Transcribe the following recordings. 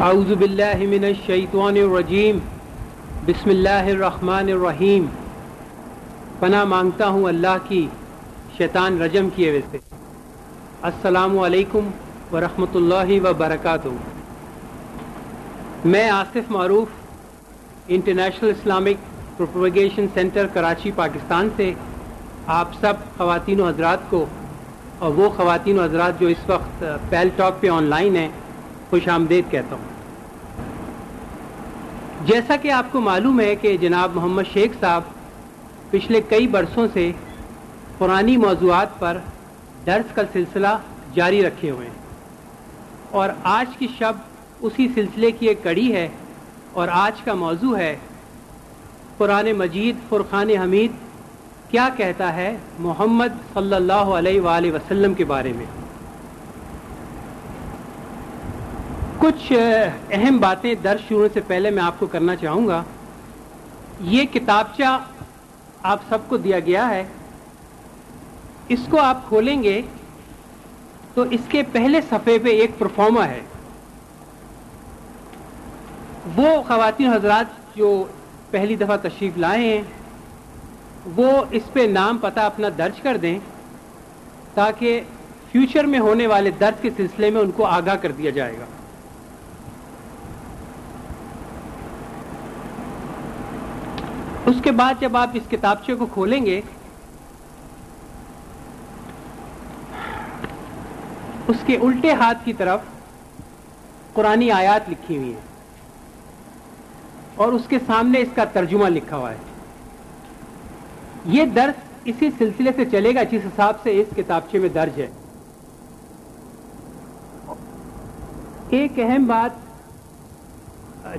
اعوذ باللہ من الشیطان الرجیم، بسم اللہ الرحمن الرحیم۔ پناہ مانگتا ہوں اللہ کی، شیطان رجم کیے ہوئے سے۔ السلام علیکم ورحمۃ اللہ وبرکاتہ۔ میں Asif Maroof International Islamic Propagation Centre Karachi, Pakistan سے آپ سب خواتین و حضرات کو، اور وہ خواتین و حضرات جو اس وقت uh, پیل ٹاک پہ آن لائن ہیں خوش آمدید کہتا ہوں۔ جیسا کہ آپ کو معلوم ہے کہ جناب محمد شیخ صاحب پچھلے کئی برسوں سے پرانی موضوعات پر درس کا سلسلہ جاری رکھے ہوئے ہیں۔ اور آج کی شب اسی سلسلے کی ایک کڑی ہے اور آج کا موضوع ہے قرآن مجید فرقان حمید کیا کہتا ہے محمد صلی اللہ علیہ وآلہ وسلم کے بارے میں۔ کچھ اہم باتیں درج شروع سے پہلے میں آپ کو کرنا چاہوں گا۔ یہ کتابچہ آپ سب کو دیا گیا ہے۔ اس کو آپ کھولیں گے تو اس کے پہلے صفحے پہ ایک پرفارما ہے۔ وہ خواتین حضرات جو پہلی دفعہ تشریف لائے ہیں، وہ اس پہ نام پتہ اپنا درج کر دیں تاکہ فیوچر میں ہونے والے درد کے سلسلے میں ان کو آگاہ کر دیا جائے گا۔ اس کے بعد جب آپ اس کتابچے کو کھولیں گے، اس کے الٹے ہاتھ کی طرف قرآن آیات لکھی ہوئی ہیں اور اس کے سامنے اس کا ترجمہ لکھا ہوا ہے۔ یہ درس اسی سلسلے سے چلے گا جس حساب سے اس کتابچے میں درج ہے۔ ایک اہم بات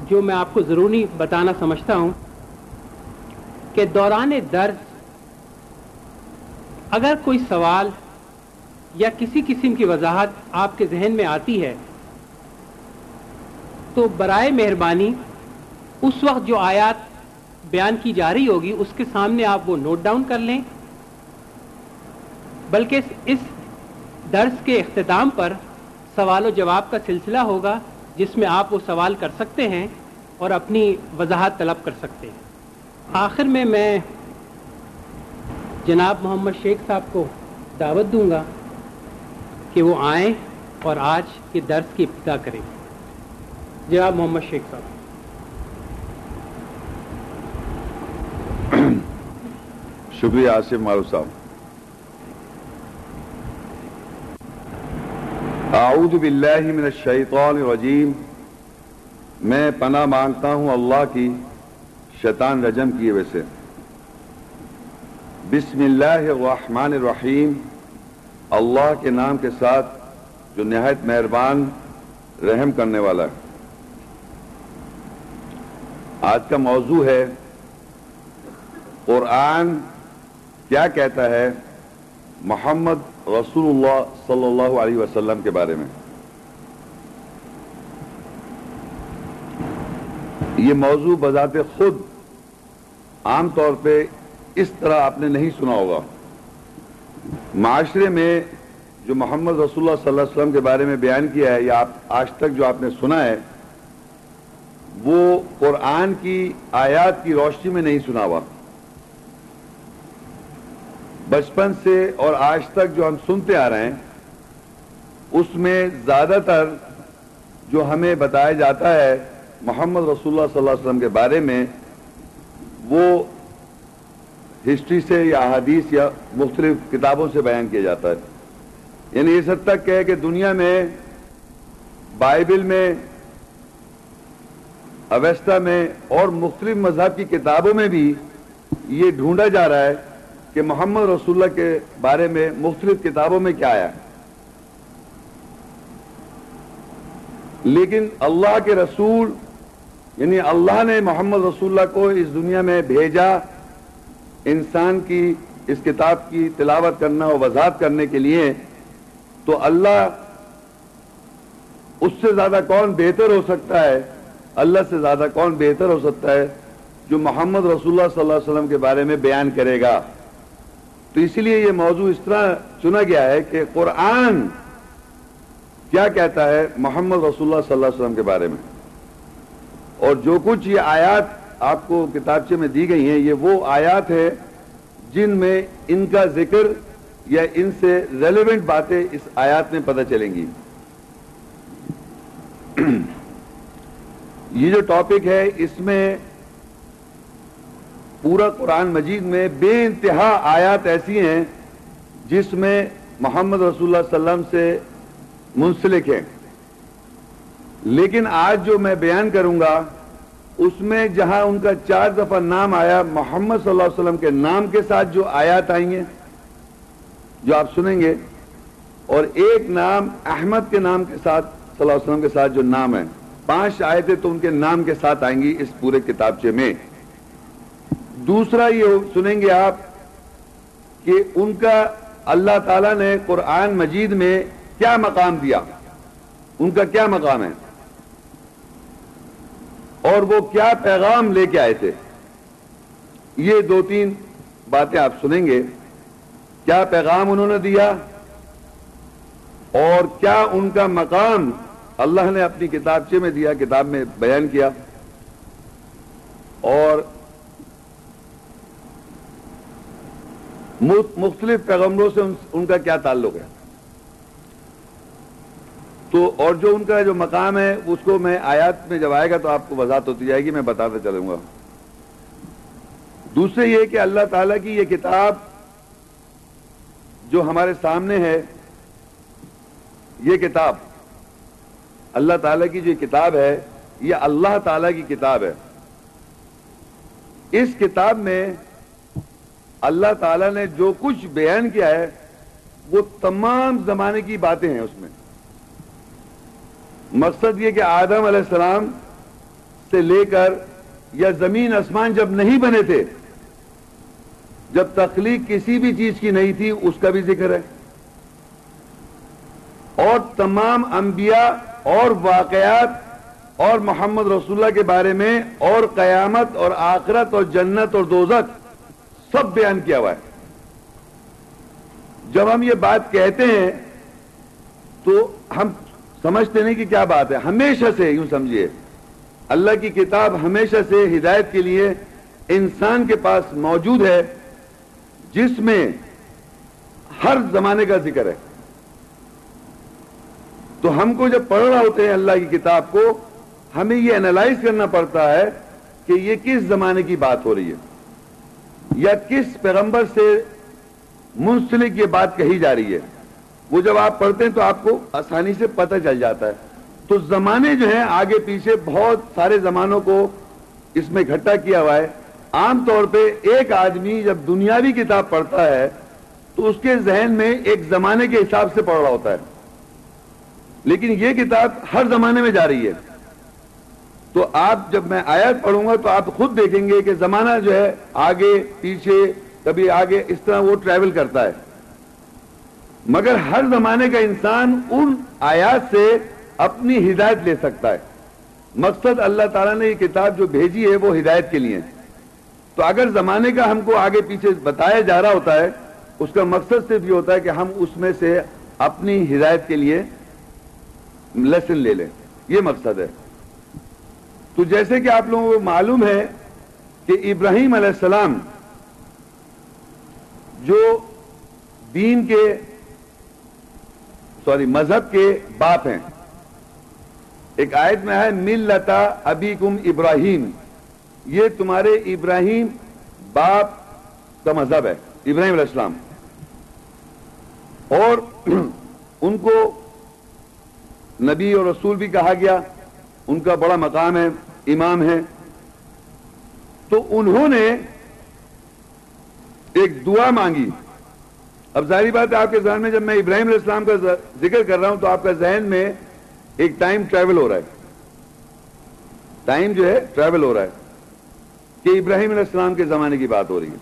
جو میں آپ کو ضروری بتانا سمجھتا ہوں کہ دوران درس اگر کوئی سوال یا کسی قسم کی وضاحت آپ کے ذہن میں آتی ہے، تو برائے مہربانی اس وقت جو آیات بیان کی جا رہی ہوگی، اس کے سامنے آپ وہ نوٹ ڈاؤن کر لیں۔ بلکہ اس درس کے اختتام پر سوال و جواب کا سلسلہ ہوگا، جس میں آپ وہ سوال کر سکتے ہیں اور اپنی وضاحت طلب کر سکتے ہیں۔ آخر میں میں جناب محمد شیخ صاحب کو دعوت دوں گا کہ وہ آئیں اور آج کے درس کی ابتدا کریں۔ جناب محمد شیخ صاحب۔ شکریہ آصف معروف صاحب۔ اعوذ باللہ من الشیطان الرجیم۔ میں پناہ مانگتا ہوں اللہ کی شیطان رجم کیے ویسے بسم اللہ الرحمن الرحیم۔ اللہ کے نام کے ساتھ جو نہایت مہربان رحم کرنے والا ہے۔ آج کا موضوع ہے، قرآن کیا کہتا ہے محمد رسول اللہ صلی اللہ علیہ وسلم کے بارے میں۔ یہ موضوع بذات خود عام طور پہ اس طرح آپ نے نہیں سنا ہوگا۔ معاشرے میں جو محمد رسول اللہ صلی اللہ علیہ وسلم کے بارے میں بیان کیا ہے یا آپ آج تک جو آپ نے سنا ہے، وہ قرآن کی آیات کی روشنی میں نہیں سنا ہوا۔ بچپن سے اور آج تک جو ہم سنتے آ رہے ہیں، اس میں زیادہ تر جو ہمیں بتایا جاتا ہے محمد رسول اللہ صلی اللہ علیہ وسلم کے بارے میں وہ ہسٹری سے یا حدیث یا مختلف کتابوں سے بیان کیا جاتا ہے۔ یعنی اس حد تک کہ دنیا میں، بائبل میں، اویستا میں اور مختلف مذہب کی کتابوں میں بھی یہ ڈھونڈا جا رہا ہے کہ محمد رسول اللہ کے بارے میں مختلف کتابوں میں کیا آیا۔ لیکن اللہ کے رسول یعنی اللہ نے محمد رسول اللہ کو اس دنیا میں بھیجا انسان کی اس کتاب کی تلاوت کرنا اور وضاحت کرنے کے لیے، تو اللہ اس سے زیادہ کون بہتر ہو سکتا ہے؟ اللہ سے زیادہ کون بہتر ہو سکتا ہے؟ جو محمد رسول اللہ صلی اللہ علیہ وسلم کے بارے میں بیان کرے گا۔ تو اسی لیے یہ موضوع اس طرح چنا گیا ہے کہ قرآن کیا کہتا ہے محمد رسول اللہ صلی اللہ علیہ وسلم کے بارے میں؟ اور جو کچھ یہ آیات آپ کو کتابچے میں دی گئی ہیں، یہ وہ آیات ہے جن میں ان کا ذکر یا ان سے ریلیونٹ باتیں اس آیات میں پتہ چلیں گی۔ یہ جو ٹاپک ہے، اس میں پورا قرآن مجید میں بے انتہا آیات ایسی ہیں جس میں محمد رسول اللہ اللہ علیہ وسلم سے منسلک ہیں۔ لیکن آج جو میں بیان کروں گا، اس میں جہاں ان کا چار دفعہ نام آیا، محمد صلی اللہ علیہ وسلم کے نام کے ساتھ جو آیات آئیں گے، جو آپ سنیں گے، اور ایک نام احمد کے نام کے ساتھ، صلی اللہ علیہ وسلم کے ساتھ جو نام ہے، پانچ آیتیں تو ان کے نام کے ساتھ آئیں گی اس پورے کتابچے میں۔ دوسرا یہ سنیں گے آپ، کہ ان کا اللہ تعالی نے قرآن مجید میں کیا مقام دیا؟ ان کا کیا مقام ہے؟ اور وہ کیا پیغام لے کے آئے تھے؟ یہ دو تین باتیں آپ سنیں گے۔ کیا پیغام انہوں نے دیا؟ اور کیا ان کا مقام اللہ نے اپنی کتابچے میں دیا، کتاب میں بیان کیا؟ اور مختلف پیغمبروں سے ان کا کیا تعلق ہے؟ تو اور جو ان کا جو مقام ہے، اس کو میں آیات میں جب آئے گا تو آپ کو وضاحت ہوتی جائے گی، میں بتاتا چلوں گا۔ دوسرے یہ کہ اللہ تعالیٰ کی یہ کتاب جو ہمارے سامنے ہے، یہ کتاب، اللہ تعالیٰ کی جو کتاب ہے، یہ اللہ تعالیٰ کی کتاب ہے۔ اس کتاب میں اللہ تعالیٰ نے جو کچھ بیان کیا ہے، وہ تمام زمانے کی باتیں ہیں اس میں۔ مقصد یہ کہ آدم علیہ السلام سے لے کر یا زمین آسمان جب نہیں بنے تھے، جب تخلیق کسی بھی چیز کی نہیں تھی، اس کا بھی ذکر ہے۔ اور تمام انبیاء اور واقعات اور محمد رسول اللہ کے بارے میں اور قیامت اور آخرت اور جنت اور دوزت سب بیان کیا ہوا ہے۔ جب ہم یہ بات کہتے ہیں تو ہم سمجھتے نہیں کہ کیا بات ہے۔ ہمیشہ سے یوں سمجھیے۔ اللہ کی کتاب ہمیشہ سے ہدایت کے لیے انسان کے پاس موجود ہے، جس میں ہر زمانے کا ذکر ہے۔ تو ہم کو جب پڑھ رہا ہوتے ہیں اللہ کی کتاب کو، ہمیں یہ انالائز کرنا پڑتا ہے کہ یہ کس زمانے کی بات ہو رہی ہے۔ یا کس پیغمبر سے منسلک یہ بات کہی جا رہی ہے۔ وہ جب آپ پڑھتے ہیں تو آپ کو آسانی سے پتہ چل جاتا ہے۔ تو زمانے جو ہیں، آگے پیچھے بہت سارے زمانوں کو اس میں اکٹھا کیا ہوا ہے۔ عام طور پہ ایک آدمی جب دنیاوی کتاب پڑھتا ہے، تو اس کے ذہن میں ایک زمانے کے حساب سے پڑھ رہا ہوتا ہے۔ لیکن یہ کتاب ہر زمانے میں جا رہی ہے۔ تو آپ جب میں آیت پڑھوں گا تو آپ خود دیکھیں گے کہ زمانہ جو ہے، آگے پیچھے، کبھی آگے اس طرح وہ ٹریول کرتا ہے۔ مگر ہر زمانے کا انسان ان آیات سے اپنی ہدایت لے سکتا ہے۔ مقصد اللہ تعالیٰ نے یہ کتاب جو بھیجی ہے وہ ہدایت کے لیے۔ تو اگر زمانے کا ہم کو آگے پیچھے بتایا جا رہا ہوتا ہے، اس کا مقصد صرف یہ ہوتا ہے کہ ہم اس میں سے اپنی ہدایت کے لیے لیسن لے لیں۔ یہ مقصد ہے۔ تو جیسے کہ آپ لوگوں کو معلوم ہے کہ ابراہیم علیہ السلام جو دین کے سوری، مذہب کے باپ ہیں۔ ایک آیت میں ہے مل لتا ابھی کم ابراہیم۔ یہ تمہارے ابراہیم باپ کا مذہب ہے، ابراہیم علیہ السلام۔ اور ان کو نبی اور رسول بھی کہا گیا۔ ان کا بڑا مقام ہے، امام ہے تو انہوں نے ایک دعا مانگی۔ اب ظاہری بات ہے، آپ کے ذہن میں جب میں ابراہیم علیہ السلام کا ذکر کر رہا ہوں تو آپ کا ذہن میں ایک ٹائم ٹریول ہو رہا ہے۔ ٹائم جو ہے ٹریول ہو رہا ہے۔ کہ ابراہیم علیہ السلام کے زمانے کی بات ہو رہی ہے۔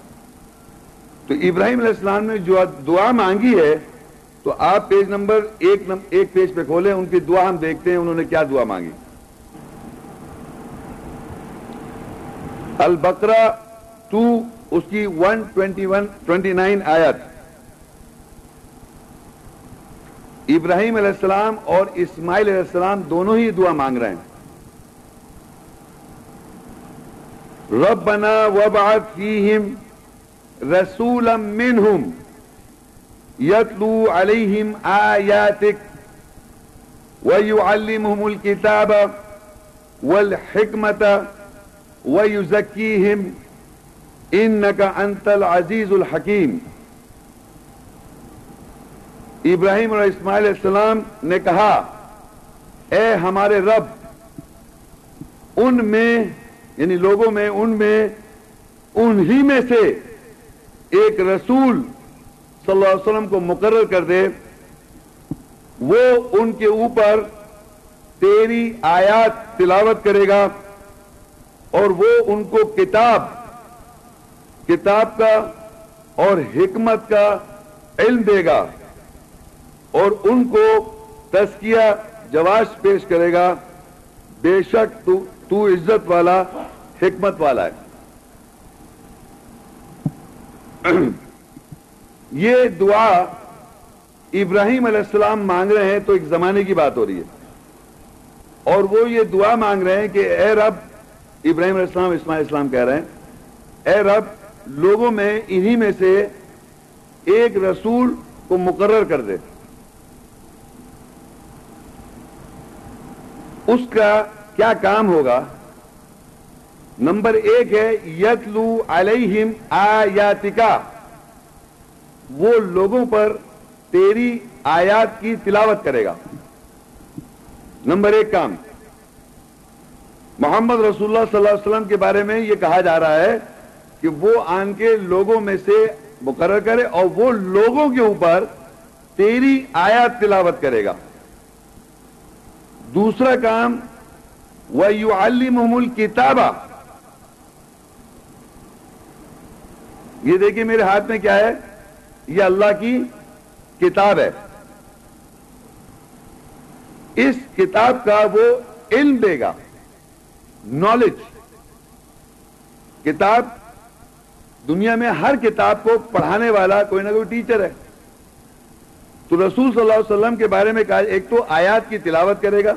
تو ابراہیم علیہ السلام نے جو دعا مانگی ہے، تو آپ پیج نمبر ایک ایک پیج پہ کھولیں، ان کی دعا ہم دیکھتے ہیں، انہوں نے کیا دعا مانگی۔ البقرہ ٹو اس کی one twenty one twenty nine آیت۔ ابراہیم علیہ السلام اور اسماعیل علیہ السلام دونوں ہی دعا مانگ رہے ہیں۔ ربنا وبعث فیہم رسولا منہم یتلو علیہم آیاتک ویعلمہم الكتاب والحکمت ویزکیہم انکا انت العزیز الحکیم۔ ابراہیم اور اسماعیل علیہ السلام نے کہا، اے ہمارے رب، ان میں یعنی لوگوں میں، ان میں انہی میں سے ایک رسول صلی اللہ علیہ وسلم کو مقرر کر دے، وہ ان کے اوپر تیری آیات تلاوت کرے گا اور وہ ان کو کتاب کتاب کا اور حکمت کا علم دے گا۔ اور ان کو تسکیہ جواز پیش کرے گا۔ بے شک تو تو عزت والا، حکمت والا ہے۔ یہ دعا ابراہیم علیہ السلام مانگ رہے ہیں تو ایک زمانے کی بات ہو رہی ہے۔ اور وہ یہ دعا مانگ رہے ہیں کہ اے رب، ابراہیم علیہ السلام، اسماعیل اسلام کہہ رہے ہیں، اے رب، لوگوں میں انہی میں سے ایک رسول کو مقرر کر دے۔ اس کا کیا کام ہوگا؟ نمبر ایک ہے، یتلو علیہم آیاتکا۔ وہ لوگوں پر تیری آیات کی تلاوت کرے گا۔ نمبر ایک کام۔ محمد رسول اللہ صلی اللہ علیہ وسلم کے بارے میں یہ کہا جا رہا ہے کہ وہ آن کے لوگوں میں سے مقرر کرے اور وہ لوگوں کے اوپر تیری آیات تلاوت کرے گا۔ دوسرا کام وہ یو علی کتابہ یہ دیکھیے میرے ہاتھ میں کیا ہے؟ یہ اللہ کی کتاب ہے۔ اس کتاب کا وہ علم دے گا۔ نالج کتاب، دنیا میں ہر کتاب کو پڑھانے والا کوئی نہ کوئی ٹیچر ہے۔ تو رسول صلی اللہ علیہ وسلم کے بارے میں کہا، ایک تو آیات کی تلاوت کرے گا،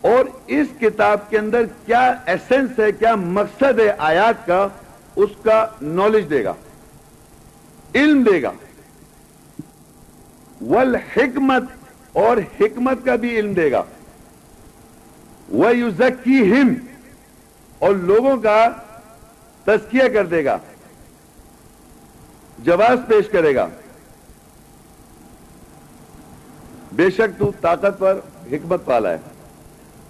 اور اس کتاب کے اندر کیا ایسنس ہے، کیا مقصد ہے آیات کا، اس کا نالج دے گا، علم دے گا۔ ول حکمت اور حکمت کا بھی علم دے گا۔ وہ یوزکی ہم اور لوگوں کا تسکیہ کر دے گا۔ جواز پیش کرے گا۔ بے شک تو طاقت پر حکمت والا ہے۔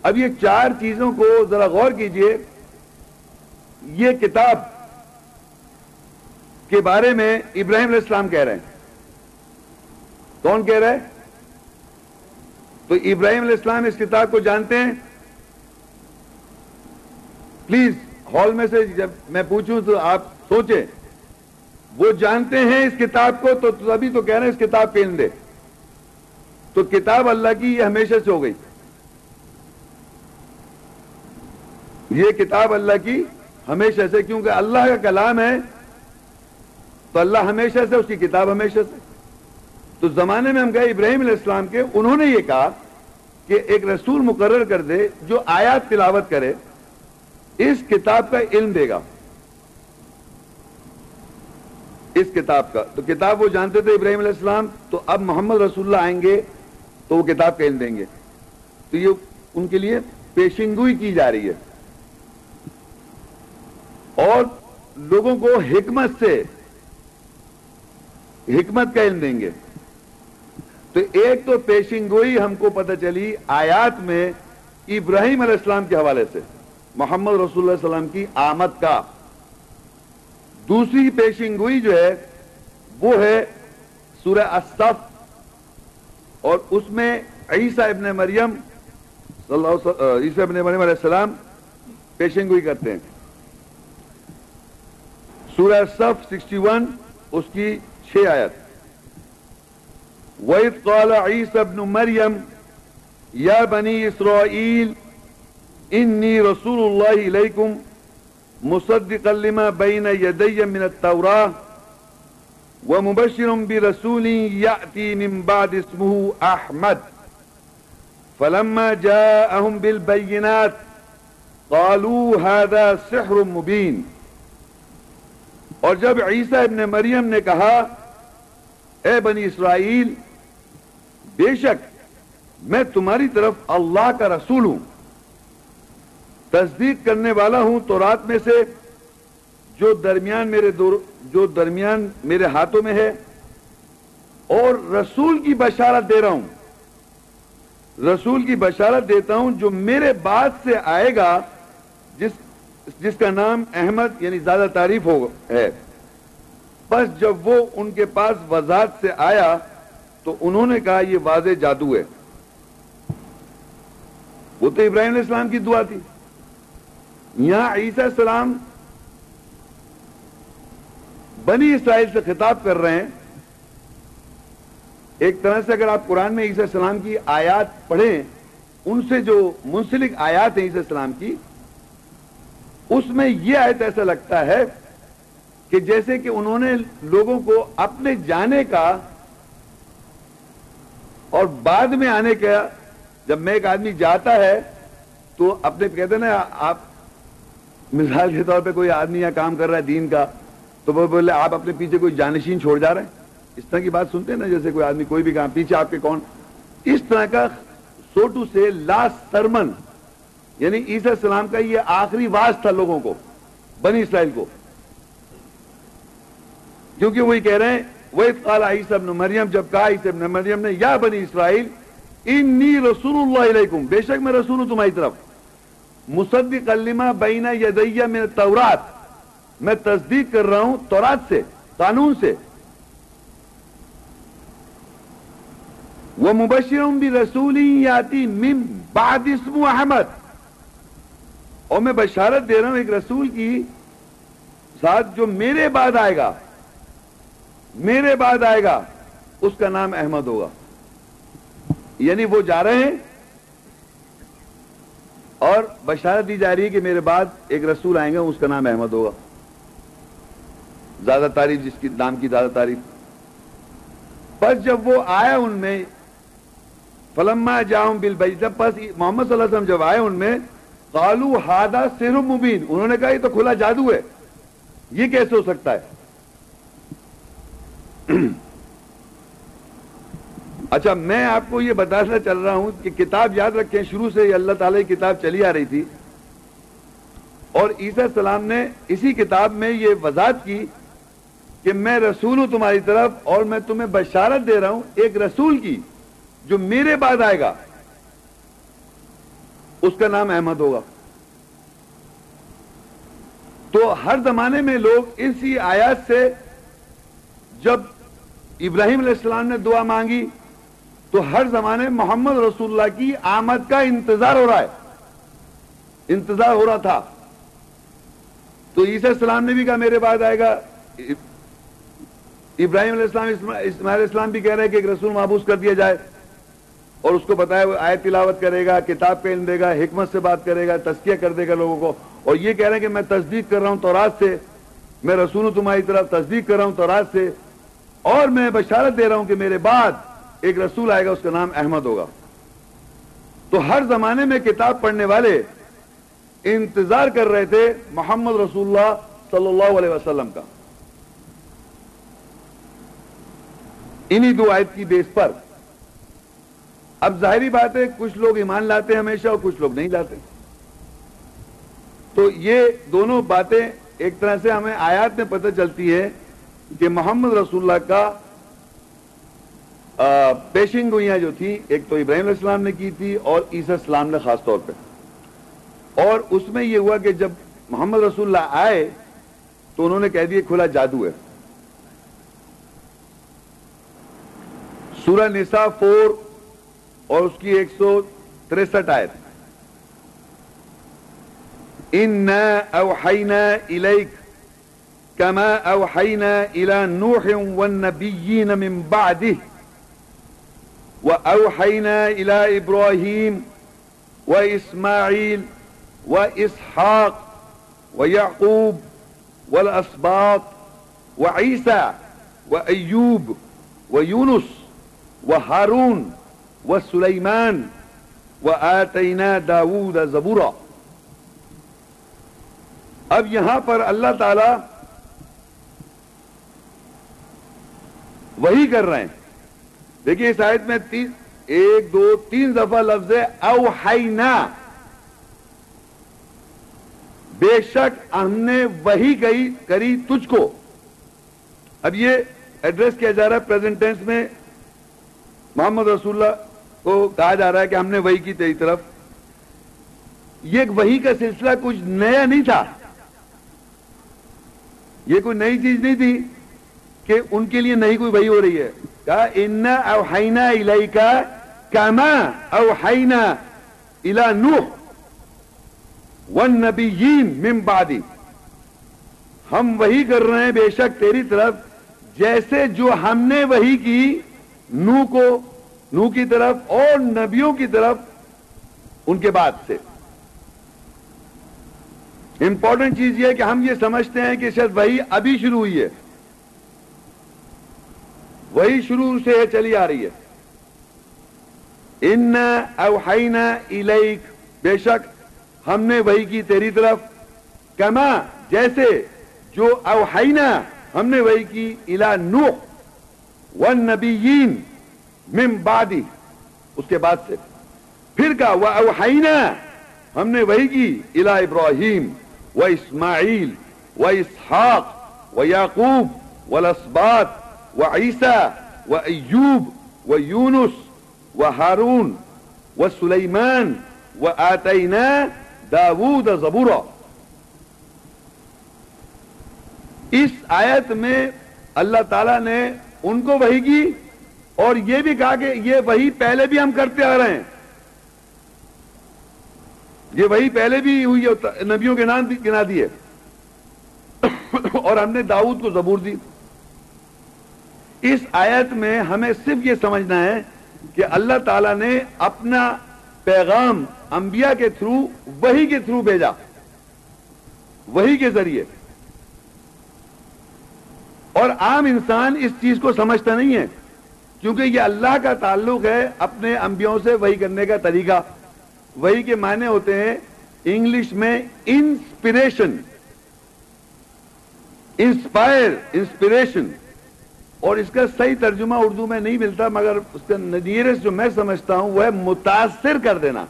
اب یہ چار چیزوں کو ذرا غور کیجیے۔ یہ کتاب کے بارے میں ابراہیم علیہ السلام کہہ رہے ہیں۔ کون کہہ رہے تو ابراہیم علیہ السلام اس کتاب کو جانتے ہیں۔ پلیز ہال میں سے جب میں پوچھوں تو آپ سوچیں۔ وہ جانتے ہیں اس کتاب کو تو تبھی تو کہہ رہے ہیں اس کتاب علم دے تو کتاب اللہ کی یہ ہمیشہ سے ہو گئی۔ یہ کتاب اللہ کی ہمیشہ سے، کیونکہ اللہ کا کلام ہے، تو اللہ ہمیشہ سے، اس کی کتاب ہمیشہ سے۔ تو زمانے میں ہم گئے ابراہیم علیہ السلام کے، انہوں نے یہ کہا کہ ایک رسول مقرر کر دے جو آیات تلاوت کرے، اس کتاب کا علم دے گا۔ اس کتاب کا۔ تو کتاب وہ جانتے تھے ابراہیم علیہ السلام، تو اب محمد رسول اللہ آئیں گے۔ تو وہ کتاب کا دیں گے۔ تو یہ ان کے لیے پیشنگوئی کی جا رہی ہے۔ اور لوگوں کو حکمت سے حکمت کا علم دیں گے۔ تو ایک تو پیشنگوئی ہم کو پتہ چلی آیات میں ابراہیم علیہ السلام کے حوالے سے، محمد رسول اللہ علیہ وسلم کی آمد کا۔ دوسری پیشنگوئی جو ہے، وہ ہے سورہ الصف اور اس میں عیسیٰ ابن مریم عیسیٰ ابن مریم علیہ السلام پیشنگوئی کرتے ہیں۔ سورہ صف سکسٹی ون، اس کی چھ آیت۔ وَإِذْ قَالَ عِيسَى ابْنُ مَرْيَمْ، يَا بَنِي إِسْرَائِيلِ، إِنِّي رَسُولُ اللَّهِ إِلَيْكُمْ مُصَدِّقًا لِمَا بَيْنَ يَدَيَّ مِنَ التَّوْرَاةِ ومبشر برسول يأتي من بعد اسمه أحمد. فلما جاءهم بالبينات قالوا هذا سحر مبين. اور جب عیسیٰ ابن مریم نے کہا، اے بنی اسرائیل، بے شک میں تمہاری طرف اللہ کا رسول ہوں۔ تصدیق کرنے والا ہوں تو رات میں سے جو درمیان میرے دور، جو درمیان میرے ہاتھوں میں ہے، اور رسول کی بشارت دے رہا ہوں۔ رسول کی بشارت دیتا ہوں جو میرے بعد سے آئے گا، جس جس کا نام احمد یعنی زیادہ تعریف ہو، ہے۔ بس جب وہ ان کے پاس وضاحت سے آیا، تو انہوں نے کہا یہ واضح جادو ہے۔ وہ تو ابراہیم علیہ السلام کی دعا تھی۔ یہاں عیسیٰ السلام بنی اسرائیل سے خطاب کر رہے ہیں۔ ایک طرح سے اگر آپ قرآن میں عیسیٰ السلام کی آیات پڑھیں، ان سے جو منسلک آیات ہیں عیسیٰ السلام کی، اس میں یہ آیت ایسا لگتا ہے کہ جیسے کہ انہوں نے لوگوں کو اپنے جانے کا اور بعد میں آنے کا، جب میں ایک آدمی جاتا ہے تو اپنے کہتے ہیں نا، آپ مثال کے طور پہ کوئی آدمی یا کام کر رہا ہے دین کا تو وہ بولے، آپ اپنے پیچھے کوئی جانشین چھوڑ جا رہے ہیں؟ اس طرح کی بات سنتے ہیں نا، جیسے کوئی آدمی کوئی بھی کام، پیچھے آپ کے کون؟ اس طرح کا سوٹو سے لاسٹ سرمن یعنی عیسی السلام کا یہ آخری واس تھا لوگوں کو، بنی اسرائیل کو۔ کیونکہ وہی کہہ رہے ہیں وہ قال عیسی ابن مریم جب کہا عیسی ابن مریم نے، یا بنی اسرائیل انی رسول اللہ علیکم بے شک میں رسول ہوں تمہاری طرف۔ مصدق کلمہ بینا یدیہ میں تورات میں تصدیق کر رہا ہوں تورات سے، قانون سے۔ وہ مبشر بھی رسولی آتی مم بعد اسم احمد اور میں بشارت دے رہا ہوں ایک رسول کی ساتھ جو میرے بعد آئے گا، میرے بعد آئے گا، اس کا نام احمد ہوگا۔ یعنی وہ جا رہے ہیں۔ اور بشارت دی جا رہی ہے کہ میرے بعد ایک رسول آئیں گے، اس کا نام احمد ہوگا۔ زیادہ تعریف جس کی نام کی زیادہ تعریف۔ پر جب وہ آیا ان میں، فلما جاؤں بل بھائی جب پس محمد صلی اللہ علیہ وسلم جب آئے ان میں قالو ہادا سر مبین انہوں نے کہا، یہ تو کھلا جادو ہے۔ یہ کیسے ہو سکتا ہے؟ اچھا میں آپ کو یہ بتانا چل رہا ہوں کہ کتاب یاد رکھیں، شروع سے اللہ تعالی کی کتاب چلی آ رہی تھی۔ اور عیسیٰ السلام نے اسی کتاب میں یہ وضاحت کی کہ میں رسول ہوں تمہاری طرف اور میں تمہیں بشارت دے رہا ہوں ایک رسول کی جو میرے بعد آئے گا۔ اس کا نام احمد ہوگا۔ تو ہر زمانے میں لوگ اسی آیات سے جب ابراہیم علیہ السلام نے دعا مانگی، تو ہر زمانے محمد رسول اللہ کی آمد کا انتظار ہو رہا ہے۔ انتظار ہو رہا تھا۔ تو عیسی السلام نے بھی کہا میرے بعد آئے گا۔ ابراہیم علیہ السلام اسماعیل علیہ السلام بھی کہہ رہے ہیں کہ ایک رسول محبوس کر دیا جائے اور اس کو بتایا وہ آئے تلاوت کرے گا، کتاب پہ دے گا، حکمت سے بات کرے گا تسکیہ کر دے گا لوگوں کو اور یہ کہہ رہے ہیں کہ میں تصدیق کر رہا ہوں تورات سے، میں رسول ہوں تمہاری طرف تصدیق کر رہا ہوں تورات سے اور میں بشارت دے رہا ہوں کہ میرے بعد ایک رسول آئے گا، اس کا نام احمد ہوگا۔ تو ہر زمانے میں کتاب پڑھنے والے انتظار کر رہے تھے محمد رسول اللہ صلی اللہ علیہ وسلم کا۔ انہی دو آیت کی بیس پر۔ اب ظاہری بات ہے، کچھ لوگ ایمان لاتے ہیں ہمیشہ اور کچھ لوگ نہیں لاتے۔ تو یہ دونوں باتیں ایک طرح سے ہمیں آیات میں پتہ چلتی ہے کہ محمد رسول اللہ کا پیشنگ گوئیاں جو تھی ایک تو ابراہیم علیہ السلام نے کی تھی اور عیسی السلام نے خاص طور پہ۔ اور اس میں یہ ہوا کہ جب محمد رسول اللہ آئے تو انہوں نے کہہ دیا کھلا جادو ہے۔ سورہ نساء فور اور اس کی ایک سو تریسٹھ آئے ان اوحینا الیک کما اوحینا إلى نوح وَالنَّبِيِّينَ من بعده وَأَوْحَيْنَا إلى اِبْرَاهِيمِ وَإِسْمَاعِيلِ وَإِسْحَاقِ ويعقوب والاسباط وعيسى وأيوب ويونس و ہارون و سلیمان و آتینا داود زبورا۔ اب یہاں پر اللہ تعالی وہی کر رہے ہیں۔ دیکھیے اس آیت میں تین، ایک، دو، تین دفعہ لفظ ہے اوحینا۔ بے شک ہم نے وہی گئی کری تجھ کو۔ اب یہ ایڈریس کیا جا رہا ہے پریزنٹ ٹینس میں۔ محمد رسول اللہ کو کہا جا رہا ہے کہ ہم نے وہی کی تیری طرف۔ یہ وہی کا سلسلہ کچھ نیا نہیں تھا۔ یہ کوئی نئی چیز نہیں تھی کہ ان کے لیے نہیں کوئی وہی ہو رہی ہے۔ کہا ان اوحینا الیکا کما اوحینا الی نوح والنبیین من بعدی۔ ہم وہی کر رہے ہیں بے شک تیری طرف، جیسے جو ہم نے وہی کی نو کو نو کی طرف اور نبیوں کی طرف ان کے بعد سے۔ امپورٹنٹ چیز یہ کہ ہم یہ سمجھتے ہیں کہ شاید وہی ابھی شروع ہوئی ہے۔ وہی شروع سے چلی آ رہی ہے۔ ان اوحینا الیک۔ بے شک ہم نے وہی کی تیری طرف۔ کما، جیسے جو اوحینا ہم نے وہی کی الا نوح۔ والنبیین من بعدی۔ اس کے بعد سے۔ پھر کہا وہ ہم نے وہی کی الا ابراہیم و اسماعیل و اسحاق و یعقوب و لسبات و عیسیٰ و ایوب و یونس و ہارون و سلیمان و آتینا داود زبورا۔ اس آیت میں اللہ تعالی نے ان کو وہی کی اور یہ بھی کہا کہ یہ وہی پہلے بھی ہم کرتے آ رہے ہیں۔ یہ وہی پہلے بھی ہوئی ہے، نبیوں کے نام گنا دیے۔ اور ہم نے داؤد کو زبور دی۔ اس آیت میں ہمیں صرف یہ سمجھنا ہے کہ اللہ تعالی نے اپنا پیغام انبیاء کے تھرو، وہی کے تھرو بھیجا۔ وہی کے ذریعے۔ اور عام انسان اس چیز کو سمجھتا نہیں ہے، کیونکہ یہ اللہ کا تعلق ہے اپنے انبیوں سے وہی کرنے کا طریقہ۔ وہی کے معنی ہوتے ہیں انگلش میں انسپریشن انسپائر انسپریشن اور اس کا صحیح ترجمہ اردو میں نہیں ملتا، مگر اس کا نجیرس جو میں سمجھتا ہوں وہ ہے متاثر کر دینا۔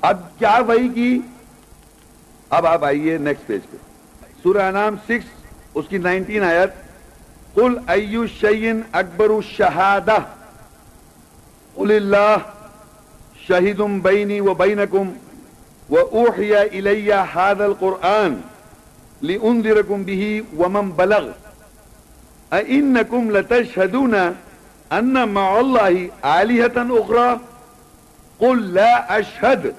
اب کیا وہی کی؟ اب آپ آئیے نیکسٹ پیج پہ۔ سورہ نام سکس اس کی نائنٹین آیت کل ایو شعین اکبر الشہاد قل اللَّهِ شَهِدٌ بَيْنِي وَبَيْنَكُمْ وَأُوْحِيَ إِلَيَّ هَذَا القرآن لِأُنذِرَكُمْ بِهِ وَمَنْ بلغ ان لَتَشْهَدُونَ ان مع اللَّهِ علی أخرى قل لا اشهد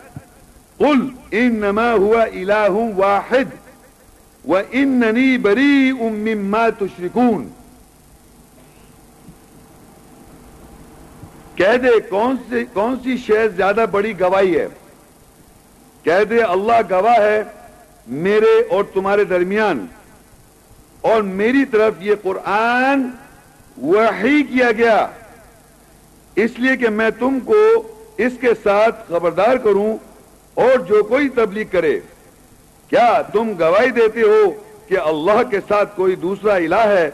قل انما هو اله واحد وانني بريء مما تشركون۔ کہہ دے کون سی کون سی شے زیادہ بڑی گواہی ہے؟ کہہ دے اللہ گواہ ہے میرے اور تمہارے درمیان۔ اور میری طرف یہ قرآن وحی کیا گیا۔ اس لیے کہ میں تم کو اس کے ساتھ خبردار کروں اور جو کوئی تبلیغ کرے۔ کیا تم گواہی دیتے ہو کہ اللہ کے ساتھ کوئی دوسرا الہ ہے؟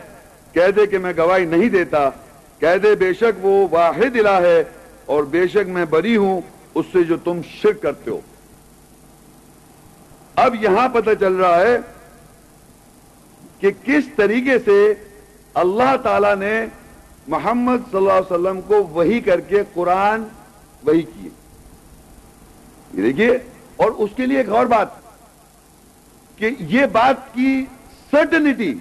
کہہ دے کہ میں گواہی نہیں دیتا۔ کہہ دے بے شک وہ واحد الہ ہے اور بے شک میں بری ہوں، اس سے جو تم شرک کرتے ہو۔ اب یہاں پتہ چل رہا ہے کہ کس طریقے سے اللہ تعالی نے محمد صلی اللہ علیہ وسلم کو وہی کر کے قرآن وہی کیے۔ دیکھیے، اور اس کے لیے ایک اور بات۔ کہ یہ بات کی سرٹنٹی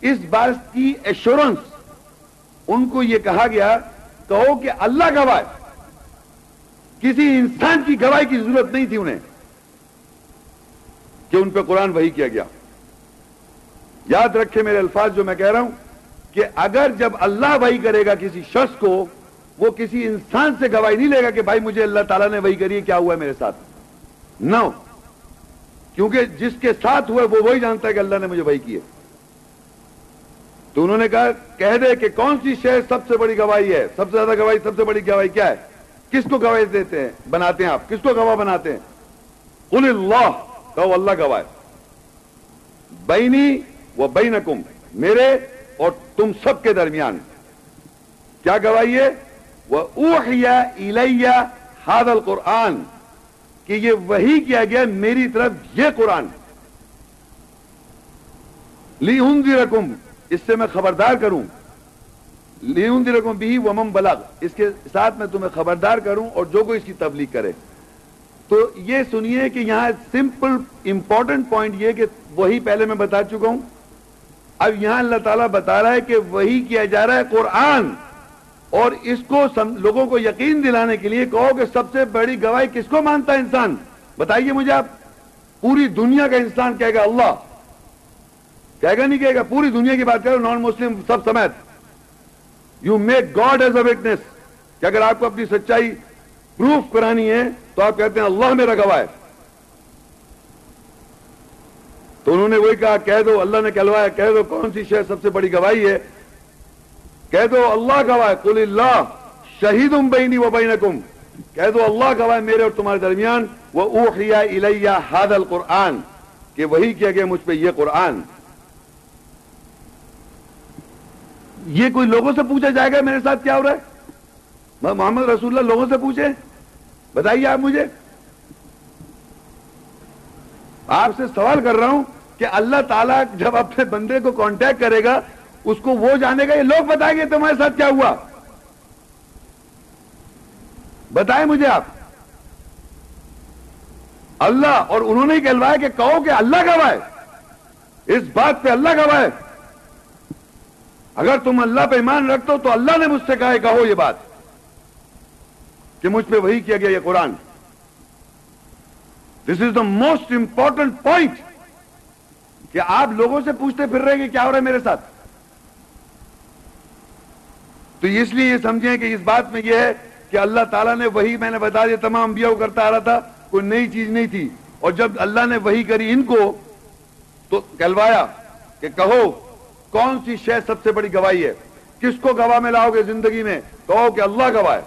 اس بات کی ایشورنس ان کو یہ کہا گیا، کہو کہ اللہ گواہ کسی انسان کی گواہی کی ضرورت نہیں تھی انہیں، کہ ان پہ قرآن وہی کیا گیا۔ یاد رکھے میرے الفاظ، جو میں کہہ رہا ہوں، کہ اگر جب اللہ وہی کرے گا کسی شخص کو، وہ کسی انسان سے گواہی نہیں لے گا کہ بھائی مجھے اللہ تعالیٰ نے وہی کری کیا ہوا ہے میرے ساتھ؟ نو کیونکہ جس کے ساتھ ہوئے وہ وہی جانتا ہے کہ اللہ نے مجھے وہی کی ہے۔ تو انہوں نے کہا، کہہ دے کہ کون سی شے سب سے بڑی گواہی ہے؟ سب سے زیادہ گواہی، سب سے بڑی گواہی کیا ہے؟ کس کو گواہی دیتے ہیں؟ بناتے ہیں آپ۔ کس کو گواہ بناتے ہیں؟ قل اللہ، کہو اللہ گواہ بینی و بینکم، میرے اور تم سب کے درمیان۔ کیا گواہی ہے؟ وہ اوحیا الیہ ہاد القرآن۔ کہ یہ وہی کیا گیا میری طرف یہ قرآن لی رقم اس سے میں خبردار کروں۔ لی ہوں رقم بھی ومم بلغ، اس کے ساتھ میں تمہیں خبردار کروں اور جو کوئی اس کی تبلیغ کرے۔ تو یہ سنیے کہ یہاں سمپل امپورٹنٹ پوائنٹ یہ کہ وہی پہلے میں بتا چکا ہوں۔ اب یہاں اللہ تعالیٰ بتا رہا ہے کہ وہی کیا جا رہا ہے قرآن۔ اور اس کو لوگوں کو یقین دلانے کے لیے کہو کہ سب سے بڑی گواہی کس کو مانتا ہے انسان؟ بتائیے مجھے آپ، پوری دنیا کا انسان کہے گا اللہ۔ کہے گا نہیں کہے گا، پوری دنیا کی بات کرو نان مسلم سب سمیت۔ You make God as a witness کہ اگر آپ کو اپنی سچائی پروف کرانی ہے تو آپ کہتے ہیں اللہ میرا گواہ ہے۔ تو انہوں نے وہی کہا، کہہ دو، اللہ نے کہلوایا، کہہ دو کون سی شہر سب سے بڑی گواہی ہے؟ کہہ دو اللہ گواہ قل اللہ شہید بینی و بینکم کہہ دو اللہ گواہ میرے اور تمہارے درمیان وہ اوحیا الیہ حاد القرآن۔ کہ وہی کیا گیا، مجھ پہ یہ قرآن۔ یہ کوئی لوگوں سے پوچھا جائے گا میرے ساتھ کیا ہو رہا ہے؟ محمد رسول اللہ لوگوں سے پوچھے۔ بتائیے آپ مجھے۔ آپ سے سوال کر رہا ہوں کہ اللہ تعالیٰ جب اپنے بندے کو کانٹیکٹ کرے گا اس کو وہ جانے گا یہ لوگ بتائیں گے تمہارے ساتھ کیا ہوا۔ بتائیں مجھے آپ۔ اللہ اور انہوں نے کہلوایا کہ کہو کہ اللہ گواہ اس بات پہ اللہ گواہ اگر تم اللہ پہ ایمان رکھتے ہو تو اللہ نے مجھ سے کہا کہو یہ بات۔ کہ مجھ پہ وہی کیا گیا یہ Quran. This is the most important point کہ آپ لوگوں سے پوچھتے پھر رہے کہ کیا ہو رہا ہے میرے ساتھ؟ تو اس لیے یہ سمجھیں کہ اس بات میں یہ ہے کہ اللہ تعالیٰ نے وہی میں نے بتا دیا، تمام انبیاء کو کرتا آ رہا تھا، کوئی نئی چیز نہیں تھی۔ اور جب اللہ نے وہی کری ان کو، تو کہلوایا کہ کہو، کون سی شے سب سے بڑی گواہی ہے؟ کس کو گواہ میں لاؤ گے زندگی میں؟ کہو کہ اللہ گواہ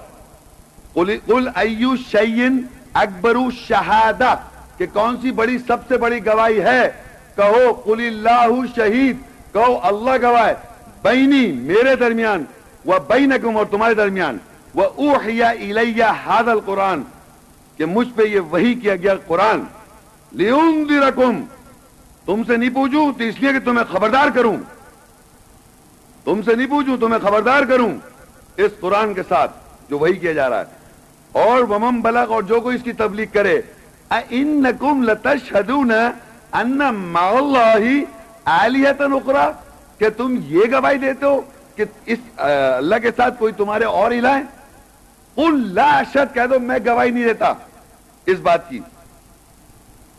قل ایو شعین اکبر شہادہ، کہ کون سی بڑی، سب سے بڑی گواہی ہے؟ کہو قل اللہ شہید، کہو اللہ گواہ بینی، میرے درمیان وہ بینکم اور تمہارے درمیان وہ اوحیا الیہ حاد القرآن، کہ مجھ پہ یہ وہی کیا گیا قرآن لیونذرکم تم سے نہیں پوچھوں، تو اس لیے کہ تمہیں خبردار کروں۔ تم سے نہیں پوچھوں، تمہیں خبردار کروں اس قرآن کے ساتھ جو وہی کیا جا رہا ہے۔ اور ومم بلغ، اور جو کوئی اس کی تبلیغ کرے اِنَّكُمْ لَتَشْهَدُونَ أَنَّ مَعَ اللَّهِ آلِيَةً اُخْرَى، کہ تم یہ گواہی دیتے ہو کہ اس اللہ کے ساتھ کوئی تمہارے اور الہ قل لا شد کہہ دو میں گواہی نہیں دیتا اس بات کی۔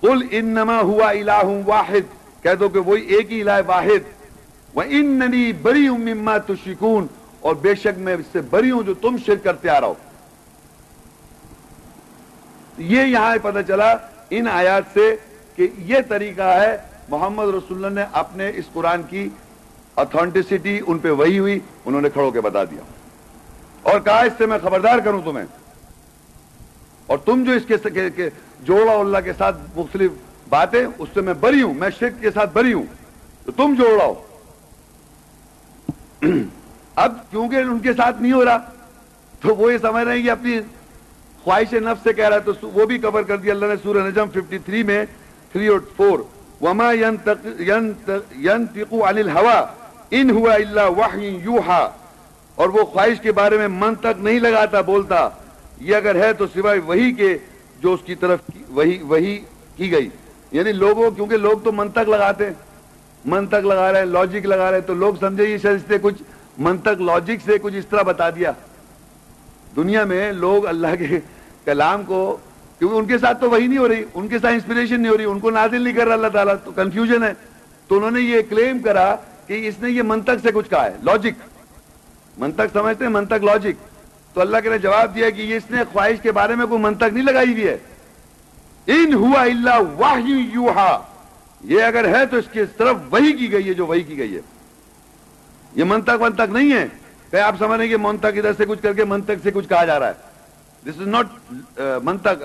قل انما ہوا الہ واحد، کہہ دو کہ وہی ایک ہی الہ واحد۔ وَإِنَّنِي بَرِيٌ مِّمَّا تُشْرِكُونَ، اور بے شک میں اس سے بری ہوں جو تم شرک کرتے آ رہا ہو۔ یہ یہاں پتہ چلا ان آیات سے کہ یہ طریقہ ہے، محمد رسول اللہ نے اپنے اس قرآن کی اتھینٹسٹی ان پہ وہی ہوئی، انہوں نے کھڑوں کے بتا دیا۔ اور کہا، اس سے میں خبردار کروں تمہیں۔ اور تم جو اس کے جوڑا اللہ کے ساتھ مختلف باتیں، اس سے میں بری ہوں، میں شرک کے ساتھ بری ہوں۔ تو تم جوڑ رہا ہو اب کیونکہ ان کے ساتھ نہیں ہو رہا، تو وہ یہ سمجھ رہے ہیں کہ اپنی خواہش نفس سے کہہ رہا ہے، تو وہ بھی کور کر دیا۔ اللہ نے سورہ نجم 53 میں 3 اور 4 وما ينطق عن الهوى۔ ان ہوا اللہ وحی یوحا، اور وہ خواہش کے بارے میں من تک نہیں لگاتا، بولتا، یہ اگر ہے تو سوائے وہی کے جو اس کی طرف وہی وہی کی گئی۔ یعنی لوگوں، کیونکہ لوگ تو منتق لگاتے منتق لگا رہے ہیں لاجک لگا رہے ہیں۔ تو لوگ سمجھے، یہ سمجھتے کچھ منتق لاجک سے کچھ اس طرح بتا دیا۔ دنیا میں لوگ اللہ کے کلام کو، کیونکہ ان کے ساتھ تو وہی نہیں ہو رہی، ان کے ساتھ انسپریشن نہیں ہو رہی، ان کو نازل نہیں کر رہا اللہ تعالیٰ، تو کنفیوژن ہے۔ تو انہوں نے یہ کلیم کرا کہ اس نے یہ منتق سے کچھ کہا ہے لاجک منتق سمجھتے ہیں منتق لاجک تو اللہ کے نے جواب دیا کہ اس نے خواہش کے بارے میں کوئی منتق نہیں لگائی ہوئی ہے۔ ان ہوا اللہ واہ یہ اگر ہے تو اس کی طرف وہی کی گئی ہے، جو وہی کی گئی ہے۔ یہ منتق ونتق نہیں ہے کہ آپ سمجھ رہے کہ منتق ادھر سے کچھ کر کے منتق سے کچھ کہا جا رہا ہے۔ دس از ناٹ منتق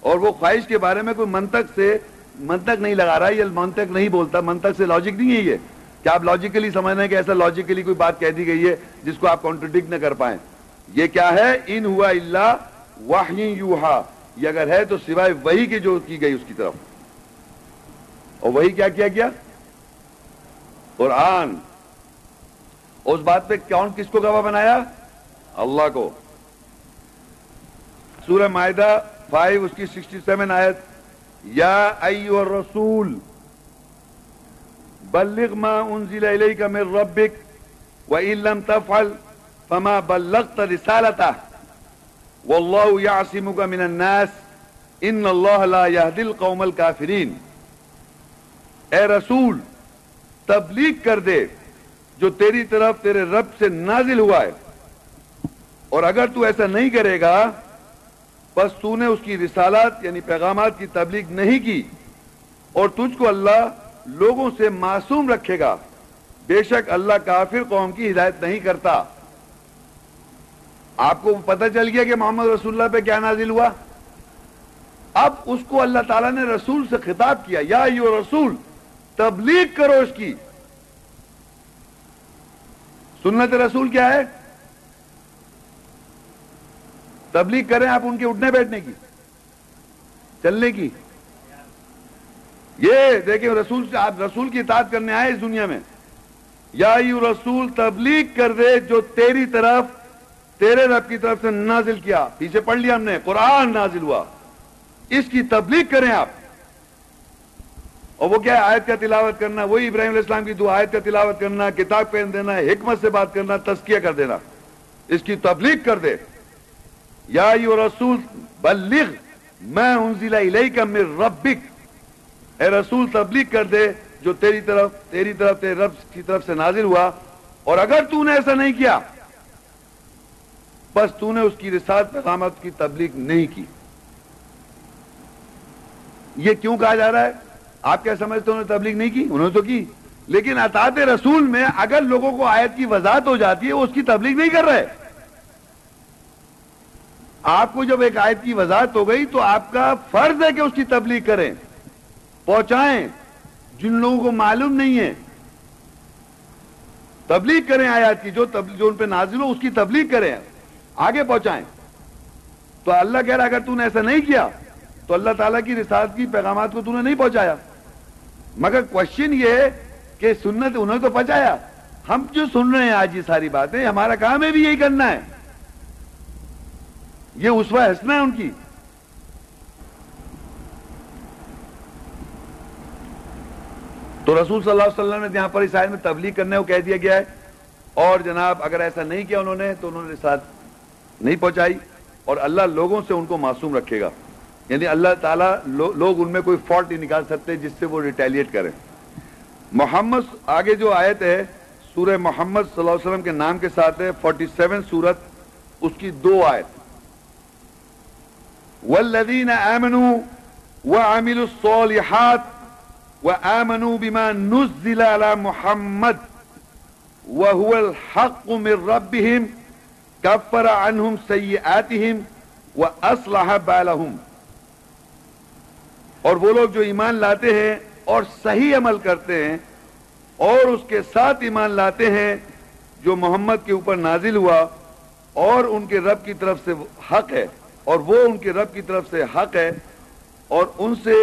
اور وہ خواہش کے بارے میں کوئی منتق سے منتق نہیں لگا رہا ہے، یہ منتق نہیں بولتا منتق سے لاجک نہیں ہے یہ۔ کہ آپ لاجیکلی سمجھ رہے ہیں کہ ایسا لاجیکلی کوئی بات کہہ دی گئی ہے جس کو آپ کانٹروڈکٹ نہ کر پائیں؟ یہ کیا ہے؟ ان ہوا اللہ واہی یوہا یہ اگر ہے تو سوائے وہی کی جو کی گئی اس کی طرف۔ اور وہی کیا کیا گیا؟ قرآن۔ اس بات پہ کون کس کو گواہ بنایا؟ اللہ کو۔ سورہ معاہدہ فائیو اس کی سکسٹی سیون آیت۔ یا ایو الرسول بلغ ما انزل الیک من ربک وَإِن لَمْ تَفْعَلْ فَمَا بَلَّغْتَ رِسَالَتَهُ واللہ یعصمک من الناس ان اللہ لا یہدی القوم الکافرین اے رسول، تبلیغ کر دے جو تیری طرف تیرے رب سے نازل ہوا ہے۔ اور اگر تو ایسا نہیں کرے گا، بس تو نے اس کی رسالات یعنی پیغامات کی تبلیغ نہیں کی۔ اور تجھ کو اللہ لوگوں سے معصوم رکھے گا۔ بے شک اللہ کافر قوم کی ہدایت نہیں کرتا۔ آپ کو پتہ چل گیا کہ محمد رسول اللہ پہ کیا نازل ہوا؟ اب اس کو اللہ تعالیٰ نے رسول سے خطاب کیا، یا یو رسول تبلیغ کرو اس کی۔ سنت رسول کیا ہے؟ تبلیغ کریں آپ ان کے اٹھنے بیٹھنے کی، چلنے کی۔ یہ دیکھیں رسول سے آپ رسول کی اطاعت کرنے آئے اس دنیا میں۔ یا یو رسول، تبلیغ کر دے جو تیری طرف تیرے رب کی طرف سے نازل کیا۔ پیچھے پڑھ لیا ہم نے، قرآن نازل ہوا۔ اس کی تبلیغ کریں آپ۔ اور وہ کیا ہے؟ آیت کا تلاوت کرنا، وہی ابراہیم علیہ السلام کی دو آیت کا تلاوت کرنا، کتاب پہن دینا، حکمت سے بات کرنا تسکیہ کر دینا۔ اس کی تبلیغ کر دے۔ یا یو رسول، بلغ میں انزل الیک من ربک۔ اے رسول، تبلیغ کر دے جو تیری طرف تیری طرف، تیرے رب کی طرف سے نازل ہوا۔ اور اگر تو نے ایسا نہیں کیا، بس تو نے اس کی رسالت پیغامات کی تبلیغ نہیں کی۔ یہ کیوں کہا جا رہا ہے؟ آپ کیا سمجھتے انہوں نے تبلیغ نہیں کی؟ انہوں نے تو کی۔ لیکن اطاعت رسول میں اگر لوگوں کو آیت کی وضاحت ہو جاتی ہے، وہ اس کی تبلیغ نہیں کر رہے۔ آپ کو جب ایک آیت کی وضاحت ہو گئی تو آپ کا فرض ہے کہ اس کی تبلیغ کریں۔ پہنچائیں۔ جن لوگوں کو معلوم نہیں ہے۔ تبلیغ کریں آیات کی، جو جو ان پہ نازل ہو، اس کی تبلیغ کریں۔ آگے پہنچائیں۔ تو اللہ کہہ رہا اگر تو نے ایسا نہیں کیا، تو اللہ تعالیٰ کی رسالت کی پیغامات کو تو نے نہیں پہنچایا۔ مگر کوشچن یہ ہے کہ سنت انہوں نے تو پہنچایا۔ ہم جو سن رہے ہیں آج یہ ساری باتیں؟ ہمارا کام ہے بھی یہی کرنا ہے۔ یہ اسوا ہنسنا ہے ان کی۔ تو رسول صلی اللہ علیہ وسلم نے یہاں پر اس آئے میں تبلیغ کرنے کو کہہ دیا گیا ہے۔ اور جناب، اگر ایسا نہیں کیا انہوں نے، تو انہوں نے ساتھ نہیں پہنچائی۔ اور اللہ لوگوں سے ان کو معصوم رکھے گا۔ یعنی اللہ تعالیٰ لوگ ان میں کوئی فالٹ نہیں نکال سکتے جس سے وہ ریٹیلیٹ کریں۔ محمد، آگے جو آیت ہے، سورہ محمد صلی اللہ علیہ وسلم کے نام کے ساتھ ہے فورٹی سیون سورت، اس کی دو آیت۔ والذین آمنوا وعملوا الصالحات وآمنوا بما نزل على محمد وهو الحق من ربهم، كفر عنهم سيئاتهم وأصلح بالهم۔ اور وہ لوگ جو ایمان لاتے ہیں اور صحیح عمل کرتے ہیں اور اس کے ساتھ ایمان لاتے ہیں، جو محمد کے اوپر نازل ہوا اور ان کے رب کی طرف سے حق ہے، اور وہ ان کے رب کی طرف سے حق ہے اور ان سے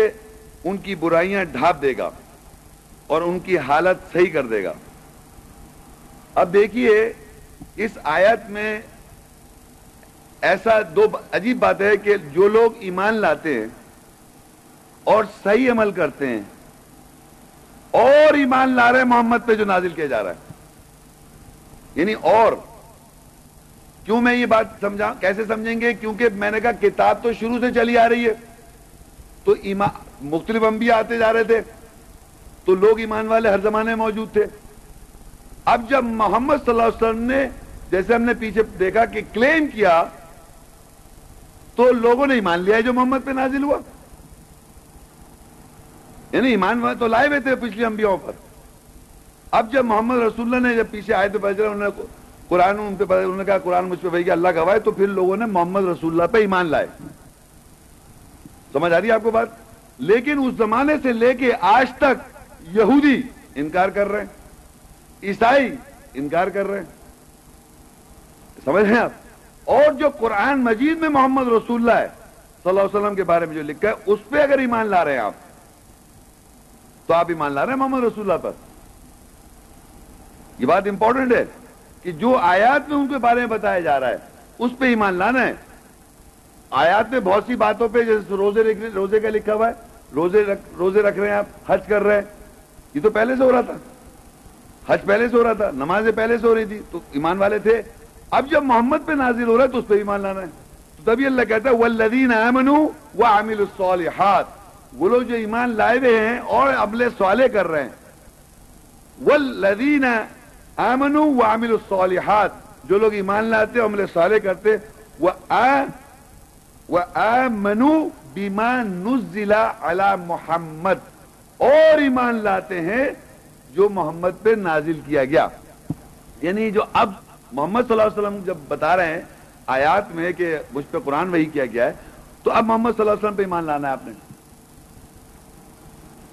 ان کی برائیاں ڈھانپ دے گا اور ان کی حالت صحیح کر دے گا۔ اب دیکھیے، اس آیت میں ایسا دو عجیب بات ہے کہ جو لوگ ایمان لاتے ہیں اور صحیح عمل کرتے ہیں، اور ایمان لا رہے محمد پہ جو نازل کیا جا رہا ہے۔ یعنی اور۔ کیوں میں یہ بات سمجھا، کیسے سمجھیں گے؟ کیونکہ میں نے کہا کتاب تو شروع سے چلی آ رہی ہے، تو ایمان مختلف انبیاء آتے جا رہے تھے، تو لوگ ایمان والے ہر زمانے میں موجود تھے۔ اب جب محمد صلی اللہ علیہ وسلم نے، جیسے ہم نے پیچھے دیکھا کہ کلیم کیا، تو لوگوں نے ایمان لیا جو محمد پہ نازل ہوا۔ یعنی ایمان تو لائے ہوئے تھے پچھلی انبیاءوں پر۔ اب جب محمد رسول اللہ نے جب پیچھے آئے تو پہلے انہوں نے قرآن ان پہ انہوں نے کہا، قرآن مجھ پہ بھائی کہ اللہ گواہ تو پھر لوگوں نے محمد رسول اللہ پہ ایمان لائے۔ سمجھ آ رہی ہے آپ کو بات؟ لیکن اس زمانے سے لے کے آج تک یہودی انکار کر رہے ہیں، عیسائی انکار کر رہے ہیں۔ سمجھ رہے ہیں آپ؟ اور جو قرآن مجید میں محمد رسول اللہ ہے، صلی اللہ علیہ وسلم کے بارے میں جو لکھا ہے، اس پہ اگر ایمان لا رہے ہیں آپ، تو آپ ایمان لا رہے ہیں محمد رسول اللہ پر۔ یہ بات امپورٹنٹ ہے کہ جو آیات میں ان کے بارے میں بتایا جا رہا ہے، اس پہ ایمان لانا ہے۔ آیات میں بہت سی باتوں پہ جیسے روزے روزے کا لکھا ہوا ہے، روزے روزے رکھ رہے ہیں آپ، حج کر رہے ہیں۔ یہ تو پہلے سے ہو رہا تھا۔ حج پہلے سے ہو رہا تھا، نمازیں پہلے سے ہو رہی تھی۔ تو ایمان والے تھے۔ اب جب محمد پہ نازل ہو رہا ہے تو اس پہ ایمان لانا ہے۔ تو تبھی اللہ کہتا ہے والذین آمنوا وعملوا الصالحات۔ وہ لوگ جو ایمان لائے ہوئے ہیں اور عمل صالح کر رہے ہیں۔ والذین آمنوا وعملوا الصالحات۔ جو لوگ ایمان لاتے عمل صالح کرتے وہ وآمنوا بما نزل على محمد۔ اور ایمان لاتے ہیں جو محمد پہ نازل کیا گیا۔ یعنی جو اب محمد صلی اللہ علیہ وسلم جب بتا رہے ہیں آیات میں کہ مجھ پہ قرآن وہی کیا گیا ہے، تو اب محمد صلی اللہ علیہ وسلم پہ ایمان لانا ہے آپ نے۔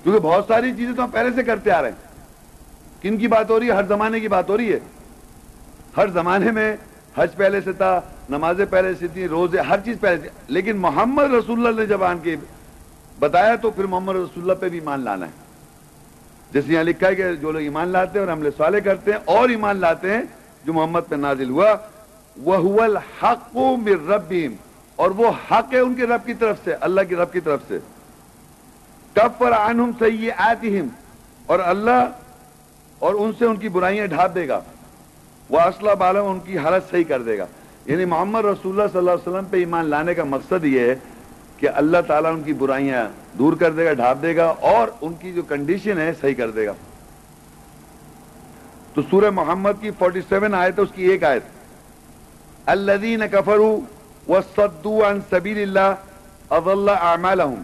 کیونکہ بہت ساری چیزیں تو ہم پہلے سے کرتے آ رہے ہیں۔ کن کی بات ہو رہی ہے؟ ہر زمانے کی بات ہو رہی ہے۔ ہر زمانے میں حج پہلے سے تھا، نمازیں پہلے سے تھی روزے، ہر چیز پہلے سے۔ لیکن محمد رسول اللہ نے جب آن کے بتایا تو پھر محمد رسول اللہ پہ بھی ایمان لانا ہے۔ جیسے یہاں لکھا ہے کہ جو لوگ ایمان لاتے ہیں اور حملے سوالے کرتے ہیں اور ایمان لاتے ہیں، جو محمد پہ نازل ہوا وہ الحق رب اور وہ حق ہے ان کے رب کی طرف سے، اللہ کی رب کی طرف سے۔ کفر عنہم سیئاتہم۔ اور اللہ اور ان سے ان کی برائیاں ڈھانپ دے گا۔ وہ اسلح عالم ان کی حالت صحیح کر دے گا۔ یعنی محمد رسول اللہ صلی اللہ علیہ وسلم پہ ایمان لانے کا مقصد یہ ہے کہ اللہ تعالیٰ ان کی برائیاں دور کر دے گا، ڈھانپ دے گا اور ان کی جو کنڈیشن ہے صحیح کر دے گا۔ تو سورہ محمد کی فورٹی سیون آئے تو اس کی ایک آیت۔ الذین کفروا وصدوا عن سبیل اللہ اضل اعمالهم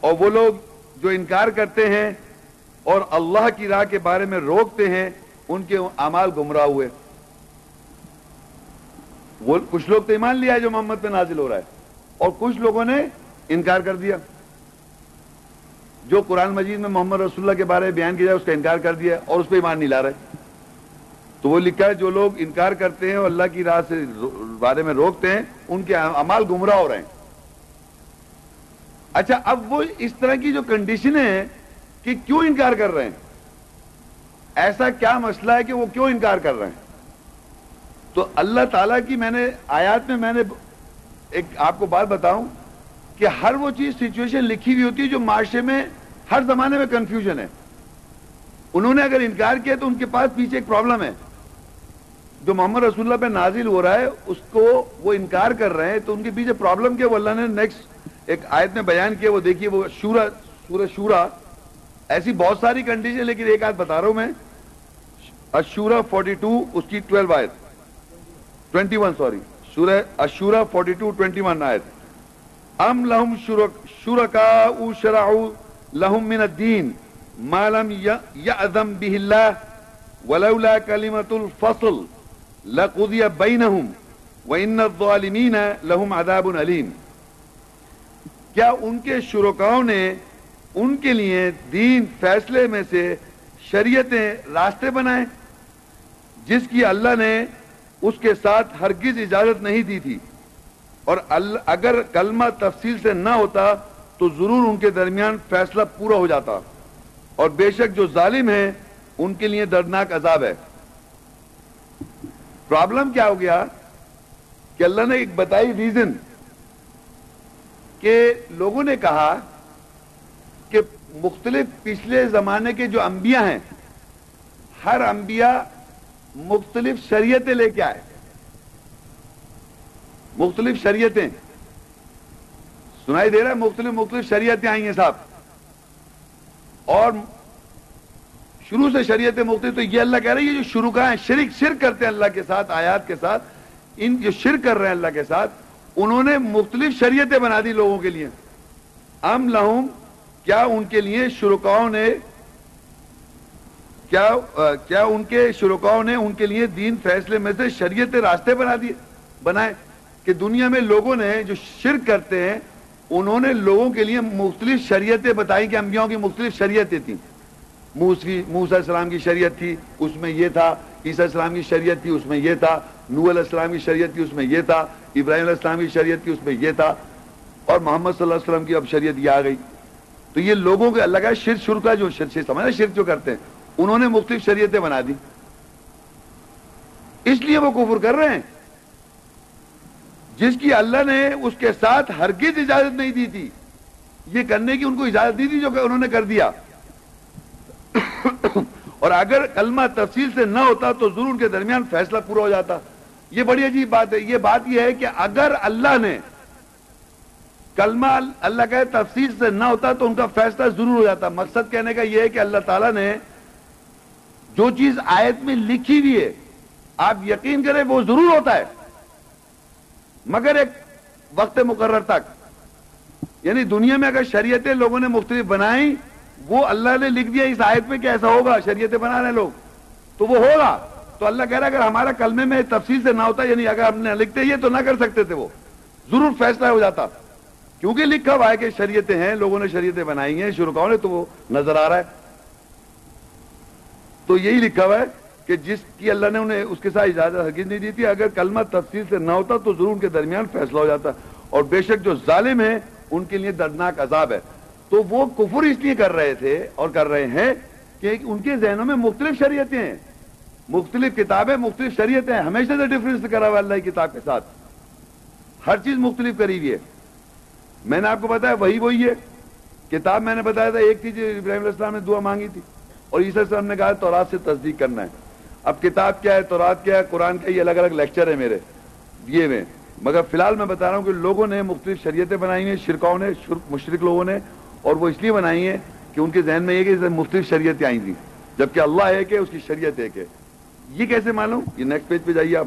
اور وہ لوگ جو انکار کرتے ہیں اور اللہ کی راہ کے بارے میں روکتے ہیں ان کے اعمال گمراہ ہوئے۔ وہ کچھ لوگ تو ایمان لیا ہے جو محمد پہ نازل ہو رہا ہے۔ اور کچھ لوگوں نے انکار کر دیا۔ جو قرآن مجید میں محمد رسول اللہ کے بارے میں بیان کیا جائے، اس کا انکار کر دیا اور اس پہ ایمان نہیں لا رہے۔ تو وہ لکھا ہے، جو لوگ انکار کرتے ہیں اور اللہ کی راہ سے بارے میں روکتے ہیں، ان کے امال گمراہ ہو رہے ہیں۔ اچھا اب وہ اس طرح کی جو کنڈیشن ہے کہ کیوں انکار کر رہے ہیں؟ ایسا کیا مسئلہ ہے کہ وہ کیوں انکار کر رہے ہیں؟ تو اللہ تعالیٰ کی میں نے آیات میں میں نے ایک آپ کو بات بتاؤں کہ ہر وہ چیز سچویشن لکھی ہوئی ہوتی ہے جو معاشرے میں ہر زمانے میں کنفیوژن ہے۔ انہوں نے اگر انکار کیا تو ان کے پاس پیچھے ایک پرابلم ہے۔ جو محمد رسول اللہ پہ نازل ہو رہا ہے، اس کو وہ انکار کر رہے ہیں تو ان کے پیچھے پرابلم کیا؟ وہ اللہ نے نیکسٹ ایک آیت میں بیان کیا، وہ دیکھیے وہ شورا سورہ شورا ایسی بہت ساری کنڈیشن لیکن ایک آیت بتا رہا ہوں میں۔ اشورا فورٹی ٹو اس کی ٹویلو آیت۔ ٹوینٹی ون سوری سورہ اشورا فورٹی ٹو ٹوینٹی ون آیت۔ ام لہم شرکا او شرعو لہم من الدین۔ ما لم یعظم به اللہ۔ ولولا کلمت الفصل لقضی بینہم۔ وان الظالمین لہم عذاب علیم کیا ان کے شرکاؤں نے ان کے لیے دین فیصلے میں سے شریعتیں راستے بنائے جس کی اللہ نے اس کے ساتھ ہرگز اجازت نہیں دی تھی۔ اور اگر کلمہ تفصیل سے نہ ہوتا تو ضرور ان کے درمیان فیصلہ پورا ہو جاتا۔ اور بے شک جو ظالم ہیں، ان کے لیے دردناک عذاب ہے۔ پرابلم کیا ہو گیا؟ کہ اللہ نے ایک بتائی ریزن کہ لوگوں نے کہا کہ مختلف پچھلے زمانے کے جو انبیاء ہیں، ہر انبیاء مختلف شریعتیں لے کے آئے۔ مختلف شریعتیں۔ سنائی دے رہا ہے، مختلف مختلف شریعتیں آئی ہیں صاحب۔ اور شروع سے شریعتیں مختلف، تو یہ اللہ کہہ رہے ہیں جو شروع کا ہے شرک شرک کرتے ہیں اللہ کے ساتھ، آیات کے ساتھ، ان جو شرک کر رہے ہیں اللہ کے ساتھ، انہوں نے مختلف شریعتیں بنا دی لوگوں کے لیے۔ ام لہم کیا ان کے لیے شرکاؤں نے کیا کیا ان کے شرکاؤں نے ان کے لیے دین فیصلے میں سے شریعت راستے بنا دیے، بنائے؟ کہ دنیا میں لوگوں نے جو شرک کرتے ہیں، انہوں نے لوگوں کے لیے مختلف شریعتیں بتائی کہ انبیاؤں کی مختلف شریعتیں تھیں۔ موس موسیٰ السلام کی شریعت تھی، اس میں یہ تھا، عیسیٰ السلام کی شریعت تھی، اس میں یہ تھا نو علیہ السلام کی شریعت تھی، اس میں یہ تھا، ابراہیم علیہ السلام کی شریعت تھی، اس میں یہ تھا۔ اور محمد صلی اللہ علیہ وسلم کی اب شریعت یہ آ گئی۔ تو یہ لوگوں کے اللہ کا شرک شروع کا جو سمجھا، شرک جو کرتے ہیں، انہوں نے مختلف شریعتیں بنا دی۔ اس لیے وہ کفر کر رہے ہیں۔ جس کی اللہ نے اس کے ساتھ ہرگز اجازت نہیں دی تھی۔ یہ کرنے کی ان کو اجازت دی تھی جو کہ انہوں نے کر دیا۔ اور اگر کلمہ تفصیل سے نہ ہوتا تو ضرور ان کے درمیان فیصلہ پورا ہو جاتا۔ یہ بڑی عجیب بات ہے۔ یہ بات یہ ہے کہ اگر اللہ نے کلمہ اللہ کا تفصیل سے نہ ہوتا تو ان کا فیصلہ ضرور ہو جاتا۔ مقصد کہنے کا یہ ہے کہ اللہ تعالیٰ نے جو چیز آیت میں لکھی ہوئی ہے، آپ یقین کریں وہ ضرور ہوتا ہے۔ مگر ایک وقت مقرر تک یعنی دنیا میں اگر شریعتیں لوگوں نے مختلف بنائی وہ اللہ نے لکھ دیا اس آیت میں کہ ایسا ہوگا، شریعتیں بنا رہے لوگ۔ تو وہ ہوگا۔ تو اللہ کہہ رہا اگر ہمارا کلمے میں تفصیل سے نہ ہوتا یعنی اگر ہم نے لکھتے یہ تو نہ کر سکتے تھے وہ۔ ضرور فیصلہ ہو جاتا۔ کیونکہ لکھا ہوا ہے کہ شریعتیں ہیں، لوگوں نے شریعتیں بنائی ہیں شروع نے، تو وہ نظر آ رہا ہے۔ تو یہی لکھا ہوا ہے کہ جس کی اللہ نے انہیں اس کے ساتھ اجازت حرکت نہیں دی تھی، اگر کلمہ تفصیل سے نہ ہوتا تو ضرور ان کے درمیان فیصلہ ہو جاتا۔ اور بے شک جو ظالم ہیں، ان کے لیے دردناک عذاب ہے۔ تو وہ کفر اس لیے کر رہے تھے اور کر رہے ہیں کہ ان کے ذہنوں میں مختلف شریعتیں ہیں۔ مختلف کتابیں، مختلف شریعتیں ہیں۔ ہمیشہ سے ڈفرینس کرا ہوا اللہ کی کتاب کے ساتھ۔ ہر چیز مختلف کری ہوئی ہے۔ میں نے آپ کو بتایا وہی وہی ہے۔ کتاب میں نے بتایا تھا، ایک تھی جو ابراہیم علیہ السلام نے دعا مانگی تھی۔ اور عیسیٰ السلام نے کہا، تورات سے تصدیق کرنا ہے۔ اب کتاب کیا ہے، تورات کیا ہے، قرآن کا یہ الگ الگ لیکچر ہے میرے۔ یہ میں۔ مگر فی الحال میں بتا رہا ہوں کہ لوگوں نے مختلف شریعتیں بنائی ہیں، شرکاؤں نے مشرق لوگوں نے، اور وہ اس لیے بنائی ہیں کہ ان کے ذہن میں یہ کہ مختلف شریعتیں آئی تھیں۔ جبکہ اللہ ایک ہے، اس کی شریعت ایک ہے۔ یہ کیسے معلوم؟ یہ نیکسٹ پیج پہ جائیے آپ۔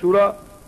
شورا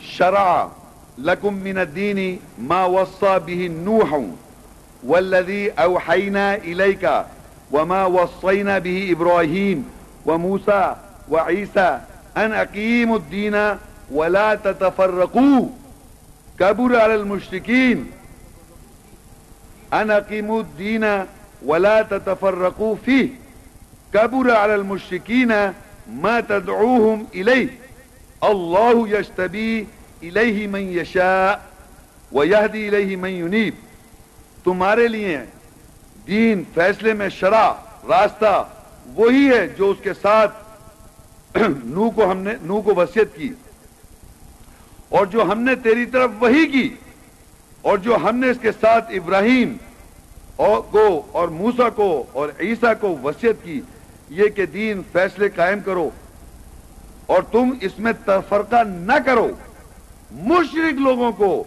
شرع لکم من الدین ما وصا به نوح والذی اوحینا الیکا وما وصینا به ابراہیم وموسا وعیسا أن اقیم الدین ولا تتفرقو۔ كبر على المشركين أن أقيموا الدين ولا تتفرقوا فيه كبر على المشركين ما تدعوهم إليه. الله يشتبي إليه من يشاء ويهدي إليه من ينيب. تمہارے لیے دین فیصلے میں شرع، راستہ وہی ہے جو اس کے ساتھ نو کو ہم نے، نو کو وسیعت کی۔ اور جو ہم نے تیری طرف وہی کی، اور جو ہم نے اس کے ساتھ ابراہیم کو، اور موسا کو، اور عیسیٰ کو وسیعت کی یہ کہ دین فیصلے قائم کرو اور تم اس میں تفرقہ نہ کرو۔ مشرق لوگوں کو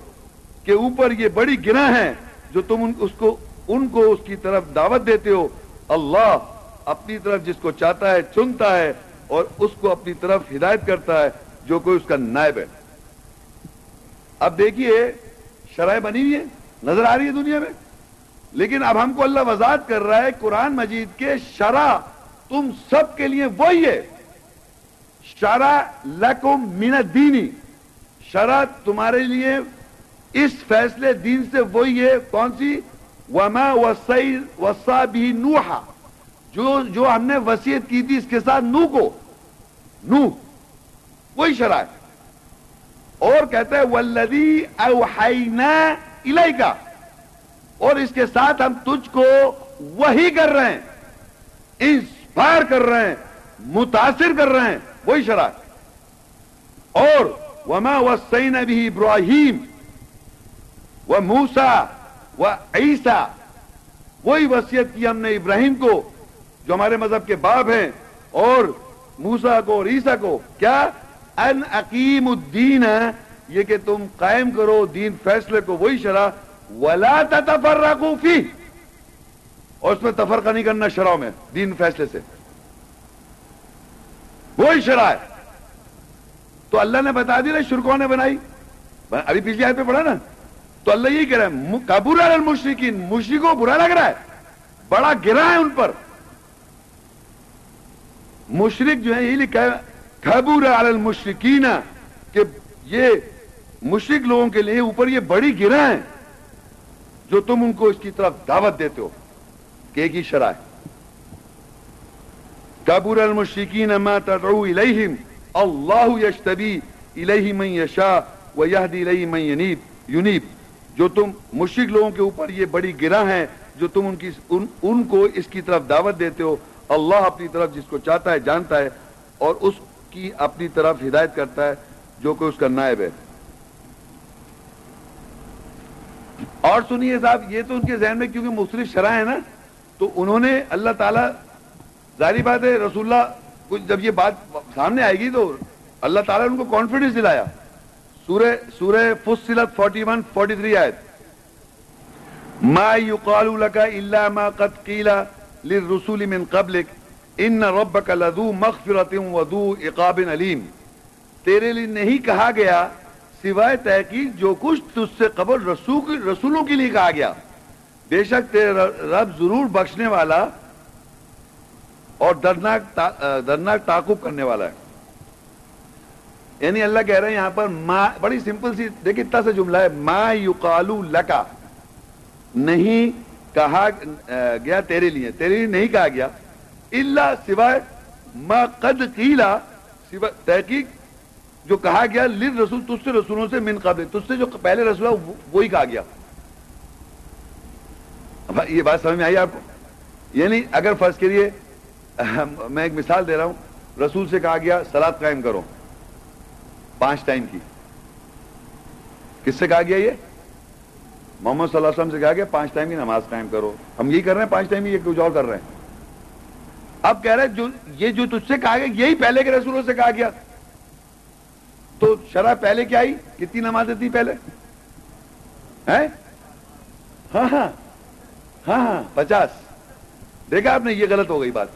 کہ اوپر یہ بڑی گنا ہے جو تم ان اس کو ان کو اس کی طرف دعوت دیتے ہو۔ اللہ اپنی طرف جس کو چاہتا ہے چنتا ہے اور اس کو اپنی طرف ہدایت کرتا ہے، جو کوئی اس کا نائب ہے۔ اب دیکھیے شرح بنی ہوئی ہے نظر آ رہی ہے دنیا میں۔ لیکن اب ہم کو اللہ وضاحت کر رہا ہے قرآن مجید کے شرح تم سب کے لیے وہی ہے۔ شرع لکم من دینی شرع تمہارے لیے اس فیصلے دین سے وہی ہے۔ کون سی؟ وما وسا بھی نوحا۔ جو جو ہم نے وسیعت کی تھی اس کے ساتھ نو کو۔ نو وہی شرع ہے۔ اور کہتے ہیں ولدی اوحینا الیکا اور اس کے ساتھ ہم تجھ کو وہی کر رہے ہیں۔ اس انسپائر کر رہے ہیں، متاثر کر رہے ہیں، وہی شرائط۔ اور وما وسین بھی ابراہیم وہ موسا و عیسا وہی وسیعت کی ہم نے ابراہیم کو، جو ہمارے مذہب کے باب ہیں، اور موسا کو اور عیسا کو۔ کیا؟ ان عقیم الدین ہے یہ کہ تم قائم کرو دین فیصلے کو، وہی شرح۔ ولا تتفرقوا فی اور اس میں تفرقہ نہیں کرنا شراؤ میں، دین فیصلے سے۔ وہی شرح ہے۔ تو اللہ نے بتا دی نا، شرکوں نے بنائی۔ ابھی پچھلی آیت پہ پڑھا نا۔ تو اللہ یہی کہہ رہا ہے کابور المشرقین مشرقوں برا لگ رہا ہے۔ بڑا گرا ہے ان پر۔ مشرق جو ہے، یہی لکھا ہے کابور المشرقین کہ یہ مشرق لوگوں کے لیے اوپر یہ بڑی گرا ہے، جو تم ان کو اس کی طرف دعوت دیتے ہو۔ کہ ایک ہی شرح کابور المشرقین ما تدعو الیہم اللہ یشتبی الیہ من یشا و یہدی الیہ من ینیب یونیب جو تم مشرق لوگوں کے اوپر یہ بڑی گرہ ہے جو تم ان کی ان, ان کو اس کی طرف دعوت دیتے ہو اللہ اپنی طرف جس کو چاہتا ہے جانتا ہے اور اس کی اپنی طرف ہدایت کرتا ہے جو کہ اس کا نائب ہے۔ اور سنیے صاحب یہ تو ان کے ذہن میں کیونکہ مختلف شرح ہے نا تو انہوں نے اللہ تعالیٰ، ظاہری بات ہے، رسول اللہ، کچھ جب یہ بات سامنے آئے گی تو اللہ تعالیٰ نے ان کو کانفیڈنس دلایا۔ سورہ سورہ فصلت 41 43 آیت۔ ما يقال لك الا ما قد قيل للرسول من قبلك ان ربك لذو مغفرة وذو عقاب علیم تیرے لیے نہیں کہا گیا سوائے تحقیق جو کچھ تجھ سے قبل رسول، رسولوں کے لیے کہا گیا۔ بے شک تیرے رب ضرور بخشنے والا اور درناک درناک تعاقب کرنے والا ہے۔ یعنی اللہ کہہ رہے ہیں یہاں پر ما، بڑی سمپل سی دیکھیں اتنا سا جملہ ہے، ما یقالو لکا۔ نہیں کہا گیا تیرے لیے تیرے لیے نہیں کہا گیا۔ اللہ سوائے ما قد قیلا، سوائے تحقیق، جو کہا گیا لر رسول تجھ سے رسولوں سے من قبل تجھ سے جو پہلے رسول وہی وہ کہا گیا۔ یہ بات سمجھ میں آئی آپ کو؟ یعنی اگر فرض کریے میں ایک مثال دے رہا ہوں۔ رسول سے کہا گیا سلاد قائم کرو۔ پانچ ٹائم کی۔ کس سے کہا گیا یہ؟ محمد صلی اللہ علیہ وسلم سے کہا گیا، پانچ ٹائم کی نماز قائم کرو۔ ہم یہی کر رہے ہیں، پانچ ٹائم یہ کچھ اور کر رہے ہیں۔ اب کہہ رہے جو، یہ جو تجھ سے کہا گیا، یہی پہلے کے رسولوں سے کہا گیا۔ تو شرح پہلے کیا آئی؟ کتنی نمازیں تھی پہلے؟ ہاں ہاں۔ ہاں ہاں پچاس۔ دیکھا آپ نے، یہ غلط ہو گئی بات۔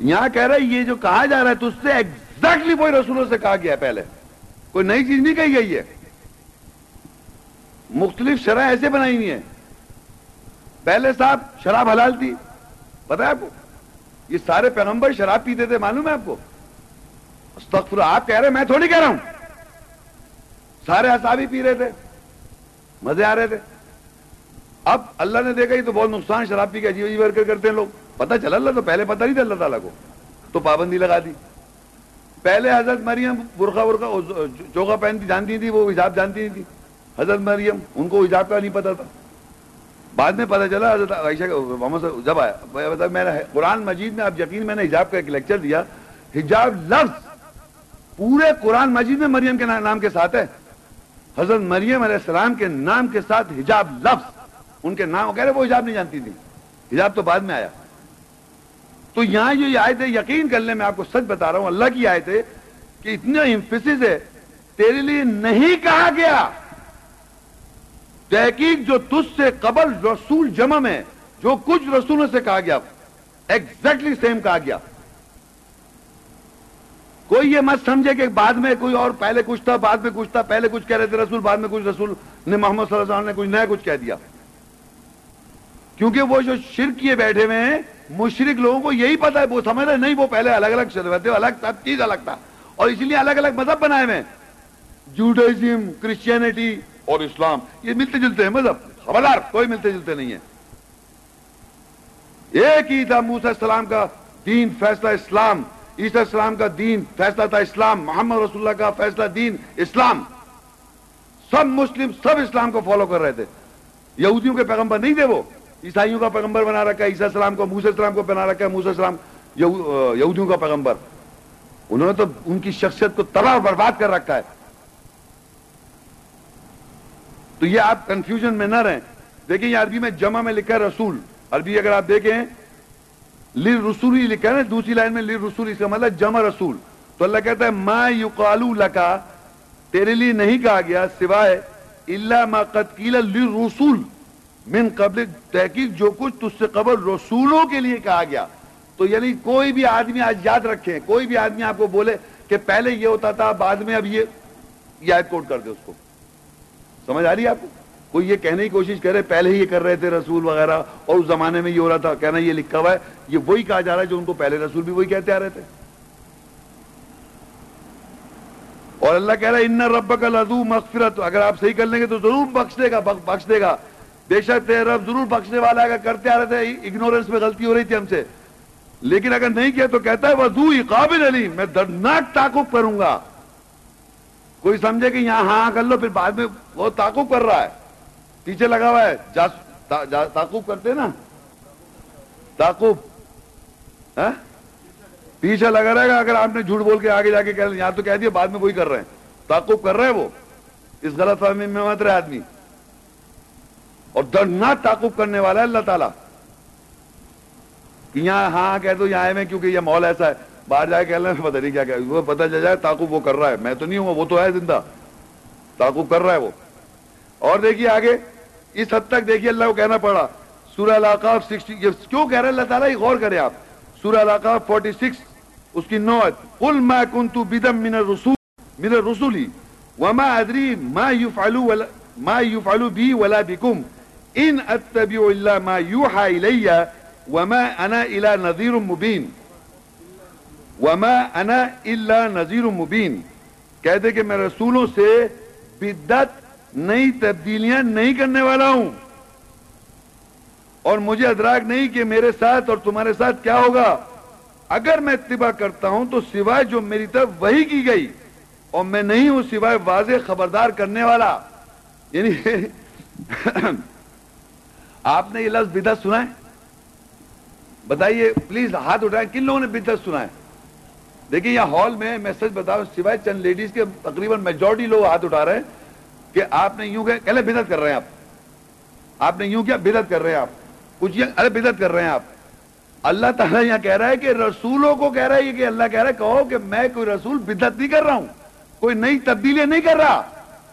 یہاں کہہ رہے یہ جو کہا جا رہا ہے، تو اس سے ایگزیکٹلی وہی رسولوں سے کہا گیا پہلے۔ کوئی نئی چیز نہیں کہی گئی ہے۔ مختلف شرح ایسے بنائی ہوئی ہیں۔ پہلے صاحب شراب حلال تھی۔ پتا ہے آپ کو؟ یہ سارے پیغمبر شراب پیتے تھے، معلوم ہے آپ کو؟ استغفر آپ کہہ رہے میں تھوڑی کہہ رہا ہوں۔ سارے اصابی پی رہے تھے۔ مزے آ رہے تھے۔ اب اللہ نے دیکھا یہ تو بہت نقصان شراب پی کے عجیب عجیب ورکر کرتے ہیں لوگ۔ پتہ چلا اللہ تو پہلے پتہ نہیں تھا اللہ تعالیٰ کو۔ تو پابندی لگا دی۔ پہلے حضرت مریم برقع برقع چوکا پہنتی جانتی تھی، وہ حجاب جانتی نہیں تھی۔ حضرت مریم، ان کو حجاب کا نہیں پتا تھا۔ بعد میں پتا چلا حضرت عائشہ محمد جب آیا، میں نے قرآن مجید میں آپ یقین میں نے حجاب کا ایک لیکچر دیا۔ حجاب لفظ پورے قرآن مجید میں مریم کے نام کے ساتھ ہے۔ حضرت مریم علیہ السلام کے نام کے ساتھ حجاب لفظ۔ ان کے نام کہہ رہے وہ حجاب نہیں جانتی تھی۔ حجاب تو بعد میں آیا۔ تو یہاں جو یہ آئے تھے یقین کرنے میں آپ کو سچ بتا رہا ہوں، اللہ کی آئے تھے کہ اتنے امفسس ہے، تیرے لیے نہیں کہا گیا۔ تحقیق جو تجھ سے قبل رسول جمع میں، جو کچھ رسولوں سے کہا گیا ایگزیکٹلی سیم کہا گیا۔ کوئی یہ مت سمجھے کہ بعد میں کوئی اور پہلے کچھ تھا، بعد میں کچھ تھا، پہلے کچھ کہہ رہے تھے رسول، بعد میں کچھ رسول نے محمد صلی اللہ علیہ وسلم نے کچھ نیا کچھ کہہ دیا۔ کیونکہ وہ جو شرک کیے بیٹھے ہوئے ہیں مشرق لوگوں کو یہی پتا ہے، وہ سمجھ رہے نہیں، وہ پہلے الگ الگ شروعات الگ سب چیز الگ تھا۔ اور اس لیے الگ الگ مذہب بنائے ہوئے جوڈائزم کرسچینٹی اور اسلام، یہ ملتے جلتے ہیں مذہب۔ خبردار، کوئی ملتے جلتے نہیں ہے۔ ایک ہی تھا موسیٰ السلام کا دین فیصلہ اسلام۔ عیسیٰ السلام کا دین فیصلہ تھا اسلام۔ محمد رسول اللہ کا فیصلہ دین اسلام۔ سب مسلم، سب اسلام کو فالو کر رہے تھے۔ یہودیوں کے پیغمبر نہیں تھے وہ۔ عیسائیوں کا پیغمبر بنا رکھا ہے، عیسیٰ السلام کو، موسیٰ السلام کو بنا رکھا ہے، موسیٰ السلام یہودیوں کا پیغمبر۔ انہوں نے تو ان کی شخصیت کو تباہ برباد کر رکھا ہے۔ تو یہ آپ کنفیوژن میں نہ رہیں۔ دیکھیں، یہ عربی میں جمع میں لکھا ہے رسول۔ عربی اگر آپ دیکھیں لیر رسول ہی لکھا ہے نا، دوسری لائن میں لیر رسول اس کا مطلب جمع رسول۔ تو اللہ کہتا ہے، ما یقالو لکا تیرے لیے نہیں کہا گیا، سوائے اللہ ما قد قیل لیر رسول من قبل تحقیق جو کچھ تجھ سے قبل رسولوں کے لیے کہا گیا۔ تو یعنی کوئی بھی آدمی آج یاد رکھے کوئی بھی آدمی آپ کو بولے کہ پہلے یہ ہوتا تھا، بعد میں اب یہ یہ آیت کوٹ کر دے اس کو۔ سمجھ آ رہی ہے آپ کو؟ کوئی یہ کہنے کی کوشش کرے، پہلے ہی یہ کر رہے تھے رسول وغیرہ، اور اس زمانے میں یہ ہو رہا تھا، کہنا یہ لکھا ہوا ہے، یہ وہی کہا جا رہا ہے جو ان کو پہلے رسول بھی وہی کہتے آ رہے تھے۔ اور اللہ کہہ رہا ہے، ان رب کا لدو مغفرت اگر آپ صحیح کر لیں گے تو ضرور بخش دے گا، بخش دے گا۔ بے شک تیرے رب ضرور بخشنے والا اگر کرتے آ رہے تھے اگنورینس میں غلطی ہو رہی تھی ہم سے۔ لیکن اگر نہیں کیا تو کہتا ہے، وضو قابل علی میں دردناک تعقب کروں گا۔ کوئی سمجھے کہ یہاں ہاں کر لو، پھر بعد میں وہ تعقب کر رہا ہے۔ پیچھے لگا ہوا ہے تعقب کرتے نا۔ تعقب ہاں؟ پیچھے لگا رہے گا، اگر آپ نے جھوٹ بول کے آگے جا کے کہہ یہاں تو کہہ دیا، بعد میں وہی کر رہے ہیں۔ تعقب کر رہے ہیں وہ۔ اس غلط فہمی میں مت رہے آدمی۔ اور دردناک تعقب کرنے والا ہے اللہ تعالیٰ۔ کہ یہاں ہاں کہہ دو، یہاں میں کیونکہ یہ ماحول ایسا ہے۔ باہر جا کے کہہ پتہ نہیں کیا کہ وہ پتہ چل جائے تعقب وہ کر رہا ہے۔ میں تو نہیں ہوں، وہ تو ہے زندہ۔ تعقب کر رہا ہے وہ۔ اور دیکھیے آگے، اس حد تک دیکھیے اللہ کو کہنا پڑا۔ سورہ علاقہ سکسٹی کیوں کہہ رہے اللہ تعالیٰ؟ یہ غور کرے آپ۔ سورہ علاقہ فورٹی سکس اس کی نوت قل ما کنتو بدم من الرسول من الرسولی وما ادری ما یفعلو ولا ما یفعلو بی ولا بکم۔ ان اتبعو اللہ ما یوحا الیہ وما انا الى نذیر مبین وما انا الا نذیر مبین کہتے کہ میں رسولوں سے بدت نئی تبدیلیاں نہیں کرنے والا ہوں۔ اور مجھے ادراک نہیں کہ میرے ساتھ اور تمہارے ساتھ کیا ہوگا۔ اگر میں اتباع کرتا ہوں تو سوائے جو میری طرف وہی کی گئی، اور میں نہیں ہوں سوائے واضح خبردار کرنے والا۔ یعنی آپ نے یہ لفظ بدت سنا ہے؟ بتائیے پلیز ہاتھ اٹھائیں، کن لوگوں نے بدت سنا ہے؟ دیکھیے یہاں ہال میں میں سچ بتاؤں، سوائے چند لیڈیز کے، تقریباً میجورٹی لوگ ہاتھ اٹھا رہے ہیں کہ آپ نے یوں کہ بدت کر رہے ہیں آپ۔ آپ نے یوں کیا بدت کر رہے ہیں آپ۔ کچھ ارے بدت کر رہے ہیں آپ۔ اللہ تعالیٰ یہاں کہہ رہا ہے کہ رسولوں کو کہہ رہا ہے کہ اللہ کہہ رہا ہے، کہو کہ میں کوئی رسول بدت نہیں کر رہا ہوں۔ کوئی نئی تبدیلیاں نہیں کر رہا۔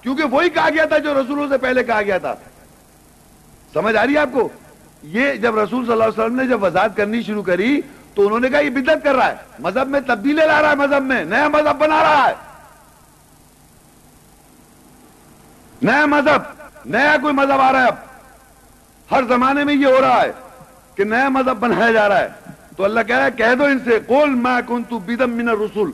کیونکہ وہی کہا گیا تھا جو رسولوں سے پہلے کہا گیا تھا۔ سمجھ آ رہی ہے آپ کو؟ یہ جب رسول صلی اللہ علیہ وسلم نے جب وضاحت کرنی شروع کری تو انہوں نے کہا یہ بدت کر رہا ہے۔ مذہب میں تبدیلی لا رہا ہے، مذہب میں نیا مذہب بنا رہا ہے۔ نیا مذہب، نیا کوئی مذہب آ رہا ہے اب۔ ہر زمانے میں یہ ہو رہا ہے کہ نیا مذہب بنایا جا رہا ہے۔ تو اللہ کہہ رہا ہے، کہہ دو ان سے کول میں کون بدم من رسول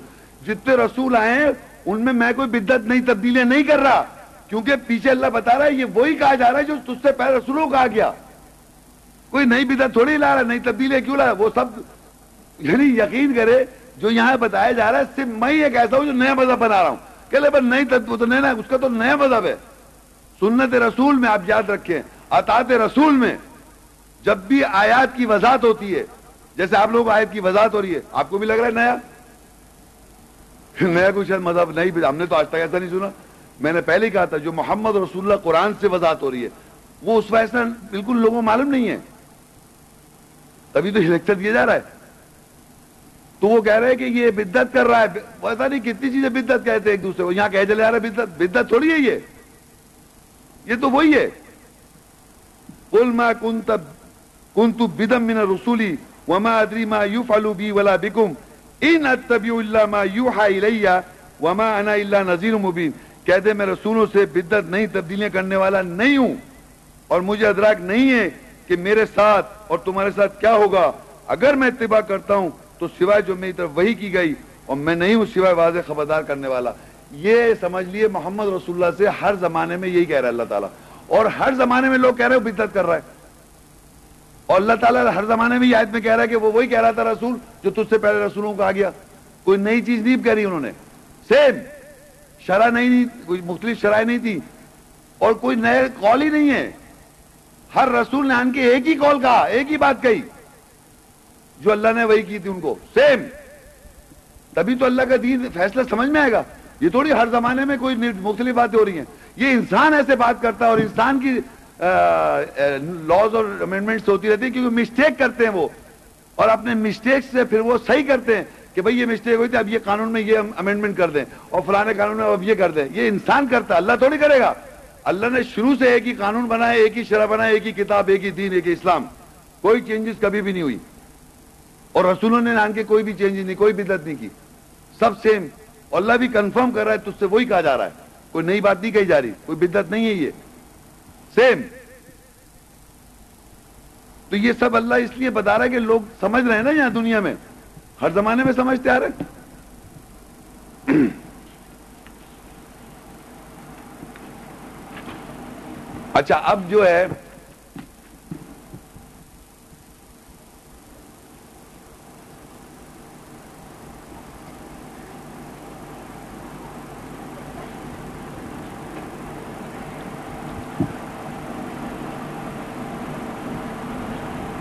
جتنے رسول آئے ہیں ان میں میں کوئی بدت نہیں، تبدیلیاں نہیں کر رہا۔ کیونکہ پیچھے اللہ بتا رہا ہے، یہ وہی کہا جا رہا ہے جو تج سے پہلے رسولوں کہا گیا۔ کوئی نئی بدت تھوڑی لا رہا نئی تبدیلیاں کیوں لا رہا وہ سب یعنی یقین کرے، جو یہاں بتایا جا رہا ہے، صرف میں ایک ایسا ہوں جو نیا مذہب بنا رہا ہوں۔ کہ لے نئی تو نیا اس کا تو نیا مذہب ہے۔ سنت رسول میں آپ یاد رکھیں اطاط رسول میں جب بھی آیات کی وضاحت ہوتی ہے، جیسے آپ لوگ آیت کی وضاحت ہو رہی ہے، آپ کو بھی لگ رہا ہے نیا؟ نیا کوئی مذہب نہیں ہم نے تو آج تک ایسا نہیں سنا۔ میں نے پہلے کہا تھا، جو محمد رسول اللہ قرآن سے وضاحت ہو رہی ہے، وہ اس ویسا بالکل لوگوں معلوم نہیں ہے۔ تبھی تو لیکچر دیا جا رہا ہے۔ تو وہ کہہ رہے ہیں کہ یہ بدت کر رہا ہے۔ پتا نہیں، کتنی چیزیں بدت کہتے ہیں ایک دوسرے کو۔ یہاں کہہ چلے آ رہا ہے بدت بدت تھوڑی ہے یہ۔ یہ تو وہی ہے۔ قل ما كنت كنت بدم من الرسول وما ادري ما يفعل بي ولا بكم۔ ان اتبع الا ما يوحى الي وما انا الا نذير مبين۔ کہتے میں رسولوں سے بدت نہیں، تبدیلیاں کرنے والا نہیں ہوں۔ اور مجھے ادراک نہیں ہے کہ میرے ساتھ اور تمہارے ساتھ کیا ہوگا۔ اگر میں اتباع کرتا ہوں تو سوائے جو میری طرف وہی کی گئی اور میں نہیں ہوں، سوائے واضح خبردار کرنے والا۔ یہ سمجھ لیے محمد رسول اللہ سے ہر زمانے میں یہی کہہ رہا ہے اللہ تعالیٰ۔ اور ہر زمانے میں لوگ کہہ رہے ہو بدت کر رہا ہے۔ اور اللہ تعالیٰ ہر زمانے میں یہ آیت میں کہہ رہا ہے کہ وہ وہی کہہ رہا تھا رسول جو تجھ سے پہلے رسولوں کو آ گیا۔ کوئی نئی چیز نہیں کہہ رہی انہوں نے۔ سیم شرح نہیں کوئی مختلف شرح نہیں تھی۔ اور کوئی نئے کال ہی نہیں ہے۔ ہر رسول نے ان کے ایک ہی کال کہا، ایک ہی بات کہی۔ جو اللہ نے وہی کی تھی ان کو۔ سیم تبھی تو اللہ کا دین فیصلہ سمجھ میں آئے گا۔ یہ تھوڑی ہر زمانے میں کوئی مختلف باتیں ہو رہی ہیں۔ یہ انسان ایسے بات کرتا ہے اور انسان کی لاز اور امینڈمنٹس ہوتی رہتی ہیں کیونکہ مسٹیک کرتے ہیں وہ۔ اور اپنے مسٹیک سے پھر وہ صحیح کرتے ہیں۔ کہ بھئی یہ مسٹیک ہوئی تھی اب یہ قانون میں یہ امینڈمنٹ کر دیں اور فلانے قانون میں اب یہ کر دیں۔ یہ انسان کرتا ہے، اللہ تھوڑی کرے گا۔ اللہ نے شروع سے ایک ہی قانون بنایا، ایک ہی شرح بنایا، ایک ہی کتاب، ایک ہی دین، ایک ہی اسلام۔ کوئی چینجز کبھی بھی نہیں ہوئی۔ اور رسولوں نے نان کے کوئی بھی چینج نہیں، کوئی بدت نہیں کی۔ سب سیم اللہ بھی کنفرم کر رہا ہے تو اس سے وہی کہا جا رہا ہے۔ کوئی نئی بات نہیں کہی جا رہی، کوئی بدت نہیں ہے یہ۔ سیم تو یہ سب اللہ اس لیے بتا رہا ہے کہ لوگ سمجھ رہے ہیں نا یہاں دنیا میں۔ ہر زمانے میں سمجھتے آ رہے اچھا اب جو ہے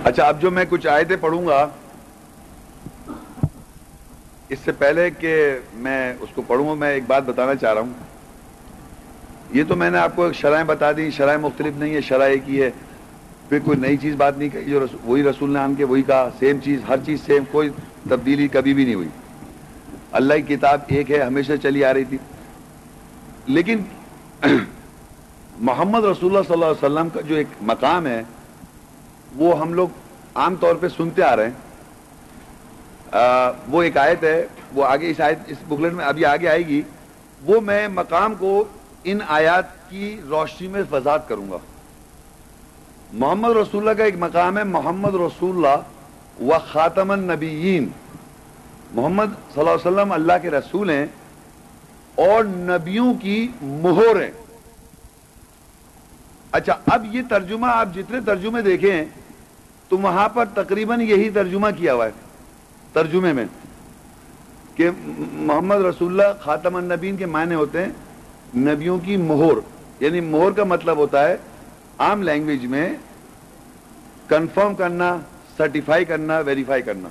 اچھا اب جو میں کچھ آیتیں پڑھوں گا اس سے پہلے کہ میں اس کو پڑھوں میں ایک بات بتانا چاہ رہا ہوں۔ یہ تو میں نے آپ کو ایک شرائیں بتا دی شرائیں مختلف نہیں ہے شرح ایک ہی ہے۔ پھر کوئی نئی چیز بات نہیں کہی جو رسول، وہی رسول نے آن کے وہی کہا سیم چیز، ہر چیز سیم کوئی تبدیلی کبھی بھی نہیں ہوئی۔ اللہ کی کتاب ایک ہے، ہمیشہ چلی آ رہی تھی۔ لیکن محمد رسول اللہ صلی اللہ علیہ وسلم کا جو ایک مقام ہے، وہ ہم لوگ عام طور پہ سنتے آ رہے ہیں۔ وہ ایک آیت ہے، وہ آگے اس آیت، اس بکلٹ میں ابھی آگے آئے گی۔ وہ میں مقام کو ان آیات کی روشنی میں وضاحت کروں گا۔ محمد رسول اللہ کا ایک مقام ہے، محمد رسول اللہ و خاتم النبیین۔ محمد صلی اللہ علیہ وسلم اللہ کے رسول ہیں اور نبیوں کی مہر ہیں۔ اچھا اب یہ ترجمہ، آپ جتنے ترجمے دیکھیں تو وہاں پر تقریباً یہی ترجمہ کیا ہوا ہے۔ ترجمے میں کہ محمد رسول اللہ خاتم النبین کے معنی ہوتے ہیں نبیوں کی مہر یعنی مہر کا مطلب ہوتا ہے عام لینگویج میں کنفرم کرنا سرٹیفائی کرنا ویریفائی کرنا۔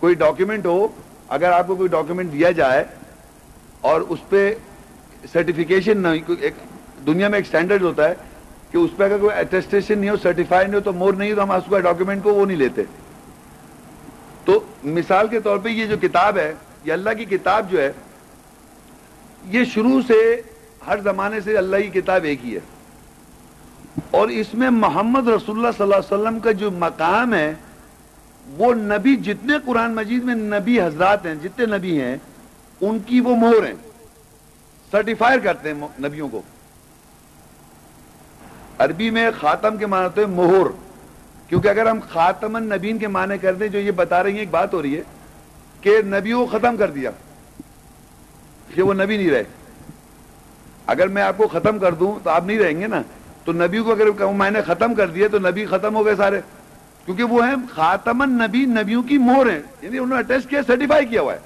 کوئی ڈاکیومنٹ ہو، اگر آپ کو کوئی ڈاکیومنٹ دیا جائے اور اس پہ سرٹیفکیشن نہ دنیا میں ایک سٹینڈرڈ ہوتا ہے کہ اس پہ اگر کوئی اٹیسٹیشن نہیں ہو سرٹیفائی نہیں ہو تو مور نہیں ہو تو ہم اس کا ڈاکیومنٹ کو وہ نہیں لیتے۔ تو مثال کے طور پہ یہ جو کتاب ہے، یہ اللہ کی کتاب جو ہے، یہ شروع سے ہر زمانے سے اللہ کی کتاب ایک ہی ہے۔ اور اس میں محمد رسول اللہ صلی اللہ علیہ وسلم کا جو مقام ہے، وہ نبی جتنے قرآن مجید میں نبی حضرات ہیں، جتنے نبی ہیں، ان کی وہ مہر ہیں۔ سرٹیفائر کرتے ہیں نبیوں کو۔ عربی میں خاتم کے معنی ہوتے ہیں مہر۔ کیونکہ اگر ہم خاتم النبین کے معنی کر دیں، جو یہ بتا رہی ہیں، ایک بات ہو رہی ہے کہ نبیوں کو ختم کر دیا کہ وہ نبی نہیں رہے۔ اگر میں آپ کو ختم کر دوں تو آپ نہیں رہیں گے نا۔ تو نبی کو اگر میں نے ختم کر دیا تو نبی ختم ہو گئے سارے۔ کیونکہ وہ ہیں خاتم النبی نبیوں کی مور ہیں۔ یعنی انہوں نے اٹیسٹ کیا سرٹیفائی کیا ہوا ہے۔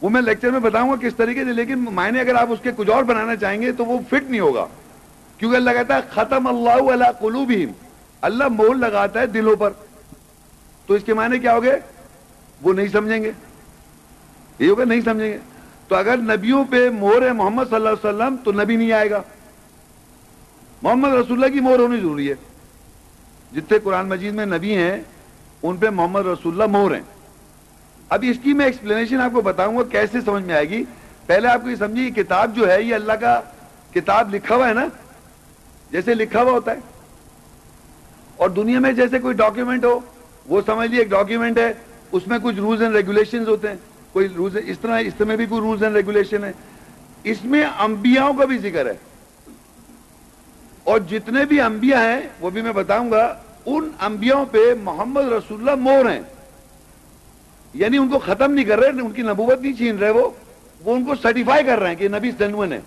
وہ میں لیکچر میں بتاؤں گا کس طریقے سے، لیکن معنی اگر آپ اس کے کچھ اور بنانا چاہیں گے تو وہ فٹ نہیں ہوگا۔ کیونکہ اللہ کہتا ہے، ختم اللہ علیہ قلوبہم. اللہ مول لگاتا ہے دلوں پر۔ تو اس کے معنی کیا ہوگے وہ نہیں سمجھیں گے۔ یہ ہوگا نہیں سمجھیں گے۔ تو اگر نبیوں پہ مور ہے محمد صلی اللہ علیہ وسلم، تو نبی نہیں آئے گا۔ محمد رسول اللہ کی مور ہونی ضروری ہے۔ جتنے قرآن مجید میں نبی ہیں، ان پہ محمد رسول اللہ مور ہیں۔ اب اس کی میں ایکسپلینیشن آپ کو بتاؤں گا کیسے سمجھ میں آئے گی۔ پہلے آپ کو یہ سمجھیے کتاب جو ہے، یہ اللہ کا کتاب لکھا ہوا ہے نا؟ جیسے لکھا ہوا ہوتا ہے۔ اور دنیا میں جیسے کوئی ڈاکیومنٹ ہو، وہ سمجھ لیے ایک ڈاکیومنٹ ہے، اس میں کچھ رولز اینڈ ریگولیشن ہوتے ہیں۔ کوئی رولز اس طرح، اس میں بھی کوئی رولز اینڈ ریگولیشن ہے۔ اس میں انبیاءوں کا بھی ذکر ہے۔ اور جتنے بھی انبیاء ہیں، وہ بھی میں بتاؤں گا، ان انبیاءوں پہ محمد رسول اللہ مور ہیں۔ یعنی ان کو ختم نہیں کر رہے، ان کی نبوت نہیں چھین رہے وہ۔ وہ ان کو سرٹیفائی کر رہے ہیں کہ نبی سنون ہے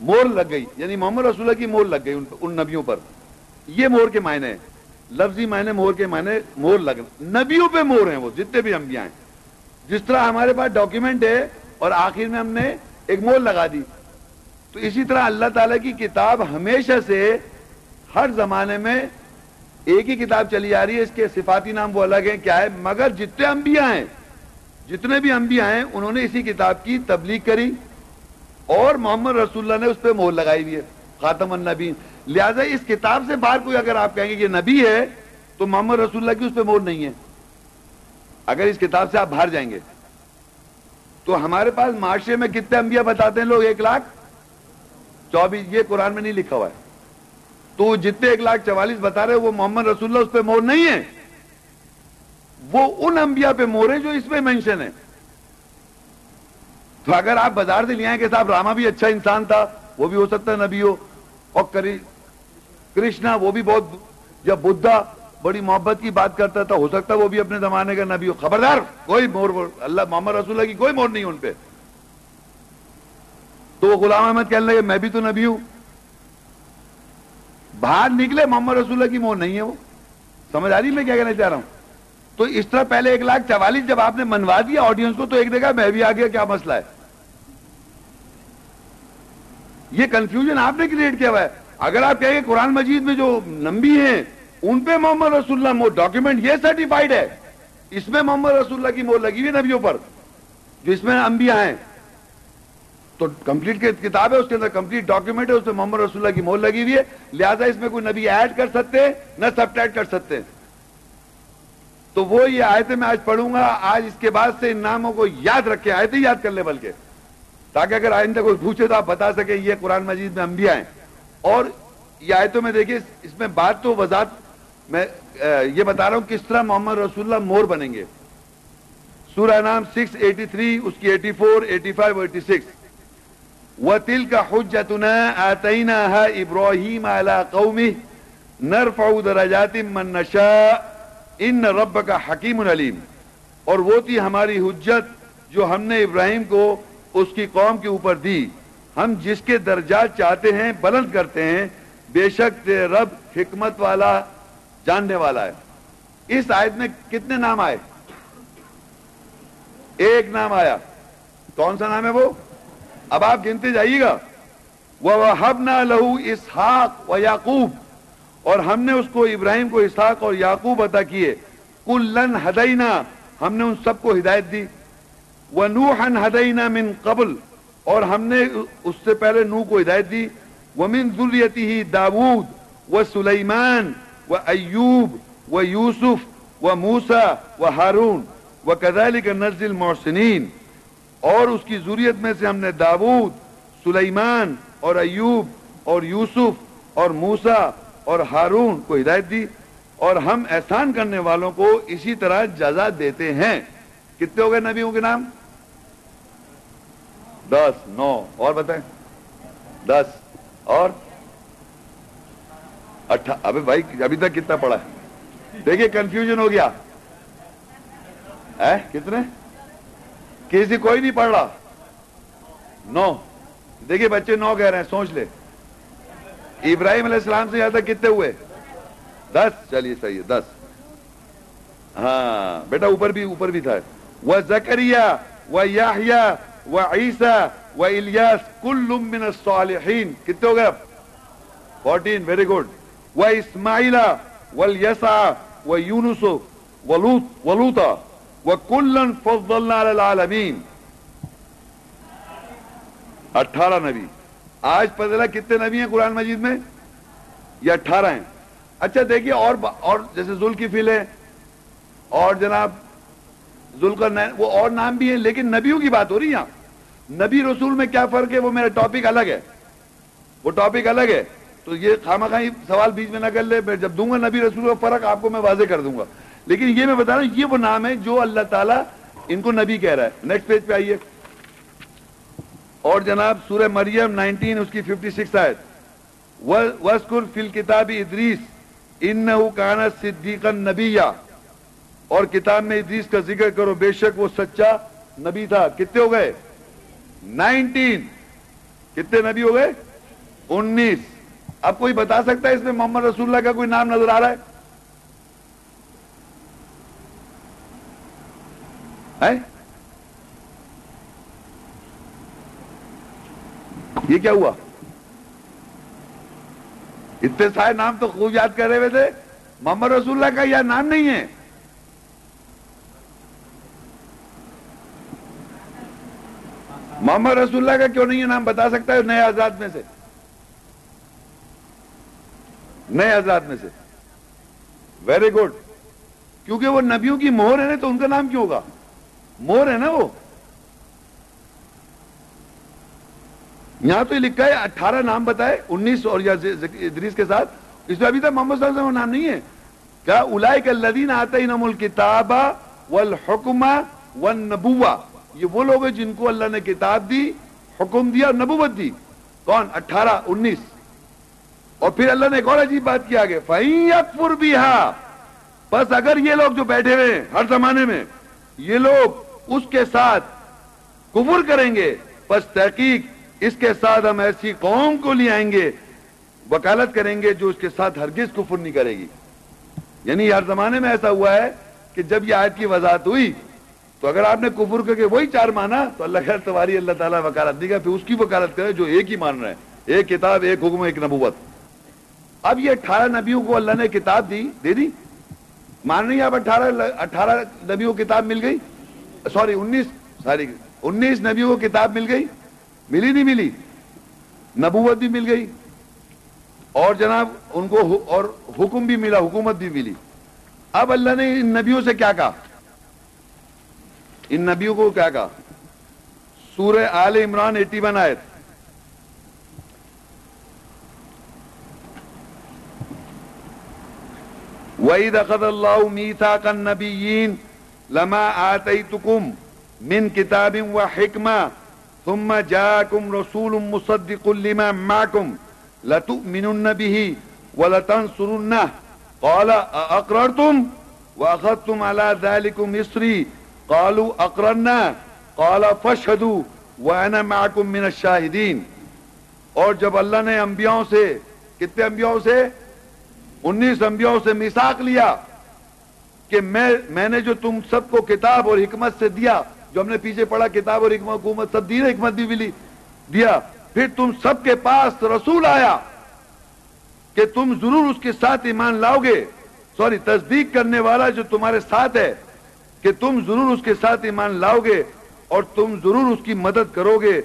مور لگ گئی یعنی محمد رسول اللہ کی مور لگ گئی ان نبیوں پر۔ یہ مور کے معنی ہے لفظی معنی مور کے معنی مور لگ نبیوں پہ مور ہیں وہ، جتنے بھی انبیاء ہیں۔ جس طرح ہمارے پاس ڈاکیومنٹ ہے اور آخر میں ہم نے ایک مور لگا دی۔ تو اسی طرح اللہ تعالی کی کتاب ہمیشہ سے ہر زمانے میں ایک ہی کتاب چلی آ رہی ہے۔ اس کے صفاتی نام وہ الگ ہیں، کیا ہے؟ مگر جتنے انبیاء ہیں، جتنے بھی انبیاء ہیں، انہوں نے اسی کتاب کی تبلیغ کری اور محمد رسول اللہ نے اس پہ مور لگائی ہوئی ہے۔ خاتم النبی لہذا اس کتاب سے باہر کوئی اگر آپ کہیں گے یہ نبی ہے، تو محمد رسول اللہ کی اس پہ مور نہیں ہے۔ اگر اس کتاب سے آپ باہر جائیں گے۔ تو ہمارے پاس معاشرے میں کتنے انبیاء بتاتے ہیں لوگ ایک لاکھ؟ چوبیس، یہ قرآن میں نہیں لکھا ہوا ہے۔ تو جتنے ایک لاکھ چوالیس بتا رہے وہ محمد رسول اللہ اس پہ مور نہیں ہے۔ وہ ان انبیاء پہ مور ہے جو اس میں مینشن ہے تو اگر آپ بازار سے لے آئیں کہ صاحب راما بھی اچھا انسان تھا وہ بھی ہو سکتا ہے نبی ہو اور کرشنا وہ بھی بہت جب بدھا بڑی محبت کی بات کرتا تھا، ہو سکتا ہے وہ بھی اپنے زمانے کا نبی ہو۔ خبردار! کوئی مور اللہ محمد رسول اللہ کی کوئی مور نہیں ان پہ۔ تو وہ غلام احمد کہنے لگے، میں بھی تو نبی ہوں۔ باہر نکلے، محمد رسول اللہ کی مور نہیں ہے وہ۔ سمجھ آ رہی میں کیا کہنا چاہ رہا ہوں؟ تو اس طرح پہلے ایک لاکھ چوالیس جب آپ نے منوا دیا آڈینس کو، تو ایک دیکھا میں بھی آ گیا کیا مسئلہ ہے؟ یہ کنفیوژن آپ نے کریٹ کیا ہوا ہے۔ اگر آپ کہیں گے قرآن مجید میں جو نمبی ہیں، ان پہ محمد رسول اللہ ڈاکیومنٹ یہ سرٹیفائڈ ہے۔ اس میں محمد رسول اللہ کی مور لگی ہوئی نبیوں پر، جو اس میں انبیاء ہیں۔ تو کمپلیٹ کتاب ہے، اس کے اندر کمپلیٹ ڈاکیومنٹ ہے، اس میں محمد رسول اللہ کی مور لگی ہوئی ہے۔ لہٰذا اس میں کوئی نبی ایڈ کر سکتے، نہ سب کر سکتے۔ تو وہ یہ آیتیں میں آج پڑھوں گا۔ آج اس کے بعد سے ان ناموں کو یاد رکھے آیتیں یاد کر لیں بلکہ۔ تاکہ اگر آئندہ کوئی پوچھے تو آپ بتا سکیں یہ قرآن مجید میں انبیاء ہیں۔ اور یہ آیتوں میں دیکھیے، اس میں بات تو وضاحت میں یہ بتا رہا ہوں کس طرح محمد رسول اللہ مور بنیں گے۔ سورہ نام سکس، ایٹی تھری، اس کی eighty four, eighty five, eighty six. وہ تل کا حجتنا آتینا ابراہیم اعلی قومی نرف درجات من نشا ان رب کا حکیم العلیم اور وہ تھی ہماری حجت جو ہم نے ابراہیم کو اس کی قوم کے اوپر دی۔ ہم جس کے درجات چاہتے ہیں، بلند کرتے ہیں۔ بے شک رب حکمت والا، جاننے والا ہے۔ اس آیت میں کتنے نام آئے؟ ایک نام آیا۔ کون سا نام ہے وہ؟ اب آپ گنتے جائیے گا۔ وہ ہب نہ لہو اسحاق و یعقوب اور ہم نے اس کو، ابراہیم کو، اسحاق اور یعقوب عطا کیے۔ کلن ہدینا، ہم نے ان سب کو ہدایت دی۔ وہ نوحن ہدینا من قبل، اور ہم نے اس سے پہلے نو کو ہدایت دی وہ ذریتی ہی داود و سلیمان و ایوب و یوسف و موسا و ہارون و نزل محسنین اور اس کی ضروریت میں سے ہم نے داود، سلیمان اور ایوب اور یوسف اور موسا اور ہارون کو ہدایت دی، اور ہم احسان کرنے والوں کو اسی طرح جزا دیتے ہیں۔ کتنے ہو گئے نبیوں کے نام؟ دس، نو، اور بتائیں؟ دس، اور؟ اٹھا، ابھی بھائی، ابھی تک کتنا پڑا ہے؟ دیکھیے کنفیوژن ہو گیا۔ کتنے؟ کسی کوئی نہیں پڑھ رہا۔ نو۔ دیکھیے، بچے نو کہہ رہے ہیں، سوچ لے۔ ابراہیم علیہ السلام سے یہاں تک کتنے ہوئے؟ دس۔ چلیے، صحیح ہے، دس۔ ہاں بیٹا، اوپر بھی اوپر بھی تھا۔ وہ زکریہ وہ یاہیا وہ عیسا وہ الیاس کل من الصالحین. کتنے ہو گئے اب؟ فورٹین ویری گڈ وہ اسماعیلا ولیسا وہ یونس ولوتا وہ کلن فضلنا العالمین. اٹھارہ نبی. آج پتہ کتنے نبی ہیں قرآن مجید میں؟ یہ اٹھارہ ہیں. اچھا دیکھیے اور اور جیسے ذل کی فل ہے اور جناب ذل وہ اور نام بھی ہیں، لیکن نبیوں کی بات ہو رہی یہاں۔ نبی رسول میں کیا فرق ہے؟ وہ میرا ٹاپک الگ ہے۔ وہ ٹاپک الگ ہے۔ تو یہ خامہ خائی سوال بیچ میں نہ کر لے، میں جب دوں گا نبی رسول کا فرق، آپ کو میں واضح کر دوں گا۔ لیکن یہ میں بتا رہا ہوں، یہ وہ نام ہے جو اللہ تعالیٰ ان کو نبی کہہ رہا ہے۔ نیکسٹ پیج پہ آئیے۔ اور جناب، سورہ مریم نائنٹین، اس کی ففٹی سکس آئے وسکر فل کتاب ادریس ان کانا صدیق نبی اور کتاب میں ادریس کا ذکر کرو، بے شک وہ سچا نبی تھا۔ کتنے ہو گئے؟ نائنٹین۔ کتنے نبی ہو گئے؟ انیس۔ اب کوئی بتا سکتا ہے اس میں محمد رسول اللہ کا کوئی نام نظر آ رہا ہے؟ یہ کیا ہوا؟ اتنے سارے نام تو خوب یاد کر رہے ہوئے تھے۔ محمد رسول اللہ کا یہ نام نہیں ہے۔ محمد رسول اللہ کا کیوں نہیں ہے؟ نام بتا سکتا ہے نئے آزاد میں سے۔ نئے آزاد میں سے۔ ویری گڈ کیونکہ وہ نبیوں کی مہر ہے نا، تو ان کا نام کیوں ہوگا؟ مہر ہے نا وہ۔ یہاں تو یہ لکھا ہے، اٹھارہ نام بتائے، انیس اور ادریس کے ساتھ۔ اس میں ابھی تک محمد صلی اللہ علیہ وسلم نام نہیں ہے۔ کیا الدین آتا ہی نم الکتاب و الحکمہ و نبوا یہ وہ لوگ ہیں جن کو اللہ نے کتاب دی، حکم دیا اور نبوت دی۔ کون؟ اٹھارہ، انیس۔ اور پھر اللہ نے ایک اور عجیب بات کیا آگے، فَإِن يَكْفُرْ بِهَا۔ بس اگر یہ لوگ جو بیٹھے ہوئے ہیں، ہر زمانے میں، یہ لوگ اس کے ساتھ کفر کریں گے، بس تحقیق، اس کے ساتھ ہم ایسی قوم کو لے آئیں گے، وکالت کریں گے جو اس کے ساتھ ہرگز کفر نہیں کرے گی۔ یعنی ہر زمانے میں ایسا ہوا ہے کہ جب یہ آیت کی وضاحت ہوئی تو اگر آپ نے کفر کر کے وہی چار مانا، تو اللہ خیر تمہاری اللہ تعالیٰ وکالت دے گا پھر اس کی وکالت کرے جو ایک ہی مان رہے ہیں۔ ایک کتاب، ایک حکم، ایک نبوت۔ اب یہ اٹھارہ نبیوں کو اللہ نے کتاب دی، دے دی۔ مان رہی آپ اٹھارہ اٹھارہ نبیوں کو کتاب مل گئی؟ سوری، انیس ساری انیس نبیوں کو کتاب مل گئی۔ ملی نہیں ملی؟ نبوت بھی مل گئی۔ اور جناب، ان کو اور حکم بھی ملا، حکومت بھی ملی۔ اب اللہ نے ان نبیوں سے کیا کہا؟ ان نبیوں کو کیا کہا؟ سورہ آل عمران ایٹی ون آیت۔ وَإِذَا قَدَ اللَّهُ مِيثَاقَ النَّبِيِّينَ لَمَا آتَيْتُكُمْ مِنْ كِتَابٍ وَحِكْمَةٍ ثُمَّ جَاءَكُمْ رَسُولٌ مُصَدِّقٌ لِمَا مَعَكُمْ لَتُؤْمِنُنَّ بِهِ وَلَتَنْصُرُنَّهُ قَالَ أَأَقْرَرْتُمْ وَأَخَذْتُمْ عَلَى ذَلِكُمْ إِصْرِي قالوا اقررنا. قال فشهدوا وانا معكم من الشاهدين. اور جب اللہ نے انبیاءوں سے، کتنے انبیاءوں سے؟ انیس انبیاءوں سے میثاق لیا کہ میں میں نے جو تم سب کو کتاب اور حکمت سے دیا، جو ہم نے پیچھے پڑھا، کتاب اور حکمت، حکومت سب دی حکمت بھی ملی دیا، پھر تم سب کے پاس رسول آیا کہ تم ضرور اس کے ساتھ ایمان لاؤ گے۔ سوری، تصدیق کرنے والا جو تمہارے ساتھ ہے کہ تم ضرور اس کے ساتھ ایمان لاؤ گے اور تم ضرور اس کی مدد کرو گے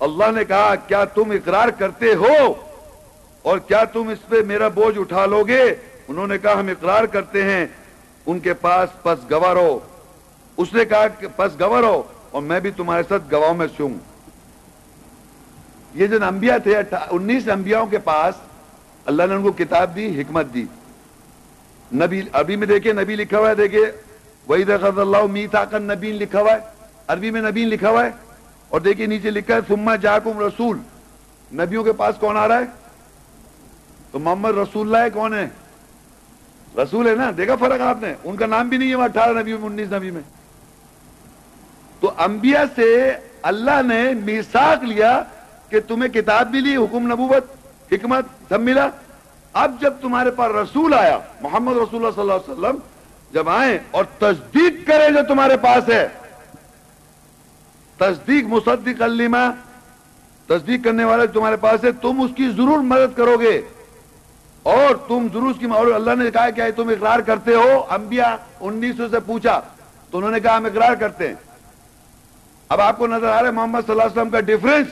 اللہ نے کہا، کیا تم اقرار کرتے ہو؟ اور کیا تم اس پہ میرا بوجھ اٹھا لو گے انہوں نے کہا، ہم اقرار کرتے ہیں، ان کے پاس پس گواہ رہو۔ اس نے کہا کہ پس گواہ رہو، اور میں بھی تمہارے ساتھ گواہوں میں سے ہوں۔ یہ جو انبیاء تھے انیس انبیاءوں کے پاس اللہ نے ان کو کتاب دی، حکمت دی۔ نبی، ابھی میں دیکھیں، نبی لکھا ہوا ہے، دیکھیں۔ وہی دخت اللہ میتا کا نبین لکھا ہوا ہے عربی میں نبین لکھا ہوا ہے اور دیکھیے نیچے لکھا ہے سما جاکم رسول۔ نبیوں کے پاس کون آ رہا ہے؟ تو محمد رسول اللہ ہے کون ہے؟ رسول ہے نا؟ دیکھا فرق آپ نے، ان کا نام بھی نہیں ہے اٹھارہ نبی میں، انیس نبی میں۔ تو انبیاء سے اللہ نے میساک لیا کہ تمہیں کتاب بھی لی حکم نبوت، حکمت، سب ملا۔ اب جب تمہارے پاس رسول آیا، محمد رسول اللہ صلی اللہ علیہ وسلم جب آئیں اور تصدیق کریں جو تمہارے پاس ہے۔ تصدیق مصدق علیما تصدیق کرنے والے تمہارے پاس ہے، تم اس کی ضرور مدد کرو گے۔ اور تم ضرور اس کی اللہ نے کہا کہ تم اقرار کرتے ہو۔ انبیاء انیسوں سے پوچھا، تو انہوں نے کہا ہم اقرار کرتے ہیں۔ اب آپ کو نظر آ رہا ہے محمد صلی اللہ علیہ وسلم کا ڈفرنس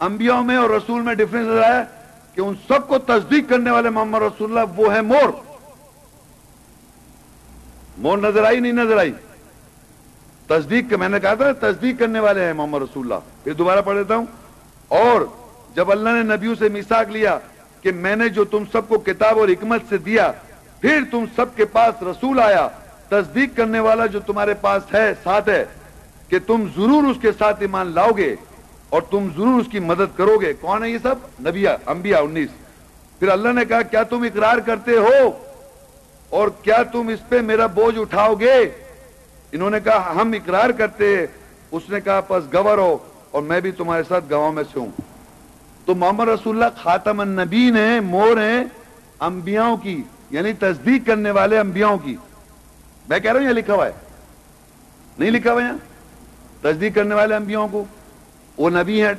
انبیاء میں اور رسول میں ڈفرنس نظر آیا کہ ان سب کو تصدیق کرنے والے محمد رسول اللہ وہ ہے مور۔ مور نظر آئی نہیں نظر آئی؟ تصدیق میں نے کہا تھا، تصدیق کرنے والے ہیں محمد رسول اللہ۔ پھر دوبارہ پڑھ دیتا ہوں۔ اور جب اللہ نے نبیوں سے میساک لیا کہ میں نے جو تم سب کو کتاب اور حکمت سے دیا، پھر تم سب کے پاس رسول آیا۔ تصدیق کرنے والا جو تمہارے پاس ہے، ساتھ ہے، کہ تم ضرور اس کے ساتھ ایمان لاؤ گے اور تم ضرور اس کی مدد کرو گے کون ہے یہ سب؟ نبیا انبیاء انیس۔ پھر اللہ نے کہا، کیا تم اقرار کرتے ہو؟ اور کیا تم اس پہ میرا بوجھ اٹھاؤ گے؟ انہوں نے کہا، ہم اقرار کرتے اس نے کہا، پس گور ہو اور میں بھی تمہارے ساتھ گواہ میں سے ہوں۔ تو محمد رسول اللہ خاتم النبین ہیں، مور ہیں انبیاؤں کی یعنی تصدیق کرنے والے انبیاؤں کی۔ میں کہہ رہا ہوں یہ لکھا ہوا ہے۔ نہیں لکھا ہوا یہاں؟ تصدیق کرنے والے انبیاؤں کو۔ وہ نبی ہیں۔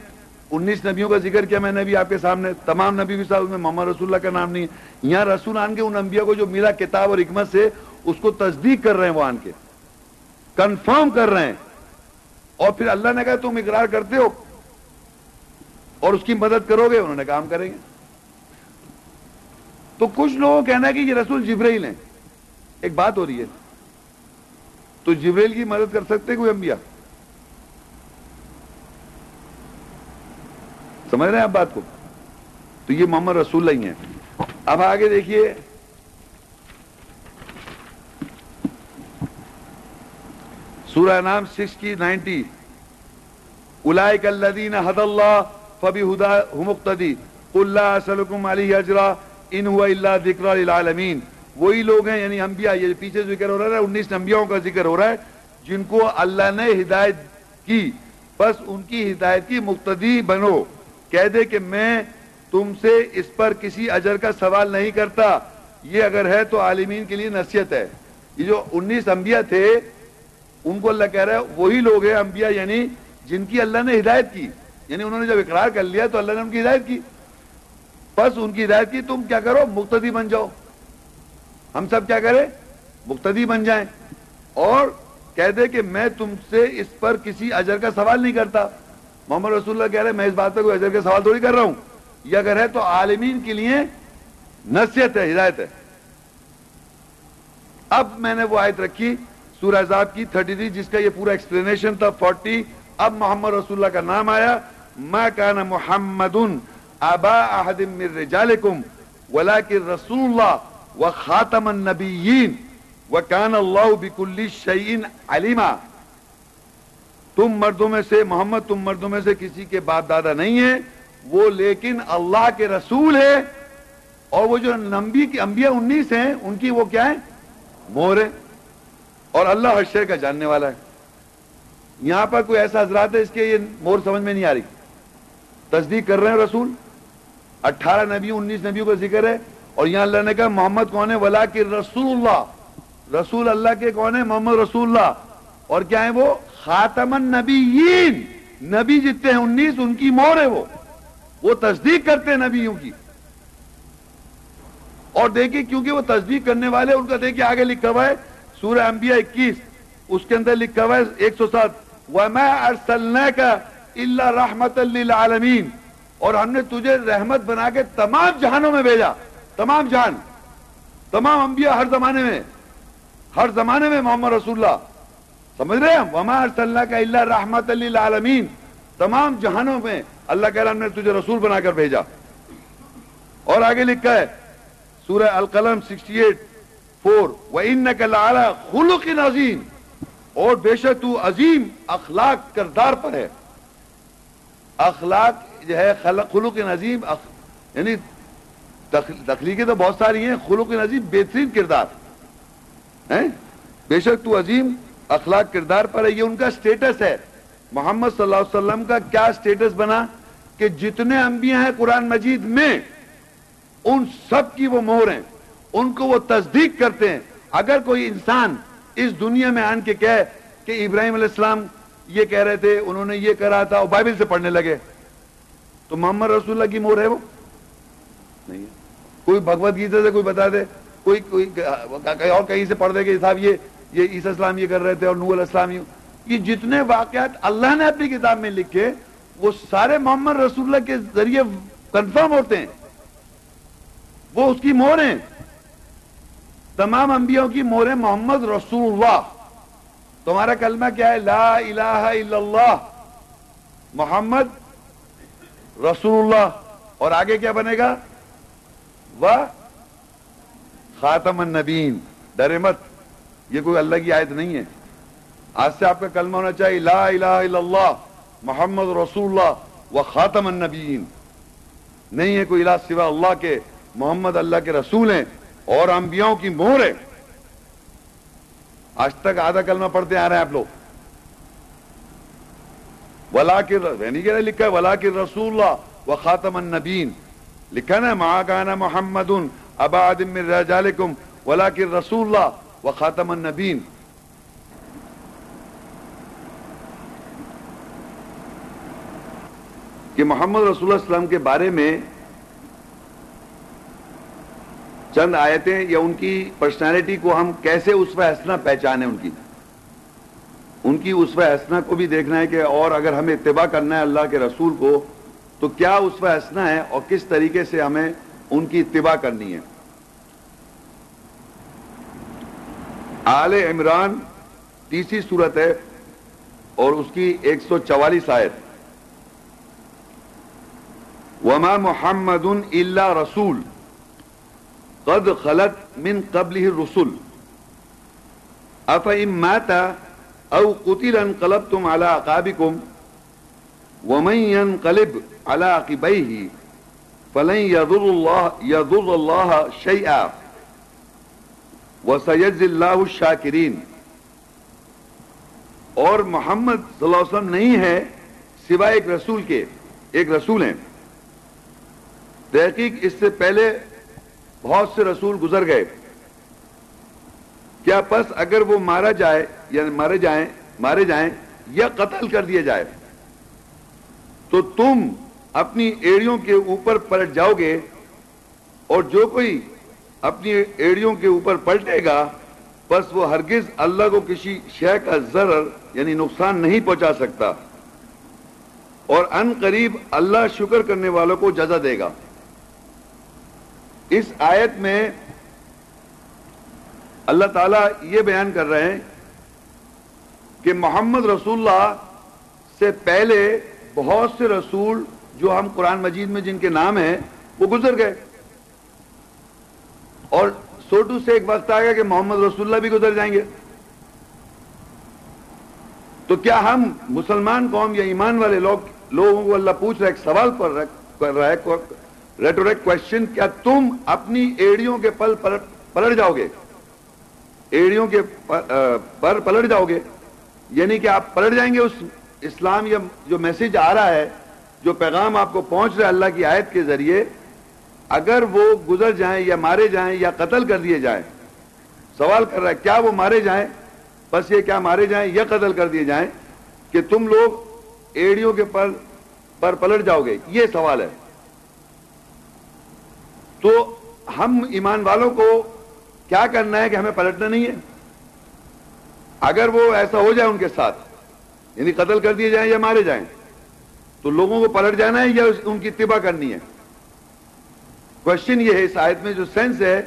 انیس نبیوں کا ذکر کیا میں نے بھی آپ کے سامنے، تمام نبی بھی صاحب، میں محمد رسول اللہ کا نام نہیں ہے یہاں رسول آن کے ان انبیاء کو جو ملا کتاب اور حکمت سے، اس کو تصدیق کر رہے ہیں وہ آن کے، کنفرم کر رہے ہیں۔ اور پھر اللہ نے کہا، تم اقرار کرتے ہو اور اس کی مدد کرو گے، انہوں نے کام کریں گے۔ تو کچھ لوگوں کہنا ہے کہ یہ رسول جبریل ہیں۔ ایک بات ہو رہی ہے۔ تو جبریل کی مدد کر سکتے کوئی انبیاء؟ سمجھ رہے ہیں آپ بات کو؟ تو یہ محمد رسول اللہ ہی ہیں۔ اب آگے دیکھیے۔ سورہ نام سکس کی نائنٹی۔ اولئک الذین حد اللہ فبی ہدا مقتدی۔ قل لا اسلکم علیہ اجرا ان هو الا ذکر للعالمین۔ وہی لوگ ہیں یعنی انبیاء، یہ پیچھے ذکر ہو رہا ہے، انیس انبیاءوں کا ذکر ہو رہا ہے، جن کو اللہ نے ہدایت کی۔ بس ان کی ہدایت کی مقتدی بنو۔ کہہ دے کہ میں تم سے اس پر کسی اجر کا سوال نہیں کرتا۔ یہ اگر ہے تو عالمین کے لیے نصیحت ہے۔ یہ جو انیس انبیاء تھے، ان کو اللہ کہہ رہا ہے، وہی لوگ ہیں انبیاء یعنی جن کی اللہ نے ہدایت کی۔ یعنی انہوں نے جب اقرار کر لیا تو اللہ نے ان کی ہدایت کی۔ بس ان کی ہدایت کی، تم کیا کرو؟ مقتدی بن جاؤ۔ ہم سب کیا کریں؟ مقتدی بن جائیں۔ اور کہہ دے کہ میں تم سے اس پر کسی اجر کا سوال نہیں کرتا۔ محمد رسول اللہ کہہ رہے میں اس بات پر کوئی اجر کا سوال تھوڑی کر رہا ہوں۔ یہ اگر ہے تو عالمین کے لیے نصیحت ہے، ہدایت ہے۔ اب میں نے وہ آیت رکھی، سورہ عذاب کی تھرٹی تھری، جس کا یہ پورا ایکسپلینیشن تھا، فورٹی۔ اب محمد رسول اللہ کا نام آیا، ما کان محمد ابا احد من رجالکم، ولیکن رسول اللہ و خاتم النبیین وکان اللہ بکل شیئن علیما۔ تم مردوں میں سے، محمد، تم مردوں میں سے کسی کے باپ دادا نہیں ہیں، وہ لیکن اللہ کے رسول ہے اور وہ جو نمبی کی انبیاء انیس ہیں، ان کی وہ کیا ہے مور ہے اور اللہ ہر شہر کا جاننے والا ہے۔ یہاں پر کوئی ایسا حضرات ہے، اس کے یہ مور سمجھ میں نہیں آ رہی۔ تصدیق کر رہے ہیں رسول۔ اٹھارہ نبی، انیس نبیوں کا ذکر ہے۔ اور یہاں اللہ نے کہا، محمد کون ہے؟ ولا کے رسول اللہ۔ رسول اللہ کے کون ہے محمد رسول اللہ۔ اور کیا ہے وہ؟ خاتم النبیین۔ نبی جتنے ہیں انیس، ان کی مور ہے وہ۔ وہ تصدیق کرتے ہیں نبیوں کی۔ اور دیکھیں کیونکہ وہ تصدیق کرنے والے ان کا دیکھیں آگے لکھا ہوا ہے، سورہ انبیاء اکیس۔ اس کے اندر لکھا ہوا ہے، ایک سو سات۔ وَمَا أَرْسَلْنَاكَ إِلَّا رَحْمَةً لِلْعَالَمِينَ۔ اور ہم نے تجھے رحمت بنا کے تمام جہانوں میں بھیجا۔ تمام جہان۔ تمام انبیاء ہر زمانے میں۔ ہر زمانے میں محمد رسول اللہ۔ سمجھ رہے ہیں؟ وما ارسلناک الا رحمت للعالمین تمام جہانوں میں اللہ کہہ رہا ہم نے تجھے رسول بنا کر بھیجا۔ اور آگے لکھا ہے، سورہ القلم 68 فور، وَإِنَّكَ لَعَلَى خُلُقٍ عظیم اور بے شک تو عظیم اخلاق کردار پر ہے۔ اخلاق جو ہے، خلق عظیم اخ... یعنی تخلیقیں تو بہت ساری ہیں، خلق عظیم بہترین کردار ہیں۔ بے شک تو عظیم اخلاق کردار پر ہے، یہ ان کا سٹیٹس ہے۔ محمد صلی اللہ علیہ وسلم کا کیا سٹیٹس بنا؟ کہ جتنے انبیاء ہیں قرآن مجید میں، ان سب کی وہ مہر ہیں، ان کو وہ تصدیق کرتے ہیں۔ اگر کوئی انسان اس دنیا میں آن کے کہے کہ ابراہیم علیہ السلام یہ کہہ رہے تھے، انہوں نے یہ کرا تھا اور بائبل سے پڑھنے لگے۔ تو محمد رسول اللہ کی مور ہے وہ؟ نہیں کوئی بھگوت گیتا سے کوئی بتا دے کوئی کوئی اور کہیں سے پڑھ دے کہ صاحب یہ یہ عیسی اسلام یہ کر رہے تھے اور نور السلام یہ جتنے واقعات اللہ نے اپنی کتاب میں لکھے، وہ سارے محمد رسول اللہ کے ذریعے کنفرم ہوتے ہیں۔ وہ اس کی مور ہیں۔ تمام انبیاء کی مور محمد رسول اللہ۔ تمہارا کلمہ کیا ہے؟ لا الہ الا اللہ۔ محمد رسول اللہ۔ اور آگے کیا بنے گا؟ وہ خاتم النبین ڈرے مت۔ یہ کوئی اللہ کی آیت نہیں ہے۔ آج سے آپ کا کلمہ ہونا چاہیے، لا الہ الا اللہ، محمد رسول اللہ و خاتم النبیین۔ نہیں ہے کوئی الہ سوا اللہ کے، محمد اللہ کے رسول ہیں اور انبیاءوں کی مہر ہے۔ آج تک آدھا کلمہ پڑھتے آ رہے ہیں آپ لوگ۔ ولا کے لکھا ہے ولا کے رسول اللہ و خاتم النبین لکھا نا ماں کانا محمد ابا عدم رجالکم ولا کے رسول اللہ و خاتم النبین کہ محمد رسول اللہ وسلم کے بارے میں چند آیتیں یا ان کی پرسنالٹی کو ہم کیسے اس و پہچانے ان کی؟ ان کی اس و حسنہ کو بھی دیکھنا ہے کہ اور اگر ہمیں اتباع کرنا ہے اللہ کے رسول کو، تو کیا اس و حسنہ ہے اور کس طریقے سے ہمیں ان کی اتباع کرنی ہے؟ آل عمران تیسری صورت ہے اور اس کی ایک سو چوالیس آیت۔ وما محمد اللہ رسول قد خلط من قبل رسول اف ام ماتا او قتل انقلبتم على عقابكم ومن ينقلب على عقبيه فلن يضر الله يضر الله شيئا وسيجزي الله اور محمد صلی اللہ علیہ وسلم نہیں ہے سوائے ایک رسول کے، ایک رسول ہیں۔ تحقیق اس سے پہلے بہت سے رسول گزر گئے۔ کیا پس اگر وہ مارا جائے یعنی مارے جائیں مارے جائیں یا قتل کر دیا جائے، تو تم اپنی ایڑیوں کے اوپر پلٹ جاؤ گے اور جو کوئی اپنی ایڑیوں کے اوپر پلٹے گا، بس وہ ہرگز اللہ کو کسی شے کا ضرر یعنی نقصان نہیں پہنچا سکتا۔ اور ان قریب اللہ شکر کرنے والوں کو جزا دے گا۔ اس آیت میں اللہ تعالیٰ یہ بیان کر رہے ہیں کہ محمد رسول اللہ سے پہلے بہت سے رسول جو ہم قرآن مجید میں جن کے نام ہیں، وہ گزر گئے۔ اور سوٹو سے ایک وقت آئے گا کہ محمد رسول اللہ بھی گزر جائیں گے۔ تو کیا ہم مسلمان قوم یا ایمان والے لوگ لوگوں کو اللہ پوچھ رہا ہے، ایک سوال پر کر رہا ہے ریٹوریک کوشچن کیا تم اپنی ایڑیوں کے پل پلٹ جاؤ گے؟ ایڑیوں کے پر پلٹ جاؤ گے؟ یعنی کہ آپ پلٹ جائیں گے اس اسلام یا جو میسج آ رہا ہے، جو پیغام آپ کو پہنچ رہا ہے اللہ کی آیت کے ذریعے اگر وہ گزر جائیں یا مارے جائیں یا قتل کر دیے جائیں، سوال کر رہا ہے، کیا وہ مارے جائیں؟ بس یہ کیا مارے جائیں یا قتل کر دیے جائیں کہ تم لوگ ایڑیوں کے پر پر پلٹ جاؤ گے؟ یہ سوال ہے۔ تو ہم ایمان والوں کو کیا کرنا ہے کہ ہمیں پلٹنا نہیں ہے؟ اگر وہ ایسا ہو جائے ان کے ساتھ یعنی قتل کر دیے جائیں یا مارے جائیں، تو لوگوں کو پلٹ جانا ہے یا ان کی اتباع کرنی ہے؟ کوشچن یہ ہے اس آیت میں جو سینس ہے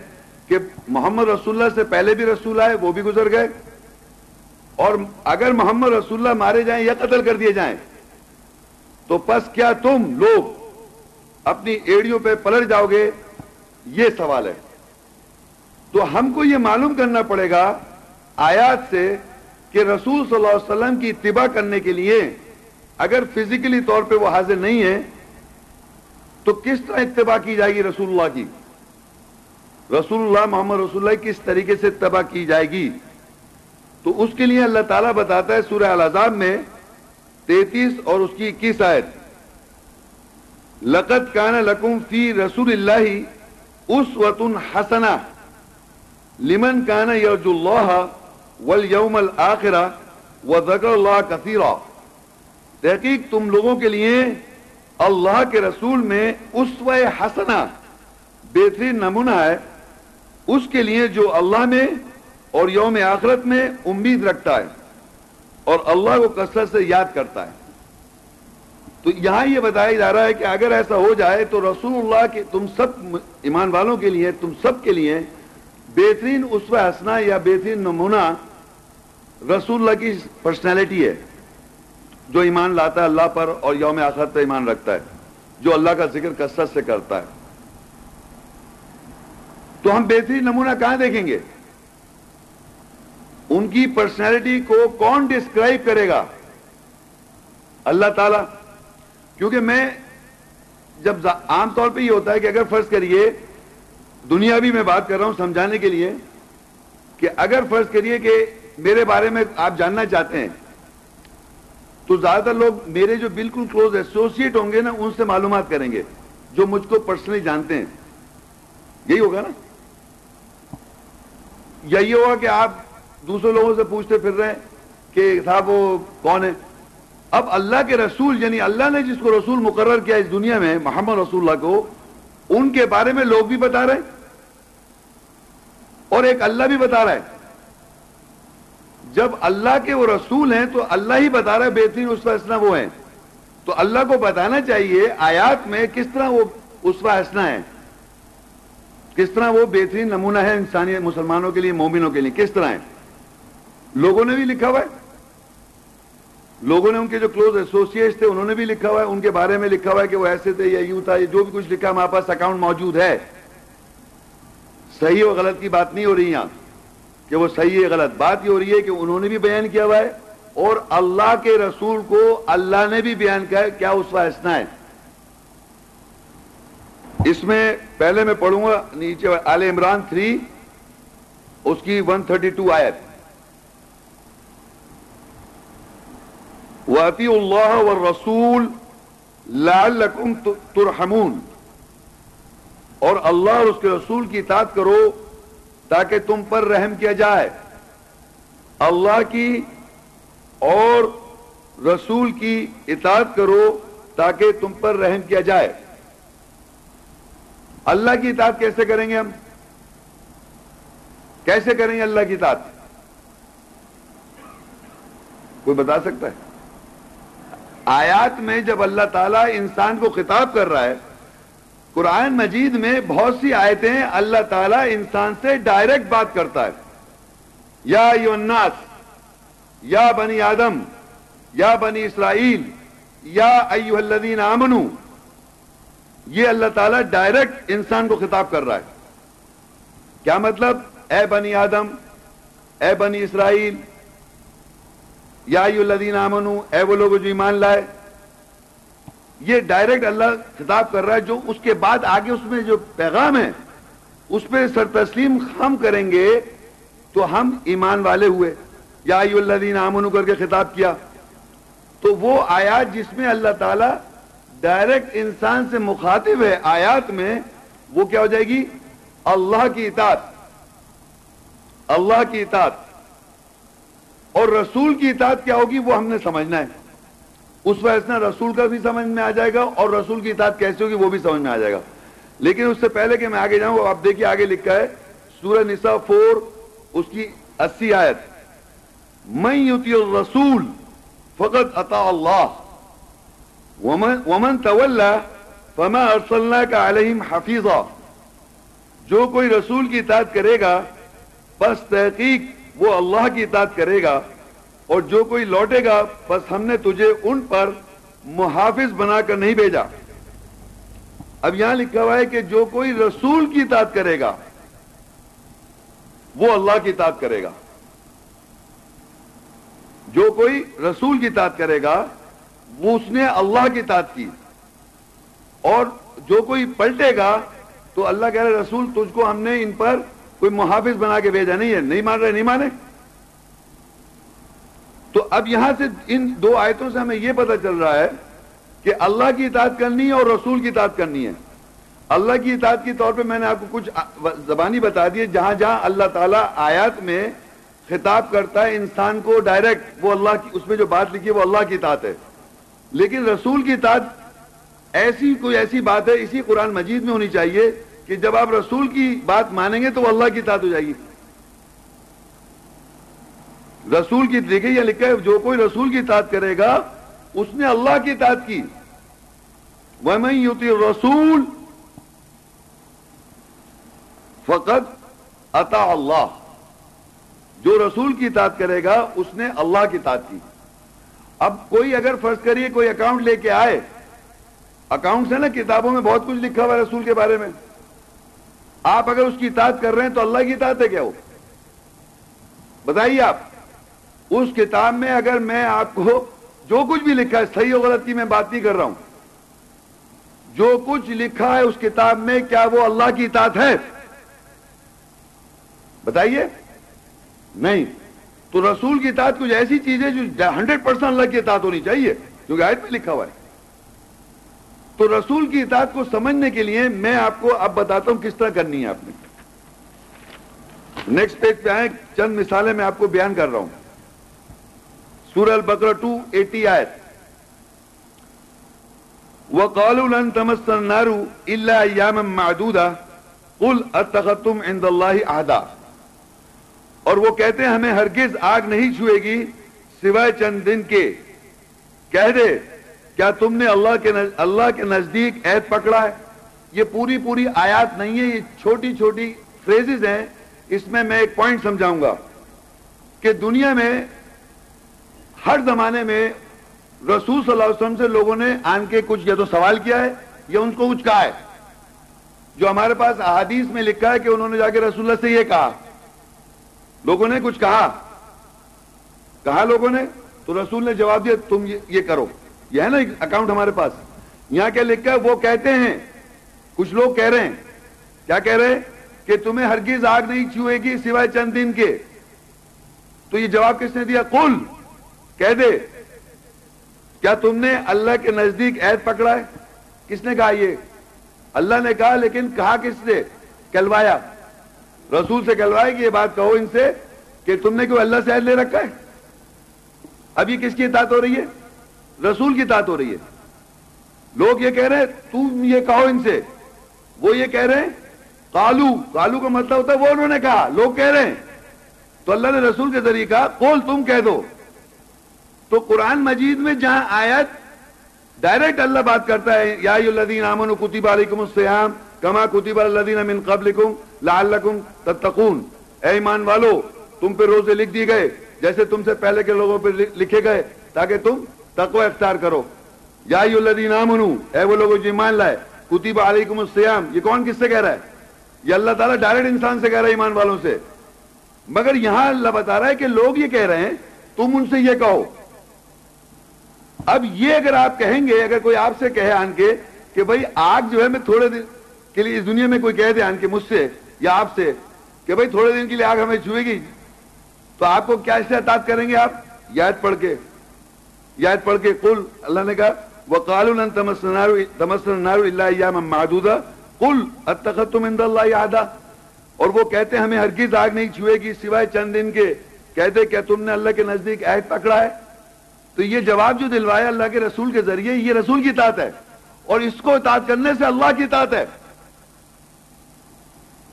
کہ محمد رسول اللہ سے پہلے بھی رسول آئے، وہ بھی گزر گئے۔ اور اگر محمد رسول اللہ مارے جائیں یا قتل کر دیے جائیں، تو پس کیا تم لوگ اپنی ایڑیوں پہ پلٹ جاؤ گے؟ یہ سوال ہے۔ تو ہم کو یہ معلوم کرنا پڑے گا آیات سے کہ رسول صلی اللہ علیہ وسلم کی اتباع کرنے کے لیے اگر فزیکلی طور پہ وہ حاضر نہیں ہے تو کس طرح اتباع کی جائے گی رسول اللہ کی؟ رسول اللہ محمد رسول اللہ کس طریقے سے اتباع کی جائے گی؟ تو اس کے لیے اللہ تعالیٰ بتاتا ہے سورہ العذاب میں تینتیس اور اس کی اکیس آیت۔ لقت کان لکم فی رسول اللہ اس وطن حسنا لمن کان یرج اللہ والیوم الاخرہ وذکر اللہ کثیرہ تحقیق تم لوگوں کے لیے اللہ کے رسول میں اسوہ حسنہ، بہترین نمونہ ہے۔ اس کے لیے جو اللہ میں اور یوم آخرت میں امید رکھتا ہے اور اللہ کو کثرت سے یاد کرتا ہے۔ تو یہاں یہ بتایا جا رہا ہے کہ اگر ایسا ہو جائے تو رسول اللہ کے، تم سب ایمان والوں کے لیے، تم سب کے لیے بہترین اسوہ حسنہ یا بہترین نمونہ رسول اللہ کی پرسنالٹی ہے۔ جو ایمان لاتا ہے اللہ پر اور یوم آخرت پہ ایمان رکھتا ہے، جو اللہ کا ذکر کثرت سے کرتا ہے۔ تو ہم بہترین نمونہ کہاں دیکھیں گے؟ ان کی پرسنالٹی کو کون ڈسکرائب کرے گا؟ اللہ تعالی، کیونکہ میں جب عام طور پہ یہ ہوتا ہے کہ اگر فرض کریے، دنیا بھی میں بات کر رہا ہوں سمجھانے کے لیے، کہ اگر فرض کریے کہ میرے بارے میں آپ جاننا چاہتے ہیں تو زیادہ تر لوگ میرے جو بالکل کلوز ایسوسیٹ ہوں گے نا، ان سے معلومات کریں گے، جو مجھ کو پرسنلی جانتے ہیں۔ یہی ہوگا نا؟ یا یہ ہوگا کہ آپ دوسرے لوگوں سے پوچھتے پھر رہے ہیں کہ صاحب وہ کون ہے اب اللہ کے رسول یعنی اللہ نے جس کو رسول مقرر کیا اس دنیا میں، محمد رسول اللہ کو، ان کے بارے میں لوگ بھی بتا رہے ہیں۔ اور ایک اللہ بھی بتا رہا ہے۔ جب اللہ کے وہ رسول ہیں تو اللہ ہی بتا رہا ہے بہترین اس حسنہ وہ ہیں۔ تو اللہ کو بتانا چاہیے آیات میں کس طرح وہ اس حسنہ ہے کس طرح وہ بہترین نمونہ ہے انسانی مسلمانوں کے لیے، مومنوں کے لیے، کس طرح ہے لوگوں نے بھی لکھا ہوا ہے۔ لوگوں نے ان کے جو کلوز ایسوسیٹ تھے، انہوں نے بھی لکھا ہوا ہے۔ ان کے بارے میں لکھا ہوا ہے کہ وہ ایسے تھے یا یوں تھا۔ جو بھی کچھ لکھا ہمارے پاس اکاؤنٹ موجود ہے۔ صحیح اور غلط کی بات نہیں ہو رہی یہاں۔ کہ وہ صحیح ہے، غلط بات یہ ہو رہی ہے کہ انہوں نے بھی بیان کیا ہوا ہے اور اللہ کے رسول کو اللہ نے بھی بیان کیا ہے، کیا اس حسنا ہے؟ اس میں پہلے میں پڑھوں گا، نیچے آل عمران تھری، اس کی ون تھرٹی ٹو آیت۔ واطی اللہ و رسول لال ترحمون۔ اور اللہ اور اس کے رسول کی اطاعت کرو۔ تاکہ تم پر رحم کیا جائے۔ اللہ کی اور رسول کی اطاعت کرو تاکہ تم پر رحم کیا جائے۔ اللہ کی اطاعت کیسے کریں گے ہم؟ کیسے کریں گے اللہ کی اطاعت؟ کوئی بتا سکتا ہے؟ آیات میں جب اللہ تعالیٰ انسان کو خطاب کر رہا ہے قرآن مجید میں بہت سی آیتیں اللہ تعالیٰ انسان سے ڈائریکٹ بات کرتا ہے۔ یا الناس، یا بنی آدم، یا بنی اسرائیل، یا ایوہ الذین آمنو۔ یہ اللہ تعالیٰ ڈائریکٹ انسان کو خطاب کر رہا ہے۔ کیا مطلب؟ اے بنی آدم، اے بنی اسرائیل، یا الذین آمنو، اے وہ لوگ جو ایمان لائے۔ یہ ڈائریکٹ اللہ خطاب کر رہا ہے، جو اس کے بعد آگے اس میں جو پیغام ہے، اس پہ سر تسلیم ہم کریں گے تو ہم ایمان والے ہوئے۔ یا الذین آمنو کر کے خطاب کیا۔ تو وہ آیات جس میں اللہ تعالی ڈائریکٹ انسان سے مخاطب ہے آیات میں، وہ کیا ہو جائے گی؟ اللہ کی اطاعت۔ اللہ کی اطاعت۔ اور رسول کی اطاعت کیا ہوگی؟ وہ ہم نے سمجھنا ہے۔ اس وجہ رسول کا بھی سمجھ میں آ جائے گا اور رسول کی اطاعت کیسے ہوگی وہ بھی سمجھ میں آ جائے گا۔ لیکن اس سے پہلے کہ میں آگے جاؤں آپ دیکھیے آگے لکھا ہے، سورہ نساء فور اس کی اسی آیت۔ میں یوتی الرسول فقط عطا اللہ۔ ومن طول فما ارسلنا کا علیہم حفیظہ جو کوئی رسول کی اطاعت کرے گا، بس تحقیق وہ اللہ کی اطاعت کرے گا۔ اور جو کوئی لوٹے گا، بس ہم نے تجھے ان پر محافظ بنا کر نہیں بھیجا۔ اب یہاں لکھا ہوا ہے کہ جو کوئی رسول کی اطاعت کرے گا، وہ اللہ کی اطاعت کرے گا۔ جو کوئی رسول کی اطاعت کرے گا، وہ اس نے اللہ کی اطاعت کی۔ اور جو کوئی پلٹے گا، تو اللہ کہہ رہے رسول، تجھ کو ہم نے ان پر کوئی محافظ بنا کے بھیجا۔ نہیں ہے، نہیں مان رہے، نہیں مانے۔ تو اب یہاں سے ان دو آیتوں سے ہمیں یہ پتہ چل رہا ہے کہ اللہ کی اطاعت کرنی ہے اور رسول کی اطاعت کرنی ہے۔ اللہ کی اطاعت کے طور پہ میں نے آپ کو کچھ زبانی بتا دی جہاں جہاں اللہ تعالیٰ آیات میں خطاب کرتا ہے، انسان کو ڈائریکٹ وہ اللہ کی، اس میں جو بات لکھی ہے، وہ اللہ کی اطاعت ہے۔ لیکن رسول کی اطاعت ایسی کوئی ایسی بات ہے، اسی قرآن مجید میں ہونی چاہیے کہ جب آپ رسول کی بات مانیں گے تو وہ اللہ کی اطاعت ہو جائے گی۔ رسول کی دیکھیں یہ لکھا ہے، جو کوئی رسول کی اطاعت کرے گا، اس نے اللہ کی اطاعت کی۔ وَمَن يُطِي رسول فقط عطا اللہ جو رسول کی اطاعت کرے گا، اس نے اللہ کی اطاعت کی۔ اب کوئی اگر فرض کریے کوئی اکاؤنٹ لے کے آئے اکاؤنٹ ہے نا، کتابوں میں بہت کچھ لکھا ہوا ہے رسول کے بارے میں۔ آپ اگر اس کی اطاعت کر رہے ہیں تو اللہ کی اطاعت ہے کیا وہ؟ بتائیے آپ۔ اس کتاب میں اگر میں آپ کو جو کچھ بھی لکھا ہے، صحیح و غلط کی میں بات نہیں کر رہا ہوں۔ جو کچھ لکھا ہے اس کتاب میں، کیا وہ اللہ کی اطاعت ہے؟ بتائیے۔ نہیں۔ تو رسول کی اطاعت کچھ ایسی چیز ہے جو ہنڈریڈ پرسینٹ اللہ کی اطاعت ہونی چاہیے کیونکہ آیت میں لکھا ہوا ہے۔ تو رسول کی اطاعت کو سمجھنے کے لیے میں آپ کو اب بتاتا ہوں کس طرح کرنی ہے آپ نے۔ نیکسٹ پیج پہ آئے چند مثالیں میں آپ کو بیان کر رہا ہوں۔ سورہ البقرہ ٹو ایٹی آیت۔ وَقَالُوا لَن تَمَسَّ النَّارُ إِلَّا أَيَّامًا مَعْدُودًا قُلْ أَتَّخَذْتُمْ عِنْدَ اللَّهِ عَهْدًا اور وہ کہتے ہیں، ہمیں ہرگز آگ نہیں چھوئے گی سوائے چند دن کے۔ کہہ دے، کیا تم نے اللہ کے اللہ کے نزدیک عہد پکڑا ہے؟ یہ پوری پوری آیات نہیں ہے یہ چھوٹی چھوٹی فریزز ہیں۔ اس میں میں ایک پوائنٹ سمجھاؤں گا کہ دنیا میں ہر زمانے میں رسول صلی اللہ علیہ وسلم سے لوگوں نے آن کے کچھ یا تو سوال کیا ہے یا ان کو کچھ کہا ہے۔ جو ہمارے پاس احادیث میں لکھا ہے کہ انہوں نے جا کے رسول اللہ سے یہ کہا۔ لوگوں نے کچھ کہا۔ کہا لوگوں نے، تو رسول نے جواب دیا، تم یہ کرو۔ یہ ہے نا اکاؤنٹ ہمارے پاس۔ یہاں کیا لکھا ہے؟ وہ کہتے ہیں۔ کچھ لوگ کہہ رہے ہیں۔ کیا کہہ رہے ہیں؟ کہ تمہیں ہرگز آگ نہیں چھوئے گی سوائے چند دن کے۔ تو یہ جواب کس نے دیا؟ کل کہہ دے، کیا تم نے اللہ کے نزدیک عید پکڑا ہے؟ کس نے کہا یہ؟ اللہ نے کہا، لیکن کہا کس نے کلوایا۔ رسول سے کلوایا کہ یہ بات، کہو ان سے کہ تم نے کوئی اللہ سے عید لے رکھا ہے؟ اب یہ کس کی اطاعت ہو رہی ہے؟ رسول کی اطاعت ہو رہی ہے۔ لوگ یہ کہہ رہے ہیں، تم یہ کہو ان سے۔ وہ یہ کہہ رہے ہیں کالو کالو کا مطلب ہوتا ہے، وہ انہوں نے کہا۔ لوگ کہہ رہے ہیں۔ تو اللہ نے رسول کے ذریعے کہا کول تم کہہ دو۔ تو قرآن مجید میں جہاں آیت ڈائریکٹ اللہ بات کرتا ہے، یا الذین آمنوا کتب علیکم الصیام کما کتب الذین من قبلکم لعلکم تتقون۔ اے ایمان والو، تم پہ روزے لکھ دیے گئے، جیسے تم سے پہلے کے لوگوں پہ لکھے گئے، تاکہ تم تقوی اختیار کرو۔ یا الذین آمنوا، اے وہ لوگوں جو ایمان لائے، کتب علیکم الصیام۔ یہ کون کس سے کہہ رہا ہے؟ یہ اللہ تعالیٰ ڈائریکٹ انسان سے کہہ رہا ہے ایمان والوں سے۔ مگر یہاں اللہ بتا رہا ہے کہ لوگ یہ کہہ رہے ہیں، تم ان سے یہ کہو۔ اب یہ اگر آپ کہیں گے، اگر کوئی آپ سے کہے آن کے کہ بھائی آگ جو ہے میں تھوڑے دن کے لیے اس دنیا میں کوئی کہہ دے آن کے مجھ سے یا آپ سے کہ بھائی تھوڑے دن کے لیے آگ ہمیں چھوئے گی، تو آپ کو کیا سے کریں گے آپ؟ یاد پڑھ کے، یاد پڑھ کے کل اللہ نے کہا وہ کالن تمسن اللہ محدودہ کل اتخم اللہ یادہ اور وہ کہتے ہیں، ہمیں ہرگز آگ نہیں چھوئے گی سوائے چند دن کے۔ کہتے کیا تم نے اللہ کے نزدیک عہد پکڑا ہے۔ تو یہ جواب جو دلوایا اللہ کے رسول کے ذریعے، یہ رسول کی اطاعت ہے۔ اور اس کو اطاعت کرنے سے اللہ کی اطاعت ہے۔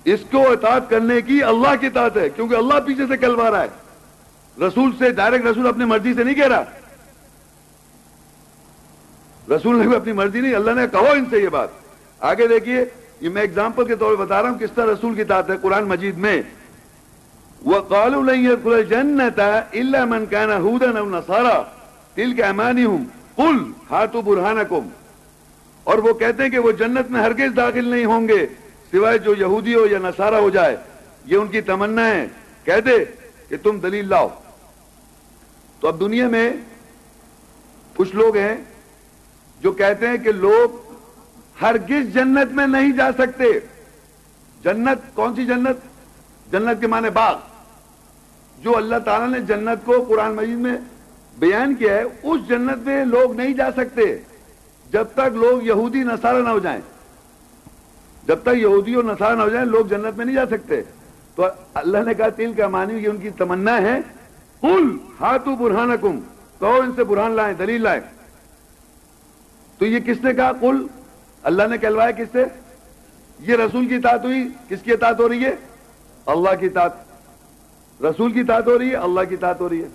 اس کو اطاعت کرنے کی اللہ کی اطاعت ہے، کیونکہ اللہ پیچھے سے کلوا رہا ہے۔ رسول سے ڈائریکٹ رسول اپنی مرضی سے نہیں کہہ رہا۔ رسول نے بھی اپنی مرضی نہیں، اللہ نے کہو ان سے یہ بات۔ آگے دیکھیے، یہ میں اگزامپل کے طور پر بتا رہا ہوں کس طرح رسول کی اطاعت ہے قرآن مجید میں۔ وَقَالُوا لَن يَدْخُلَ الْجَنَّةَ إِلَّا مَنْ كَانَ هُودًا أَوْ نَصَارًا تِلْكَ أَمَانِهُمْ قُلْ هَاتُوا بُرْهَانَكُمْ اور وہ کہتے ہیں کہ وہ جنت میں ہرگز داخل نہیں ہوں گے، سوائے جو یہودی ہو یا نصارہ ہو جائے۔ یہ ان کی تمنا ہے۔ کہہ دے کہ تم دلیل لاؤ۔ تو اب دنیا میں کچھ لوگ ہیں جو کہتے ہیں کہ لوگ ہرگز جنت میں نہیں جا سکتے۔ جنت، کون سی جنت؟ جنت کے معنی باغ۔ جو اللہ تعالیٰ نے جنت کو قرآن مجید میں بیان کیا ہے، اس جنت میں لوگ نہیں جا سکتے جب تک لوگ یہودی نصارہ نہ ہو جائیں۔ جب تک یہودی اور نصارہ نہ ہو جائیں، لوگ جنت میں نہیں جا سکتے۔ تو اللہ نے کہا، تیل کا مانی یہ ان کی تمنا ہے۔ کل ہاتھوں برہان کم کہو ان سے برہان لائیں، دلیل لائیں۔ تو یہ کس نے کہا؟ کل اللہ نے کہلوایا کس سے؟ یہ رسول کی اطاعت ہوئی۔ کس کی اطاعت ہو رہی ہے؟ اللہ کی اطاعت۔ رسول کی اطاعت ہو رہی ہے، اللہ کی اطاعت ہو رہی ہے۔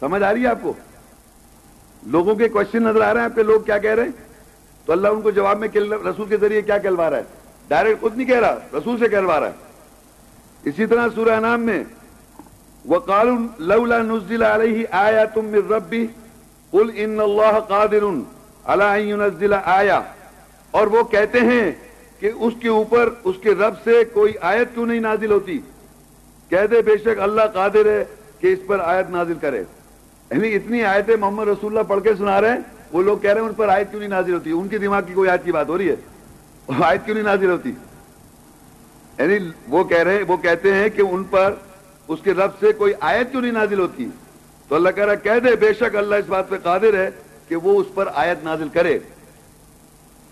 سمجھ آ رہی ہے آپ کو؟ لوگوں کے کوشچن نظر آ رہے ہیں آپ کے لوگ کیا کہہ رہے ہیں؟ تو اللہ ان کو جواب میں رسول کے ذریعے کیا کہلوا رہا ہے؟ ڈائریکٹ خود نہیں کہہ رہا، رسول سے کہلوا رہا ہے۔ اسی طرح سورہ نام میں وہ لولا نزل علیہ آیا تم ربی، قل ان اللہ قادر اللہ آیا اور وہ کہتے ہیں کہ اس کے اوپر، اس کے رب سے کوئی آیت کیوں نہیں نازل ہوتی؟ کہہ دے بے شک اللہ قادر ہے کہ اس پر آیت نازل کرے۔ یعنی اتنی آیتیں محمد رسول اللہ پڑھ کے سنا رہے ہیں، وہ لوگ کہہ رہے ہیں ان پر آیت کیوں نہیں نازل ہوتی؟ ان کے دماغ کی کوئی آیت کی بات ہو رہی ہے؟ آیت کیوں نہیں نازل ہوتی؟ یعنی وہ کہہ رہے ہیں، وہ کہتے ہیں کہ ان پر اس کے رب سے کوئی آیت کیوں نہیں نازل ہوتی؟ تو اللہ کہہ رہا کہہ دے، بے شک اللہ اس بات پہ قادر ہے کہ وہ اس پر آیت نازل کرے۔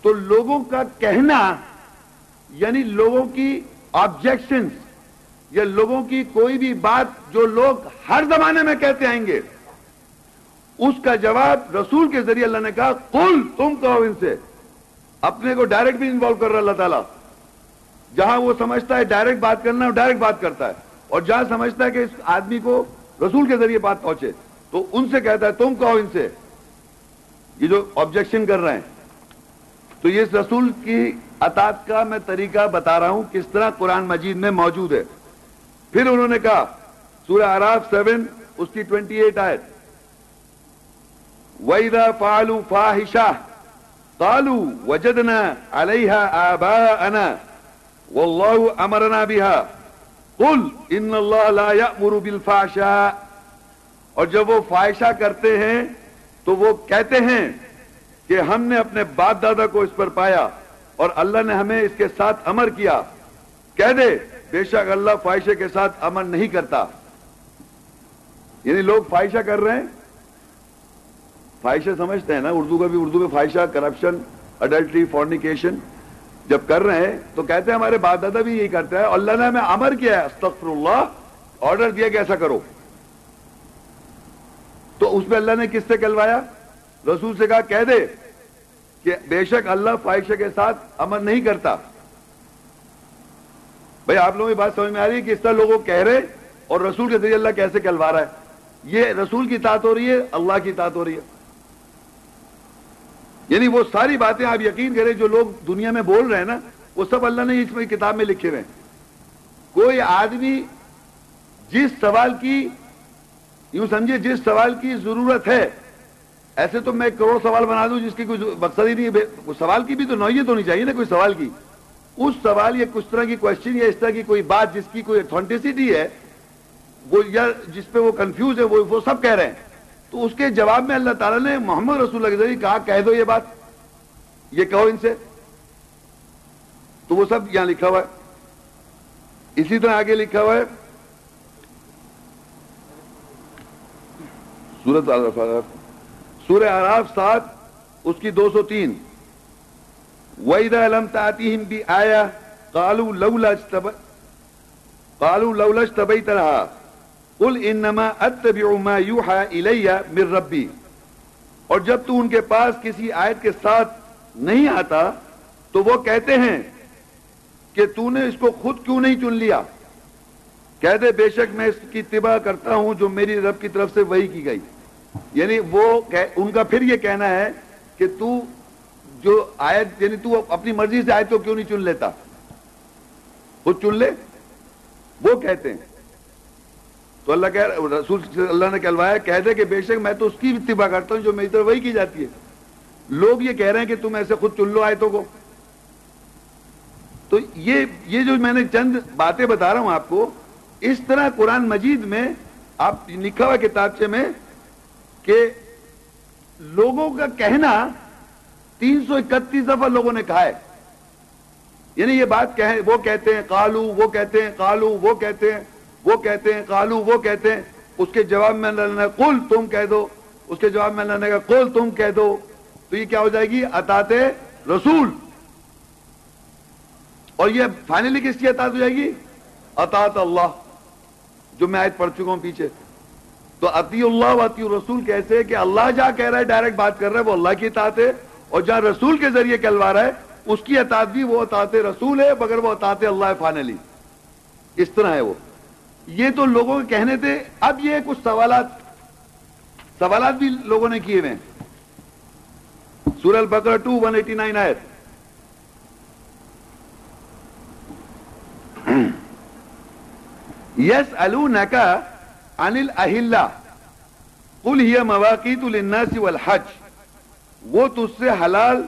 تو لوگوں کا کہنا یعنی لوگوں کی آبجیکشن یا لوگوں کی کوئی بھی بات جو لوگ ہر زمانے میں کہتے آئیں گے اس کا جواب رسول کے ذریعے اللہ نے کہا کل تم کہو ان سے۔ اپنے کو ڈائریکٹ بھی انوالو کر رہا اللہ تعالیٰ۔ جہاں وہ سمجھتا ہے ڈائریکٹ بات کرنا وہ ڈائریکٹ بات کرتا ہے۔ اور جہاں سمجھتا ہے کہ اس آدمی کو رسول کے ذریعے بات پہنچے، تو ان سے کہتا ہے، تم کہو ان سے۔ یہ جو آبجیکشن کر رہے ہیں۔ تو یہ رسول کی اطاعت کا میں طریقہ بتا رہا ہوں، کس طرح قرآن مجید میں موجود ہے۔ پھر انہوں نے کہا، سورہ عراف سیون، اس کی ٹوینٹی ایٹ آئے ویدا فالو فاحشہ کالو وجدنا علیہ آبا انا واللہ امرنا بها قل ان اللہ لا یأمر بالفاشا اور جب وہ فائشہ کرتے ہیں تو وہ کہتے ہیں کہ ہم نے اپنے باپ دادا کو اس پر پایا اور اللہ نے ہمیں اس کے ساتھ امر کیا۔ کہہ دے، بے شک اللہ فائشہ کے ساتھ امر نہیں کرتا۔ یعنی لوگ فائشہ کر رہے ہیں؟ فائشہ سمجھتے ہیں نا، اردو کا بھی، اردو میں فائشہ کرپشن اڈلٹری فورنیکیشن جب کر رہے ہیں تو کہتے ہیں ہمارے باپ دادا بھی یہی کرتے ہیں، اللہ نے ہمیں امر کیا ہے استغفر اللہ آرڈر دیا کہ ایسا کرو۔ تو اس میں اللہ نے کس سے کہلوایا رسول سے کہا، کہہ دے کہ بے شک اللہ فائشہ کے ساتھ امر نہیں کرتا۔ بھائی، آپ لوگوں کی بات سمجھ میں آ رہی ہے کہ اس طرح لوگوں کہہ رہے اور رسول کے ذریعے اللہ کیسے کہلوا رہا ہے؟ یہ رسول کی اطاعت ہو رہی ہے، اللہ کی اطاعت ہو رہی ہے۔ یعنی وہ ساری باتیں آپ یقین کریں جو لوگ دنیا میں بول رہے ہیں نا، وہ سب اللہ نے اس میں کتاب میں لکھے ہوئے ہیں۔ کوئی آدمی جس سوال کی، یوں سمجھے جس سوال کی ضرورت ہے، ایسے تو میں کروڑ سوال بنا دوں جس کی کوئی مقصد ہی نہیں ہے۔ سوال کی بھی تو نوعیت ہونی چاہیے نا کوئی سوال کی۔ اس سوال یا کچھ طرح کی کوشچن یا اس طرح کی کوئی بات جس کی کوئی اتھینٹسٹی ہے، وہ یا جس پہ وہ کنفیوز ہے وہ سب کہہ رہے ہیں۔ تو اس کے جواب میں اللہ تعالیٰ نے محمد رسول اللہ کے ذریعے کہا، کہہ دو یہ بات۔ یہ کہو ان سے۔ تو وہ سب یہاں لکھا ہوا ہے۔ اسی طرح آگے لکھا ہوا ہے۔ سورت سورہ آراف سات، اس کی دو سو تین۔ وَإِذَا لَمْ تَعْتِهِمْ بِآيَةٍ قَالُوا لَوْلَا قَالُوا لَوْلَا اشْتَبَيْتَ لَهَا۔ قُلْ إِنَّمَا أَتَّبِعُ مَا يُوحَى إِلَيَّ مِن رَبِّي اور جب تو ان کے پاس کسی آیت کے ساتھ نہیں آتا، تو وہ کہتے ہیں کہ تو نے اس کو خود کیوں نہیں چن لیا؟ کہہ دے، بے شک میں اس کی اتباع کرتا ہوں جو میری رب کی طرف سے وہی کی گئی۔ یعنی وہ ان کا پھر یہ کہنا ہے کہ تو جو آیت یعنی تو اپنی مرضی سے آیت کو کیوں نہیں چن لیتا؟ خود چن لے، وہ کہتے ہیں۔ تو اللہ کہہ رسول اللہ نے کہلوایا، کہہ دے کہ بے شک میں تو اس کی اتباع کرتا ہوں جو میری طرف وہی کی جاتی ہے۔ لوگ یہ کہہ رہے ہیں کہ تم ایسے خود چن لو آیتوں کو۔ تو یہ یہ جو میں نے چند باتیں بتا رہا ہوں آپ کو، اس طرح قرآن مجید میں آپ لکھا ہوا کتابچے میں کہ لوگوں کا کہنا تین سو اکتیس دفعہ لوگوں نے کہا ہے۔ یعنی یہ بات وہ کہتے ہیں کالو وہ کہتے ہیں کالو وہ کہتے ہیں وہ کہتے ہیں کالو وہ کہتے ہیں، اس کے جواب میں اللہ نے کل تم کہہ دو۔ اس کے جواب میں اللہ نے کہا کل تم کہہ دو۔ تو یہ کیا ہو جائے گی؟ اطاط رسول۔ اور یہ فائنلی کس کی اطاعت ہو جائے گی؟ اطاط اللہ۔ جو میں آج پڑھ چکا ہوں پیچھے۔ تو عطی اللہ و عطی رسول کیسے کہ اللہ جہاں کہہ رہا ہے ڈائریکٹ بات کر رہا ہے، وہ اللہ کی اطاعت ہے۔ اور جہاں رسول کے ذریعے کہلوا رہا ہے، اس کی اطاعت بھی وہ اطاعت رسول ہے، مگر وہ اطاعت اللہ فانلی اس طرح ہے وہ۔ یہ تو لوگوں کے کہنے تھے، اب یہ کچھ سوالات سوالات بھی لوگوں نے کیے ہوئے سورل بکر ٹو ون ایٹی نائن آئے یس الکا انل اہل کل ہی مواقع الناس والحج۔ وہ تج سے حلال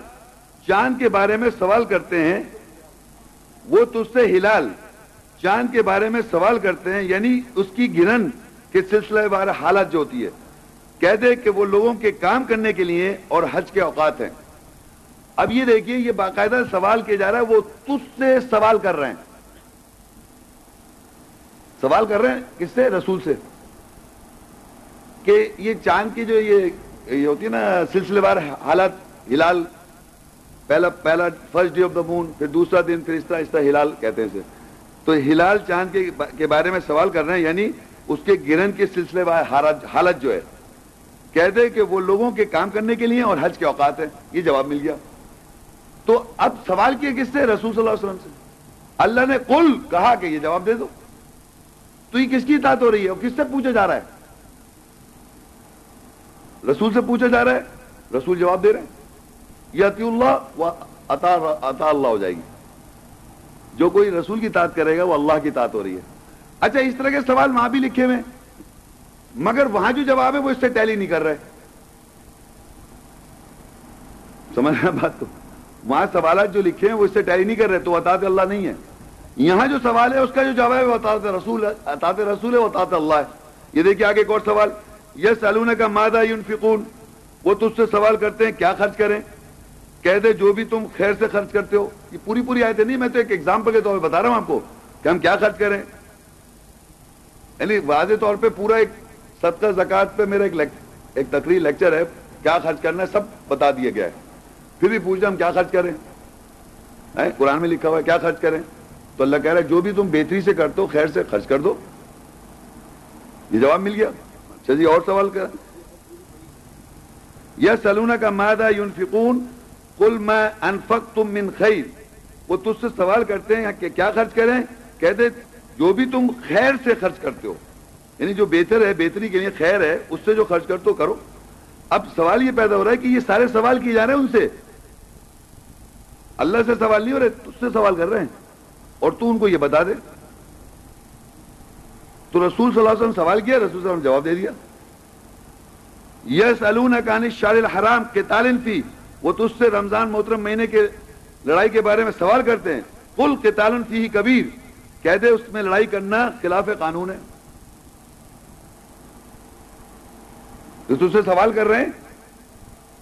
چاند کے بارے میں سوال کرتے ہیں، وہ تج سے ہلال۔ چاند کے بارے میں سوال کرتے ہیں یعنی اس کی گرن کے سلسلے بارے حالت جو ہوتی ہے۔ کہہ دے کہ وہ لوگوں کے کام کرنے کے لیے اور حج کے اوقات ہیں۔ اب یہ دیکھیے، یہ باقاعدہ سوال کیا جا رہا ہے، وہ تج سے سوال کر رہے ہیں۔ سوال کر رہے ہیں کس سے؟ رسول سے۔ کہ یہ چاند کی جو یہ ہوتی ہے نا سلسلے وار حالات ہلال، پہلا پہلا first day of the moon, پھر دوسرا دن، پھر اس طرح اس طرح ہلال کہتے ہیں تو ہلال چاند کے بارے میں سوال کر رہے ہیں یعنی اس کے گرن کے سلسلے حالت جو ہے۔ کہتے کہ وہ لوگوں کے کام کرنے کے لیے اور حج کے اوقات ہیں۔ یہ جواب مل گیا۔ تو اب سوال کیا کس سے؟ رسول صلی اللہ علیہ وسلم سے۔ اللہ نے کل کہا کہ یہ جواب دے دو۔ تو یہ کس کی اطاعت ہو رہی ہے؟ اور کس سے پوچھا جا رہا ہے؟ رسول سے پوچھا جا رہا ہے۔ رسول جواب دے رہے ہیں۔ یہ عطی اللہ عطا اللہ ہو جائے گی۔ جو کوئی رسول کی اطاعت کرے گا وہ اللہ کی اطاعت ہو رہی ہے۔ اچھا اس طرح کے سوال وہاں بھی لکھے ہوئے مگر وہاں جو جواب ہے وہ اس سے ٹیلی نہیں کر رہے۔ سمجھ رہے بات تو وہاں سوالات جو لکھے ہیں وہ اس سے ٹیلی نہیں کر رہے، تو اطاعت اللہ نہیں ہے۔ یہاں جو سوال ہے، اس کا جو جواب ہے وہ اطاعت رسول اطاعت رسول ہے، وہ اطاعت اللہ ہے۔ یہ دیکھیے آگے ایک اور سوال۔ یس سلون کا مادہ یونفقون وہ تجھ سے سوال کرتے ہیں، کیا خرچ کریں؟ کہہ دے جو بھی تم خیر سے خرچ کرتے ہو، یہ پوری پوری آئے نہیں، میں تو ایک ایگزامپل کے طور پہ بتا رہا ہوں آپ کو کہ ہم کیا خرچ کریں یعنی واضح طور پہ پورا ایک صدقہ زکات پہ میرا ایک ایک تقریر لیکچر ہے، کیا خرچ کرنا ہے، سب بتا دیا گیا ہے۔ پھر بھی پوچھا ہم کیا خرچ کریں۔ قرآن میں لکھا ہوا ہے کیا خرچ کریں۔ تو اللہ کہہ رہا ہے جو بھی تم بہتری سے کرتے ہو، خیر سے خرچ کر دو۔ یہ جواب مل گیا؟ اچھا جی اور سوال کر یا سلونا کا مادہ یون فکون کل میں انفق تم من خیر وہ تجھ سے سوال کرتے ہیں کہ کیا خرچ کریں؟ کہتے جو بھی تم خیر سے خرچ کرتے ہو یعنی جو بہتر ہے، بہتری کے لیے خیر ہے، اس سے جو خرچ کرتے ہو، کرو۔ اب سوال یہ پیدا ہو رہا ہے کہ یہ سارے سوال کیے جا رہے ہیں ان سے۔ اللہ سے سوال نہیں ہو رہے، تجھ سے سوال کر رہے ہیں۔ اور تو ان کو یہ بتا دے۔ تو رسول صلی اللہ علیہ وسلم سوال کیا، رسول صلی اللہ علیہ وسلم جواب دے دیا۔ یس الون کان شار الحرام کے تالن تھی وہ تو اس سے رمضان محترم مہینے کے لڑائی کے بارے میں سوال کرتے ہیں۔ کل کے تالن تھی ہی کبیر کہتے اس میں لڑائی کرنا خلاف قانون ہے۔ تو سے سوال کر رہے ہیں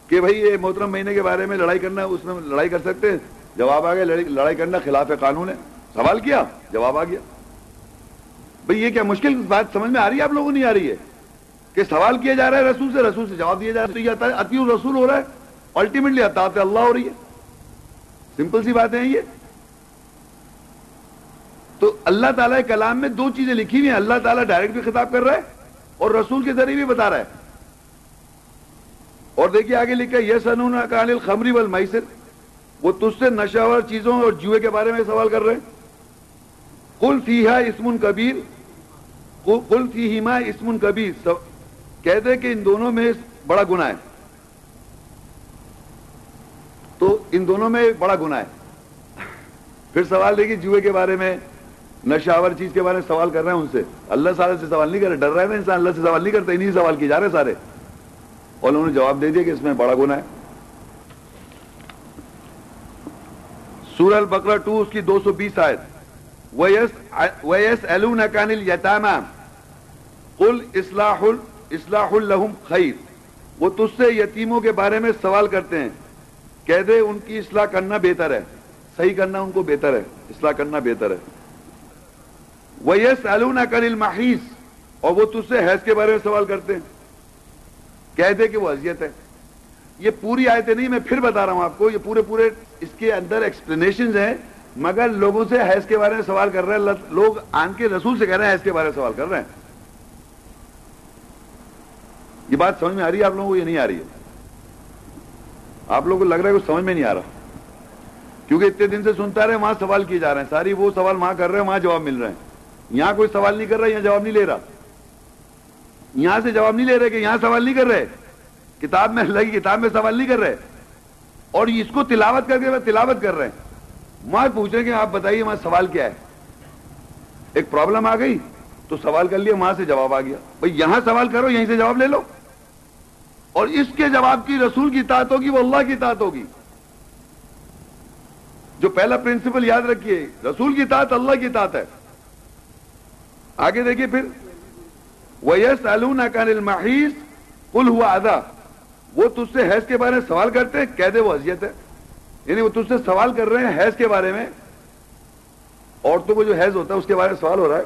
کہ بھائی یہ محترم مہینے کے بارے میں لڑائی کرنا، اس میں لڑائی کر سکتے ہیں۔ جواب آ گیا، لڑائی کرنا خلاف قانون ہے۔ سوال کیا؟ جواب آ گیا۔ بھئی یہ کیا مشکل بات سمجھ میں آ رہی ہے؟ آپ لوگوں نہیں آ رہی ہے کہ سوال کیا جا رہا ہے رسول سے؟ رسول سے جواب دیا جا رہا ہے۔ اتی رسول ہو رہا ہے۔ الٹیمیٹلی اطاعت اللہ ہو رہی ہے۔ سمپل سی بات ہے یہ۔ تو اللہ تعالیٰ کلام میں دو چیزیں لکھی ہوئی ہیں۔ اللہ تعالیٰ ڈائریکٹ بھی خطاب کر رہا ہے اور رسول کے ذریعے بھی بتا رہا ہے۔ اور دیکھیے آگے لکھا یہ سنون کانل خمری وال وہ تج سے نشاور چیزوں اور جوئے کے بارے میں سوال کر رہے ہیں۔ کل فیحا اسمن کبیر۔ کل فیما اسمن کبیر۔ کہتے کہ ان دونوں میں بڑا گنا ہے۔ تو ان دونوں میں بڑا گنا ہے۔ پھر سوال دیکھیے جوئے کے بارے میں نشاور چیز کے بارے میں سوال کر رہے ہیں ان سے۔ اللہ سارے سے سوال نہیں کر رہے، ڈر رہے ہیں انسان، اللہ سے سوال نہیں کرتے انہیں سوال کیے جا رہے سارے۔ اور انہوں نے جواب دے دیا کہ اس میں بڑا گنا ہے۔ سور البکرا ٹو، اس کی دو سو بیس آئے ویس ایلون اکانل یتاما کل اصلاح اصلاح الحم خیر۔ وہ تج سے یتیموں کے بارے میں سوال کرتے ہیں۔ کہہ دے ان کی اصلاح کرنا بہتر ہے۔ صحیح کرنا ان کو بہتر ہے۔ اصلاح کرنا بہتر ہے۔ ویس ایلون اکانل محیث اور وہ تج سے حیض کے بارے میں سوال کرتے ہیں۔ کہہ دے کہ وہ اذیت ہے۔ یہ پوری آیتیں نہیں، میں پھر بتا رہا ہوں آپ کو۔ یہ پورے پورے اس کے اندر ایکسپلینیشن ہیں۔ مگر لوگوں سے حیض کے بارے میں سوال کر رہے ہیں۔ لوگ آن کے رسول سے کہہ رہے ہیں، حیض کے بارے میں سوال کر رہے ہیں۔ یہ بات سمجھ میں آ رہی ہے؟ آپ لوگوں کو یہ نہیں آ رہی ہے۔ آپ لوگوں کو لگ رہا ہے کہ سمجھ میں نہیں آ رہا۔ کیونکہ اتنے دن سے سنتا رہے، وہاں سوال کیے جا رہے ہیں۔ ساری وہ سوال وہاں کر رہے ہیں، وہاں جواب مل رہے ہیں۔ یہاں کوئی سوال نہیں کر رہا، یہاں جواب نہیں لے رہا۔ یہاں سے جواب نہیں لے رہے کہ یہاں سوال نہیں کر رہے۔ کتاب میں اللہ کی کتاب میں سوال نہیں کر رہے۔ اور اس کو تلاوت کر کے تلاوت کر رہے ہیں۔ وہاں پوچھ رہے کہ آپ بتائیے وہاں سوال کیا ہے۔ ایک پرابلم آ گئی تو سوال کر لیا، وہاں سے جواب آ گیا۔ بھائی، یہاں سوال کرو، یہیں سے جواب لے لو۔ اور اس کے جواب کی رسول کی تعت ہوگی، وہ اللہ کی تعت ہوگی۔ جو پہلا پرنسپل یاد رکھیے، رسول کی تعت اللہ کی تعت ہے۔ آگے دیکھیے پھر۔ ویس الون کان المحیث کل ہوا ادا وہ تج سے حیض کے بارے میں سوال کرتے ہیں کہہ دے وہ اذیت ہے۔ یعنی وہ تج سے سوال کر رہے ہیں حیض کے بارے میں۔ عورتوں کو جو حیض ہوتا ہے، اس کے بارے میں سوال ہو رہا ہے۔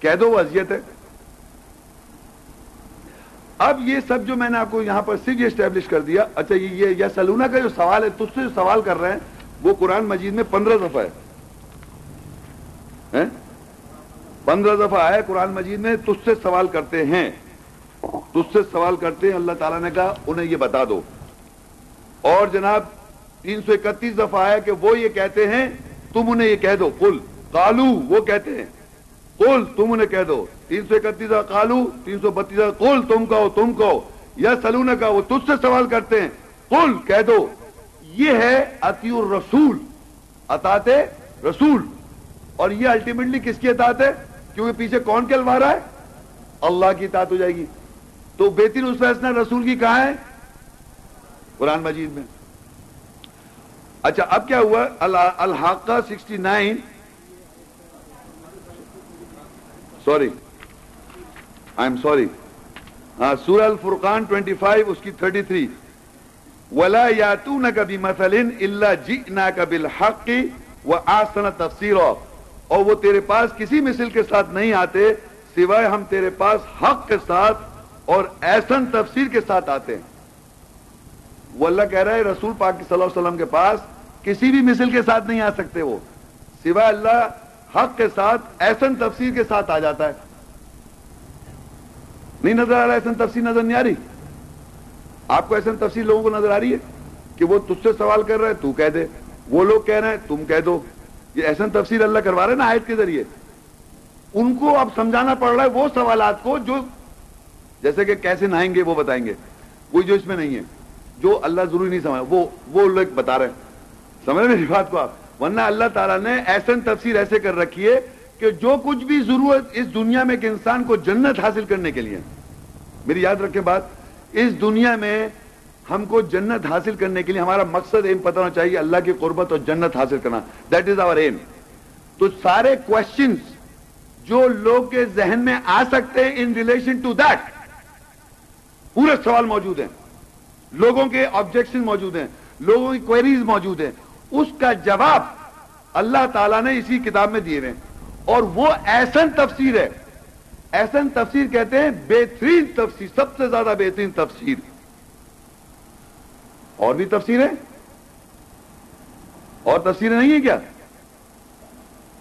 کہہ دو وہ اذیت ہے۔ اب یہ سب جو میں نے آپ کو یہاں پر صرف یہ اسٹیبلش کر دیا اچھا یہ سلونا کا جو سوال ہے تج سے جو سوال کر رہے ہیں، وہ قرآن مجید میں پندرہ دفعہ ہے۔ پندرہ دفعہ آئے قرآن مجید میں تج سے سوال کرتے ہیں۔ تج سے سوال کرتے ہیں، اللہ تعالیٰ نے کہا، انہیں یہ بتا دو۔ اور جناب، تین سو اکتیس دفعہ آیا کہ وہ یہ کہتے ہیں، تم انہیں یہ کہہ دو۔ کل کالو وہ کہتے ہیں۔ کل تم انہیں کہہ دو۔ تین سو اکتیس کالو، تین سو بتیس کل تم کہو تم کہو۔ یا سلون کا وہ تجھ سے سوال کرتے ہیں۔ کل کہہ دو۔ یہ ہے اتی الرسول۔ اطاط رسول۔ اور یہ الٹیمیٹلی کس کی اطاط ہے؟ کیونکہ پیچھے کون کہلوا رہا ہے؟ اللہ کی اطاعت ہو جائے گی۔ تو بہترین اس فیصلہ رسول کی کہاں ہے؟ قرآن مجید میں۔ اچھا اب کیا ہوا؟ الحاقہ sixty nine. Sorry. I am sorry ہاں سورہ الفرقان 25 اس کی 33 ولا یاتونک بمثل الا جئناک بالحق واحسن تفسیرا اور وہ تیرے پاس کسی مثل کے ساتھ نہیں آتے، سوائے ہم تیرے پاس حق کے ساتھ اور احسن تفسیر کے ساتھ آتے ہیں. وہ اللہ کہہ رہا ہے، رسول پاک صلی اللہ علیہ وسلم کے پاس کسی بھی مثل کے ساتھ نہیں آ سکتے وہ. سوائے اللہ، حق کے ساتھ، احسن تفسیر کے ساتھ آ جاتا ہے. نہیں نظر آ رہا احسن تفسیر نظر نہیں آ رہی؟ آپ کو احسن تفسیر لوگوں کو نظر آ رہی ہے کہ وہ تجھ سے سوال کر رہے تو کہہ دے۔ وہ لوگ کہہ رہے ہیں، تم کہہ دو۔ یہ احسن تفسیر اللہ کروا رہے ہیں نا آیت کے ذریعے۔ ان کو اب سمجھانا پڑ رہا ہے وہ سوالات کو جو جیسے کہ کیسے نہائیں گے وہ بتائیں گے۔ وہ جو اس میں نہیں ہے۔ جو اللہ ضروری نہیں سمجھا، وہ وہ لوگ بتا رہے ہیں۔ سمجھ میری بات کو آپ؟ ورنہ اللہ تعالیٰ نے ایسن تفسیر ایسے کر رکھی ہے کہ جو کچھ بھی ضرورت اس دنیا میں کہ انسان کو جنت حاصل کرنے کے لیے، میری یاد رکھیں بات، اس دنیا میں ہم کو جنت حاصل کرنے کے لیے ہمارا مقصد ایم پتہ ہونا چاہیے، اللہ کی قربت اور جنت حاصل کرنا۔ دیٹ از آور ایم تو سارے کوشچنس جو لوگ کے ذہن میں آ سکتے ہیں ان ریلیشن ٹو دیٹ پورے سوال موجود ہیں۔ لوگوں کے آبجیکشن موجود ہیں، لوگوں کی کوئریز موجود ہیں۔ اس کا جواب اللہ تعالیٰ نے اسی کتاب میں دیے ہوئے اور وہ ایسن تفسیر ہے۔ ایسن تفسیر کہتے ہیں بہترین تفسیر، سب سے زیادہ بہترین تفسیر۔ اور بھی تفسیر ہے اور تفسیریں نہیں ہیں کیا؟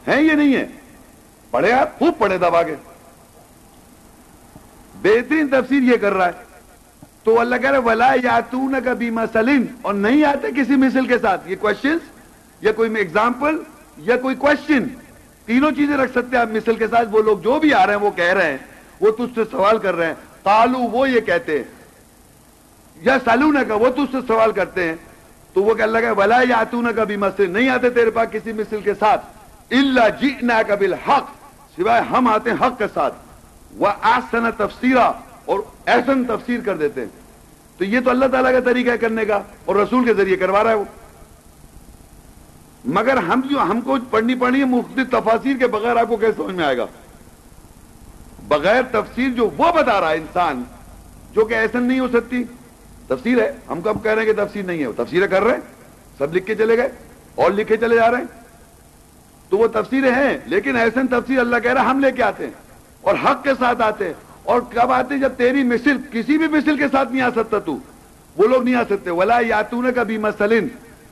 ہیں یہ نہیں ہے پڑھے آپ، خوب پڑھے دبا کے۔ بہترین تفسیر یہ کر رہا ہے۔ تو اللہ کہہ رہے ولا یاتون کا بیما سلیم اور نہیں آتے کسی مثل کے ساتھ۔ یہ کوشچنس یا کوئی ایگزامپل یا کوئی کوشچن تینوں چیزیں رکھ سکتے ہیں۔ آپ مثل کے ساتھ وہ لوگ جو بھی آ رہے ہیں، وہ کہہ رہے ہیں، وہ تجھ سے سوال کر رہے ہیں۔ تالو وہ یہ کہتے ہیں۔ یا سالون کا وہ تجھ سے سوال کرتے ہیں۔ تو وہ کہ اللہ کہ ولا یاتون کا بیما سلیم نہیں آتے تیرے پاس کسی مثل کے ساتھ۔ اللہ جینا کا بل حق سوائے ہم آتے ہیں حق کے ساتھ۔ وہ آسن تفسیرہ اور احسن تفسیر کر دیتے ہیں۔ تو یہ تو اللہ تعالیٰ کا طریقہ ہے کرنے کا، اور رسول کے ذریعے کروا رہا ہے وہ۔ مگر ہم جو ہم کو پڑھنی پڑنی ہے، مختلف تفاصیر کے بغیر آپ کو کیسے سمجھ میں آئے گا؟ بغیر تفسیر جو وہ بتا رہا ہے انسان، جو کہ ایسا نہیں ہو سکتی۔ تفسیر ہے، ہم کب کہہ رہے ہیں کہ تفسیر نہیں ہے۔ وہ تفسیریں کر رہے ہیں، سب لکھ کے چلے گئے، اور لکھے چلے جا رہے ہیں۔ تو وہ تفسیریں ہیں، لیکن ایسے تفسیر اللہ کہہ رہا ہم لے کے آتے ہیں، اور حق کے ساتھ آتے ہیں۔ اور کب آتے جب تیری مثل، کسی بھی مثل کے ساتھ نہیں آ سکتا تو۔ وہ لوگ نہیں آ سکتے۔ ولا یاتون کا بھی مسلن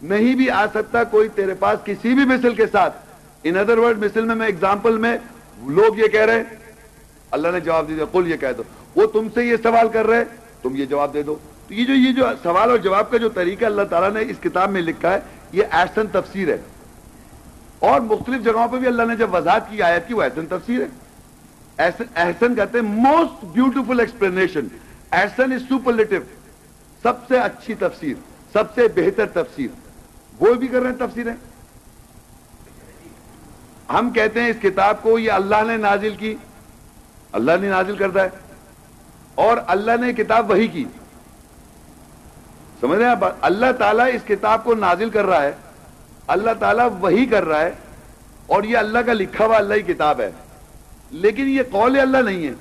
نہیں بھی آ سکتا کوئی تیرے پاس کسی بھی مثل کے ساتھ. ان ادر ورڈ مثل میں میں اگزامپل میں لوگ یہ کہہ رہے ہیں. اللہ نے جواب دے دیا، قل یہ کہہ دو. وہ تم سے یہ سوال کر رہے تم یہ جواب دے دو. تو یہ جو یہ جو سوال اور جواب کا جو طریقہ اللہ تعالیٰ نے اس کتاب میں لکھا ہے، یہ ایسن تفسیر ہے. اور مختلف جگہوں پہ بھی اللہ نے جب وضاحت کی آیت کی، وہ ایسن تفسیر ہے. احسن کہتے ہیں موسٹ بیوٹیفل ایکسپلینیشن احسن از سپرلیٹو سب سے اچھی تفسیر، سب سے بہتر تفسیر. وہ بھی کر رہے ہیں تفسیریں۔ ہم کہتے ہیں اس کتاب کو یہ اللہ نے نازل کی۔ اللہ نے نازل کرتا ہے۔ اور اللہ نے کتاب وہی کی۔ سمجھ رہے ہیں اللہ تعالیٰ اس کتاب کو نازل کر رہا ہے۔ اللہ تعالیٰ وہی کر رہا ہے۔ اور یہ اللہ کا لکھا ہوا اللہ ہی کتاب ہے۔ لیکن یہ قول اللہ نہیں ہے۔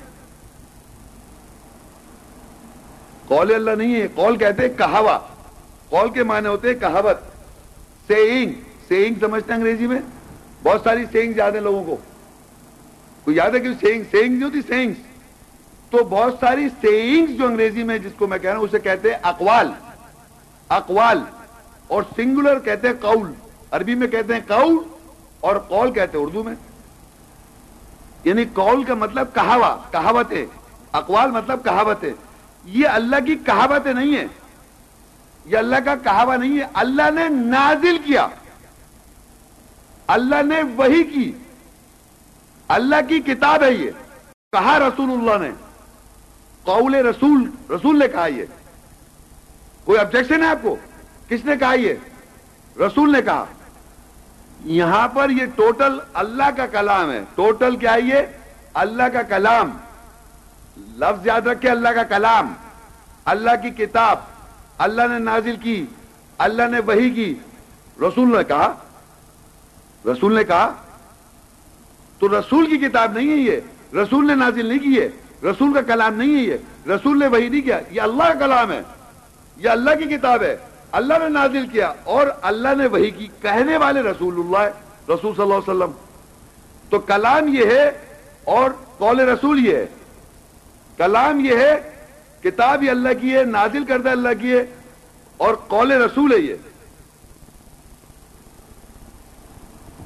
قول اللہ نہیں ہے۔ قول کہتے ہیں کہاوا۔ قول کے معنی ہوتے ہیں کہاوت۔ سیئنگ سیئنگ سمجھتے ہیں انگریزی میں؟ بہت ساری سیئنگ یاد ہیں لوگوں کو۔ کوئی یاد ہے کہ سیئنگ سیئنگ نہیں ہوتی سیئنگس تو بہت ساری سیئنگس جو انگریزی میں جس کو میں کہہ رہا ہوں، اسے کہتے ہیں اقوال۔ اقوال اور سنگولر کہتے ہیں قول۔ عربی میں کہتے ہیں قول اور قول کہتے ہیں اردو میں۔ یعنی قول کا مطلب کہاوا کہاوت ہے اقوال مطلب کہاوت ہے یہ اللہ کی کہاوت نہیں ہے یہ اللہ کا کہاوا نہیں ہے۔ اللہ نے نازل کیا۔ اللہ نے وہی کی۔ اللہ کی کتاب ہے یہ۔ کہا رسول اللہ نے۔ قول رسول رسول نے کہا یہ۔ کوئی آبجیکشن ہے آپ کو؟ کس نے کہا یہ؟ رسول نے کہا۔ یہاں پر یہ ٹوٹل اللہ کا کلام ہے۔ ٹوٹل کیا یہ؟ اللہ کا کلام۔ لفظ یاد رکھے اللہ کا کلام۔ اللہ کی کتاب۔ اللہ نے نازل کی، اللہ نے وہی کی۔ رسول نے کہا، رسول نے کہا، تو رسول کی کتاب نہیں ہے یہ۔ رسول نے نازل نہیں کی ہے رسول کا کلام نہیں ہے یہ۔ رسول نے وہی نہیں کیا۔ یہ اللہ کا کلام ہے۔ یہ اللہ کی کتاب ہے۔ اللہ نے نازل کیا اور اللہ نے وہی کی۔ کہنے والے رسول اللہ، رسول صلی اللہ علیہ وسلم۔ تو کلام یہ ہے اور قول رسول یہ ہے۔ کلام یہ ہے کتاب یہ اللہ کی ہے، نازل کردہ اللہ کی ہے اور قول رسول ہے یہ۔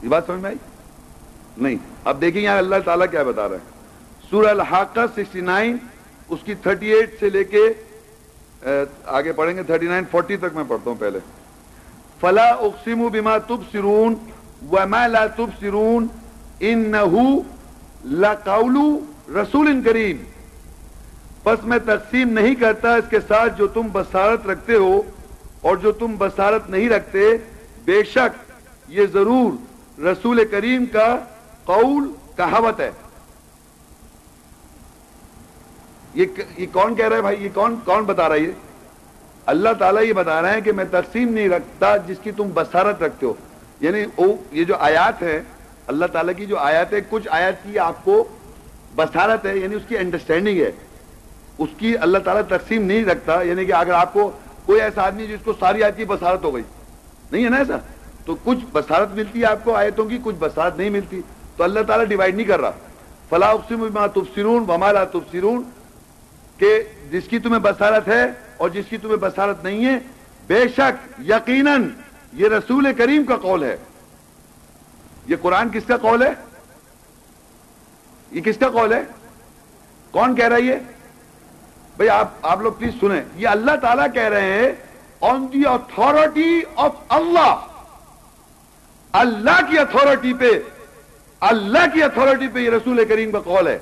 یہ بات سمجھ میں آئی؟ نہیں۔ اب دیکھیں یہاں اللہ تعالیٰ کیا بتا رہے ہیں سورہ الحاقہ سکسٹی نائن، اس کی تھرٹی ایٹ سے لے کے آگے پڑھیں گے، تھرٹی نائن، فورٹی تک میں پڑھتا ہوں پہلے۔ فلا اقسم بما تب سرون وما لا تب سرون ان لقول رسول ان کریم بس میں تقسیم نہیں کرتا اس کے ساتھ جو تم بسارت رکھتے ہو اور جو تم بسارت نہیں رکھتے، بے شک یہ ضرور رسول کریم کا قول، کہاوت ہے۔ یہ کون کہہ رہا ہے بھائی؟ یہ کون کون بتا رہا ہے یہ؟ اللہ تعالیٰ یہ بتا رہے ہیں کہ میں تقسیم نہیں رکھتا جس کی تم بسارت رکھتے ہو۔ یعنی یہ جو آیات ہے اللہ تعالیٰ کی جو آیات ہے کچھ آیات کی آپ کو بسارت ہے یعنی اس کی انڈرسٹینڈنگ ہے۔ اس کی اللہ تعالیٰ تقسیم نہیں رکھتا یعنی کہ اگر آپ کو کوئی ایسا آدمی جس کو ساری آیت کی بسارت ہو گئی، نہیں ہے نا ایسا؟ تو کچھ بسارت ملتی ہے آپ کو آیتوں کی، کچھ بسارت نہیں ملتی، تو اللہ تعالیٰ ڈیوائڈ نہیں کر رہا۔ فلاح تفسرون ومالا تفسرون کہ جس کی تمہیں بسارت ہے اور جس کی تمہیں بسارت نہیں ہے، بے شک یقیناً یہ رسول کریم کا قول ہے۔ یہ قرآن کس کا قول ہے؟ یہ کس کا قول ہے؟ کون کہہ رہا ہے یہ؟ بھائی آپ آپ لوگ پلیز سنیں۔ یہ اللہ تعالیٰ کہہ رہے ہیں آن دی اتارٹی آف اللہ اللہ کی اتارٹی پہ، اللہ کی اتارٹی پہ یہ رسول کریم کا قول ہے۔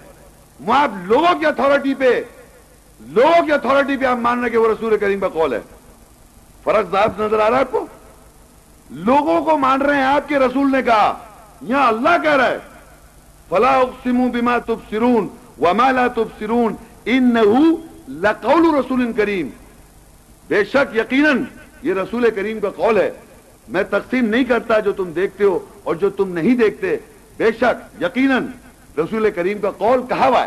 وہ آپ لوگوں کی اتارٹی پہ، لوگوں کی اتارٹی پہ آپ مان رہے کہ وہ رسول کریم کا قول ہے۔ فرق صاحب نظر آ رہا ہے آپ کو؟ لوگوں کو مان رہے ہیں آپ کے رسول نے کہا، یہاں اللہ کہہ رہا ہے۔ فلاح اقسم بما تبصرون وما لا تبصرون انه لقول رسول کریم۔ بے شک یقیناً یہ رسول کریم کا قول ہے۔ میں تقسیم نہیں کرتا جو تم دیکھتے ہو اور جو تم نہیں دیکھتے۔ بے شک یقیناً رسول کریم کا قول کہا ہوا ہے۔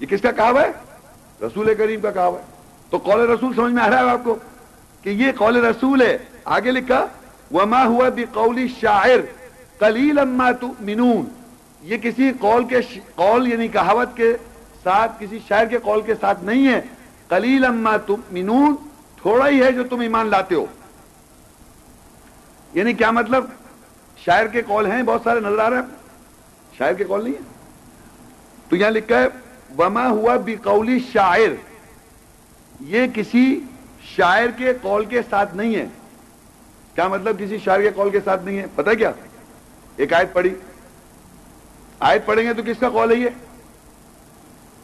یہ کس کا کہا ہوا ہے؟ رسول کریم کا کہا ہوا ہے۔ تو قول رسول سمجھ میں آ رہا ہے آپ کو کہ یہ قول رسول ہے۔ آگے لکھا، وما ہوا بھی قولی شاعر کلیل اما تؤمنون۔ یہ کسی قول کے قول یعنی کہاوت کے ساتھ کسی شاعر کے قول کے ساتھ نہیں ہے۔ کلیل اما تؤمنون، تھوڑا ہی ہے جو تم ایمان لاتے ہو۔ یعنی کیا مطلب؟ شاعر کے قول ہیں، بہت سارے نظر آ رہے ہیں۔ شاعر کے قول نہیں ہے تو یہاں لکھا ہے، وما ہوا بھی شاعر۔ یہ کسی شاعر کے قول کے ساتھ نہیں ہے۔ کیا مطلب کسی شاعر کے قول کے ساتھ نہیں ہے؟ پتہ کیا؟ ایک آیت پڑھی۔ آیت پڑھیں گے تو کس کا قول ہے یہ؟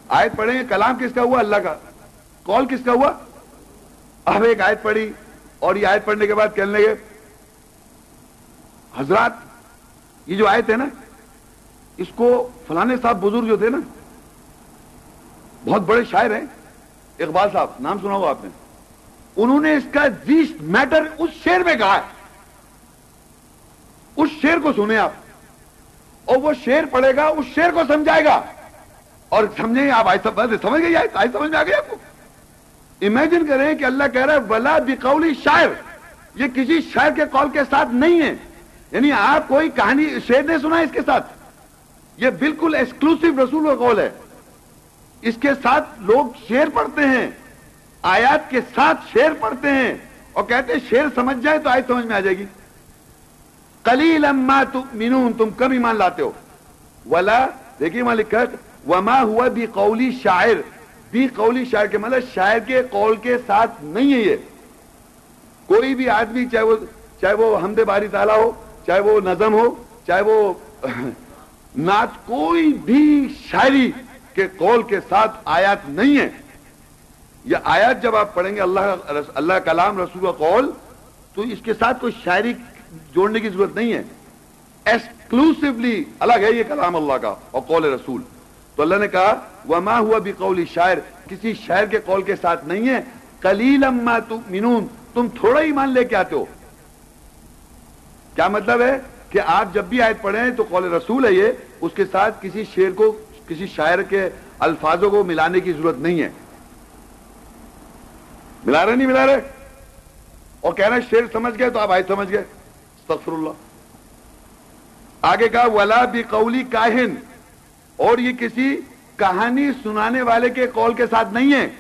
آیت پڑھیں گے کلام کس کا ہوا؟ اللہ کا۔ قول کس کا ہوا؟ اب ایک آیت پڑھی اور یہ آیت پڑھنے کے بعد کہنے لگے، حضرات، یہ جو آیت ہے نا، اس کو فلانے صاحب بزرگ جو تھے نا، بہت بڑے شاعر ہیں، اقبال صاحب، نام سنا ہوگا آپ نے۔ انہوں نے اس کا زیسٹ میٹر اس شیر میں کہا ہے۔ اس شیر کو سنے آپ۔ اور وہ شیر پڑے گا، اس شیر کو سمجھائے گا۔ اور سمجھیں آپ آئی سمجھ گئی آئی سمجھ میں آ گئی آپ کو؟ امیجن کریں کہ اللہ کہہ رہا ہے، ولا بقولی شاعر یہ کسی شاعر کے قول کے ساتھ نہیں ہے۔ یعنی آپ کوئی کہانی شیر نے سنا اس کے ساتھ؟ یہ بالکل ایکسکلوسو رسول کا قول ہے۔ اس کے ساتھ لوگ شیر پڑھتے ہیں، آیات کے ساتھ شیر پڑھتے ہیں اور کہتے ہیں شیر سمجھ جائے تو آئے سمجھ میں آ جائے گی۔ کلیل اما تؤمنون، تم کم ایمان لاتے ہو۔ ولا دیکھیے وہاں لکھا وما ہوا بھی قولی شاعر؟ بھی قولی شاعر کے مطلب شاعر کے قول کے ساتھ نہیں ہے یہ۔ کوئی بھی آدمی چاہے وہ چاہے وہ حمد باری تعالیٰ ہو، چاہے وہ نظم ہو، چاہے وہ نعت کوئی بھی شاعری کے قول کے ساتھ آیات نہیں ہے۔ یہ آیات جب آپ پڑھیں گے اللہ اللہ کلام رسول کا قول، تو اس کے ساتھ کوئی شاعری جوڑنے کی ضرورت نہیں ہے۔ ایکسکلوسولی الگ ہے یہ کلام اللہ کا اور قول رسول۔ تو اللہ نے کہا، وما ہوا بھی شاعر، کسی شاعر کے قول کے ساتھ نہیں ہے۔ کلیل اما تؤمنون، تم تھوڑا ہی مان لے کے آتے ہو۔ کیا مطلب ہے کہ آپ جب بھی آیت پڑھیں تو قول رسول ہے یہ، اس کے ساتھ کسی شعر کو، کسی شاعر کے الفاظوں کو ملانے کی ضرورت نہیں ہے۔ ملا رہے نہیں ملا رہے؟ اور کہہ رہے شیر سمجھ گئے تو آپ آئے سمجھ گئے۔ استغفر اللہ۔ آگے کہا، ولا بھی قولی کاہن اور یہ کسی کہانی سنانے والے کے قول کے ساتھ نہیں ہے۔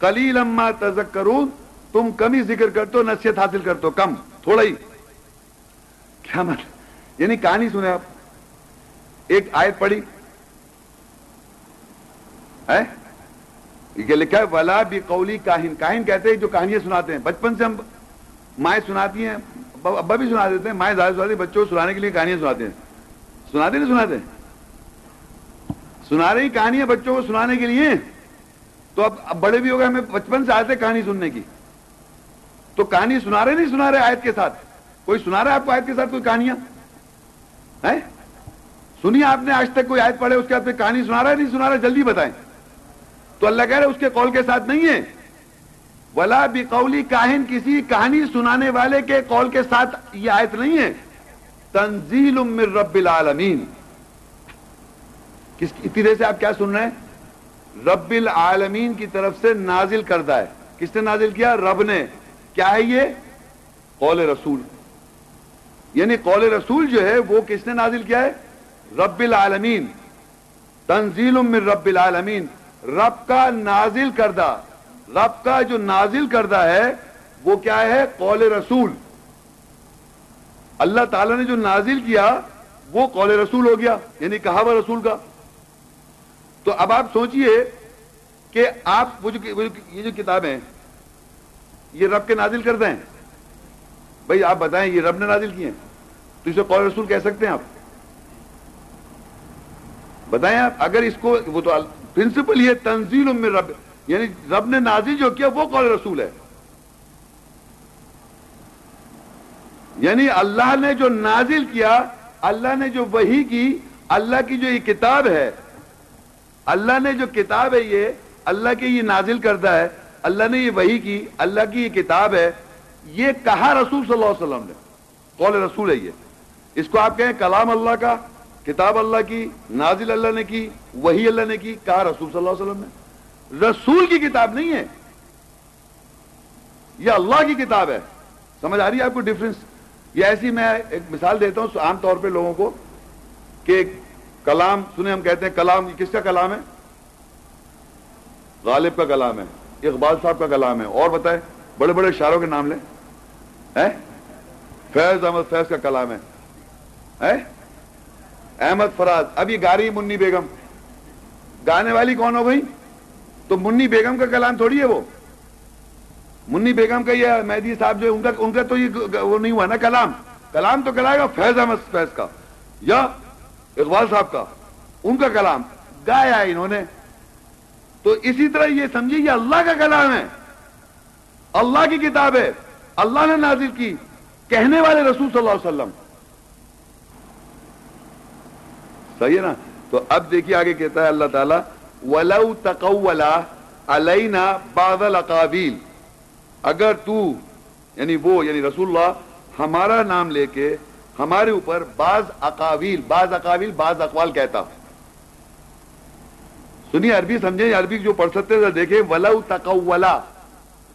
کلیل اما تذکرون، تم کم ہی ذکر کرتے ہو، نصیحت حاصل کرتے ہو، کم، تھوڑا ہی۔ کیا مطلب یعنی کہانی سنے آپ۔ ایک آیت پڑھی۔ ہے یہ لکھا ہے، ولا بھی قولی کاہن کاہن کہتے ہیں جو کہانیاں سناتے ہیں۔ بچپن سے ہم مائیں سناتی ہیں، ابا بھی سنا دیتے ہیں، مائیں زیادہ سناتی ہیں بچوں کو سنانے کے لیے کہانیاں سناتے ہیں۔ سناتے نہیں سناتے؟ سنا رہی کہانیاں بچوں کو سنانے کے لیے؟ تو اب اب بڑے بھی ہو گئے ہمیں بچپن سے آتے کہانی سننے کی۔ تو کہانی سنا رہے نہیں سنا رہے آیت کے ساتھ؟ کوئی سنا رہا ہے آپ کو آیت کے ساتھ کوئی کہانیاں؟ سنیے آپ نے آج تک کوئی آیت پڑھے، اس کے بعد کہانی سنا رہا ہے نہیں سنا رہا جلدی بتائیں۔ تو اللہ کہہ رہے اس کے قول کے ساتھ نہیں ہے۔ ولا بھی کاہن کسی کہانی سنانے والے کے قول کے ساتھ یہ آیت نہیں ہے۔ تنزیل من رب العالمین کس اتنی دیر سے آپ کیا سن رہے ہیں؟ رب العالمین کی طرف سے نازل کردہ ہے۔ کس نے نازل کیا؟ رب نے۔ کیا ہے یہ؟ قول رسول۔ یعنی قول رسول جو ہے وہ کس نے نازل کیا ہے؟ رب العالمین۔ تنزیل من رب العالمین۔ رب کا نازل کردہ۔ رب کا جو نازل کردہ ہے وہ کیا ہے؟ قول رسول۔ اللہ تعالیٰ نے جو نازل کیا وہ قول رسول ہو گیا یعنی کہا وہ رسول کا۔ تو اب آپ سوچئے کہ آپ وہ جو یہ جو کتابیں یہ رب کے نازل کردہ ہیں۔ بھائی آپ بتائیں، یہ رب نے نازل کی ہیں۔ تو اسے قول رسول کہہ سکتے ہیں آپ۔ بتائیں آپ، اگر اس کو وہ تو پرنسپل یہ تنزیل میں رب یعنی رب نے نازل جو کیا، وہ قول رسول ہے۔ یعنی اللہ نے جو نازل کیا، اللہ نے جو وہی کی، اللہ کی جو یہ کتاب ہے اللہ نے جو کتاب ہے یہ اللہ کے یہ نازل کرتا ہے، اللہ نے یہ وہی کی، اللہ کی یہ کتاب ہے، یہ کہا رسول صلی اللہ علیہ وسلم نے۔ قول رسول ہے یہ۔ اس کو آپ کہیں کلام اللہ کا، کتاب اللہ کی، نازل اللہ نے کی وہی اللہ نے کی، کہا رسول صلی اللہ علیہ وسلم نے۔ رسول کی کتاب نہیں ہے۔ یہ اللہ کی کتاب ہے۔ سمجھ آ رہی ہے آپ کو ڈفرنس یہ ایسی میں ایک مثال دیتا ہوں، عام طور پہ لوگوں کو کہ کلام، سنیں ہم کہتے ہیں کلام کس کا کلام ہے؟ غالب کا کلام ہے، اقبال صاحب کا کلام ہے، اور بتائے بڑے بڑے اشاروں کے نام لیں۔ فیض احمد فیض کا کلام ہے۔ احمد فراز اب یہ گا رہی منی بیگم۔ گانے والی کون ہو گئی تو منی بیگم کا کلام تھوڑی ہے وہ۔ منی بیگم کا یہ مہدی صاحب جو ان کا ان کا تو یہ وہ نہیں ہوا نا کلام۔ کلام تو کلائے گا فیض احمد فیض کا۔ یا اقبال صاحب کا، ان کا کلام گایا انہوں نے۔ تو اسی طرح یہ سمجھیے یہ اللہ کا کلام ہے۔ اللہ کی کتاب ہے۔ اللہ نے نازل کی۔ کہنے والے رسول صلی اللہ علیہ وسلم۔ صحیح ہے نا؟ تو اب دیکھیے آگے کہتا ہے اللہ تعالیٰ، ولو تقولا علینا بعض الاقابیل اگر تو یعنی وہ یعنی رسول اللہ، ہمارا نام لے کے ہمارے اوپر بعض اقاویل بعض اقاویل، بعض اقوال کہتا سنیے، عربی سمجھیں، عربی جو پڑھ سکتے تھے دیکھیں، ولو تقولا۔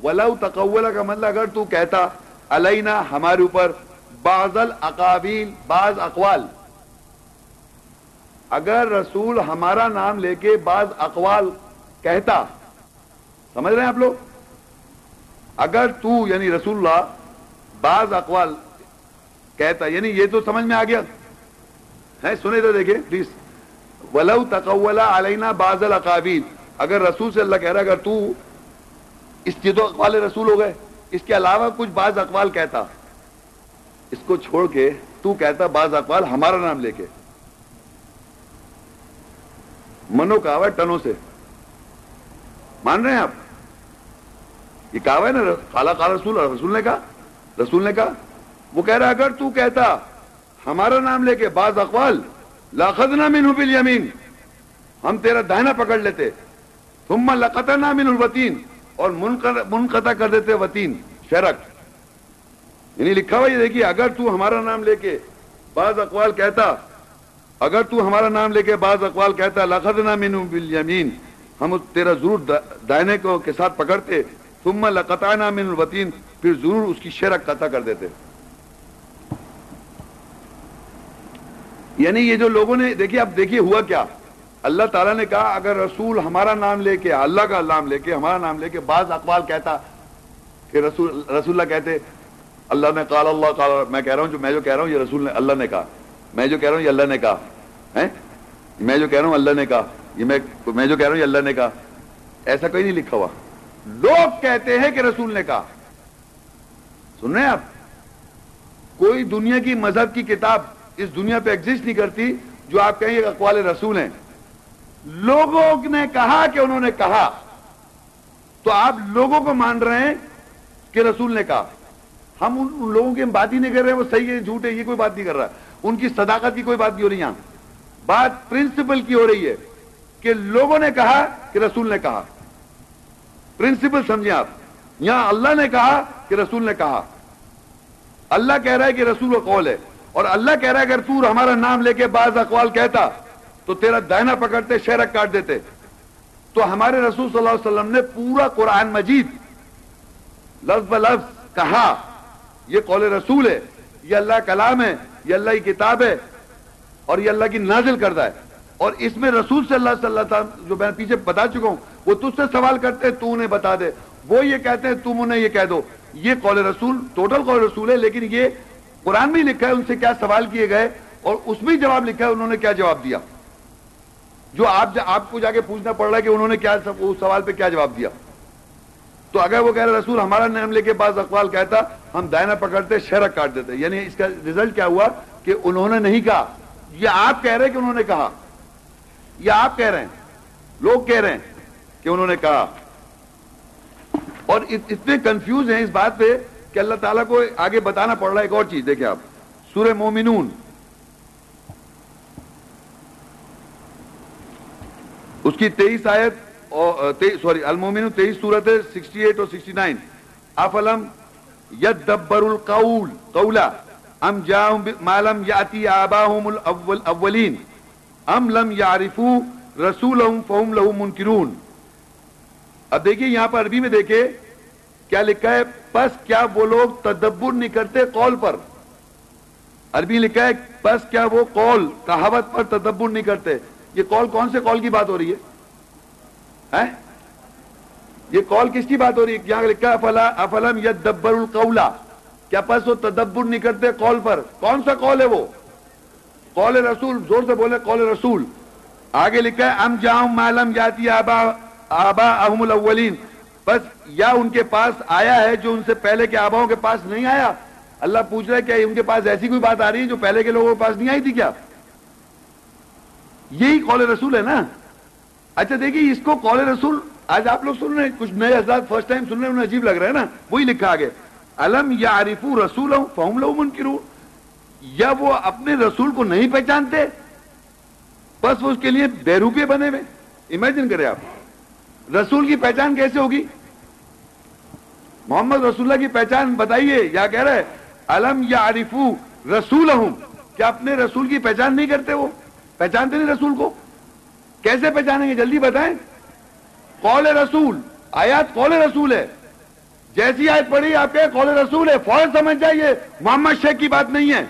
ولو تقولا کا مطلب اگر تو کہتا علینا ہمارے اوپر بعض الاقابیل بعض اقوال۔ اگر رسول ہمارا نام لے کے بعض اقوال کہتا، سمجھ رہے ہیں آپ لوگ؟ اگر تو یعنی رسول اللہ، بعض اقوال کہتا یعنی یہ تو سمجھ میں آ گیا۔ ہے سنے تو دیکھیں پلیز ولو تقولا علینا بعض الاقابیل اگر رسول سے اللہ کہہ رہا اگر تو اس کے تو اقوال رسول ہو گئے۔ اس کے علاوہ کچھ بعض اقوال کہتا۔ اس کو چھوڑ کے تو کہتا، بعض اقوال ہمارا نام لے کے۔ منو کہا ہے ٹنوں سے۔ مان رہے ہیں آپ؟ یہ کہا ہے نا خالا خالا رسول رسول نے کہا، رسول نے کہا۔ وہ کہہ رہا، اگر تو کہتا، ہمارا نام لے کے بعض اقوال لاخذنا منہ بالیمین ہم تیرا دہنا پکڑ لیتے، ثم لقطنا من الوتین اور منقطع کر دیتے وتین، شرک۔ یعنی لکھا ہوا یہ دیکھیے، اگر تو ہمارا نام لے کے بعض اقوال کہتا، اگر تو ہمارا نام لے کے بعض اقوال کہتا لقدنا من بالیمین ہم تیرا ضرور دائنے کو کے ساتھ پکڑتے، ثم لقطعنا من الوتین پھر ضرور اس کی شرک قطع کر دیتے۔ یعنی یہ جو لوگوں نے دیکھیے اب دیکھیے ہوا کیا۔ اللہ تعالیٰ نے کہا، اگر رسول ہمارا نام لے کے اللہ کا نام لے کے ہمارا نام لے کے بعض اقوال کہتا کہ رسول رسول اللہ کہتے، اللہ نے قال اللہ قال میں کہہ رہا ہوں، جو میں جو کہہ رہا ہوں، یہ رسول نے اللہ نے کہا۔ میں جو کہہ رہا ہوں، یہ اللہ نے کہا۔ ہے میں جو کہہ رہا ہوں، اللہ نے کہا۔ یہ میں میں جو کہہ رہا ہوں، یہ اللہ نے کہا۔ ایسا کوئی نہیں لکھا ہوا۔ لوگ کہتے ہیں کہ رسول نے کہا۔ سن رہے ہیں آپ؟ کوئی دنیا کی مذہب کی کتاب اس دنیا پہ ایگزسٹ نہیں کرتی جو آپ کہیں یہ اقوال رسول ہیں۔ لوگوں نے کہا کہ انہوں نے کہا۔ تو آپ لوگوں کو مان رہے ہیں کہ رسول نے کہا۔ ہم ان لوگوں کی بات ہی نہیں کر رہے، وہ صحیح ہے جھوٹ ہے یہ کوئی بات نہیں کر رہا۔ ان کی صداقت کی کوئی بات نہیں ہو رہی یہاں۔ بات پرنسپل کی ہو رہی ہے کہ لوگوں نے کہا کہ رسول نے کہا۔ پرنسپل سمجھیں آپ۔ یہاں اللہ نے کہا کہ رسول نے کہا۔ اللہ کہہ رہا ہے کہ رسول و قول ہے۔ اور اللہ کہہ رہا ہے اگر تو ہمارا نام لے کے بعض اقوال کہتا تو تیرا دائنا پکڑتے، شہرک کاٹ دیتے۔ تو ہمارے رسول صلی اللہ علیہ وسلم نے پورا قرآن مجید لفظ ب لفظ کہا، یہ قول رسول ہے، یہ اللہ کلام ہے، یہ اللہ کی کتاب ہے اور یہ اللہ کی نازل کردہ ہے۔ اور اس میں رسول صلی اللہ صلی اللہ جو میں پیچھے بتا چکا ہوں، وہ تجھ سے سوال کرتے ہیں تو انہیں بتا دے۔ وہ یہ کہتے ہیں، تم انہیں یہ کہہ دو۔ یہ قول رسول ٹوٹل قول رسول ہے، لیکن یہ قرآن میں لکھا ہے، ان سے کیا سوال کیے گئے؟ اور اس میں جواب لکھا ہے، انہوں نے کیا جواب دیا؟ جو آپ آپ کو جا کے پوچھنا پڑ رہا ہے کہ انہوں نے کیا اس سوال پہ کیا جواب دیا؟ تو اگر وہ کہہ رہے، رسول ہمارا نام لے کے بعض اقوال کہتا، ہم دائنا پکڑتے شہرک کاٹ دیتے۔ یعنی اس کا ریزلٹ کیا ہوا؟ کہ انہوں نے نہیں کہا۔ یہ آپ کہہ رہے کہ انہوں نے کہا یہ آپ کہہ رہے ہیں، لوگ کہہ رہے ہیں کہ انہوں نے کہا۔ اور اتنے کنفیوز ہیں اس بات پہ کہ اللہ تعالیٰ کو آگے بتانا پڑ رہا ہے ایک اور چیز، دیکھیں آپ۔ سورہ مومنون۔ اس کی تیئیس آیت سوری المومن تیئیس صورت ہے، سکسٹی ایٹ اور سکسٹی نائن۔ افلم ید دبر القول قولا ام جاؤں مالم یاتی آباہم الاولین۔ ام لم یعرفو رسولہم فہم لہو منکرون۔ اب دیکھیے یہاں پر عربی میں دیکھیں کیا لکھا ہے؟ پس کیا وہ لوگ تدبر نہیں کرتے قول پر؟ عربی لکھا ہے، پس کیا وہ قول کہاوت پر تدبر نہیں کرتے؟ یہ کال کون سے کال کی بات ہو رہی ہے؟ یہ کال کس کی بات ہو رہی ہے؟ یہاں لکھا افلم ید دبر القولا کیا پس وہ تدبر نہیں کرتے کال پر؟ کون سا کال ہے وہ؟ کال رسول، زور سے بولے کال رسول۔ آگے لکھا ہے، ام جاؤں معلوم جاتی آبا آبا احم الاولین۔ بس یا ان کے پاس آیا ہے جو ان سے پہلے کے آباؤں کے پاس نہیں آیا؟ اللہ پوچھ رہا ہے کہ ان کے پاس ایسی کوئی بات آ رہی ہے جو پہلے کے لوگوں کے پاس نہیں آئی تھی کیا؟ یہی قول رسول ہے نا؟ اچھا دیکھیے، اس کو قول رسول آج آپ لوگ سن رہے ہیں، کچھ نئے حضرات فرسٹ ٹائم سن رہے ہیں، انہیں عجیب لگ رہا ہے نا؟ وہی لکھا آگے، الم یا عارفو رسول فہم لو منکرون یا وہ اپنے رسول کو نہیں پہچانتے؟ بس وہ اس کے لیے بیروکے بنے ہوئے۔ امیجن کرے آپ۔ رسول کی پہچان کیسے ہوگی؟ محمد رسول اللہ کی پہچان بتائیے، یا کہہ رہے الم یا عارفو رسول ہوں کیا اپنے رسول کی پہچان نہیں کرتے وہ؟ پہچانتے نہیں رسول کو؟ کیسے پہچانیں گے؟ جلدی بتائیں۔ قول رسول، آیات قول رسول ہے۔ جیسی آیت پڑھی آپ کے قول رسول ہے، فوراً سمجھ جائیے، محمد شیخ کی بات نہیں ہے۔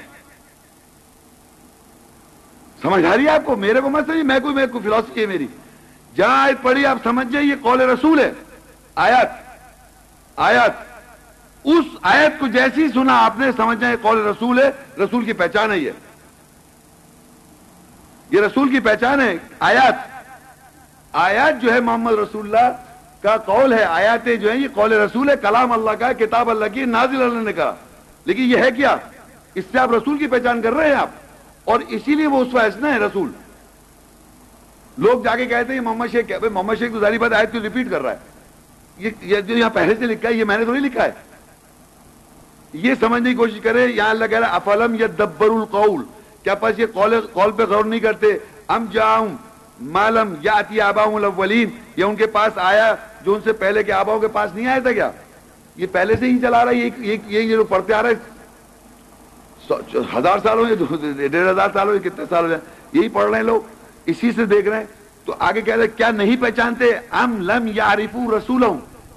سمجھ آ رہی ہے آپ کو؟ میرے کو مت سمجھ، میں کوئی کوئی فلاسفی ہے میری۔ جہاں آیت پڑھی، آپ سمجھ جائیے قول رسول ہے۔ آیات آیات اس آیت کو جیسی سنا آپ نے، سمجھ جائے قول رسول ہے۔ رسول کی پہچان ہے یہ۔ رسول کی پہچان ہے۔ آیات آیات جو ہے محمد رسول اللہ کا قول ہے۔ آیاتیں جو ہیں، یہ قول رسول ہے۔ کلام اللہ کا کتاب اللہ کی نازل اللہ نے کہا۔ لیکن یہ ہے کیا؟ اس سے آپ رسول کی پہچان کر رہے ہیں آپ۔ اور اسی لیے وہ اس فیصلہ ہے رسول۔ لوگ جا کے کہتے ہیں محمد شیخ محمد شیخ تو ظاہری بات آیت کو ریپیٹ کر رہا ہے۔ یہ جو یہاں پہلے سے لکھا ہے، یہ میں نے تو نہیں لکھا ہے۔ یہ سمجھنے کی کوشش کرے یہاں اللہ کہہ رہا ہے، افلم یا دبر القول؟ کیا پس یہ قول قول پہ غور نہیں کرتے؟ ام جاؤں مالم یا آتی آباؤں الاولین؟ یہ ان کے پاس آیا جو ان سے پہلے کے آباؤں کے پاس نہیں آیا تھا کیا؟ یہ پہلے سے ہی چلا رہا ہے، یہ جو پڑھتے آ رہے ہزار سال ہو یا ڈیڑھ ہزار سال ہو کتنے سال ہو یہی پڑھ رہے ہیں لوگ۔ اسی سے دیکھ رہے ہیں۔ تو آگے کہہ رہے کیا نہیں پہچانتے؟ ام لم یعرفو رسول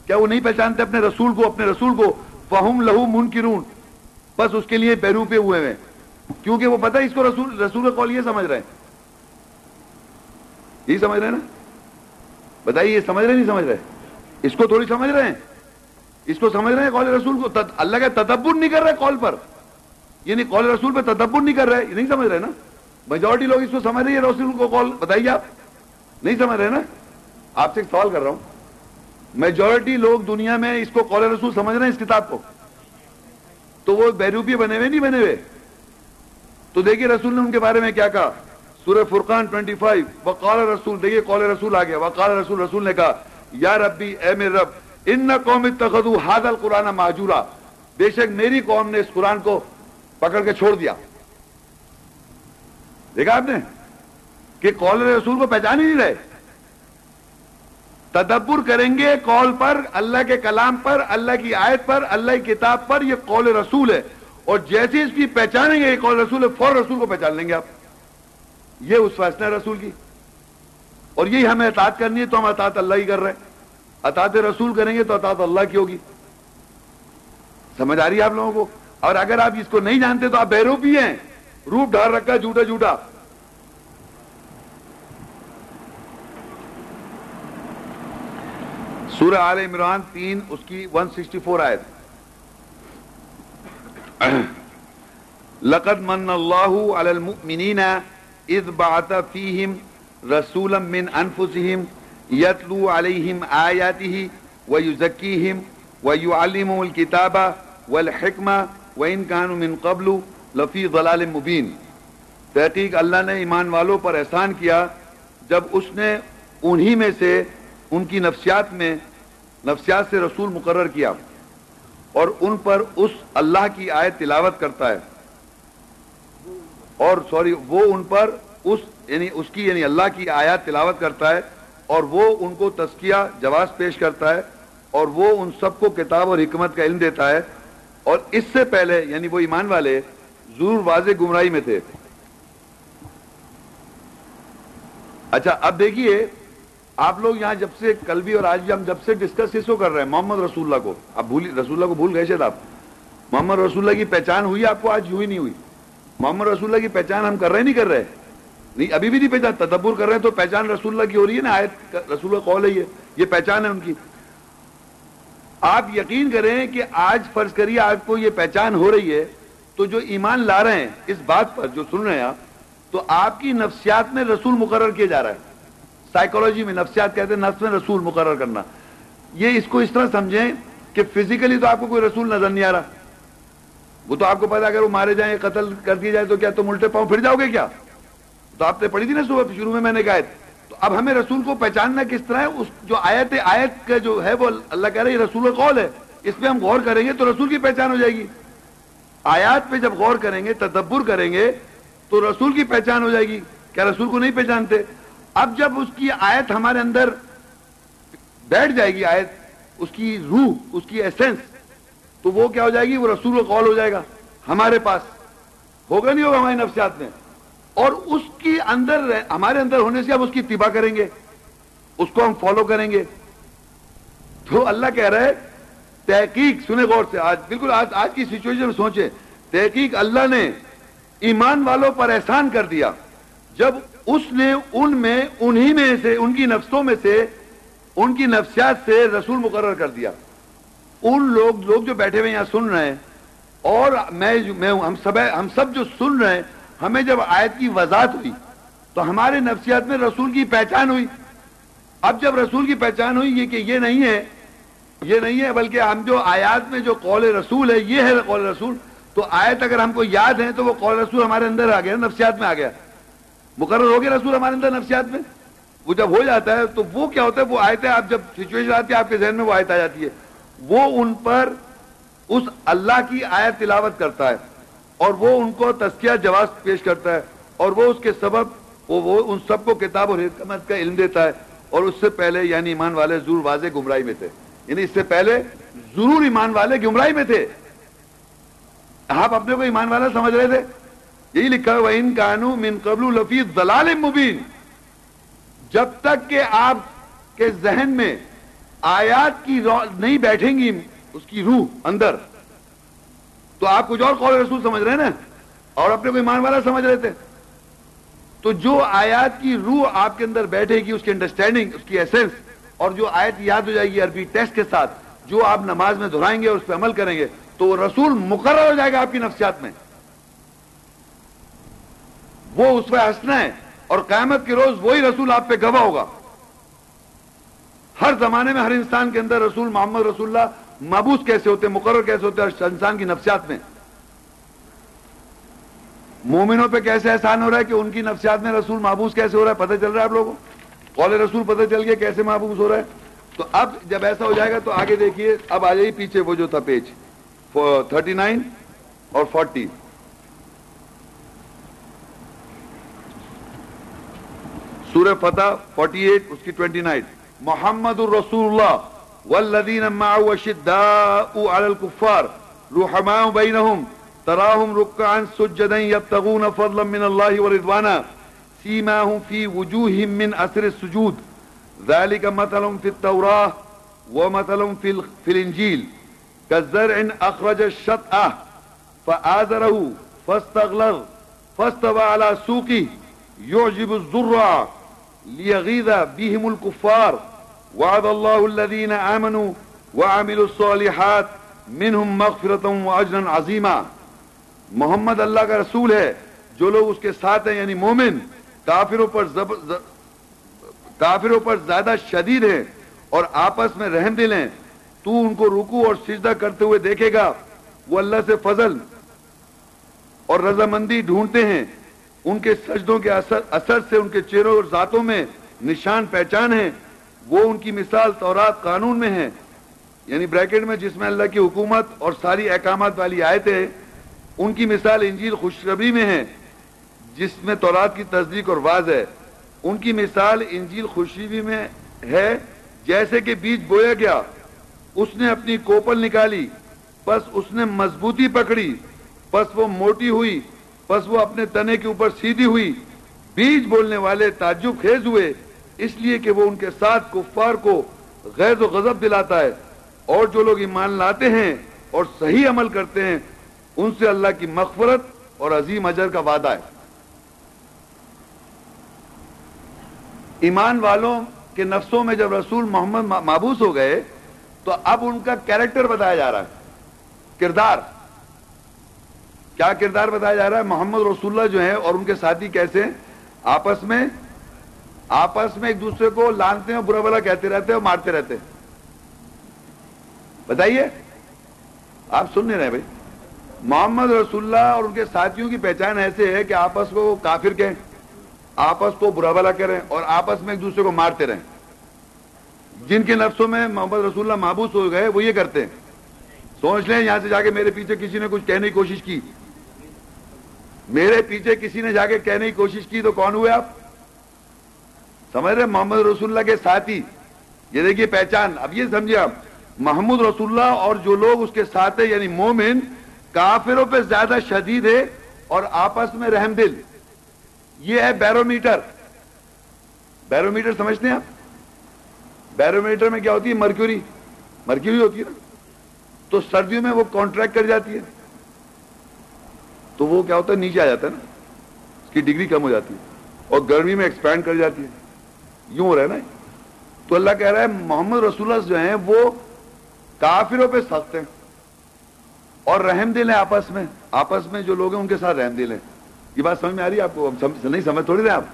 کیا وہ نہیں پہچانتے اپنے رسول کو، اپنے رسول کو؟ فہم لہو منکرون۔ بس اس کے لیے بیروپے ہوئے ہیں کیونکہ وہ پتہ اس کو رسول رسول کا قول یہ سمجھ رہے ہیں۔ یہی سمجھ رہے ہیں نا؟ بتائیے، یہ سمجھ رہے نہیں سمجھ رہے؟ اس کو تھوڑی سمجھ رہے ہیں۔ اس کو سمجھ رہے ہیں قول رسول کو؟ اللہ کا تدبر نہیں کر رہے کال پر۔ یعنی قول رسول پہ تدبر نہیں کر رہے، یہ نہیں سمجھ رہے نا؟ میجورٹی لوگ اس کو سمجھ رہے ہیں رسول کو کال بتائیے آپ۔ نہیں سمجھ رہے نا؟ آپ سے ایک سوال کر رہا ہوں۔ میجورٹی لوگ دنیا میں اس کو قول رسول سمجھ رہے ہیں اس کتاب کو۔ تو وہ بیروپی بنے ہوئے، نہیں بنے ہوئے؟ تو دیکھیے رسول نے ان کے بارے میں کیا کہا۔ سورہ فرقان 25 وقال رسول، دیکھیے قول رسول آ وقال رسول رسول نے کہا، یا ربی، اے میرے رب، ان قوم اتخذوا هذا القرآن ماجورا۔ بے شک میری قوم نے اس قرآن کو پکڑ کے چھوڑ دیا۔ دیکھا آپ نے کہ قول رسول کو پہچان ہی نہیں رہے؟ تدبر کریں گے قول پر، اللہ کے کلام پر، اللہ کی آیت پر، اللہ کی کتاب پر یہ قول رسول ہے۔ اور جیسے اس کی پہچانیں گے، یہ قول رسول ہے فور رسول کو پہچان لیں گے آپ۔ یہ اس فیصلہ رسول کی۔ اور یہی ہمیں اطاعت کرنی ہے، تو ہم اطاعت اللہ ہی کر رہے ہیں۔ اطاعت رسول کریں گے، تو اطاعت اللہ کی ہوگی۔ سمجھ آ رہی ہے آپ لوگوں کو؟ اور اگر آپ اس کو نہیں جانتے تو آپ بیروپ بھی ہیں۔ روپ ڈھار رکھا جھوٹا جھوٹا۔ سورہ آل عمران تین، اس کی ون سکسٹی فور آئے لقد من اللہ علی المؤمنین اذ بعث فیہم رسولا من انفسہم یتلو علیہم آیاتہ ویزکیہم ویعلمهم الكتاب والحکمہ وَإِن كَانُوا مِن قَبْلُ لَفِي ضَلَالٍ مُبِينٍ تحقیق اللہ نے ایمان والوں پر احسان کیا جب اس نے انہی میں سے ان کی نفسیات میں نفسیات سے رسول مقرر کیا اور ان پر اس اللہ کی آیت تلاوت کرتا ہے۔ اور سوری، وہ ان پر اس یعنی اس کی یعنی اللہ کی آیات تلاوت کرتا ہے اور وہ ان کو تسکیہ جواز پیش کرتا ہے اور وہ ان سب کو کتاب اور حکمت کا علم دیتا ہے۔ اور اس سے پہلے یعنی وہ ایمان والے ضرور واضح گمراہی میں تھے۔ اچھا اب دیکھیے، آپ لوگ یہاں جب سے کل بھی اور آج بھی ہم جب سے ڈسکس اس کو کر رہے ہیں، محمد رسول اللہ کو۔ اب رسول اللہ کو بھول گئے شاید آپ۔ محمد رسول اللہ کی پہچان ہوئی آپ کو، آج ہوئی نہیں ہوئی۔ محمد رسول اللہ کی پہچان ہم کر رہے نہیں کر رہے۔ نہیں، ابھی بھی نہیں پہچان، تدبر کر رہے ہیں تو پہچان رسول اللہ کی ہو رہی ہے نا، آیت رسول اللہ قول ہے یہ۔ یہ پہچان ہے ان کی۔ آپ یقین کریں کہ آج فرض کریے آپ کو یہ پہچان ہو رہی ہے۔ تو جو ایمان لا رہے ہیں، اس بات پر جو سن رہے ہیں آپ، تو آپ کی نفسیات میں رسول مقرر کیا جا رہا ہے۔ سائیکولوجی میں نفسیات کہتے ہیں نفس میں رسول مقرر کرنا۔ یہ اس کو اس طرح سمجھیں کہ فزیکلی تو آپ کو کوئی رسول نظر نہیں آ رہا۔ وہ تو آپ کو پتا اگر وہ مارے جائیں، قتل کر دی جائے تو کیا تم الٹے پاؤں پھر جاؤ گے کیا؟ تو آپ نے پڑھی تھی نا صبح، شروع میں میں نے کہا تو اب ہمیں رسول کو پہچاننا کس طرح ہے؟ اس جو آیت آیت کا جو ہے، وہ اللہ کہہ رہے ہیں رسول قول ہے۔ اس پہ ہم غور کریں گے تو رسول کی پہچان ہو جائے گی۔ آیات پہ جب غور کریں گے، تدبر کریں گے، تو رسول کی پہچان ہو جائے گی۔ کیا رسول کو نہیں پہچانتے؟ اب جب اس کی آیت ہمارے اندر بیٹھ جائے گی، آیت، اس کی روح، اس کی ایسنس تو وہ کیا ہو جائے گی؟ وہ رسول کا قول ہو جائے گا ہمارے پاس۔ ہوگا نہیں ہوگا ہماری نفسیات میں؟ اور اس کی اندر ہمارے اندر ہونے سے ہم اس کی اتباع کریں گے۔ اس کو ہم فالو کریں گے۔ تو اللہ کہہ رہے تحقیق سنے غور سے، آج بالکل آج آج کی سچویشن میں سوچے تحقیق اللہ نے ایمان والوں پر احسان کر دیا۔ جب اس نے ان میں، انہی میں سے، ان کی نفسوں میں سے، ان کی نفسیات سے رسول مقرر کر دیا۔ ان لوگ لوگ جو بیٹھے ہوئے یہاں سن رہے ہیں۔ اور میں ہم سب ہم سب جو سن رہے ہیں، ہمیں جب آیت کی وضاحت ہوئی، تو ہمارے نفسیات میں رسول کی پہچان ہوئی۔ اب جب رسول کی پہچان ہوئی، یہ کہ یہ نہیں ہے یہ نہیں ہے بلکہ ہم جو آیات میں جو قول رسول ہے یہ ہے قول رسول۔ تو آیت اگر ہم کو یاد ہے تو وہ قول رسول ہمارے اندر آ گیا نفسیات میں آ گیا۔ مقرر ہو گیا رسول ہمارے اندر نفسیات میں۔ وہ جب ہو جاتا ہے تو وہ کیا ہوتا ہے؟ وہ آیتیں آپ جب سچویشن آتی ہے آپ کے ذہن میں وہ آیت آ جاتی ہے۔ وہ ان پر اس اللہ کی آیت تلاوت کرتا ہے اور وہ ان کو تسکیہ جواز پیش کرتا ہے اور وہ اس کے سبب وہ, وہ ان سب کو کتاب اور حکمت کا علم دیتا ہے اور اس سے پہلے یعنی ایمان والے ضرور واضح گمراہی میں تھے۔ یعنی اس سے پہلے ضرور ایمان والے گمراہی میں تھے۔ آپ اپنے کو ایمان والا سمجھ رہے تھے؟ یہی لکھا ہے ان کانو من قبل لفیظ دلال مبین۔ جب تک کہ آپ کے ذہن میں آیات کی نہیں بیٹھیں گی، اس کی روح اندر، تو آپ کچھ اور قول رسول سمجھ رہے ہیں نا؟ اور اپنے کو ایمان والا سمجھ رہے تھے۔ تو جو آیات کی روح آپ کے اندر بیٹھے گی، اس کی انڈرسٹینڈنگ اس کی ایسنس اور جو آیت یاد ہو جائے گی عربی ٹیسٹ کے ساتھ، جو آپ نماز میں دہرائیں گے اور اس پہ عمل کریں گے، تو رسول مقرر ہو جائے گا آپ کی نفسیات میں۔ وہ اس پہ ہنسنا ہے اور قیامت کے روز وہی رسول آپ پہ گواہ ہوگا۔ ہر زمانے میں ہر انسان کے اندر رسول محمد رسول اللہ مابوس کیسے ہوتے، مقرر کیسے ہوتے، ہر انسان کی نفسیات میں۔ مومنوں پہ کیسے احسان ہو رہا ہے کہ ان کی نفسیات میں رسول محبوس کیسے ہو رہا ہے، پتہ چل رہا ہے آپ لوگوں قول رسول پتہ چل گیا کیسے محبوس ہو رہا ہے؟ تو اب جب ایسا ہو جائے گا تو آگے دیکھیے، اب آ جائیے پیچھے وہ جو تھا پیج تھرٹی نائن اور فورٹی سورہ فتح فورٹی ایٹ اس کی ٹوینٹی نائن محمد الرسول اللہ والذین معه شداء على الكفار رحماء بينهم تراهم ركعا سجدا يبتغون فضلا من الله ورضوانا سيماهم في وجوههم من اثر السجود. ذلك مثل في التوراة ومثل في, في الانجيل كالزرع اخرج الشطأ فآذره فاستغلظ فاستوى على سوقه. يعجب الزرع ليغيظ بهم الكفار. وعد الله الذين آمنوا وعملوا الصالحات منهم مغفرة وعجرا عظيما. محمد اللہ کا رسول ہے جو لوگ اس کے ساتھ ہیں یعنی مومن کافروں پر کافروں پر زیادہ شدید ہیں اور آپس میں رحم دل ہیں۔ تو ان کو رکو اور سجدہ کرتے ہوئے دیکھے گا۔ وہ اللہ سے فضل اور رضامندی ڈھونڈتے ہیں۔ ان کے سجدوں کے اثر اثر سے ان کے چہروں اور ذاتوں میں نشان پہچان ہے وہ ان کی مثال تورات قانون میں ہے یعنی بریکٹ میں جس میں اللہ کی حکومت اور ساری احکامات والی آئے تھے ان کی مثال انجیل خوشخبری میں ہے جس میں تورات کی تصدیق اور واضح ہے، ان کی مثال انجیل خوشخبری میں ہے، جیسے کہ بیج بویا گیا۔ اس نے اپنی کوپل نکالی بس اس نے مضبوطی پکڑی بس وہ موٹی ہوئی بس وہ اپنے تنے کے اوپر سیدھی ہوئی۔ بیج بولنے والے تعجب خیز ہوئے، اس لیے کہ وہ ان کے ساتھ کفار کو غیر و غضب دلاتا ہے۔ اور جو لوگ ایمان لاتے ہیں اور صحیح عمل کرتے ہیں، ان سے اللہ کی مغفرت اور عظیم اجر کا وعدہ ہے۔ ایمان والوں کے نفسوں میں جب رسول محمد مابوس ہو گئے، تو اب ان کا کیریکٹر بتایا جا رہا ہے۔ کردار۔ کیا کردار بتایا جا رہا ہے؟ محمد رسول اللہ جو ہیں اور ان کے ساتھی کیسے آپس میں آپس میں ایک دوسرے کو لانتے ہیں برا بلا کہتے رہتے ہیں اور مارتے رہتے ہیں۔ بتائیے، آپ سن نہیں رہے بھائی۔ محمد رسول اللہ اور ان کے ساتھیوں کی پہچان ایسے ہے کہ آپس کو کافر کہیں آپس کو برا بلا کریں اور آپس میں ایک دوسرے کو مارتے رہیں۔ جن کے نفسوں میں محمد رسول اللہ محبوس ہو گئے، وہ یہ کرتے ہیں۔ سوچ لیں، یہاں سے جا کے میرے پیچھے کسی نے کچھ کہنے کی کوشش کی۔ میرے پیچھے کسی نے جا کے کہنے کی کوشش کی تو کون ہوئے آپ؟ سمجھ رہے محمد رسول اللہ کے ساتھی۔ یہ دیکھیے پہچان۔ اب یہ سمجھے آپ۔ محمود رسول اللہ اور جو لوگ اس کے ساتھ ہیں یعنی مومن، کافروں پہ زیادہ شدید ہے اور آپس میں رحم دل۔ یہ ہے بیرو میٹر بیرو میٹر سمجھتے ہیں آپ؟ بیرو میٹر میں کیا ہوتی ہے؟ مرکیوری مرکیوری ہوتی ہے نا؟ تو سردیوں میں وہ کانٹریکٹ کر جاتی ہے۔ تو وہ کیا ہوتا ہے؟ نیچے آ جاتا ہے نا؟ اس کی ڈگری کم ہو جاتی ہے۔ اور گرمی میں ایکسپینڈ کر جاتی ہے۔ یوں ہو رہا ہے نا؟ تو اللہ کہہ رہا ہے، محمد رسول اللہ جو ہیں، وہ کافروں پہ سخت ہیں۔ اور رحم دل ہیں آپس میں۔ آپس میں جو لوگ ہیں، ان کے ساتھ رحم دل ہیں۔ یہ بات سمجھ میں آ رہی ہے؟ آپ کو نہیں سمجھ تھوڑی رہے آپ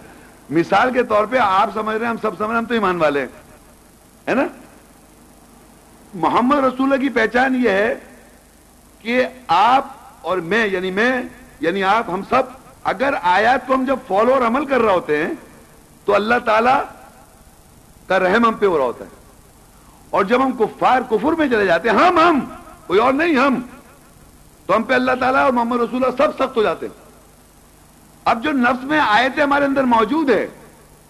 مثال کے طور پہ آپ سمجھ رہے ہیں، ہم سب سمجھ رہے ہیں، ہم تو ایمان والے ہیں۔ ہے نا؟ محمد رسول کی پہچان یہ ہے کہ آپ اور میں یعنی میں یعنی آپ، ہم سب، اگر آیات کو ہم جب فالو اور عمل کر رہے ہوتے ہیں، تو اللہ تعالی کا رحم ہم پہ ہو رہا ہوتا ہے۔ اور جب ہم کفار، کفر میں چلے جاتے ہیں، ہم ہم، کوئی اور نہیں، ہم۔ تو ہم پہ اللہ تعالیٰ اور محمد رسول سب سخت ہو جاتے ہیں۔ اب جو نفس میں آیتیں ہمارے اندر موجود ہے،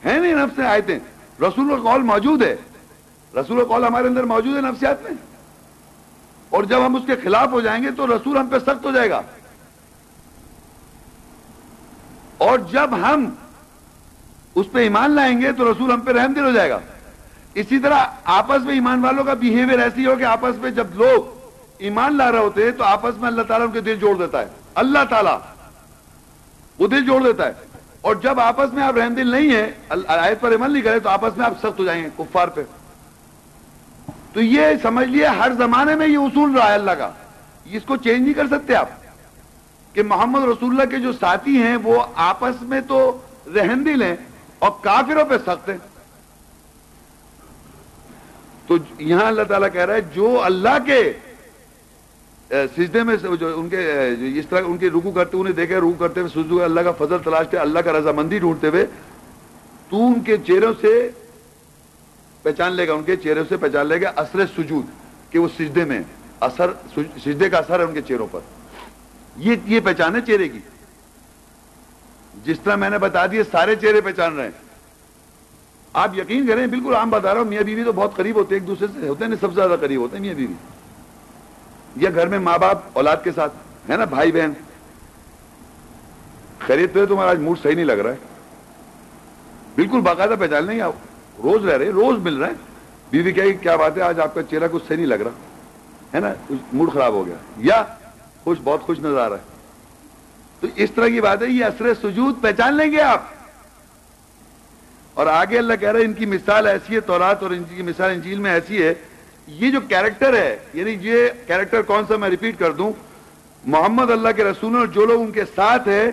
ہیں نہیں نفس میں آیتیں؟ رسول القول موجود ہے۔ رسول القول ہمارے اندر موجود ہے نفسیات میں۔ اور جب ہم اس کے خلاف ہو جائیں گے تو رسول ہم پہ سخت ہو جائے گا۔ اور جب ہم اس پہ ایمان لائیں گے تو رسول ہم پہ رحم دل ہو جائے گا۔ اسی طرح آپس میں ایمان والوں کا بیہیویئر ایسی ہو کہ آپس میں جب لوگ ایمان لا رہے ہوتے ہیں تو آپس میں اللہ تعالیٰ ان کے دل جوڑ دیتا ہے۔ اللہ تعالیٰ وہ دل جوڑ دیتا ہے۔ اور جب آپس میں آپ رحم دل نہیں ہیں آیت پر عمل نہیں کرے تو آپس میں آپ سخت ہو جائیں گے، کفار پہ۔ تو یہ سمجھ لیے ہر زمانے میں یہ اصول رہا ہے اللہ کا۔ اس کو چینج نہیں کر سکتے آپ۔ کہ محمد رسول اللہ کے جو ساتھی ہیں، وہ آپس میں تو رحم دل ہیں اور کافروں پہ سخت ہیں۔ تو یہاں اللہ تعالیٰ کہہ رہا ہے، جو اللہ کے سجدے میں جو ان کے اس طرح ان کے رکو کرتے انہیں دیکھے، رکو کرتے ہوئے سجدو اللہ کا فضل تلاشتے اللہ کا رضامندی ڈھونڈتے ہوئے، تو ان کے چہروں سے پہچان لے گا، ان کے چہروں سے پہچان لے گا اثر سجود، کہ وہ سجدے میں اثر سجدے کا اثر ہے ان کے چہروں پر۔ یہ یہ پہچان ہے چہرے کی۔ جس طرح میں نے بتا دیا سارے چہرے پہچان رہے ہیں۔ آپ یقین کریں، بالکل عام بتا رہا ہوں، میاں بیوی تو بہت قریب ہوتے ہیں، ایک دوسرے سے ہوتے ہیں، سب سے زیادہ قریب ہوتے ہیں، میاں بیوی۔ یا گھر میں ماں باپ، اولاد کے ساتھ، ہے نا، بھائی بہن؟ خرید پہ تمہارا آج موڈ صحیح نہیں لگ رہا ہے۔ بالکل باقاعدہ پہچان لیں، آپ روز رہ رہے روز مل رہے ہیں بیوی کہ کیا بات ہے، آج آپ کا چہرہ کچھ صحیح نہیں لگ رہا۔ ہے نا موڈ خراب ہو گیا۔ یا خوش، بہت خوش نظر آ رہا ہے۔ تو اس طرح کی بات ہے، یہ اثر سجود پہچان لیں گے آپ۔ اور آگے اللہ کہہ رہا ہے، ان کی مثال ایسی ہے، تورات اور ان کی مثال انجیل میں ایسی ہے۔ یہ جو کیریکٹر ہے یعنی یہ کیریکٹر کون سا میں ریپیٹ کر دوں، محمد اللہ کے رسول اور جو لوگ ان کے ساتھ ہیں،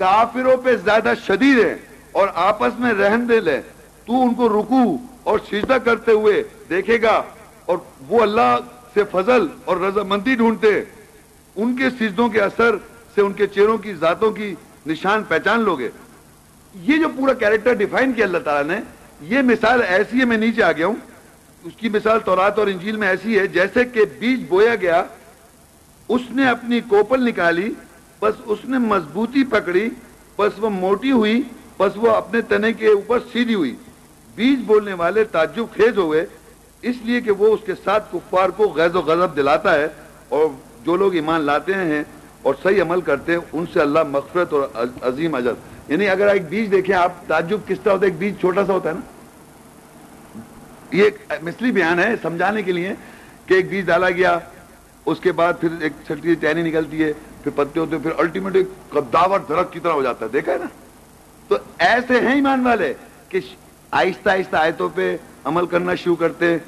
کافروں پہ زیادہ شدید ہیں اور آپس میں رہن دل ہے تو ان کو رکو اور سجدہ کرتے ہوئے دیکھے گا اور وہ اللہ سے فضل اور رضامندی ڈھونڈتے ان کے سجدوں کے اثر سے ان کے چہروں کی، ذاتوں کی نشان پہچان لوگے یہ جو پورا کیریکٹر ڈیفائن کیا اللہ تعالیٰ نے، یہ مثال ایسی ہے، میں نیچے آ گیا ہوں۔ اس کی مثال تورات اور انجیل میں ایسی ہے، جیسے کہ بیج بویا گیا، اس نے اپنی کوپل نکالی، بس اس نے مضبوطی پکڑی، بس وہ موٹی ہوئی، بس وہ اپنے تنے کے اوپر سیدھی ہوئی۔ بیج بولنے والے تعجب خیز ہوئے اس لیے کہ وہ اس کے ساتھ کفار کو غیظ و غضب دلاتا ہے اور جو لوگ ایمان لاتے ہیں اور صحیح عمل کرتے ہیں، ان سے اللہ مغفرت اور عظیم اجر۔ یعنی اگر ایک بیج دیکھیں، آپ تعجب کس طرح ہوتا ہے؟ ایک بیج چھوٹا سا ہوتا ہے نا۔ یہ مثلی بیان ہے سمجھانے کے لیے کہ ایک بیج ڈالا گیا، اس کے بعد پھر ایک چھٹی ٹہنی نکلتی ہے، پھر پتے ہوتے پھر الٹیمیٹ قداور درخت کی طرح ہو جاتا ہے۔ دیکھا ہے نا؟ تو ایسے ہیں ایمان والے کہ آہستہ آہستہ آیتوں پہ عمل کرنا شروع کرتے ہیں،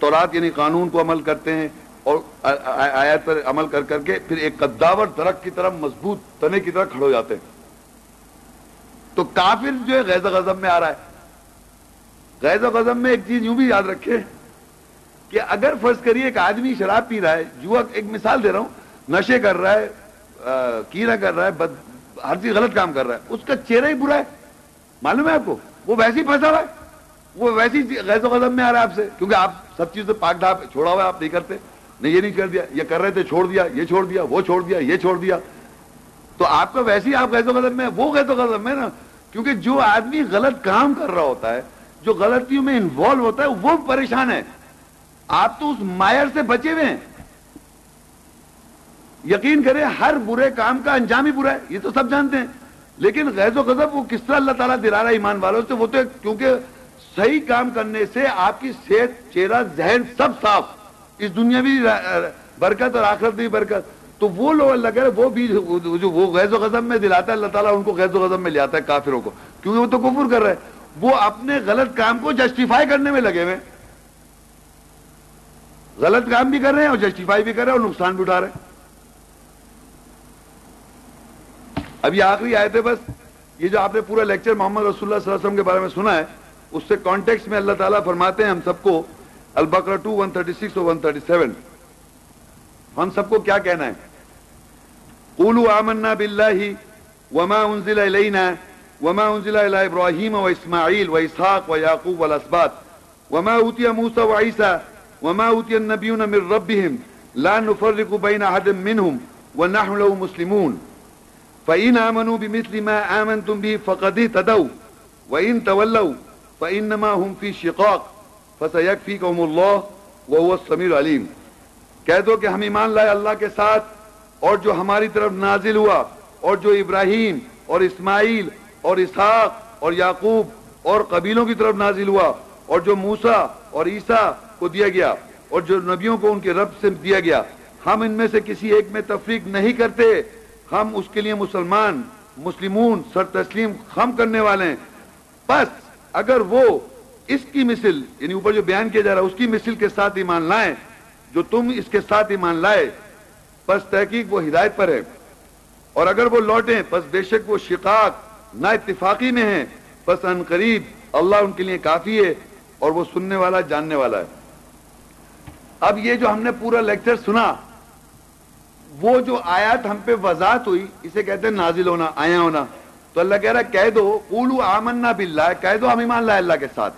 تورات یعنی قانون کو عمل کرتے ہیں اور آیت پر عمل کر کر کے پھر ایک قداور درخت کی طرح مضبوط تنے کی طرح کھڑے ہو جاتے ہیں۔ تو کافر جو ہے غیظ غضب میں آ رہا ہے۔ غیظ و غضب میں ایک چیز یوں بھی یاد رکھے کہ اگر فرض کریے ایک آدمی شراب پی رہا ہے جو ایک مثال دے رہا ہوں، نشے کر رہا ہے کینا کر رہا ہے، بد، ہر چیز غلط کام کر رہا ہے، اس کا چہرہ ہی برا ہے۔ معلوم ہے آپ کو؟ وہ ویسے ہی پھنسا ہوا ہے۔ وہ ویسی غیظ و غضب میں آ رہا ہے آپ سے، کیونکہ آپ سب چیز پاک ڈھاپ چھوڑا ہوا ہے، آپ نہیں کرتے۔ نہیں، یہ نہیں کر دیا، یہ کر رہے تھے، چھوڑ دیا، یہ چھوڑ دیا، وہ چھوڑ دیا، یہ چھوڑ دیا۔ تو آپ کا ویسے ہی آپ غیظ و غضب میں، وہ غیظ و غضب میں نا، کیونکہ جو آدمی غلط کام کر رہا ہوتا ہے جو غلطیوں میں انوالو ہوتا ہے، وہ پریشان ہے۔ آپ تو اس مائر سے بچے ہوئے ہیں۔ یقین کریں، ہر برے کام کا انجام ہی برا ہے، یہ تو سب جانتے ہیں۔ لیکن غیظ و غضب، وہ کس طرح اللہ تعالیٰ دلا رہا ہے ایمان والوں سے؟ وہ تو کیونکہ صحیح کام کرنے سے آپ کی صحت، چہرہ، ذہن سب صاف۔ اس دنیا بھی برکت اور آخرت بھی برکت۔ تو وہ لوگ اللہ کہہ رہے وہ بھی جو، وہ غیظ و غضب میں دلاتا ہے، اللہ تعالیٰ ان کو غیظ و غضب میں لے آتا ہے کافروں کو۔ کیونکہ وہ تو کفر کر رہے ہیں۔ وہ اپنے غلط کام کو جسٹیفائی کرنے میں لگے ہوئے غلط کام بھی کر رہے ہیں اور جسٹیفائی بھی کر رہے ہیں اور نقصان بھی اٹھا رہے ہیں۔ اب یہ آخری آئے تھے بس، یہ جو آپ نے پورا لیکچر محمد رسول اللہ صلی اللہ علیہ وسلم کے بارے میں سنا ہے، اس سے کانٹیکس میں اللہ تعالیٰ فرماتے ہیں ہم سب کو البکرا ٹو ون تھرٹی سکس اور ون تھرٹی سیون ہم سب کو کیا کہنا ہے؟ قولوا آمنا باللہ وما انزل الینا وما أنزل إلى إبراهيم وإسماعيل وإسحاق ويعقوب والأسباط وما أوتي موسى وعيسى وما أوتي النبيون من ربهم لا نفرق بين أحد منهم ونحن له مسلمون. فإن آمنوا بمثل ما آمنتم به فقد اهتدوا. وإن تولوا فإنما هم في شقاق. فسيكفيكم الله وهو السميع العليم. کہہ دو کہ ہم ایمان لائے اللہ کے ساتھ اور جو ہماری طرف نازل ہوا اور جو ابراہیم اور اسماعیل اور اسحاق اور یعقوب اور قبیلوں کی طرف نازل ہوا اور جو موسا اور عیسیٰ کو دیا گیا اور جو نبیوں کو ان کے رب سے دیا گیا۔ ہم ان میں سے کسی ایک میں تفریق نہیں کرتے۔ ہم اس کے لیے مسلمان، مسلمون، سر تسلیم خم کرنے والے ہیں۔ بس اگر وہ اس کی مثل یعنی اوپر جو بیان کیا جا رہا ہے، اس کی مثل کے ساتھ ایمان لائیں، جو تم اس کے ساتھ ایمان لائے، بس تحقیق وہ ہدایت پر ہے۔ اور اگر وہ لوٹیں، بس بے شک وہ شقاق نہ اتفاقی میں ہیں بس ان قریب اللہ ان کے لیے کافی ہے اور وہ سننے والا، جاننے والا ہے۔ اب یہ جو ہم نے پورا لیکچر سنا، وہ جو آیات ہم پہ وضاحت ہوئی، اسے کہتے ہیں نازل ہونا، آیا ہونا۔ تو اللہ کہہ رہا ہے، کہہ دو قولو آمنا باللہ، کہہ دو ہم ایمان لائے اللہ کے ساتھ۔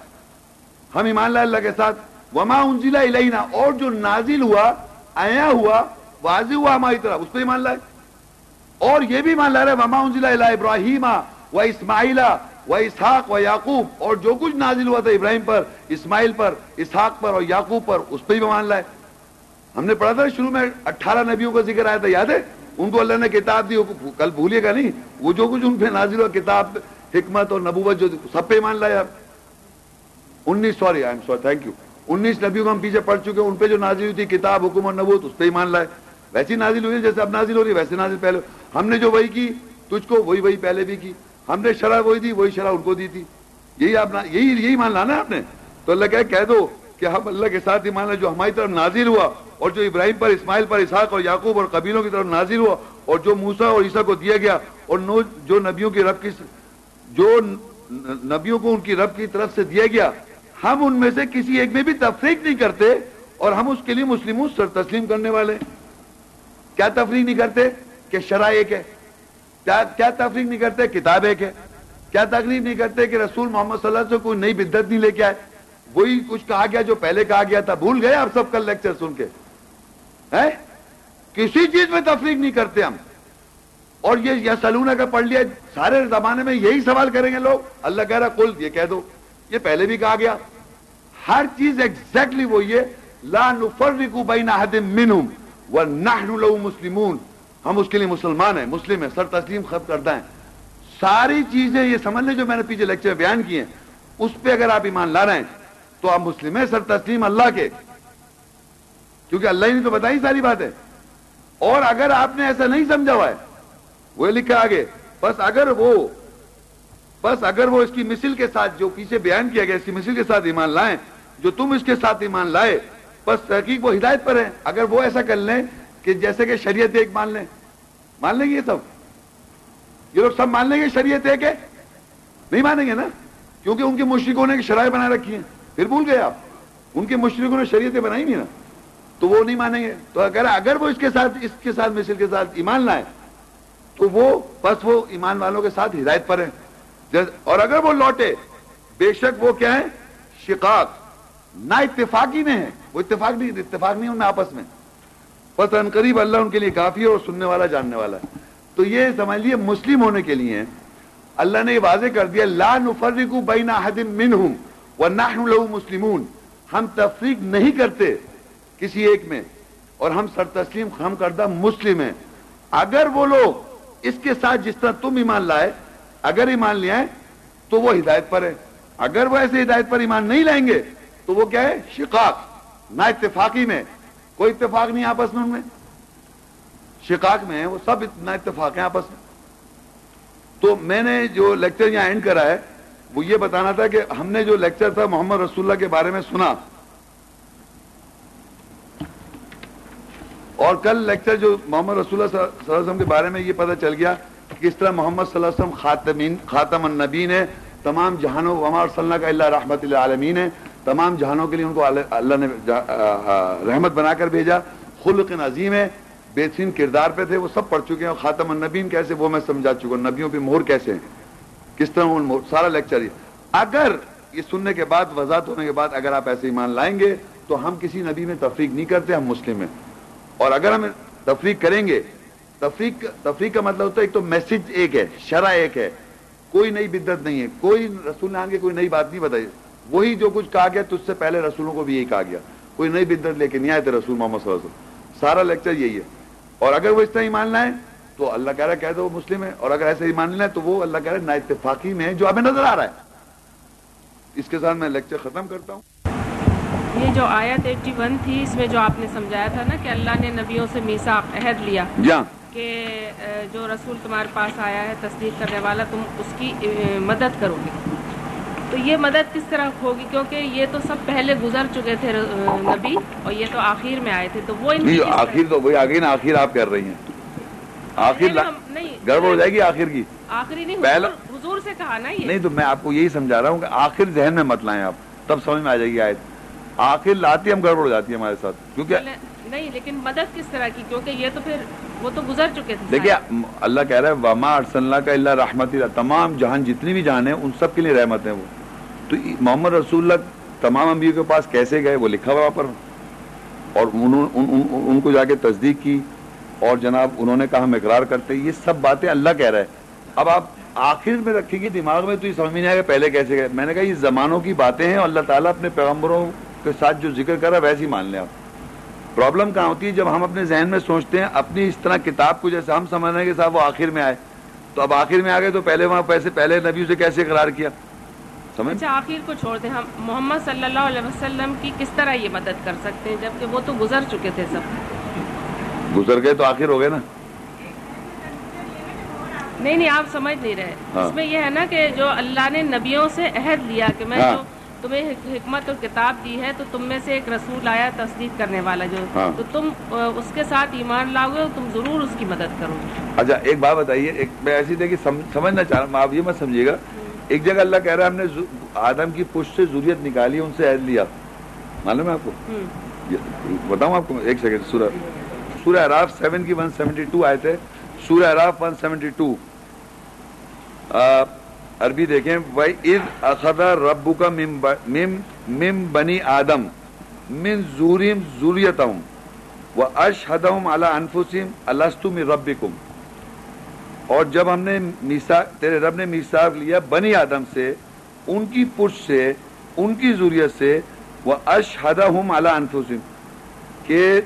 ہم ایمان لائے اللہ کے ساتھ۔ وما انزلہ الینا، اور جو نازل ہوا، آیا ہوا، واضح ہوا ہماری طرف اس پہ ایمان لائے۔ اور یہ بھی ایمان لا رہے، وما انزلہ الہ ابراہیم و اسماعیلہ و اسحاق و یعقوب اور جو کچھ نازل ہوا تھا ابراہیم پر، اسماعیل پر، اسحاق پر اور یعقوب پر، اس پہ بھی ایمان لائے۔ ہم نے پڑھا تھا شروع میں اٹھارہ نبیوں کا ذکر آیا تھا، یاد ہے؟ ان کو اللہ نے کتاب دی کل بھولیے گا نہیں؟ وہ جو کچھ ان پہ نازل ہوا، کتاب، حکمت اور نبوت جو سب پہ مان لایا انیس، sorry I am sorry thank you انیس نبیوں کو ہم پیچھے پڑھ چکے ان پہ جو نازل ہوئی تھی، کتاب، حکم اور نبوت، اس پہ ہی مان لائے۔ ویسی نازل ہوئی جیسے اب نازل ہو رہی ہے، ویسے نازل پہلے۔ ہم نے جو وہی کی، تجھ کو وہی وہی پہلے بھی کی۔ ہم نے شرح وہی دی، وہی شرح ان کو دی تھی۔ یہی آپ یہی یہی مان لانا آپ نے؟ تو اللہ کہ کہہ دو کہ ہم اللہ کے ساتھ ہی مان لیں، جو ہماری طرف نازل ہوا اور جو ابراہیم پر، اسماعیل پر، اسحاق اور یعقوب اور قبیلوں کی طرف نازل ہوا اور جو موسا اور عیسیٰ کو دیا گیا اور جو نبیوں کی رب کی جو نبیوں کو ان کی رب کی طرف سے دیا گیا، ہم ان میں سے کسی ایک میں بھی تفریق نہیں کرتے اور ہم اس کے لیے مسلموں سر تسلیم کرنے والے کیا تفریق نہیں کرتے کہ شرح ایک ہے؟ کیا تفریق نہیں کرتے؟ کتاب ایک ہے۔ کیا تکلیف نہیں کرتے کہ رسول محمد صلی اللہ علیہ وسلم کوئی نئی بدت نہیں لے کے آئے؟ وہی کچھ کہا گیا جو پہلے کہا گیا تھا۔ بھول گئے آپ سب کل لیکچر سن کے؟ کسی چیز میں تفریق نہیں کرتے ہم۔ اور یہ سلونا کا پڑھ لیا، سارے زمانے میں یہی سوال کریں گے لوگ۔ اللہ کہہ رہا کل یہ کہہ دو۔ یہ پہلے بھی کہا گیا۔ ہر چیز ایگزیکٹلی وہ یہ لا نفرقو بین احد منہم ونحن لو مسلمون۔ ہم اس کے لیے مسلمان ہیں، مسلم ہیں، سر تسلیم خط کرتا ہے ساری چیزیں یہ سمجھ لیں جو میں نے پیچھے لیکچر بیان کیے ہیں۔ اس پہ اگر آپ ایمان لا رہے ہیں، تو آپ مسلم ہیں، سر تسلیم اللہ کے۔ کیونکہ اللہ ہی نے تو بتائی ساری بات ہے اور اگر آپ نے ایسا نہیں سمجھا ہوا ہے، وہ لکھا آگے، بس اگر وہ، بس اگر وہ اس کی مثل کے ساتھ جو پیچھے بیان کیا گیا، اس کی مثل کے ساتھ ایمان لائیں، جو تم اس کے ساتھ ایمان لائے، بس تحقیق وہ ہدایت پر ہے۔ اگر وہ ایسا کر لیں کہ جیسے کہ شریعت ایک مان لیں۔ مان لیں گے یہ سب؟ یہ لوگ سب مان لیں گے شریعت ایک ہے نہیں مانیں گے نا؟ کیونکہ ان کے مشرقوں نے شرائط بنا رکھی ہیں۔ پھر بھول گئے آپ۔ ان کے مشرقوں نے شریعتیں بنائی نہیں نا۔ تو وہ نہیں مانیں گے۔ تو اگر اگر وہ اس کے ساتھ، اس کے ساتھ مثل کے ساتھ ایمان لائے تو وہ بس وہ ایمان والوں کے ساتھ ہدایت پر ہیں۔ اور اگر وہ لوٹے، بے شک وہ کیا ہے شقاق۔ نہ اتفاقی میں ہے وہ اتفاق نہیں اتفاق نہیں ان میں آپس میں۔ بس ان قریب اللہ ان کے لیے کافی ہے اور سننے والا، جاننے والا ہے۔ تو یہ سمجھ لیے مسلم ہونے کے لیے اللہ نے یہ واضح کر دیا، لا نفرقو بین احد منہم ونحن له مسلمون۔ ہم تفریق نہیں کرتے کسی ایک میں، اور ہم سر تسلیم ہم کردہ مسلم ہیں۔ اگر وہ لوگ اس کے ساتھ جس طرح تم ایمان لائے، اگر ایمان لے آئے تو وہ ہدایت پر ہے اگر وہ ایسے ہدایت پر ایمان نہیں لائیں گے، تو وہ کیا ہے؟ شقاق، نہ اتفاقی میں۔ کوئی اتفاق نہیں آپس میں ان میں شقاق میں وہ سب نہ اتفاق ہیں آپس میں۔ تو میں نے جو لیکچر یہاں اینڈ کرا ہے، وہ یہ بتانا تھا کہ ہم نے جو لیکچر تھا محمد رسول اللہ کے بارے میں سنا۔ اور کل لیکچر جو محمد رسول اللہ صلی اللہ علیہ وسلم کے بارے میں یہ پتہ چل گیا کہ کس طرح محمد صلی اللہ علیہ وسلم خاتمین، خاتم النبین ہے تمام جہانوں ومار صلی اللہ کا اللہ رحمت اللہ عالمین ہے تمام جہانوں کے لیے ان کو اللہ نے رحمت بنا کر بھیجا۔ خلق عظیم ہے بہترین کردار پہ تھے، وہ سب پڑھ چکے ہیں۔ اور خاتم النبین کیسے، وہ میں سمجھا چکا ہوں۔ نبیوں پہ مہر کیسے ہیں؟ کس طرح سارا لیکچر یہ۔ اگر یہ سننے کے بعد، وضاحت ہونے کے بعد اگر آپ ایسے ایمان لائیں گے، تو ہم کسی نبی میں تفریق نہیں کرتے، ہم مسلم ہیں۔ اور اگر ہم تفریق کریں گے، تفریق تفریق کا مطلب ہوتا ہے، ایک تو میسج ایک ہے شرح ایک ہے۔ کوئی نئی بدت نہیں ہے، کوئی رسول نے آگے کوئی نئی بات نہیں بتائی۔ وہی جو کچھ کہا گیا تجھ سے پہلے رسولوں کو بھی یہی کہا گیا۔ کوئی نئی بدت لے کے نہیں آئے تھے رسول محمد صلی اللہ علیہ وسلم۔ سارا لیکچر یہی ہے۔ اور اگر وہ اس طرح ایمان لائیں تو اللہ کہہ رہا ہے کہہ دو وہ مسلم ہے اور اگر ایسے ہی مان لیں تو وہ اللہ کہہ رہا ہے نا اتفاقی میں جو ہمیں نظر آ رہا ہے۔ اس کے ساتھ میں لیکچر ختم کرتا ہوں۔ یہ جو آیت 81 تھی اس میں جو آپ نے سمجھایا تھا نا کہ اللہ نے نبیوں سے میسا عہد لیا جی ہاں۔ کہ جو رسول تمہارے پاس آیا ہے تصدیق کرنے والا تم اس کی مدد کرو گے۔ تو یہ مدد کس طرح ہوگی؟ کیونکہ یہ تو سب پہلے گزر چکے تھے نبی اور یہ تو آخر میں آئے تھے۔ تو وہ آخر تو وہی آگے نا آخر آپ کر رہی ہیں۔ آخر نہیں، گڑبڑ ہو جائے گی آخر کی۔ آخری نہیں پہلا- حضور, سے کہا نا یہ۔ نہیں تو میں آپ کو یہی سمجھا رہا ہوں کہ آخر ذہن میں مت لائیں آپ۔ تب سمجھ میں آ جائے گی آیت۔ آخر لاتی ہم گڑبڑ ہو جاتی ہے ہمارے ساتھ۔ کیونکہ نہیں لیکن مدد کس طرح کی؟ کیونکہ یہ تو پھر وہ تو گزر چکے تھے دیکھیے۔ اللہ کہہ رہا ہے وما ارسل اللہ کا اللہ رحمت اللہ تمام۔ جہان جتنی بھی جہان ہیں ان سب کے لیے رحمت ہیں وہ۔ تو محمد رسول اللہ تمام انبیاء کے پاس کیسے گئے؟ وہ لکھا ہوا وہاں پر۔ اور انہوں- ان, ان, ان, ان کو جا کے تصدیق کی۔ اور جناب انہوں نے کہا ہم اقرار کرتے یہ سب باتیں اللہ کہہ رہا ہے۔ اب آپ آخر میں رکھیں گے دماغ میں تو یہ سمجھ میں نہیں آئے گا پہلے کیسے گئے۔ میں نے کہا یہ زمانوں کی باتیں ہیں اور اللہ تعالیٰ اپنے پیغمبروں کے ساتھ جو ذکر کر رہا ہے ویسے ہی مان لیں آپ۔ پرابلم کہاں ہوتی ہے؟ جب ہم اپنے ذہن میں سوچتے ہیں اپنی اس طرح کتاب کو جیسے ہم سمجھ رہے ہیں کہ صاحب وہ آخر میں آئے۔ تو اب آخر میں آ گئے تو پہلے وہاں پیسے پہلے نبی سے کیسے اقرار کیا؟ اچھا آخر کو چھوڑ دیں۔ ہم محمد صلی اللہ علیہ وسلم کی کس طرح یہ مدد کر سکتے ہیں؟ جبکہ وہ تو گزر چکے تھے سب۔ گزر گئے تو آخر ہو گئے نا؟ نہیں نہیں آپ سمجھ نہیں رہے۔ ہاں۔ اس میں یہ ہے نا کہ جو اللہ نے نبیوں سے عہد لیا کہ میں ہاں۔ جو تمہیں حک- حکمت اور کتاب دی ہے تو تم میں سے ایک رسول آیا تصدیق کرنے والا جو ہاں۔ تو تم اس کے ساتھ ایمان لاؤ گے تم ضرور اس کی مدد کرو گے۔ اچھا ایک بات بتائیے ایک میں ایسی دیکھیے سم- سمجھنا چاہ رہا ہوں آپ یہ مت سمجھیے گا ایک جگہ اللہ کہہ رہا ہے ہم نے آدم کی پشت سے ضروریت نکالی ان سے عہد لیا۔ معلوم ہے آپ کو؟ ہوں۔ بتاؤں آپ کو ایک سیکنڈ سورہ سورہ عراف سیون کی ون سیونٹی ٹو آئے تھے سورہ عراف ون سیونٹی ٹو عربی دیکھیں۔ بھائی از اخدا ربو کا مم بنی آدم من زوریم زوریت و اشہدہم علی انفسیم الستو من ربکم اور جب ہم نے میسا تیرے رب نے میساق لیا بنی آدم سے، ان کی پشت سے، ان کی ضروریت سے وہ اشہدہ ہوں اعلیٰ انفسم کہ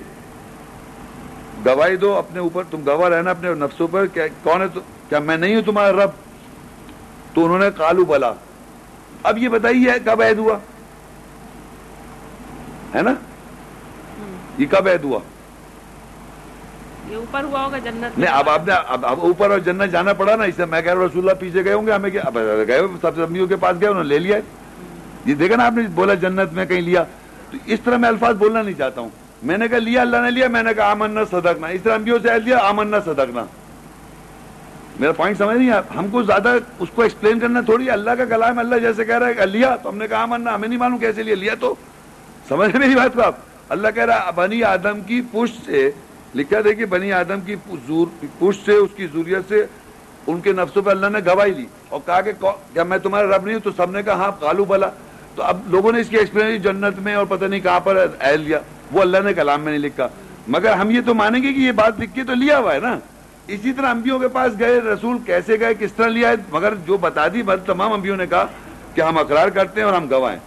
گواہی دو اپنے اوپر، تم گواہ رہنا اپنے نفسوں پر کیا کون ہے تو کیا میں نہیں ہوں تمہارا رب؟ تو انہوں نے کالو بلا۔ اب یہ بتائیے کب عید ہوا؟ ہے نا؟ یہ کب عید ہوا؟ یہ اوپر ہوا ہوگا جنت میں۔ نہیں اب آپ نے اب اوپر اور جنت جانا پڑا نا اس سے میں کہہ رہا رسول اللہ پیچھے گئے ہوں گے ہمیں گئے سب امیوں کے پاس گئے انہوں نے لے لیا یہ دیکھا نا آپ نے بولا جنت میں کہیں لیا۔ تو اس طرح میں الفاظ بولنا نہیں چاہتا ہوں۔ میں نے کہا لیا اللہ نے لیا میں نے کہا آمنا صدقنا۔ اس طرح انبیوں سے لیا آمنا صدقنا۔ میرا پوائنٹ سمجھ نہیں آپ ہم کو زیادہ اس کو ایکسپلین کرنا تھوڑی اللہ کا کلام اللہ جیسے کہہ رہا ہے کہ لیا تو ہم نے کہا آمنا ہمیں نہیں معلوم کیسے لیا۔ لیا تو سمجھ میری بات کو آپ۔ اللہ کہہ رہا ہے بنی آدم کی پشت سے لکھا دیکھیے بنی آدم کی پشت سے، اس کی ضروریت سے ان کے نفسوں پہ اللہ نے گواہی لی اور کہا کہ کیا میں تمہارا رب نہیں ہوں تو سب نے کہا ہاں کالو بلا۔ تو اب لوگوں نے اس کی ایکسپلین جنت میں اور پتہ نہیں کہاں پر اہل لیا۔ وہ اللہ نے کلام میں نہیں لکھا۔ مگر ہم یہ تو مانیں گے کہ یہ بات لکھ کے تو لیا ہوا ہے نا۔ اسی طرح انبیوں کے پاس گئے، رسول کیسے گئے، کس طرح لیا ہے؟ مگر جو بتا دی بس تمام انبیوں نے کہا کہ ہم اقرار کرتے ہیں اور ہم گواہیں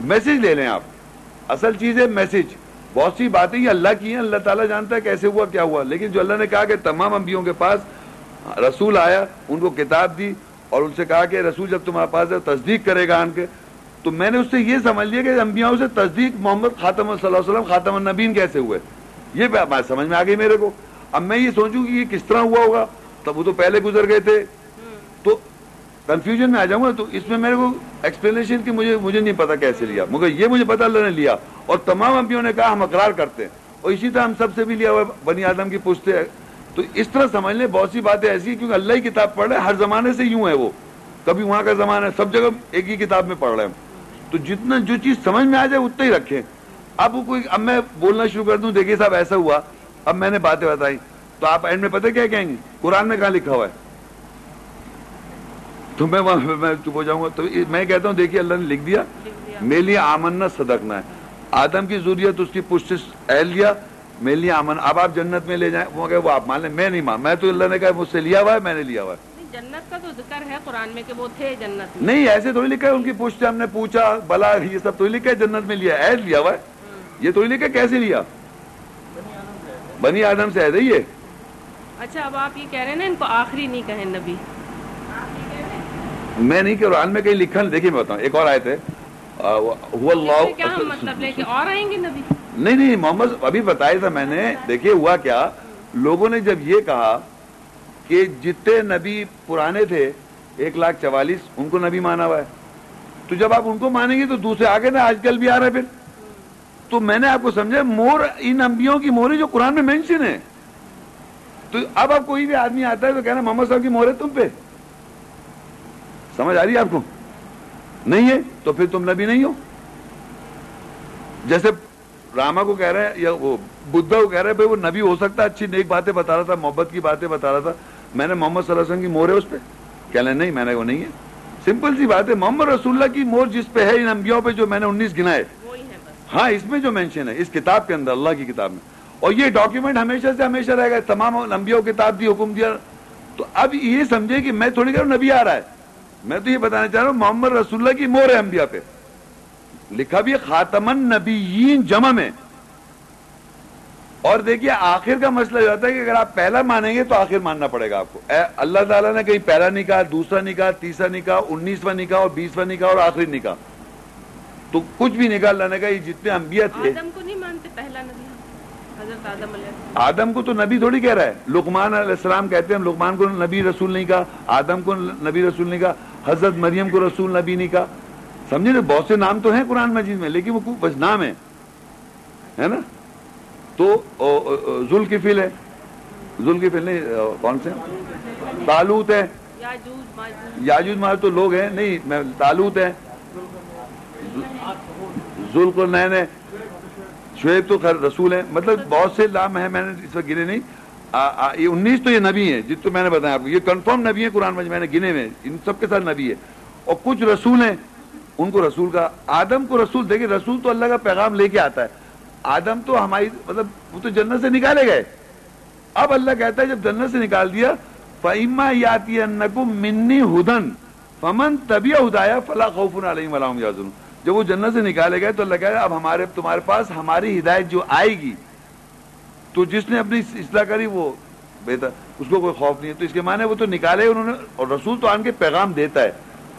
میسج لے لیں آپ۔ اصل چیز ہے میسج بہت سی باتیں یہ اللہ کی ہیں، اللہ تعالیٰ جانتا ہے کیسے ہوا، کیا ہوا۔ لیکن جو اللہ نے کہا کہ تمام انبیوں کے پاس رسول آیا، ان کو کتاب دی اور ان سے کہا کہ رسول جب تمہارے پاس ہے، تصدیق کرے گا ان کے۔ تو میں نے اس سے یہ سمجھ لیا کہ انبیاء سے تصدیق محمد خاتم صلی اللہ علیہ وسلم خاتم النبین کیسے ہوئے۔ یہ بات سمجھ میں آ گئی میرے کو۔ اب میں یہ سوچوں کہ یہ کس طرح ہوا ہوگا۔ تب وہ تو پہلے گزر گئے تھے۔ تو کنفیوژن میں آ جاؤں گا تو اس میں میرے کو ایکسپلینیشن کی مجھے مجھے نہیں پتا کیسے لیا۔ مگر یہ مجھے پتا اللہ نے لیا۔ اور تمام انبیوں نے کہا ہم اقرار کرتے ہیں۔ اور اسی طرح ہم سب سے بھی لیا ہوا بنی آدم کی پوچھتے ہیں۔ تو اس طرح سمجھ لیں، بہت سی باتیں ایسی ہیں، کیونکہ اللہ ہی کتاب پڑھ رہے ہیں، ہر زمانے سے یوں ہے وہ۔ کبھی وہاں کا زمانہ ہے، سب جگہ ایک ہی کتاب میں پڑھ رہے ہیں تو جتنا جو چیز سمجھ میں آ جائے، اتنا ہی رکھیں۔ اب کوئی اب میں بولنا شروع کر دوں، دیکھیے صاحب، ایسا ہوا۔ اب میں نے باتیں بتائی تو آپ اینڈ میں پتہ کیا کہیں گے؟ قرآن میں کہاں لکھا ہوا ہے؟ تو میں وہاں میں چپ ہو جاؤں گا۔ تو میں کہتا ہوں دیکھیے اللہ نے لکھ دیا۔ میرے لیے آمنا صدقنا ہے۔ آدم کی ضروریت اس کی پشت اہل لیا۔ میرے لیے آمن۔ اب آپ جنت میں لے جائیں۔ وہ کہ وہ آپ مان لیں۔ میں نہیں مان۔ میں تو اللہ نے کہا مجھ سے لیا ہوا ہے میں نے لیا ہوا ہے۔ نہیں، جنت کا تو ذکر ہے قرآن میں کہ وہ تھے جنت میں۔ نہیں ایسے تھوڑی لکھا ہے ان کی پوچھتے ہم نے پوچھا بلا یہ سب تھوڑی لکھا ہے جنت میں لیا عید لیا ہوا ہے۔ یہ تھوڑی لکھا ہے کیسے لیا؟ بنی آدم سے عید ہے یہ۔ اچھا اب آپ یہ کہہ رہے ہیں نا ان کو آخری نہیں کہیں نبی۔ میں نہیں کہ قرآن میں کہیں لکھا نہیں دیکھیے میں بتاؤں ایک اور آیت ہے۔ مطلب گے نبی؟ نہیں نہیں محمد ابھی بتایا تھا میں نے۔ دیکھیے ہوا کیا لوگوں نے جب یہ کہا کہ جتنے نبی پرانے تھے ایک لاکھ چوالیس ان کو نبی مانا ہوا ہے۔ تو جب آپ ان کو مانیں گے تو دوسرے آگے نا آج کل بھی آ رہا ہے پھر۔ تو میں نے آپ کو سمجھا مور ان انبیوں کی مور ہے جو قرآن میں مینشن ہے۔ تو اب اب کوئی بھی آدمی آتا ہے تو کہنا محمد صاحب کی مور ہے تم پہ۔ سمجھ آ رہی ہے آپ کو؟ نہیں ہے تو پھر تم نبی نہیں ہو؟ جیسے راما کو کہہ رہے ہیں یا وہ بدھا کو کہہ رہے ہیں بھائی وہ نبی ہو سکتا ہے اچھی نیک باتیں بتا رہا تھا محبت کی باتیں بتا رہا تھا۔ میں نے محمد صلی اللہ علیہ وسلم کی مور ہے اس پہ۔ کہہ لیں نہیں میں نے وہ نہیں ہے۔ سمپل سی بات ہے محمد رسول اللہ کی مور جس پہ ہے ان انبیاء پہ جو میں نے انیس گنائے وہی ہے ہاں اس میں جو مینشن ہے اس کتاب کے اندر اللہ کی کتاب میں۔ اور یہ ڈاکیومنٹ ہمیشہ سے ہمیشہ رہے گا۔ تمام انبیاء کو کتاب دی حکم دیا۔ تو اب یہ سمجھے کہ میں تھوڑی کروں نبی آ رہا ہے۔ میں تو یہ بتانا چاہ رہا ہوں، محمد رسول اللہ کی مور ہے انبیاء پہ۔ لکھا بھی خاتم النبیین جمع میں۔ اور دیکھیے، آخر کا مسئلہ یہ ہوتا ہے کہ اگر آپ پہلا مانیں گے تو آخر ماننا پڑے گا آپ کو۔ اے اللہ تعالیٰ نے کہیں پہلا نہیں کہا، دوسرا نہیں کہا، تیسرا نہیں کہا، انیسواں نہیں کہا، اور بیسواں نہیں کہا، اور آخری نہیں کہا۔ تو کچھ بھی نکال اللہ نے کہا یہ جتنے انبیاء تھے۔ آدم کو نہیں مانتے، پہلا نبی۔ حضرت آدم علیہ السلام۔ آدم کو تو نبی تھوڑی کہہ رہا ہے۔ لقمان علیہ السلام کہتے ہیں ہم لقمان کو نبی رسول نہیں کہا آدم کو نبی رسول نہیں کہا حضرت مریم کو رسول نبی نہیں کہا۔ سمجھے نا بہت سے نام تو ہیں قرآن مجید میں لیکن وہ بس نام ہے ہے نا؟ تو ذوالکفل ہے۔ ذوالکفل نہیں کون سے تالوت ہے۔ یاجوج یاجوج مار تو لوگ ہیں۔ نہیں میں تالوت ہے۔ ذوالقرنین ہے۔ شعیب تو خیر رسول ہیں۔ مطلب بہت سے لام ہیں، میں نے اس وقت گنے نہیں۔ یہ انیس تو یہ نبی ہیں جت تو میں نے بتایا آپ کو۔ یہ کنفرم نبی ہیں قرآن مجید میں نے گنے میں ان سب کے ساتھ نبی ہے اور کچھ رسول ہیں، ان کو رسول کا، آدم کو رسول دیکھیں رسول تو اللہ کا پیغام لے کے آتا ہے۔ آدم تو ہماری مطلب وہ تو جنت سے نکالے گئے۔ اب اللہ کہتا ہے جب جنت سے نکال دیا فعما یاتی منی ہدن فمن طبی ہدایا فلا خوف علیہ ولام یازن جب وہ جنت سے نکالے گئے تو اللہ کہہ رہا اب ہمارے تمہارے پاس ہماری ہدایت جو آئے گی، تو جس نے اپنی اصلاح کری وہ بہتر اس کو کوئی خوف نہیں ہے۔ تو اس کے معنی وہ تو نکالے انہوں نے اور رسول تو آن کے پیغام دیتا ہے۔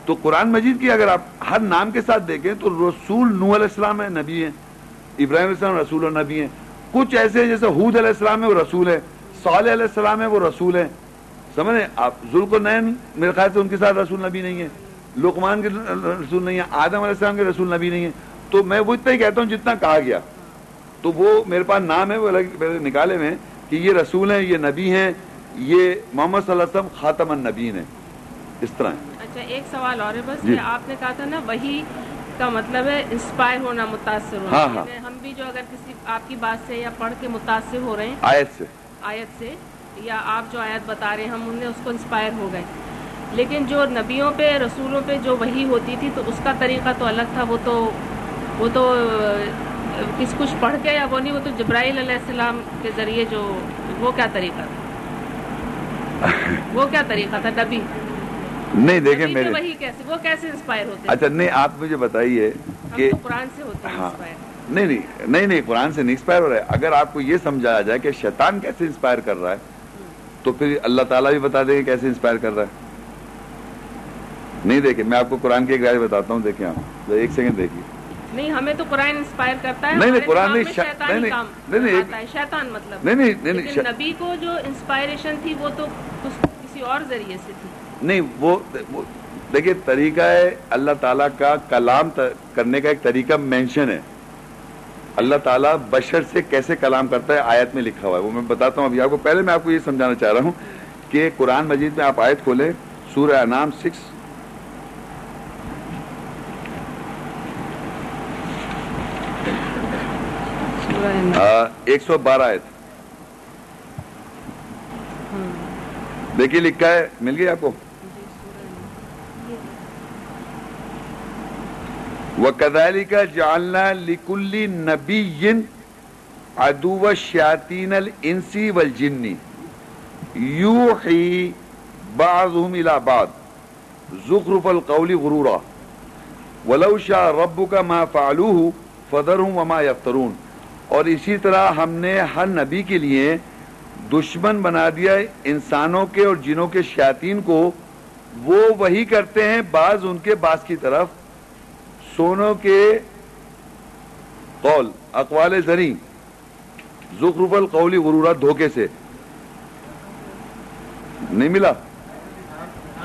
تو قرآن مجید کی اگر آپ ہر نام کے ساتھ دیکھیں تو رسول نو علیہ السلام ہے نبی ہیں، ابراہیم علیہ السلام رسول اور نبی ہیں۔ کچھ ایسے ہیں جیسے حود علیہ السلام ہے وہ رسول ہے صالح علیہ السلام ہے وہ رسول ہے سمجھ رہے آپ ذوالق نین میرے خیال سے ان کے ساتھ رسول نبی نہیں ہے لقمان کے رسول نہیں ہے آدم علیہ السلام کے رسول نبی نہیں ہے۔ تو میں وہ اتنا ہی کہتا ہوں جتنا کہا گیا۔ تو وہ میرے پاس نام ہے وہ نکالے میں کہ یہ رسول ہیں یہ نبی ہیں یہ محمد صلی اللہ علیہ وسلم خاتم النبین ہیں۔ اس طرح ہیں۔ اچھا ایک سوال اور ہے بس جی۔ کہ آپ نے کہا تھا نا وہی کا مطلب ہے انسپائر ہونا متاثر ہونا۔ ہاں، ہاں۔ جیسے ہم بھی جو اگر کسی آپ کی بات سے یا پڑھ کے متاثر ہو رہے ہیں آیت سے۔ آیت سے یا آپ جو آیت بتا رہے ہیں ہم انہیں اس کو انسپائر ہو گئے۔ لیکن جو نبیوں پہ رسولوں پہ جو وہی ہوتی تھی تو اس کا طریقہ تو الگ تھا وہ تو وہ تو کس کچھ پڑھ کے یا وہ نہیں وہ تو جبرائیل علیہ السلام کے ذریعے جو وہ کیا طریقہ تھا؟ وہ کیا طریقہ تھا نبی؟ نہیں دیکھیں میرے وہی کیسے وہ کیسے انسپائر ہوتے ہیں اچھا نہیں آپ مجھے بتائیے کہ قرآن سے ہوتے ہیں ہاں انسپائر۔ نہیں نہیں نہیں نہیں قرآن سے نہیں انسپائر ہو رہا ہے۔ اگر آپ کو یہ سمجھایا جائے کہ شیطان کیسے انسپائر کر رہا ہے تو پھر اللہ تعالیٰ بھی بتا دے گا کیسے انسپائر کر رہا ہے۔ نہیں دیکھیں میں آپ کو قرآن کی ایک رائے بتاتا ہوں دیکھیں آپ ایک سیکنڈ دیکھیے۔ نہیں ہمیں تو قرآن انسپائر کرتا ہے نہیں، نہیں، قرآن نہیں، شیطان مطلب۔ نہیں نہیں نہیں نبی کو جو انسپائریشن تھی وہ تو کس- کسی اور ذریعے سے تھی۔ نہیں وہ دیکھیے طریقہ ہے اللہ تعالیٰ کا کلام کرنے کا ایک طریقہ مینشن ہے۔ اللہ تعالیٰ بشر سے کیسے کلام کرتا ہے آیت میں لکھا ہوا ہے۔ وہ میں بتاتا ہوں ابھی آپ کو پہلے میں آپ کو یہ سمجھانا چاہ رہا ہوں کہ قرآن مجید میں آپ آیت کھولیں سورہ انعام سکس ایک سو بارہ آیت دیکھیے لکھا ہے مل گئی آپ کو وَكَذَلِكَ جَعَلْنَا لِكُلِّ نَبِيٍّ عَدُوَ الشَّيَاطِينَ الْإِنسِ وَالْجِنِّ يُوحِي بَعْضُهُمْ إِلَى بَعْضٍ زُخْرُفَ الْقَوْلِ غُرُورًا وَلَوْ شَاءَ رَبُّكَ مَا فَعَلُوهُ فَذَرْهُمْ وَمَا يَفْتَرُونَ اور اسی طرح ہم نے ہر نبی کے لیے دشمن بنا دیا انسانوں کے اور جنوں کے شیاطین کو۔ وہ وہی کرتے ہیں بعض ان کے بعض کی طرف۔ سونوں کے قول، اقوال زری زخرف القولی غرورات دھوکے سے۔ نہیں ملا؟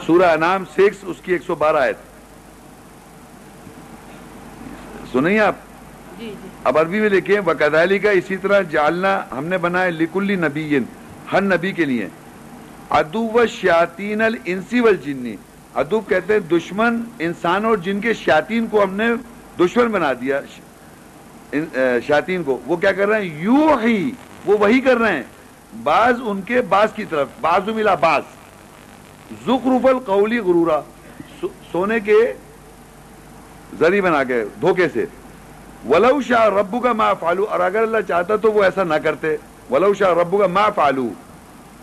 سورہ انعام سکس، اس کی ایک سو بارہ آیت۔ سنیں آپ؟ جی، جی۔ اب عربی میں لکھیں وکدالی کا اسی طرح جالنا ہم نے بنایا لکلی نبی ہر نبی کے لیے۔ ادو و شاطین الانسی والجنی ادوب کہتے ہیں دشمن انسان اور جن کے شاطین کو ہم نے دشمن بنا دیا۔ شاطین کو۔ وہ کیا کر رہے ہیں؟ یو ہی وہ وہی کر رہے ہیں۔ بعض ان کے بعض کی طرف، بعض ملا بعض۔ زخرف القولی غرورا۔ سونے کے ذریع بنا کے، دھوکے سے۔ ولو شاہ ربو کا ماں فالو اور اگر اللہ چاہتا تو وہ ایسا نہ کرتے۔ ولو شاہ ربو کا ماں فالو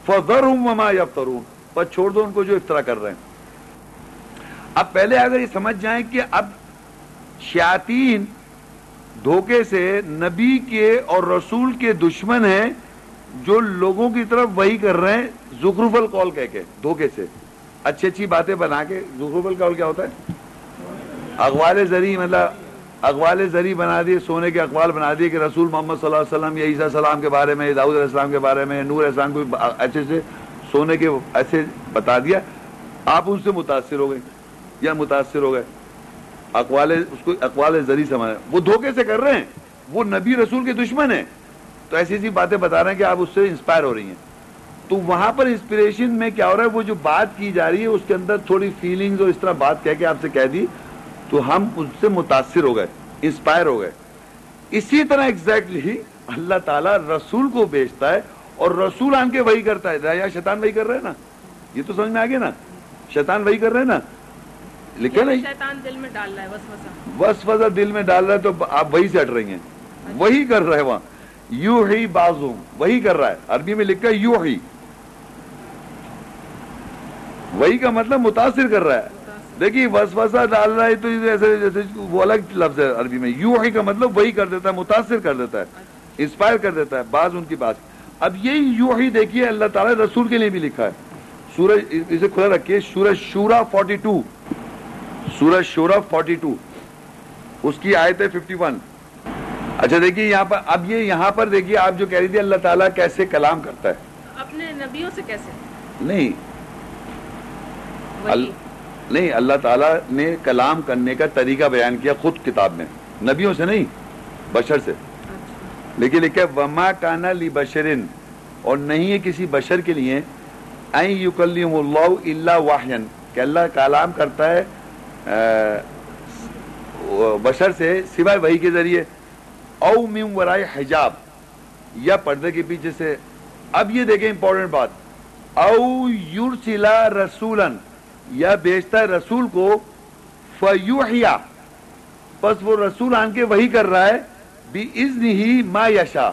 فضر ہوں یفترون پر چھوڑ دو ان کو جو افطرا کر رہے ہیں۔ اب پہلے اگر یہ سمجھ جائیں کہ اب شیاطین دھوکے سے نبی کے اور رسول کے دشمن ہیں، جو لوگوں کی طرف وہی کر رہے ہیں، زخرف القول کہہ کے، دھوکے سے۔ اچھی اچھی باتیں بنا کے، زخرف القول کیا ہوتا ہے؟ اقوال زری مطلب اقوال زری بنا دیے، سونے کے اقوال بنا دیے کہ رسول محمد صلی اللہ علیہ وسلم یا عیسیٰ السلام کے بارے میں داؤد علیہ السلام کے بارے میں نور السلام کو اچھے سے سونے کے ایسے بتا دیا، آپ ان سے متاثر ہو گئے یا متاثر ہو گئے۔ اقوال اس کو اقوال زری سمجھ وہ دھوکے سے کر رہے ہیں۔ وہ نبی رسول کے دشمن ہیں۔ تو ایسی ایسی باتیں بتا رہے ہیں کہ آپ اس سے انسپائر ہو رہی ہیں۔ تو وہاں پر انسپریشن میں کیا ہو رہا ہے؟ وہ جو بات کی جا رہی ہے، اس کے اندر تھوڑی فیلنگز اور اس طرح بات کہہ کے آپ سے کہہ دی۔ تو ہم اس سے متاثر ہو گئے انسپائر ہو گئے۔ اسی طرح ایگزیکٹلی اللہ تعالیٰ رسول کو بیچتا ہے اور رسول آن کے وہی کرتا ہے۔ یا شیطان وہی کر رہے نا؟ یہ تو سمجھ میں آگے نا؟ شیطان وہی کر رہے ہیں نا؟ لکھے نہیں؟ شیطان دل میں ڈال رہا ہے وسوسہ۔ دل میں ڈال رہا ہے تو آپ وہی سے ہٹ رہی ہیں۔ وہی کر رہے وہاں۔ یو ہی بازو وہی کر رہا ہے۔ عربی میں لکھا ہے یو ہی وہی کا مطلب متاثر کر رہا ہے۔ دیکھیے وسوسہ ڈال رہا ہے تو ایسے جیسے وہ الگ لفظ ہے عربی میں۔ یو ہی کا مطلب وہی کر دیتا ہے متاثر کر دیتا ہے انسپائر کر دیتا ہے بعض ان کی بات۔ اب یہی یو ہی دیکھیے اللہ تعالیٰ رسول کے لیے بھی لکھا ہے۔ سورج اسے کھلا رکھیے سورج شورا فورٹی ٹو سورج شورا فورٹی ٹو اس کی آیت ہے ففٹی ون اچھا دیکھیے یہاں پر اب یہ یہاں پر دیکھیے آپ جو کہہ رہی تھی اللہ تعالیٰ کیسے کلام کرتا ہے۔ اپنے نبیوں سے کیسے؟ نہیں۔ نہیں اللہ تعالیٰ نے کلام کرنے کا طریقہ بیان کیا خود کتاب میں۔ نبیوں سے نہیں بشر سے۔ اچھا۔ لیکن لکھا وما کانا لی بشرن اور نہیں ہے کسی بشر کے لیے۔ این یکلم اللہ اللہ واہین کہ اللہ کلام کرتا ہے بشر سے سوائے وہی کے ذریعے۔ او من ورائے حجاب۔ یا پردے کے پیچھے سے۔ اب یہ دیکھیں امپورٹنٹ بات۔ او یورسلا رسولن یا بیچتا ہے رسول کو، فیوحیا۔ بس وہ رسول آن کے وہی کر رہا ہے بھی ازن ہی ما یشا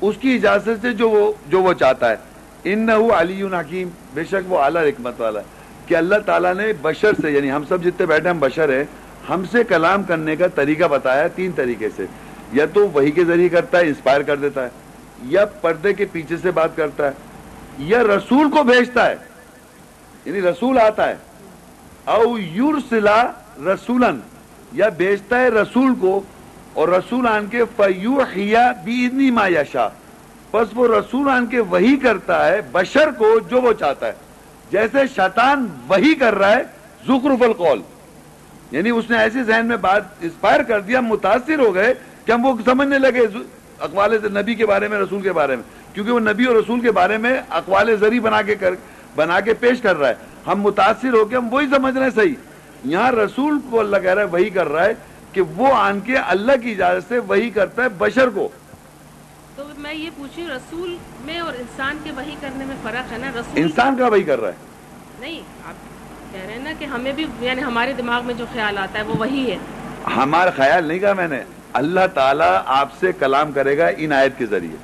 اس کی اجازت سے جو وہ جو وہ چاہتا ہے۔ ان علی حکیم۔ بے شک وہ اعلیٰ حکمت والا ہے۔ کہ اللہ تعالیٰ نے بشر سے یعنی ہم سب جتنے بیٹھے ہم بشر ہیں، ہم سے کلام کرنے کا طریقہ بتایا تین طریقے سے۔ یا تو وہی کے ذریعے کرتا ہے، انسپائر کر دیتا ہے، یا پردے کے پیچھے سے بات کرتا ہے، یا رسول کو بھیجتا ہے۔ یعنی رسول آتا ہے۔ او یورسلا رسولن یا بیچتا ہے رسول کو، اور رسول آن کے فیوحیا بیدنی ما یشا بس وہ رسول آن کے وہی کرتا ہے، بشر کو جو وہ چاہتا ہے۔ جیسے شیطان وہی کر رہا ہے، زخرف القول۔ یعنی اس نے ایسے ذہن میں بات انسپائر کر دیا، متاثر ہو گئے کہ ہم وہ سمجھنے لگے اقوال نبی کے بارے میں، رسول کے بارے میں۔ کیونکہ وہ نبی اور رسول کے بارے میں اقوال زری بنا کے کر بنا کے پیش کر رہا ہے۔ ہم متاثر ہو کے ہم وہی سمجھ رہے ہیں صحیح۔ یہاں رسول کو اللہ کہہ رہا ہے وہی کر رہا ہے کہ وہ آن کے اللہ کی اجازت سے وہی کرتا ہے بشر کو۔ تو میں یہ پوچھی رسول میں اور انسان کے وہی کرنے میں فرق ہے نا؟ رسول انسان کا وہی کر رہا ہے۔ نہیں آپ کہہ رہے ہیں نا کہ ہمیں بھی یعنی ہمارے دماغ میں جو خیال آتا ہے وہ وہی ہے۔ ہمارا خیال نہیں کہا میں نے۔ اللہ تعالیٰ آپ سے کلام کرے گا ان آیت کے ذریعے۔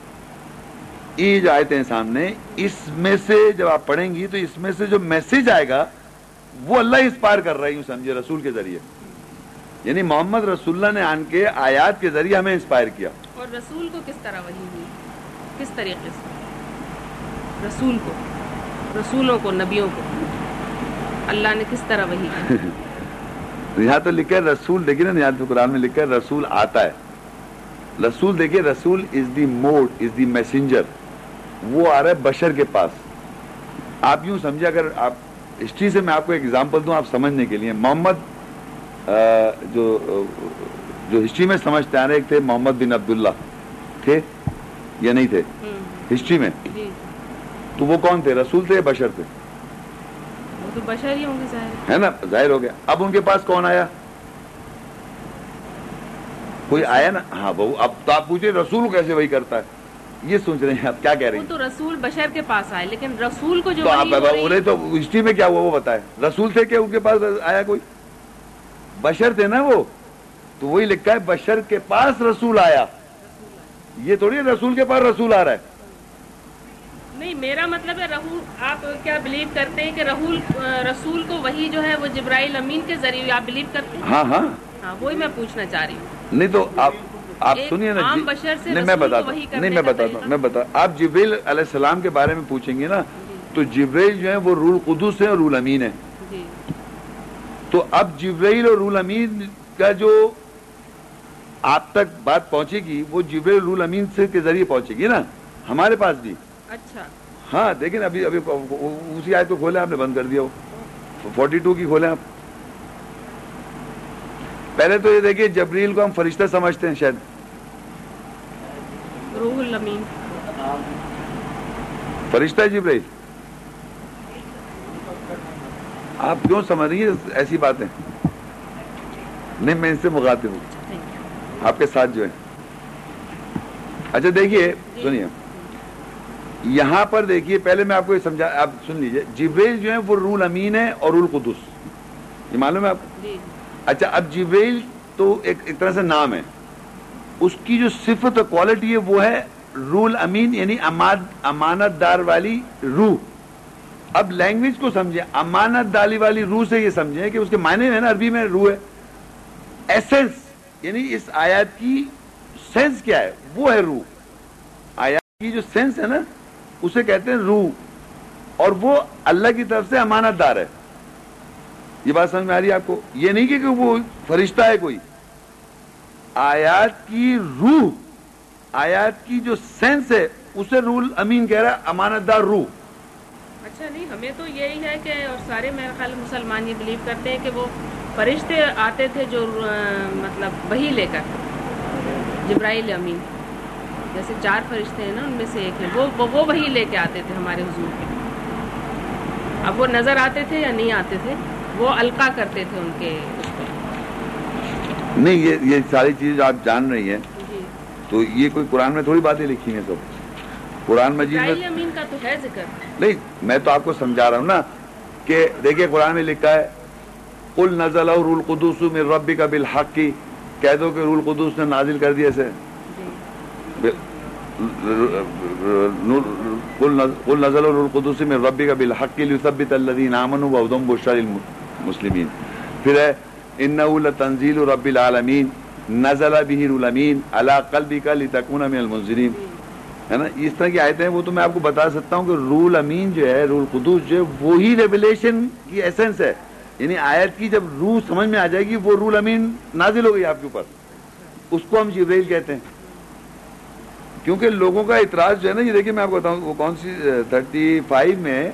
یہ جو آئے تھے سامنے اس میں سے جب آپ پڑھیں گی تو اس میں سے جو میسج آئے گا وہ اللہ انسپائر کر رہی ہوں سمجھے رسول کے ذریعے۔ یعنی محمد رسول اللہ نے آن کے آیات کے ذریعے ہمیں انسپائر کیا۔ اور رسول کو کس طرح وحی ہوئی؟ کس طریقے سے؟ رسول کو رسولوں کو نبیوں کو۔ اللہ نے کس طرح وحی یہاں تو لکھے رسول دیکھیے نا یہاں تو قرآن میں لکھے رسول آتا ہے۔ رسول دیکھیے رسول از دی موڈ از دی میسنجر وہ آ رہا ہے بشر کے پاس۔ آپ یوں سمجھے اگر آپ ہسٹری سے میں آپ کو ایک ایگزامپل دوں آپ سمجھنے کے لیے۔ محمد جو جو ہسٹری میں سمجھتے آ رہے تھے محمد بن عبداللہ۔ تھے یا نہیں تھے؟ ہسٹری میں۔ تو وہ کون تھے؟ رسول تھے یا بشر تھے؟ ہے نا؟ ظاہر ہو گیا۔ اب ان کے پاس کون آیا؟ کوئی آیا نا؟ ہاں بہو اب تو آپ پوچھے رسول کیسے وہی کرتا ہے۔ یہ سوچ رہے ہیں آپ کیا کہہ رہے ہیں؟ تو رسول بشر کے پاس آئے لیکن رسول کو جو انہیں تو ہسٹری میں کیا ہوا وہ بتائے رسول تھے کہ ان کے پاس آیا کوئی؟ بشر تھے نا وہ؟ تو وہی لکھا ہے بشر کے پاس رسول آیا۔ یہ تھوڑی رسول کے پاس رسول آ رہا ہے۔ نہیں میرا مطلب ہے رہول آپ کیا بلیو کرتے ہیں کہ رہول رسول کو وہی جو ہے وہ جبرائیل امین کے ذریعے آپ بلیو کرتے ہیں؟ ہاں ہاں۔ ہاں وہی میں پوچھنا چاہ رہی ہوں۔ نہیں تو آپ آپ سنیے نا جی، نہیں میں بتاتا نہیں میں بتاتا ہوں میں بتا آپ جبریل علیہ السلام کے بارے میں پوچھیں گے نا تو جبریل جو ہے وہ رول قدس ہے اور رول امین ہے تو اب جبریل اور رول امین کا جو آپ تک بات پہنچے گی وہ جبریل رول امین سے کے ذریعے پہنچے گی نا ہمارے پاس بھی۔ اچھا۔ ہاں دیکھیں ابھی ابھی اسی آیت کو کھولے آپ نے بند کر دیا۔ وہ فورٹی ٹو کی کھولے آپ۔ پہلے تو یہ دیکھیے جبریل کو ہم فرشتہ سمجھتے ہیں شاید۔ روح الامین فرشتہ جبرائیل آپ کیوں سمجھ رہی ہیں ایسی باتیں؟ نہیں میں ان سے مخاطب ہوں۔ آپ کے ساتھ جو ہے اچھا دیکھیے جی۔ سنیے۔ یہاں پر دیکھیے پہلے میں آپ کو یہ سمجھا آپ سن لیجیے۔ جبریل جو ہے وہ رول امین ہے اور رول قدس یہ معلوم ہے آپ کو؟ جی۔ اچھا اب جبریل تو ایک طرح سے نام ہے۔ اس کی جو صفت اور کوالٹی ہے وہ ہے رول امین یعنی امانت دار والی روح۔ اب لینگویج کو سمجھیں، امانت داری والی روح سے یہ سمجھیں کہ اس کے معنی ہے نا، عربی میں روح ہے۔ ایسنس یعنی اس آیات کی سینس کیا ہے؟ وہ ہے روح۔ آیات کی جو سینس ہے نا، اسے کہتے ہیں روح۔ اور وہ اللہ کی طرف سے امانت دار ہے۔ یہ بات سمجھ میں آ رہی ہے آپ کو؟ یہ نہیں کہ وہ فرشتہ ہے کوئی۔ آیات کی روح، آیات کی جو سینس ہے، اسے رول امین کہہ رہا ہے، امانت دار روح۔ اچھا نہیں ہمیں تو یہی ہے کہ اور سارے میرے خیال مسلمان یہ بلیو کرتے ہیں کہ وہ فرشتے آتے تھے جو مطلب وہی لے کر۔ جبرائیل امین۔ جیسے چار فرشتے ہیں نا، ان میں سے ایک ہے وہ وہ وہی لے کے آتے تھے ہمارے حضور کے۔ اب وہ نظر آتے تھے یا نہیں آتے تھے؟ وہ القا کرتے تھے ان کے۔ نہیں یہ یہ ساری چیز جو آپ جان رہی ہیں تو یہ کوئی قرآن میں تھوڑی باتیں لکھی ہیں سب قرآن مجید میں نہیں میں تو آپ کو سمجھا رہا ہوں نا کہ دیکھیں قرآن میں لکھا ہے قل نزل اور القدس میں ربی کا بالحق۔ کی کہہ دو کہ رول قدوس نے نازل کر دیا اسے۔ قل نزل اور القدس میں ربی کا بالحق کی لثبت الذین آمنوا وعدم بشار المسلمین پھر ہے انه لتنزيل رب العالمین نزل به الامین على قلبك لتكون من المنذرین ہے نا؟ اس طرح کی آیتیں وہ تو میں آپ کو بتا سکتا ہوں کہ رول امین جو ہے، رول قدوس جو ہے، وہی ریولیشن کی ایسنس ہے. یعنی آیت کی جب روح سمجھ میں آ جائے گی، وہ رول امین نازل ہو گئی آپ کے اوپر. اس کو ہم جبریل کہتے ہیں. کیونکہ لوگوں کا اعتراض جو ہے نا، یہ دیکھیں میں آپ کو بتاؤں، وہ کون سی تھرٹی فائیو میں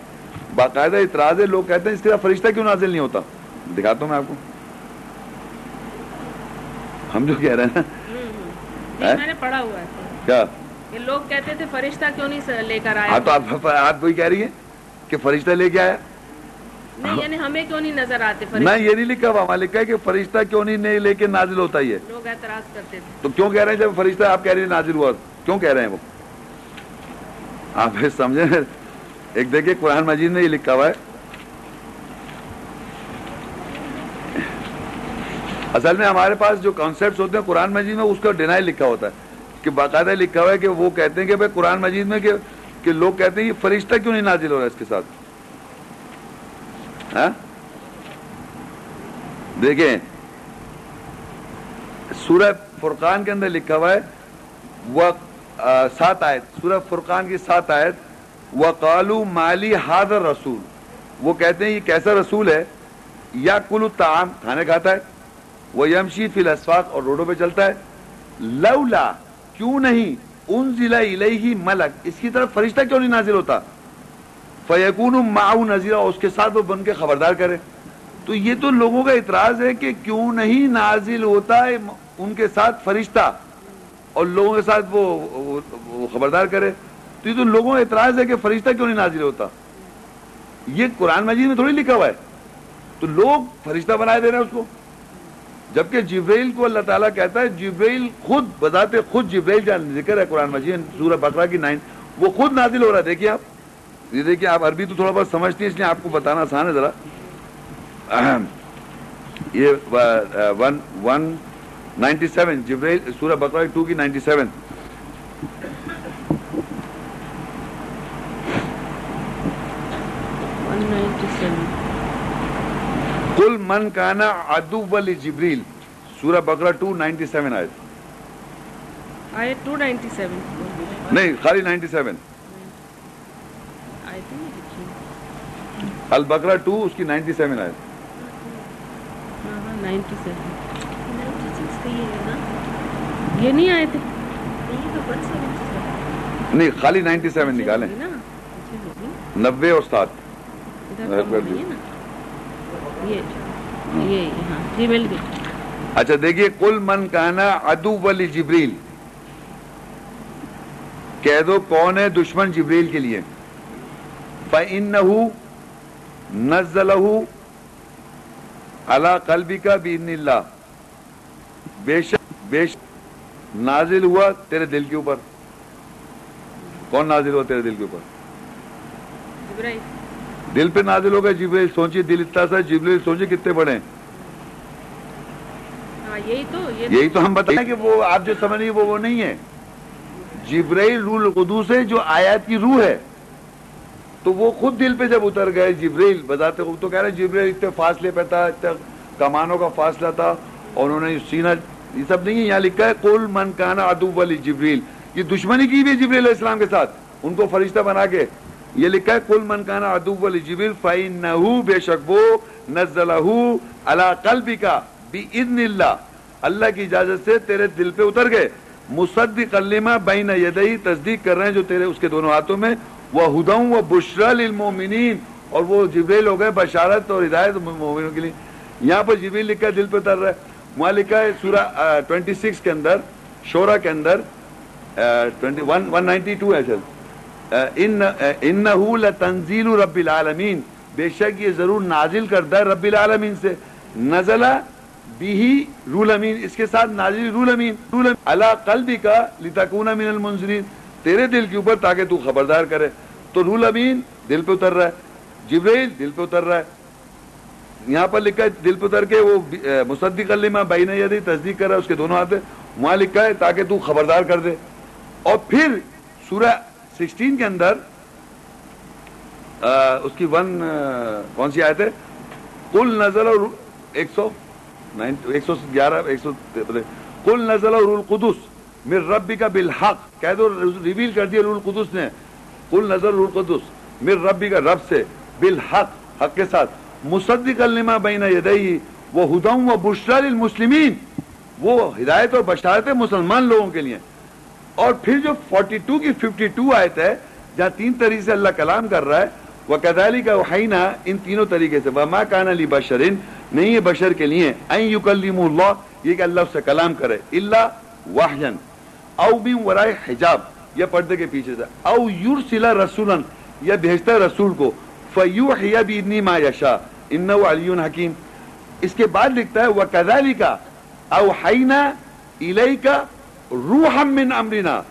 باقاعدہ اعتراض ہے، لوگ کہتے ہیں اس کے فرشتہ کیوں نازل نہیں ہوتا؟ دکھاتا ہوں میں آپ کو۔ ہم جو کہہ رہے ہیں نا۔ ہاں؟ میں نے پڑھا ہوا ہے۔ کیا؟ یہ لوگ کہتے تھے فرشتہ کیوں نہیں لے کر آیا؟ ہاں تو آپ آپ کوئی کہہ رہی ہیں کہ فرشتہ لے کے آیا؟ نہیں ہاں۔ یعنی ہمیں کیوں نہیں نظر آتے میں یہ نہیں لکھا ہوا لکھا ہے کہ فرشتہ کیوں نہیں لے کے نازل ہوتا ہے لوگ اعتراض کرتے تھے۔ تو کیوں کہہ رہے ہیں جب فرشتہ آپ کہہ رہے ہیں نازل ہوا؟ کیوں کہہ رہے ہیں وہ؟ آپ سمجھیں۔ ایک دیکھیں قرآن مجید نے یہ لکھا ہوا ہے۔ اصل میں ہمارے پاس جو کانسیپٹس ہوتے ہیں قرآن مجید میں اس کا ڈینائی لکھا ہوتا ہے۔ کہ باقاعدہ لکھا ہوا ہے کہ وہ کہتے ہیں کہ بھائی قرآن مجید میں کہ, کہ لوگ کہتے ہیں یہ فرشتہ کیوں نہیں نازل ہو رہا ہے اس کے ساتھ؟ ہاں؟ دیکھیں سورہ فرقان کے اندر لکھا ہوا ہے وہ سات آیت۔ سورہ فرقان کی سات آیت وہ کالو مالی حاضر رسول۔ وہ کہتے ہیں یہ کیسا رسول ہے؟ یا کلو تعام کھانے کھاتا ہے؟ وہ یمشی فی الاسفاق اور روڈوں پہ چلتا ہے۔ لولا، کیوں نہیں؟ ان ضلع ملک۔ اس کی طرف فرشتہ کیوں نہیں نازل ہوتا؟ فیقون معاؤ نذیرہ اس کے ساتھ وہ بن کے خبردار کرے۔ تو یہ تو لوگوں کا اعتراض ہے کہ کیوں نہیں نازل ہوتا ہے ان کے ساتھ فرشتہ؟ اور لوگوں کے ساتھ وہ خبردار کرے۔ تو یہ تو لوگوں کا اعتراض ہے کہ فرشتہ کیوں نہیں نازل ہوتا؟ یہ قرآن مجید میں تھوڑی لکھا ہوا ہے۔ تو لوگ فرشتہ بنائے دے رہے ہیں اس کو۔ جبکہ جبریل کو اللہ تعالیٰ کہتا ہے جبریل خود بذات خود جبریل جان ذکر ہے قرآن مجید، سورہ بکرا کی نائن۔ وہ خود نازل ہو رہا ہے، دیکھیے آپ۔ یہ دیکھیے آپ عربی تو تھوڑا بہت سمجھتی ہیں، اس لیے آپ کو بتانا آسان ہے ذرا۔ یہ one one ninety seven Jibril سورہ بکرا ٹو کی نائنٹی سیون۔ کل من کانا ادو ولی جبریل سورہ آئے آئے ٹو نائنٹی سیون۔ نہیں خالی نائنٹی سیون۔ البکرا ٹو اس کی نائنٹی سیون آئے نائنٹی سیون۔ یہ نہیں آئے تھے۔ نہیں خالی نائنٹی سیون نکالیں۔ نبے اور سات اچھا دیکھیے کل من کانا ادو ولی جبریل۔ کہہ دو کون ہے دشمن جبریل کے لیے؟ فَإِنَّهُ نَزَّلَهُ عَلَى قَلْبِكَ بِإِذْنِ اللَّهِ۔ بے شک بے شک نازل ہوا تیرے دل کے اوپر۔ کون نازل ہوا تیرے دل کے اوپر؟ جبرائیل۔ دل پہ نازل ہوگا جبریل سوچیے دل اتنا سا جبریل سوچیے کتنے بڑے ہیں۔ ہاں یہی تو یہی تو ہم بتائیں کہ وہ آپ جو سمجھ رہی وہ وہ نہیں ہے۔ جبریل روح القدوس ہے جو آیات کی روح ہے۔ تو وہ خود دل پہ جب اتر گئے جبریل بتاتے تو کہہ رہے جبریل اتنے فاصلے پہ تھا اتنے کمانوں کا فاصلہ تھا اور انہوں نے سینہ یہ سب نہیں ہے یہاں لکھا ہے کول من کانا ادو ولی جبریل یہ دشمنی کی بھی جبریل علیہ السلام کے ساتھ۔ ان کو فرشتہ بنا کے یہ لکھا ہے کل من کانا ادو ولی جبریل فائن بے شک وہ نزلہ اللہ قلبی کا بھی اللہ۔ اللہ کی اجازت سے تیرے دل پہ اتر گئے۔ مصدق کلمہ بین یدئی تصدیق کر رہے ہیں جو تیرے اس کے دونوں ہاتھوں میں۔ وہ ہداؤں وہ بشرا للمومنین اور وہ جبریل ہو گئے بشارت اور ہدایت مومنوں کے لیے۔ یہاں پر جبریل لکھا ہے، دل پہ اتر رہا ہے۔ وہاں لکھا ہے سورہ 26 کے اندر، شورا کے اندر 192 ہے سر انہو لتنزیل رب العالمین۔ بے شک یہ ضرور نازل کرتا ہے رب العالمین سے۔ نزلہ بھی رول امین، اس کے ساتھ نازل رول امین۔ رول اللہ قلبی کا لتکون من المنظرین تیرے دل کے اوپر تاکہ تو خبردار کرے۔ تو رول امین دل پہ اتر رہا ہے۔ جبریل دل پہ اتر رہا ہے۔ یہاں پر لکھا ہے، دل پہ اتر کے وہ مصدق کلمہ بین یدی تصدیق کر رہا ہے، اس کے دونوں ہاتھ وہاں لکھا ہے تاکہ تو خبردار کر دے۔ اور پھر سورہ سکسٹین کے اندر اس کی ون کون سی آیت ہے؟ کل نظر اور ایک سو ایک سو گیارہ، ایک سو کل نزل رول قدس میر ربی کا بالحق۔ کہہ دو، ریویل کر دیا رول قدس نے۔ کل نظر رول قدس میر ربی کا رب سے، بالحق، حق کے ساتھ۔ مصدق الما بین یدئی وہ ہداؤں و بشرا للمسلمین۔ وہ ہدایت اور بشارت مسلمان لوگوں کے لیے۔ اور پھر جو 42 کی 52 آیت ہے، جہاں تین طریقے سے اللہ کلام کر رہا ہے وہ کدالی کا وحینہ ان تینوں طریقے سے، وما کان علی بشرین نہیں ہے بشر کے لیے این یکلم اللہ یہ کہ اللہ سے کلام کرے اللہ واہجن او بیم ورائے حجاب یا پردے کے پیچھے سے او یرسل رسولا یا بھیجتا ہے رسول کو فیوحی بإذن ما یشاء انه علی حکیم اس کے بعد لکھتا ہے، وَكَذَلِكَ أَوْحَيْنَا إِلَيْكَ رُوحًا مِّنْ أَمْرِنَا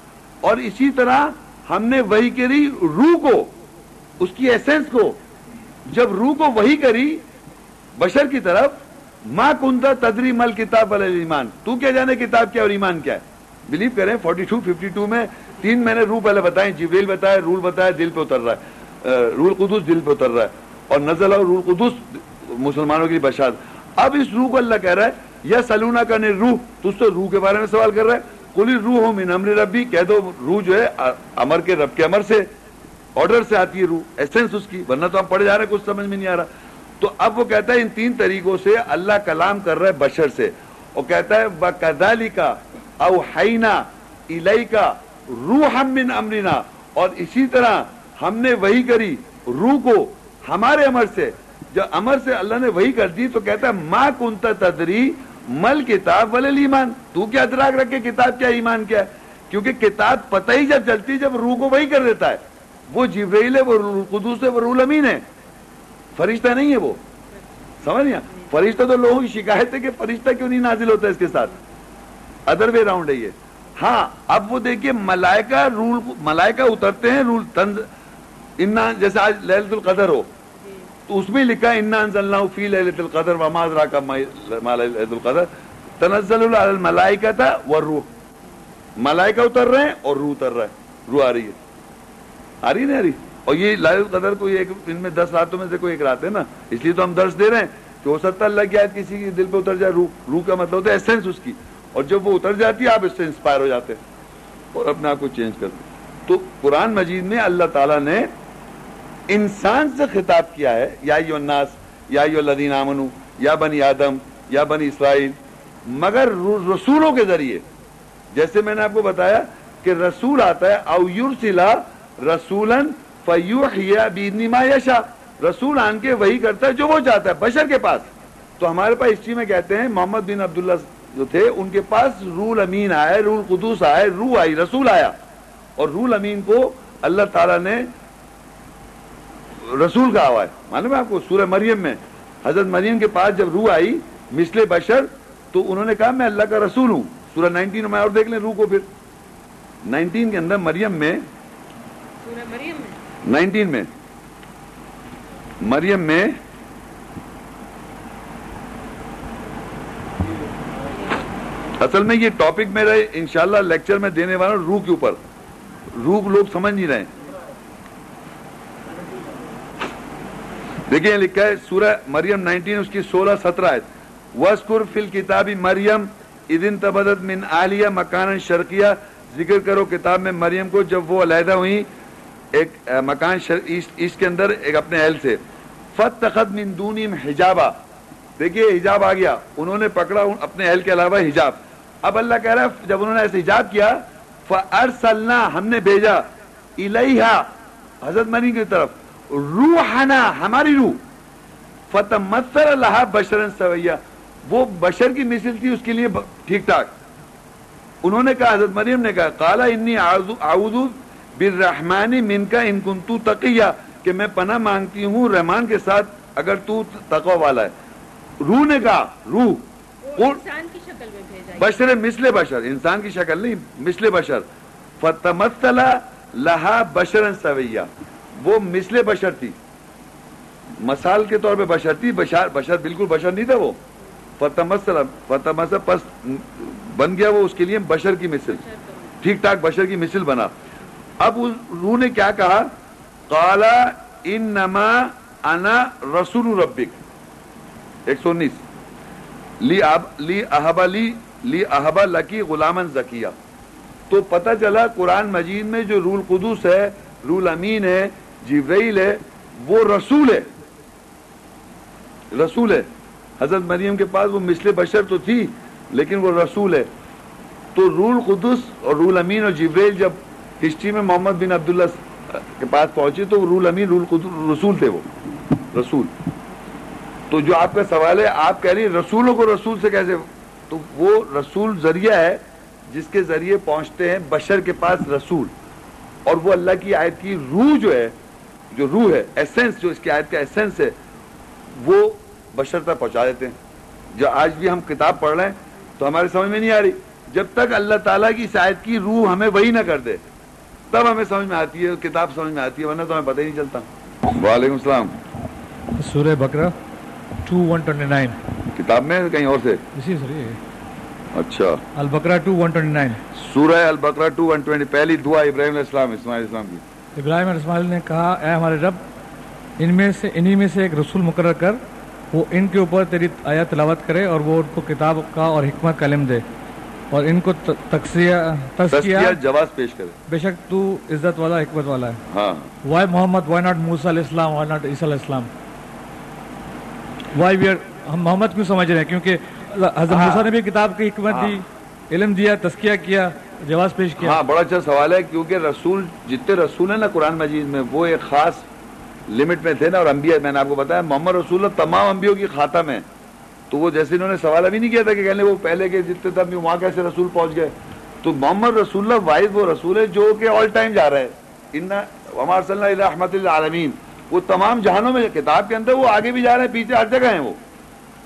اور اسی طرح ہم نے وہی کری روح کو، اس کی ایسنس کو۔ جب روح کو وہی کری بشر کی طرف ماں کنتا تدری مل کتاب ایمان تو کیا جانے کتاب کیا اور ایمان کیا؟ ہے بلیو کریں 42 52 میں تین میں نے روح پہلے بتائیں جبریل بتایا رول بتایا، دل پہ اتر رہا ہے۔ رول قدس دل پہ اتر رہا ہے۔ اور نزل اور رول قدس مسلمانوں کی بشاد اب اس روح کو اللہ کہہ رہا ہے یا سلونا کا نے روح تو اس سے روح کے بارے میں سوال کر رہا ہے۔ کلی روح ہو من امر ربی، کہہ دو روح جو ہے امر کے رب کے امر سے آرڈر سے آتی ہے روح ایسنس اس کی، ورنہ تو ہم پڑھے جا رہے ہیں، کچھ سمجھ میں نہیں آ رہا۔ تو اب وہ کہتا ہے ان تین طریقوں سے اللہ کلام کر رہا ہے بشر سے۔ وہ کہتا ہے بکدالی کا اوہینا الئی کا روح من امرنا اور اسی طرح ہم نے وہی کری روح کو ہمارے امر سے۔ جب امر سے اللہ نے وہی کر دی تو کہتا ہے ماں کنتا تدری مل کتاب ولل ایمان۔ تو کیا ادراک رکھے کتاب کیا ایمان کیا ہے؟ کیونکہ کتاب پتہ ہی جب چلتی جب روح کو وہی کر دیتا ہے۔ وہ جبریل ہے، وہ قدوس ہے، وہ رول امین ہے۔ فرشتہ نہیں ہے وہ۔ سمجھ نہیں فرشتہ تو لوگوں کی شکایت ہے کہ فرشتہ کیوں نہیں نازل ہوتا ہے اس کے ساتھ؟ ادر وے راؤنڈ ہے یہ۔ ہاں اب وہ دیکھیے ملائکہ رول ملائکہ اترتے ہیں، رول تنز انا جیسے آج للت القدر ہو۔ تو اس میں لکھا ہے انا انزلنا فی للت القدر وما ادراک ما للت القدر؟ تنزل علی الملائکہ تھا والروح۔ ملائکہ اتر رہے ہیں اور روح اتر رہا ہے روح آ رہی ہے۔ آ رہی نہیں آ رہی؟ اور یہ لال القدر کو ایک ان میں دس راتوں میں سے کوئی ایک رات ہے نا؟ اس لیے تو ہم درس دے رہے ہیں کہ ہو سکتا ہے اللہ کی آیت کسی کے دل پہ اتر جائے، روح روح کا مطلب ہوتا ہے ایسنس اس کی۔ اور جب وہ اتر جاتی ہے، آپ اس سے انسپائر ہو جاتے ہیں اور اپنے آپ کو چینج کرتے تو قرآن مجید میں اللہ تعالیٰ نے انسان سے خطاب کیا ہے، یا یو الناس، یا یو الدین امن یا بنی آدم، یا بنی اسرائیل، مگر رسولوں کے ذریعے۔ جیسے میں نے آپ کو بتایا کہ رسول آتا ہے، او یورسلا رسولن فیوحیا بیدنی ما یشا رسول آن کے وہی کرتا ہے جو وہ چاہتا ہے، بشر کے پاس۔ تو ہمارے پاس ہسٹری میں کہتے ہیں، محمد بن عبداللہ جو تھے، ان کے پاس رول امین آئے رول قدوس آئے روح آئی، رسول آیا۔ اور رول امین کو اللہ تعالیٰ نے رسول کہا ہوا ہے معلوم ہے آپ کو سورہ مریم میں حضرت مریم کے پاس جب روح آئی مثل بشر تو انہوں نے کہا میں اللہ کا رسول ہوں۔ سورہ نائنٹین میں اور دیکھ لیں روح کو پھر۔ نائنٹین کے اندر مریم میں۔ نائنٹین میں۔ مریم میں۔ اصل میں یہ ٹاپک میرا انشاءاللہ لیکچر میں دینے والا روح کے اوپر۔ روح لوگ سمجھ نہیں رہے۔ دیکھیں لکھا ہے سورہ مریم نائنٹین، اس کی سولہ سترہ ہے وسکر فل کتابی مریم ادن تبدت من عالیہ مکان شرقیہ۔ ذکر کرو کتاب میں مریم کو، جب وہ علیحدہ ہوئی ایک مکان اس کے اندر ایک اپنے اہل سے۔ فت تخت من دونی حجابہ دیکھیے حجاب آ گیا۔ انہوں نے پکڑا اپنے اہل کے علاوہ حجاب۔ اب اللہ کہہ رہا ہے، جب انہوں نے ایسے حجاب کیا، فَأَرْسَلْنَا، ہم نے بھیجا، الیہا، حضرت مریم کی طرف۔ روحنا ہماری روح. فتمثل لها بشرا سویا وہ بشر کی مثل تھی اس کے لیے ٹھیک ٹھاک. انہوں نے کہا حضرت مریم نے کہا قالا انی اعوذ بالرحمن من کا ان کنتو تقیہ. کہ میں پناہ مانگتی ہوں رحمان کے ساتھ اگر تو تقوی والا ہے. روح نے کہا روح. بشر مثل بشر انسان کی شکل نہیں مثل بشر. فتمثل لها بشرا سویا وہ مثل بشر تھی۔ مثال کے طور پہ بشر تھی بشر بشر بالکل بشر نہیں تھا وہ۔ فتح فتح پس بن گیا وہ اس کے لیے بشر کی مثل۔ ٹھیک ٹھاک بشر کی مثل بنا۔ اب روح نے کیا کہا؟ کالا ان نما انا رسول ربک۔ ایک سو انیس۔ لی لی احبا لی لی احبا لکی غلامن زکیہ۔ تو پتہ چلا قرآن مجید میں جو رول قدوس ہے رول امین ہے جبرائیل ہے، وہ رسول ہے۔ رسول ہے۔ حضرت مریم کے پاس وہ مثل بشر تو تھی، لیکن وہ رسول ہے۔ تو رول قدس اور رول امین اور جبریل جب ہسٹری میں محمد بن عبداللہ کے پاس پہنچے، تو رول امین، رول قدس، رسول تھے وہ۔ رسول۔ تو جو آپ کا سوال ہے، آپ کہہ رہی رسولوں کو رسول سے کیسے؟ تو وہ رسول ذریعہ ہے جس کے ذریعے پہنچتے ہیں بشر کے پاس رسول۔ اور وہ اللہ کی آیت کی روح جو ہے جو روح ہے ایسنس جو اس کی آیت کا ایسنس ہے وہ بشر تک پہنچا دیتے ہیں۔ جو آج بھی ہم کتاب پڑھ رہے ہیں تو ہمارے سمجھ میں نہیں آ رہی۔ جب تک اللہ تعالیٰ کی شاید کی روح ہمیں وہی نہ کر دے تب ہمیں سمجھ میں آتی ہے کتاب سمجھ میں آتی ہے ورنہ تو ہمیں پتہ ہی نہیں چلتا۔ وعلیکم السلام۔ سورہ بکرا ٹو ون ٹوینٹی نائن۔ کتاب میں کہیں اور سے؟ اسی سر اچھا۔ البکرا ٹو ون ٹوینٹی نائن۔ سورہ البکرا ٹو ون ٹوینٹی پہلی دعا ابراہیم علیہ السلام اسماعیل اسلام کی۔ ابراہیم علیہ اسماعیل نے کہا اے ہمارے رب ان میں سے انہی میں سے ایک رسول مقرر کر وہ ان کے اوپر تیری آیا تلاوت کرے اور وہ ان کو کتاب کا اور حکمت کا علم دے اور ان کو تقسیہ جواز پیش کرے۔ بے شک تو عزت والا حکمت والا ہے۔ ہاں۔ Why Muhammad why not Musa علیہ السلام وائی ناٹ عیسیٰ علیہ السلام? وائی وی ہم محمد کیوں سمجھ رہے ہیں؟ کیونکہ حضرت موسیٰ نے بھی کتاب کی حکمت دی۔ علم دیا، تزکیہ کیا، جواز پیش کیا؟ ہاں بڑا اچھا سوال ہے، کیونکہ رسول، جتنے رسول ہیں نا قرآن مجید میں، وہ ایک خاص لمٹ میں تھے نا، اور انبیاء، میں نے آپ کو بتایا، محمد رسول اللہ تمام انبیوں کی خاتم ہے تو وہ جیسے انہوں نے سوال ابھی نہیں کیا تھا کہ کہنے وہ پہلے کے جتنے تھے وہاں کیسے رسول پہنچ گئے؟ تو محمد رسول اللہ واحد وہ رسول ہے جو کہ آل ٹائم جا رہے ہیں۔ ان ہمار صلی اللہ رحمت العالمین وہ تمام جہانوں میں، کتاب کے اندر وہ آگے بھی جا رہے ہیں، پیچھے ہر جگہ ہیں وہ۔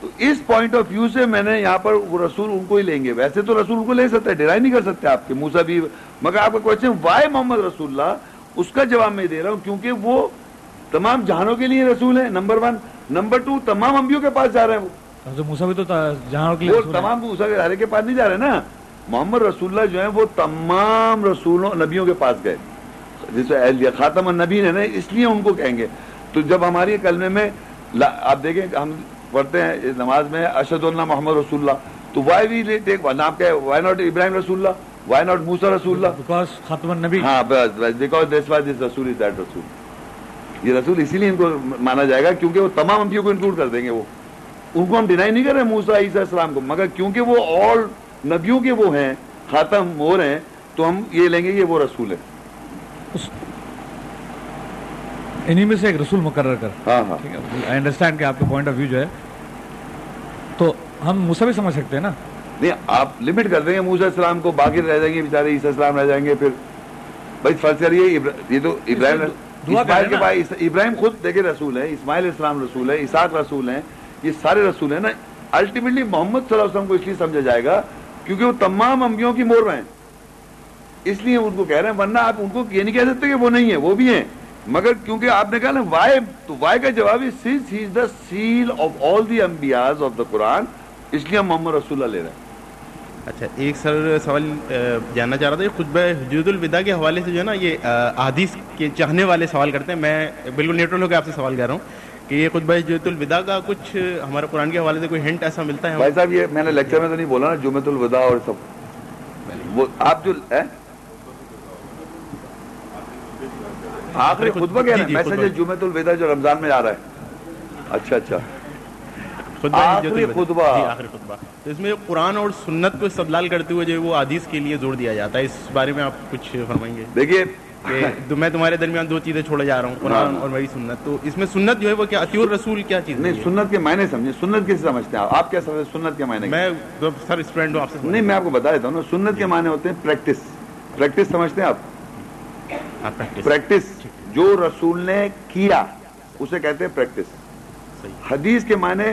تو اس پوائنٹ آف ویو سے میں نے یہاں پر رسول ان کو ہی لیں گے۔ ویسے تو رسول کو لے سکتے ڈرائی نہیں کر سکتے آپ کے۔ موسا بھی مگر آپ کا کوشچن وائی محمد رسول اللہ؟ اس کا جواب میں دے رہا ہوں کیونکہ وہ تمام جہانوں کے لیے رسول ہیں نمبر ون نمبر ٹو تمام انبیوں کے پاس جا رہے ہیں۔ وہ موسیٰ بھی تو جہاں کے لیے رسول۔ تمام موسیٰ کے دائرے کے پاس نہیں جا رہے نا۔ محمد رسول اللہ جو ہیں وہ تمام رسولوں نبیوں کے پاس گئے۔ اہلیہ خاتم النبی ہے نا اس لیے ان کو کہیں گے۔ تو جب ہماری کلمے میں آپ دیکھیں ہم پڑھتے ہیں اس نماز میں اشد اللہ محمد رسول اللہ۔ تو وائی وی ٹیک نام کیا وائی ناٹ ابراہیم رسول اللہ؟ وائی ناٹ موسا رسول اللہ؟ Because خاتم النبی۔ ہاں بس بس بیکاز دس واز دس رسول از دیٹ رسول۔ یہ رسول اسی لیے ان کو مانا جائے گا کیونکہ وہ تمام انبیوں کو انکلوڈ کر دیں گے وہ۔ ان کو ہم ڈینائی نہیں کر رہے موسا عیسیٰ السلام کو مگر کیونکہ وہ آل نبیوں کے وہ ہیں خاتم مور ہیں تو ہم یہ لیں گے یہ وہ رسول ہے انہی میں سے ایک رسول مقرر کر۔ ہاں ہاں۔ ٹھیک ہے آئی انڈرسٹینڈ کہ آپ کا پوائنٹ آف ویو جو ہے۔ تو ہم موسیٰ بھی سمجھ سکتے ہیں نا۔ نہیں آپ لمٹ کر دیں گے موسا السلام کو باقی رہ جائیں گے بیچارے عیسیٰ السلام رہ جائیں گے پھر بھائی فرض کریے یہ تو ابراہیم اسماعیل کے ہیں۔ بعد ابراہیم خود دیکھے رسول ہے اسماعیل اسلام رسول ہے اساق رسول ہیں یہ سارے رسول ہیں نا۔ الٹیمیٹلی محمد صلی اللہ علیہ وسلم کو اس لیے سمجھا جائے گا کیونکہ وہ تمام انبیوں کی مور ہیں۔ اس لیے ان کو کہہ رہے ہیں ورنہ آپ ان کو یہ نہیں کہہ سکتے کہ وہ نہیں ہے وہ بھی ہیں۔ مگر کیونکہ آپ نے کہا نا وائے تو وائے کا جواب since he is the seal of all the امبیاز of the قرآن اس لیے ہم محمد رسول اللہ لے رہے ہیں۔ اچھا ایک سر سوال جاننا چاہ رہا تھا یہ خطبہ حجود الوداع کے حوالے سے جو ہے نا یہ احادیث کے چاہنے والے سوال کرتے ہیں۔ میں بالکل نیوٹرل ہو کے آپ سے سوال کر رہا ہوں کہ یہ خطبہ حجود الوداع کا کچھ ہمارے قرآن کے حوالے سے کوئی ہنٹ ایسا ملتا ہے؟ بھائی صاحب یہ میں نے لیکچر میں تو نہیں بولا نا جمعۃ الوداع اور سب۔ وہ آپ جو ہے آخری خطبہ کہہ رہے ہیں۔ جمعۃ الوداع جو رمضان میں آ رہا ہے۔ اچھا اچھا۔ آخری۔ خطبہ۔ جی آخری خطبہ۔ تو اس میں قرآن اور سنت کو استدلال کرتے ہوئے جو وہ حدیث کے لیے زور دیا جاتا ہے۔ اس بارے میں آپ کچھ فرمائیں گے۔ دیکھیے۔ میں تمہارے درمیان دو چیزیں چھوڑے جا رہا ہوں قرآن ہاں۔ اور میری سنت۔ تو اس میں سنت جو ہے وہ کیا؟ اطیور رسول کیا چیز نہیں سنت کے معنی سمجھے سنت کیسے سمجھتے ہیں؟ آپ کیا سمجھتے سنت کے معنی میں سر اسٹوڈنٹ ہوں آپ سے نہیں میں آپ کو بتا دیتا ہوں سنت کے معنی ہوتے ہیں پریکٹس۔ پریکٹس سمجھتے ہیں آپ؟ پریکٹس جو رسول نے کیا اسے کہتے ہیں پریکٹس حدیث کے معنی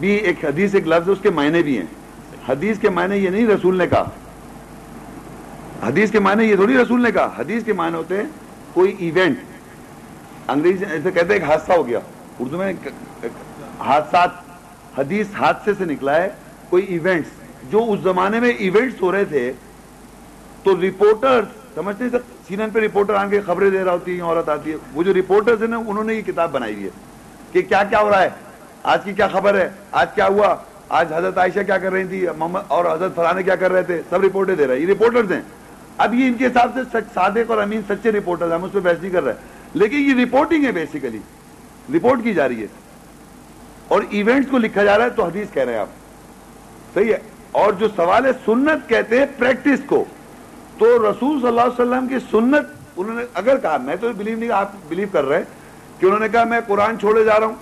بھی ایک حدیث ایک لفظ اس کے معنی بھی ہیں. حدیث کے معنی یہ نہیں رسول نے کہا. حدیث کے معنی یہ تھوڑی رسول نے کہا. حدیث کے معنی ہوتے ہیں کوئی ایونٹ انگریزی ایسے کہتے ہیں ایک حادثہ ہو گیا. اردو میں حادثات حدیث حادثے سے نکلا ہے کوئی ایونٹس جو اس زمانے میں ایونٹس ہو رہے تھے تو رپورٹر سمجھتے ہیں سر سینن پہ رپورٹر آن کے خبریں دے رہا ہوتی ہے عورت آتی ہے۔ وہ جو رپورٹرز ہیں نا، انہوں نے یہ کتاب بنائی ہوئی ہے کہ کیا کیا ہو رہا ہے۔ آج کی کیا خبر ہے؟ آج کیا ہوا؟ آج حضرت عائشہ کیا کر رہی تھی؟ محمد اور حضرت فلانے کیا کر رہے تھے؟ سب رپورٹیں دے رہے ہیں۔ یہ رپورٹرز ہیں۔ اب یہ ان کے حساب سے سچ، صادق اور امین سچے رپورٹرز ہم اس پہ بحث نہیں کر رہے۔ لیکن یہ رپورٹنگ ہے بیسیکلی رپورٹ کی جا رہی ہے۔ اور ایونٹس کو لکھا جا رہا ہے تو حدیث کہہ رہے ہیں آپ۔ صحیح ہے۔ اور جو سوال ہے، سنت کہتے ہیں پریکٹس کو۔ تو رسول صلی اللہ علیہ وسلم کی سنت انہوں نے اگر کہا میں تو بلیو نہیں آپ بلیو کر رہے کہ انہوں نے کہا میں قرآن چھوڑے جا رہا ہوں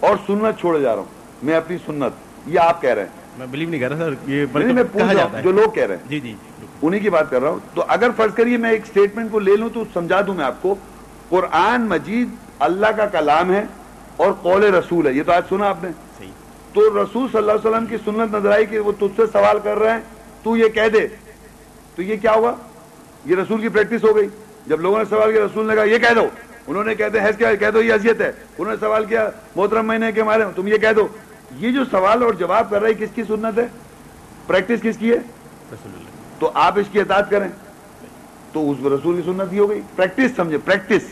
اور سنت چھوڑے جا رہا ہوں۔ میں اپنی سنت یہ آپ کہہ رہے ہیں۔ میں بلیو نہیں کر رہا سر یہ نہیں میں پوچھ رہا ہوں جو لوگ کہہ رہے ہیں۔ جی جی انہی کی بات کر رہا ہوں۔ تو اگر فرض کریے میں ایک سٹیٹمنٹ کو لے لوں تو سمجھا دوں میں آپ کو۔ قرآن مجید اللہ کا کلام ہے اور قول رسول ہے۔ یہ تو آج سنا آپ نے۔ تو رسول صلی اللہ علیہ وسلم کی سنت نظر آئی کہ وہ تجھ سے سوال کر رہے ہیں تو یہ کہہ دے۔ تو یہ کیا ہوا؟ یہ رسول کی پریکٹس ہو گئی۔ جب لوگوں نے سوال کیا رسول نے کہا یہ کہہ دو۔ انہوں نے کہتے ہیں کیا؟ کہہ دو یہ اذیت ہے۔ انہوں نے سوال کیا محترم مہینے کے مارے تم یہ کہہ دو۔ یہ جو سوال اور جواب کر رہا ہے کس کی سنت ہے؟ پریکٹس کس کی ہے؟ تو آپ اس کی اطاعت کریں۔ تو اس رسول کی سنت یہ ہو گئی۔ پریکٹس سمجھے پریکٹس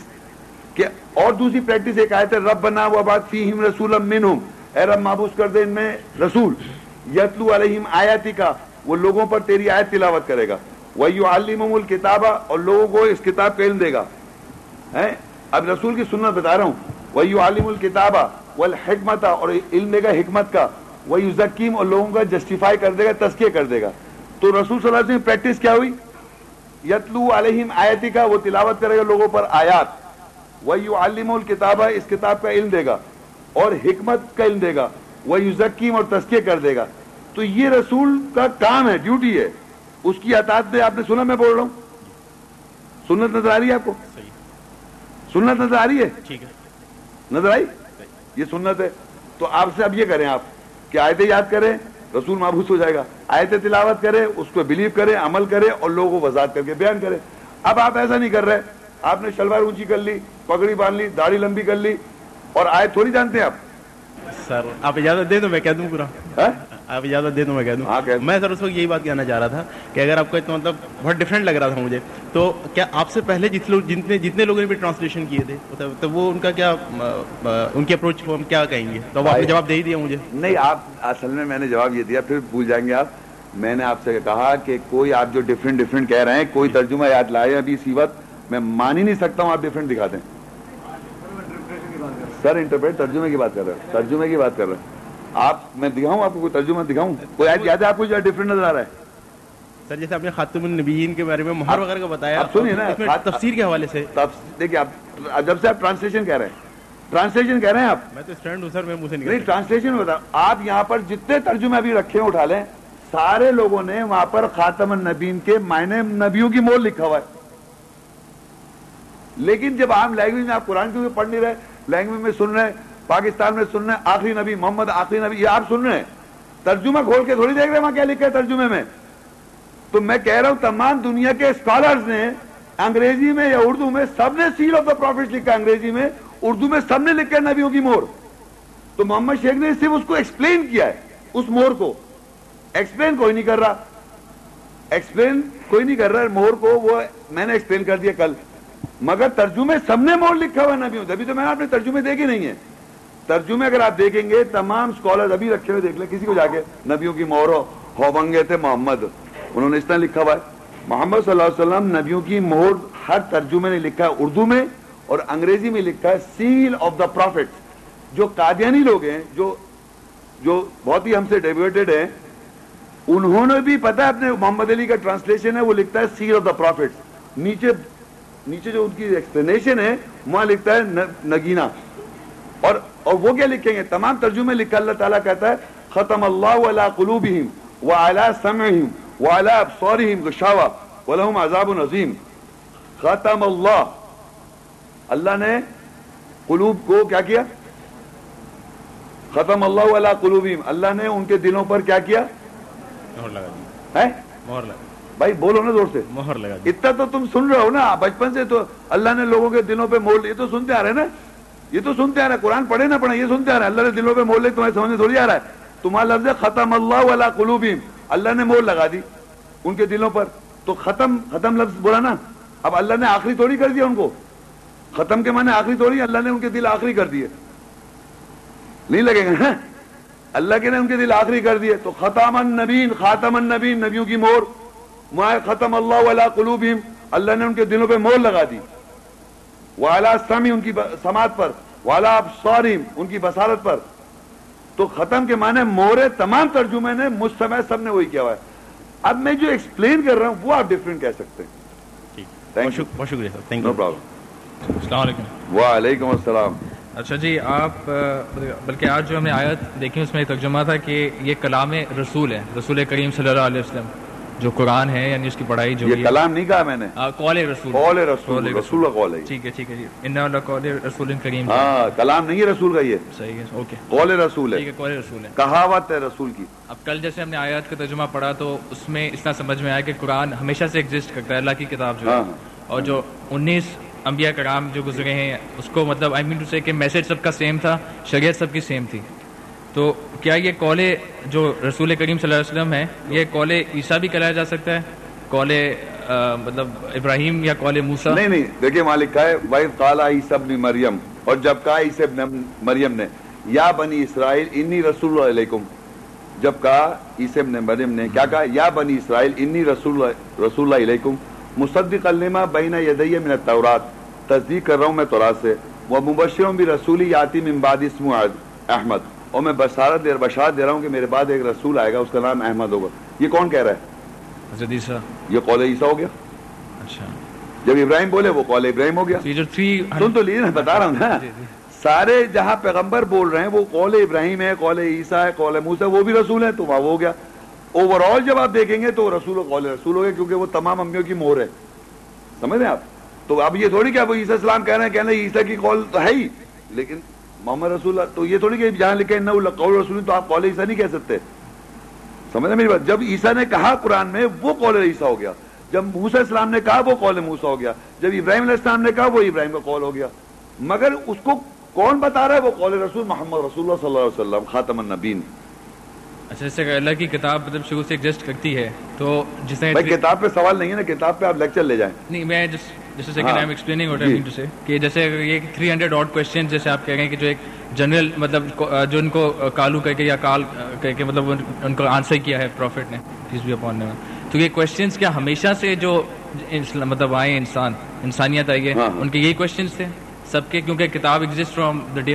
کہ اور دوسری پریکٹس ایک آیت ہے رب بنا وہ بات فی ہم رسول منہم۔ اے رب محبوس کر دے ان میں رسول۔ یتلو علیہم آیاتی کا وہ لوگوں پر تیری آیت تلاوت کرے گا۔ وہی عالم الکتابہ اور لوگوں کو اس کتاب کا علم دے گا۔ اب رسول کی سنت بتا رہا ہوں۔ وہی عالم الکتابہ والحکمت اور علم دے گا حکمت کا۔ وہی ذکیم اور لوگوں کا جسٹیفائی کر دے گا تذکیہ کر دے گا۔ تو رسول صلی اللہ علیہ وسلم پریکٹس کیا ہوئی؟ یتلو علیہم آیتی کا، وہ تلاوت کرے گا لوگوں پر آیات۔ وہی عالم الکتابہ اس کتاب کا علم دے گا۔ اور حکمت کا علم دے گا۔ وہی ذکیم اور تذکیہ کر دے گا۔ تو یہ رسول کا کام ہے، ڈیوٹی ہے۔ اس کی اطاعت میں آپ نے سنا میں بول رہا ہوں۔ سنت نظر آ رہی ہے آپ کو؟ سنت نظر آ رہی ہے؟ ٹھیک ہے۔ نظر آئی؟ یہ سنت ہے۔ تو آپ سے اب یہ کریں آپ کہ آیتیں یاد کریں رسول محبوس ہو جائے گا۔ آیتیں تلاوت کرے اس کو بلیو کرے عمل کرے اور لوگوں کو وضاحت کر کے بیان کرے اب آپ ایسا نہیں کر رہے۔ آپ نے شلوار اونچی کر لی پگڑی باندھ لی داڑھی لمبی کر لی اور آیت تھوڑی جانتے ہیں آپ؟ سر آپ اجازت دے دو میں کہہ دوں پورا۔ ہاں؟ آپ اجازت دے دو میں کہہ ہاں، کہہ دوں۔ دو۔ میں سر اس وقت یہی بات کہنا چاہ رہا تھا کہ اگر آپ کو اتنا مطلب بہت ڈفرینٹ لگ رہا تھا مجھے تو کیا آپ سے پہلے جس لوگ جتنے جتنے لوگوں نے بھی ٹرانسلیشن کیے تھے تو- تو وہ ان کا کیا ان کی اپروچ کو ہم کیا کہیں گے؟ تو آپ نے جواب دے ہی دیا مجھے۔ نہیں آپ اصل میں میں نے جواب یہ دیا پھر بھول جائیں گے آپ۔ میں نے آپ سے کہا کہ کوئی آپ جو ڈفرینٹ ڈفرینٹ کہہ رہے ہیں کوئی ترجمہ یاد لائے ابھی اسی وقت میں مان ہی نہیں سکتا ہوں آپ ڈفرینٹ دکھا دیں۔ سر انٹرپریٹ ترجمے کی بات کر رہے ہیں۔ ترجمے کی بات کر رہے ہیں۔ آپ میں دکھاؤں آپ کو ترجمہ دکھاؤں؟ کوئی آیت یاد ہے آپ کو جو ڈفرینٹ نظر آ رہا ہے؟ سر جیسے آپ نے خاتم النبیین کے بارے میں مہر وغیرہ کا بتایا اب سنیے نا، تفسیر کے حوالے سے۔ تب دیکھیے آپ جب سے آپ ٹرانسلیشن کہہ رہے ہیں ٹرانسلیشن کہہ رہے ہیں آپ؟ میں تو اسٹوڈنٹ ہوں سر میں منہ سے نہیں ٹرانسلیشن بتا آپ یہاں پر جتنے ترجمے ابھی رکھے ہیں اٹھا لیں سارے لوگوں نے وہاں پر خاتم النبین کے معنی نبیوں کی مول لکھا ہوا ہے۔ لیکن جب عام لینگویج میں آپ قرآن کیونکہ پڑھ نہیں رہے لینگویج میں سن رہے ہیں پاکستان میں سن رہے ہیں آخری نبی محمد، آخری نبی، یہ آپ سن رہے ہیں۔ ترجمہ کھول کے تھوڑی دیکھ رہے ہیں وہاں کیا لکھا ہے ترجمے میں۔ تو میں کہہ رہا ہوں، تمام دنیا کے اسکالرز نے انگریزی میں یا اردو میں سب نے سیل آف دا پروفٹ لکھا انگریزی میں۔ اردو میں سب نے لکھا ہے نبیوں کی مور تو محمد شیخ نے صرف اس کو ایکسپلین کیا ہے، اس مور کو۔ ایکسپلین کوئی نہیں کر رہا۔ ایکسپلین کوئی نہیں کر رہا مور کو وہ میں نے ایکسپلین کر دیا کل۔ مگر ترجمے سب نے مور لکھا ہوا ہے نبیوں، ابھی تو میں نے آپ نے ترجمے دیکھے نہیں ہیں۔ ترجمے اگر آپ دیکھیں گے، تمام اسکالر ابھی رکھے ہوئے دیکھ لیں، کسی کو جا کے، نبیوں کی مور ہوبنگے تھے محمد، انہوں نے اس طرح لکھا ہوا ہے۔ محمد صلی اللہ علیہ وسلم نبیوں کی مور ہر ترجمے نے لکھا ہے اردو میں اور انگریزی میں لکھا ہے سیل آف دا پروفٹ جو قادیانی لوگ ہیں، جو جو بہت ہی ہم سے ڈیویٹڈ ہیں، انہوں نے بھی پتا ہے، اپنے محمد علی کا ٹرانسلیشن ہے، وہ لکھتا ہے سیل آف دا پروفٹ نیچے نیچے جو ان کی ایکسپلینیشن ہے، وہاں لکھتا ہے ن- نگینا اور اور وہ کیا لکھیں گے؟ تمام ترجمے لکھا اللہ تعالیٰ کہتا ہے ختم اللہ علی قلوبہم وعلی سمعہم وعلی ابصارہم غشاوہ ولہم عذاب عظیم. ختم اللہ. اللہ نے قلوب کو کیا کیا؟ ختم اللہ علی قلوبہم. اللہ نے ان کے دلوں پر کیا کیا؟ مہر لگا دی۔ ہے؟ مہر لگا بھائی بولو نا زور سے۔ مہر لگا دی۔ اتنا تو تم سن رہے ہو نا بچپن سے تو اللہ نے لوگوں کے دلوں پہ مول یہ تو سنتے آ رہے ہیں نا۔ یہ تو سنتے آ رہے ہیں قرآن پڑھے نہ پڑھے، یہ سنتے آ رہے ہیں اللہ نے دلوں پہ مول لے تمہیں سمجھ تھوڑی آ رہا ہے۔ تمہارا لفظ ہے، ختم اللہ والا قلوبیم اللہ نے مول لگا دی ان کے دلوں پر۔ تو ختم ختم لفظ بولا نا۔ اب اللہ نے آخری تھوڑی کر دیا ان کو۔ ختم کے معنی آخری تھوڑی، اللہ نے ان کے دل آخری کر دیے۔ نہیں لگے گا ہاں؟ اللہ کے نے ان کے دل آخری کر دیے۔ تو ختم النبین خاتم النبین نبیوں کی مور۔ ما ختم اللہ والا قلوبہم۔ اللہ نے ان کے دلوں پہ مور لگا دی۔ والا سمی ان کی سماعت پر والا ابصارہم ان کی بصارت پر۔ تو ختم کے معنی مورے تمام ترجمے نے مجتمع سب نے وہی کیا ہوا ہے۔ اب میں جو ایکسپلین کر رہا ہوں وہ آپ ڈفرینٹ کہہ سکتے ہیں۔ بہت شکریہ۔ Sir thank no you problem السلام علیکم۔ وعلیکم السلام۔ اچھا جی آپ بلکہ آج جو ہم نے آیت دیکھی اس میں ایک ترجمہ تھا کہ یہ کلام رسول ہے رسول کریم صلی اللہ علیہ وسلم۔ جو قرآن ہے یعنی اس کی پڑھائی جو یہ کلام نہیں کہا میں نے۔ قول رسول۔ قول رسول رسول۔ کا قول ہے۔ ٹھیک ہے ٹھیک ہے جی۔ ان قول رسول کریم ہاں کلام نہیں ہے رسول کا یہ۔ صحیح ہے اوکے۔ قول رسول ٹھیک ہے ہے قول رسول ہے۔ کہاوت ہے رسول کی۔ اب کل جیسے ہم نے آیات کا ترجمہ پڑھا تو اس میں اس طرح سمجھ میں آیا کہ قرآن ہمیشہ سے ایگزسٹ کرتا ہے اللہ کی کتاب جو ہے۔ ہاں۔ اور جو انیس انبیاء کرام جو گزرے ہیں اس کو مطلب آئی مین ٹو سے کہ میسج سب کا سیم تھا شریعت سب کی سیم تھی۔ تو کیا یہ کال جو رسول کریم صلی اللہ علیہ وسلم ہے یہ کال عیسیٰ بھی کرایا جا سکتا ہے؟ کال مطلب ابراہیم یا کال موسا نہیں نہیں، دیکھیے مالک کا ہے، وَإِذْ قَالَ عِيسَى ابْنِ مریم اور جب کہا عیسی ابن مریم نے، یا بنی اسرائیل انی رسول علیکم، جب کہا عیسی ابن مریم نے، کیا کہا؟ یا بنی اسرائیل انی رسول رسول اللہ علیکم مصدق الما بین یدی من التورات، تصدیق کر رہا ہوں میں تورات سے وہ مبشروں بھی رسولی یاتی من بعد اسم احمد۔ اور میں بشارت دے بشارت دے رہا ہوں کہ میرے بعد ایک رسول آئے گا اس کا نام احمد ہوگا۔ یہ کون کہہ رہا ہے؟ حضرت عیسیٰ۔ یہ قول عیسیٰ ہو گیا؟ اچھا۔ جب ابراہیم بولے وہ قول ابراہیم ہو گیا۔ سن تو نا بتا رہا ہوں نا۔ جی، جی۔ سارے جہاں پیغمبر بول رہے ہیں وہ قول ابراہیم ہے قول عیسیٰ ہے قول موسیٰ ہے وہ بھی رسول ہے تو وہاں وہ ہو گیا۔ اوور آل جب آپ دیکھیں گے تو رسول و قول رسول ہو گیا کیونکہ وہ تمام امیوں کی مور ہے۔ سمجھ رہے ہیں آپ؟ تو اب یہ تھوڑی کہ اب عیسیٰ السلام کہہ رہے ہیں کہنے عیسیٰ کی قول تو ہے ہی لیکن محمد رسول اللہ تو یہ تھوڑی کہ جہاں لکھے نہ قول رسول تو آپ قول عیسیٰ نہیں کہہ سکتے۔ سمجھ میری بات؟ جب عیسیٰ نے کہا قرآن میں وہ قول عیسیٰ ہو گیا۔ جب موسیٰ السلام نے کہا وہ قول موسیٰ ہو گیا۔ جب ابراہیم علیہ السلام نے کہا وہ ابراہیم کا قول ہو گیا۔ مگر اس کو کون بتا رہا ہے؟ وہ قول رسول محمد رسول اللہ صلی اللہ علیہ وسلم خاتم النبین اچھا جیسے اللہ کی کتاب مطلب شروع سے ایگزسٹ کرتی ہے تو جس نے کتاب پہ سوال نہیں ہے نا کتاب پہ آپ لیکچر لے جائیں۔ نہیں میں جس جیسے second. I am explaining what. I mean to say کہ جیسے یہ 300 آٹ کوسچن جیسے آپ کہہ رہے ہیں کہ جو ایک جنرل مطلب جو ان کو کالو کہہ کے یا کال کہہ کے مطلب ان- کو آنسر کیا ہے پروفٹ نے پیس بھی اپون نے تو یہ کوسچنس کیا ہمیشہ سے جو مطلب آئے انسان انسانیت آئی ہے ہاں،۔ ان کے یہی کوسچنس تھے سب کے کیونکہ کتاب ایگزسٹ فرام دا ڈے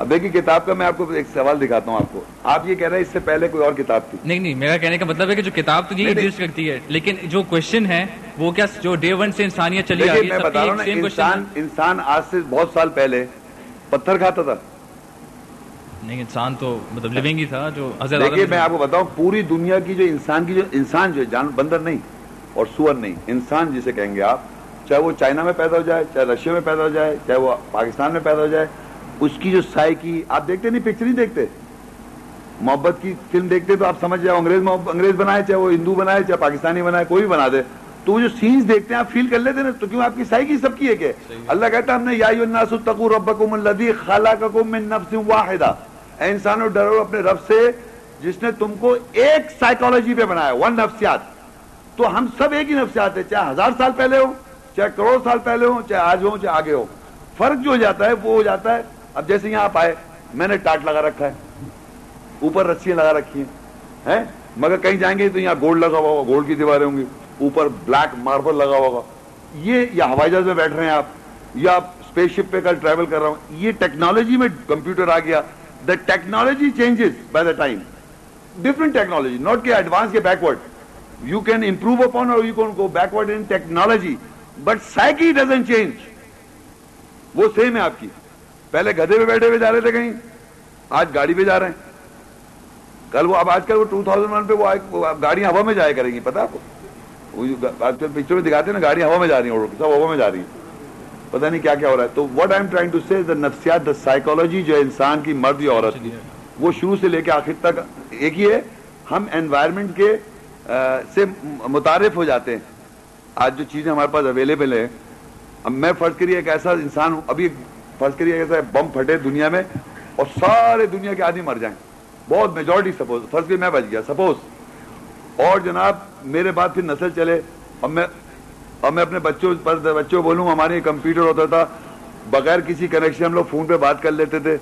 اب دیکھیے کتاب کا میں آپ کو ایک سوال دکھاتا ہوں آپ کو۔ آپ یہ کہہ رہے ہیں اس سے پہلے کوئی اور کتاب تھی۔ نہیں نہیں میرا کہنے کا مطلب ہے کہ جو کتاب تو یہی نہیں۔ ایگزسٹ کرتی ہے لیکن جو کوشچن ہے وہ کیا جو ڈے ون سے انسانیت چلی آ رہی میں ہے سب بتا رہا ہوں انسان آج سے بہت سال پہلے پتھر کھاتا تھا۔ نہیں انسان تو مطلب لیونگ ہی تھا جو حضرت دیکھیے میں آپ کو بتاؤں پوری دنیا کی جو انسان کی جو انسان جو ہے جان بندر نہیں اور سور نہیں انسان جسے کہیں گے آپ چاہے وہ چائنا میں پیدا ہو جائے چاہے رشیا میں پیدا ہو جائے چاہے وہ پاکستان میں پیدا ہو جائے اس کی جو سائیکی آپ دیکھتے نہیں پکچر نہیں دیکھتے؟ محبت کی فلم دیکھتے تو آپ سمجھ جاؤ انگریز انگریز بنائے چاہے وہ ہندو بنائے چاہے پاکستانی بنائے کوئی بھی بنا دے۔ تو وہ جو سینز دیکھتے ہیں آپ فیل کر لیتے نا تو کیوں آپ کی سائیکی سب کی ایک ہے؟ اللہ کہتا ہے ہم نے یا الناس اتقوا ربکم الذی خلقکم من نفس واحدہ۔ اے انسانوں ڈرو اپنے رب سے جس نے تم کو ایک سائیکالوجی پہ بنایا ون نفسیات۔ تو ہم سب ایک ہی نفسیات ہیں چاہے ہزار سال پہلے ہو چاہے کروڑ سال پہلے ہو چاہے آج ہو چاہے آگے ہو فرق جو ہو جاتا ہے وہ ہو جاتا ہے اب جیسے یہاں آپ آئے، میں نے ٹاٹ لگا رکھا ہے، اوپر رسیاں لگا رکھی ہیں مگر کہیں جائیں گے تو یہاں گولڈ لگا ہوا ہوگا، گولڈ کی دیواریں ہوں گی، اوپر بلیک ماربل لگا ہوا ہوگا۔ یہ یا ہوائی جہاز میں بیٹھ رہے ہیں آپ، یا آپ اسپیس شپ پہ کل ٹریول کر رہا ہوں۔ یہ ٹیکنالوجی میں کمپیوٹر آ گیا۔ The technology changes by the time different technology not کہ ایڈوانس کے backward you can improve upon اور you can go backward in technology but psyche doesn't change وہ سیم ہے آپ کی۔ پہلے گدے پہ بیٹھے ہوئے جا رہے تھے کہیں۔ آج گاڑی پہ جا رہے ہیں۔ کل وہ اب آج کل وہ ٹو تھاؤزینڈ ون پہ وہ گاڑیاں ہوا میں جایا کریں گی پتا آپ کو؟ آج کل پکچر میں دکھاتے ہیں نا گاڑیاں ہوا میں جا رہی ہیں سب ہوا میں جا رہی ہیں۔ پتہ نہیں کیا کیا ہو رہا ہے۔ تو what I am trying to say the نفسیات دا سائیکولوجی جو انسان کی مرد یا عورت وہ شروع سے لے کے آخر تک ایک ہی ہے۔ ہم انوائرمنٹ کے سے متعارف ہو جاتے ہیں۔ آج جو چیزیں ہمارے پاس اویلیبل ہیں اب میں فرض کریے ایک ایسا انسان ہوں ابھی فرض کریے ایسا بم پھٹے دنیا میں اور سارے دنیا کے آدمی مر جائیں۔ بہت میجورٹی سپوز فرض کریے میں بچ گیا سپوز اور جناب، میرے بعد پھر نسل چلے۔ اور میں اور میں اپنے بچوں پر بچوں بولوں، ہمارے کمپیوٹر ہوتا تھا، بغیر کسی کنیکشن ہم لوگ فون پہ بات کر لیتے تھے۔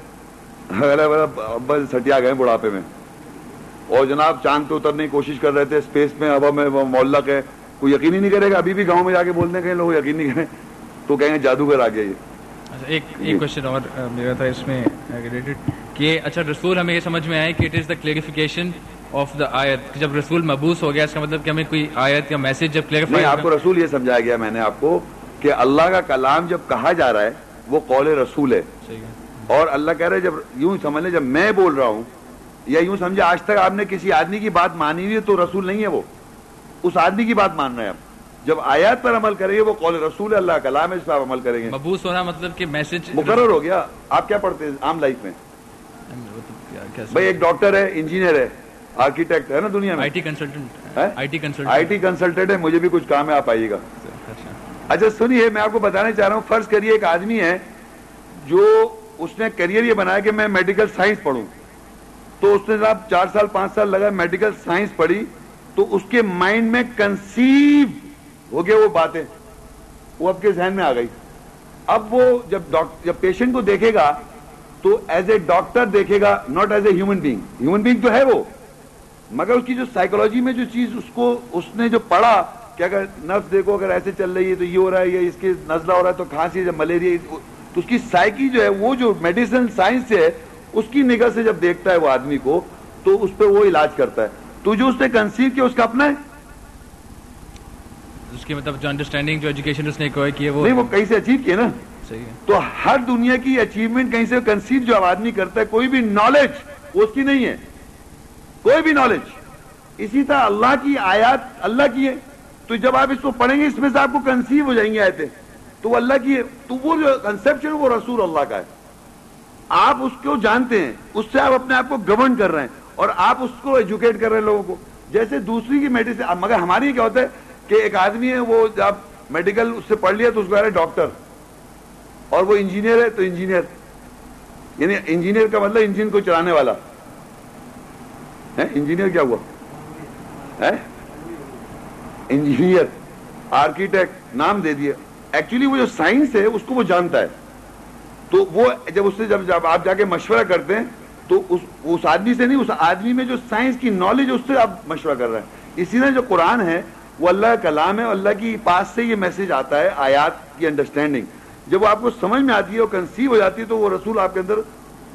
ابا جی سٹیا گئے بڑھاپے میں۔ اور جناب، چاند پہ اترنے کی کوشش کر رہے تھے اسپیس میں ہوا میں، وہ معلق ہے۔ کوئی یقین ہی نہیں کرے گا، ابھی بھی گاؤں میں جا کے بولتے ہیں لوگ یقین نہیں کریں۔ تو کہیں گے جادوگر آ گیا یہ۔ ایک ایک کوشچن اور آ، میرا تھا اس میں ریلیٹڈ کہ اچھا رسول ہمیں یہ سمجھ میں آیا کہ it is the clarification of the آیت جب رسول مبوس ہو گیا اس کا مطلب کہ ہمیں کوئی آیت یا میسج جب نہیں کلیریفائی آپ کو رسول یہ سمجھایا گیا میں نے آپ کو کہ اللہ کا کلام جب کہا جا رہا ہے وہ قول رسول ہے۔ اور اللہ کہہ رہے جب یوں سمجھ لیں جب میں بول رہا ہوں یا یوں سمجھے آج تک آپ نے کسی آدمی کی بات مانی ہوئی ہے تو رسول نہیں ہے وہ۔ اس آدمی کی بات مان رہے ہیں آپ۔ جب آیات پر عمل کریں گے وہ قول رسول اللہ کا کلام اس پر عمل کریں گے۔ مبوس ہونا مطلب کہ میسج مقرر ہو گیا۔ آپ کیا پڑھتے ہیں عام لائف میں؟ بھائی ایک ڈاکٹر ہے انجینئر ہے آرکیٹیکٹ ہے نا دنیا میں؟ I T consultant? I T consultant I T consultant ہے مجھے بھی کچھ کام ہے آپ آئیے گا۔ اچھا۔ سنیے میں آپ کو بتانا چاہ رہا ہوں فرض کریے ایک آدمی ہے جو اس نے کیریئر یہ بنایا کہ میں میڈیکل سائنس پڑھوں۔ تو اس نے جناب چار سال پانچ سال لگا میڈیکل سائنس پڑھی تو اس کے مائنڈ میں کنسیو ہو گیا وہ باتیں۔ وہ اب کے ذہن میں آ گئی۔ اب وہ جب ڈاکٹر جب پیشنٹ کو دیکھے گا تو ایز اے ڈاکٹر دیکھے گا not as a human being human being تو ہے وہ۔ مگر اس کی جو سائیکولوجی میں جو چیز اس کو، اس نے جو پڑھا کہ اگر نفس دیکھو، اگر ایسے چل رہی ہے تو یہ ہو رہا ہے، یا اس کے نزلہ ہو رہا ہے تو کھانسی جب ملیریا تو اس کی سائیکی جو ہے، وہ جو میڈیسن سائنس سے ہے، اس کی نگاہ سے جب دیکھتا ہے وہ آدمی کو، تو اس پہ وہ علاج کرتا ہے۔ تو جو اس نے کنسیو کیا، اس کا اپنا ہے۔ اس کی مطلب جو انڈرسٹینڈنگ جو ایجوکیشن اس نے کی ہے وہ نہیں وہ کہیں سے اچیو کیے نا۔ صحیح ہے۔ تو ہر دنیا کی اچیومنٹ کہیں سے کنسیو جو آدمی کرتا ہے کوئی بھی نالج وہ اس کی نہیں ہے۔ کوئی بھی نالج اسی طرح اللہ کی آیات اللہ کی ہے۔ تو جب آپ اس کو پڑھیں گے اس میں سے آپ کو کنسیو ہو جائیں گے آیتیں۔ تو وہ اللہ کی ہے تو وہ جو کنسپٹ ہے وہ رسول اللہ کا ہے۔ آپ اس کو جانتے ہیں۔ اس سے آپ اپنے آپ کو گورن کر رہے ہیں اور آپ اس کو ایجوکیٹ کر رہے ہیں لوگوں کو۔ جیسے دوسری کی میڈیسن مگر ہماری کیا ہوتا ہے؟ کہ ایک آدمی ہے، وہ جب میڈیکل اس سے پڑھ لیا تو اس کو کہہ رہے ڈاکٹر، اور وہ انجینئر ہے تو انجینئر یعنی انجینئر کا مطلب انجن کو چلانے والا۔ انجینئر کیا ہوا؟ انجینئر، آرکیٹیکٹ، نام دے دیا۔ ایکچولی وہ جو سائنس ہے، اس کو وہ جانتا ہے۔ تو وہ جب اس سے جب جب آپ جا کے مشورہ کرتے ہیں، تو اس اس آدمی سے نہیں، اس آدمی میں جو سائنس کی نالج اس سے آپ مشورہ کر رہے ہیں۔ اسی طرح جو قرآن ہے وہ اللہ کا کلام ہے اللہ کی پاس سے یہ میسج آتا ہے، آیات کی انڈرسٹینڈنگ جب وہ آپ کو سمجھ میں آتی ہے اور کنسیو ہو جاتی ہے تو وہ رسول آپ کے اندر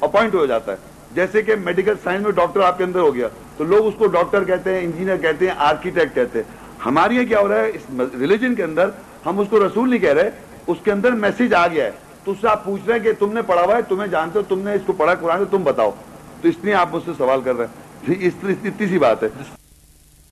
اپوائنٹ ہو جاتا ہے۔ جیسے کہ میڈیکل سائنس میں ڈاکٹر آپ کے اندر ہو گیا، تو لوگ اس کو ڈاکٹر کہتے ہیں انجینئر کہتے ہیں آرکیٹیکٹ کہتے ہیں۔ ہمارے یہاں کیا ہو رہا ہے؟ اس ریلیجن کے اندر ہم اس کو رسول نہیں کہہ رہے، اس کے اندر میسج آ گیا ہے۔ تو اس سے آپ پوچھ رہے ہیں کہ تم نے پڑھا ہوا ہے، تمہیں جانتے ہو، تم نے اس کو پڑھا قرآن تم بتاؤ۔ تو اس لیے آپ مجھ سے سوال کر رہے ہیں۔ اس سی بات ہے۔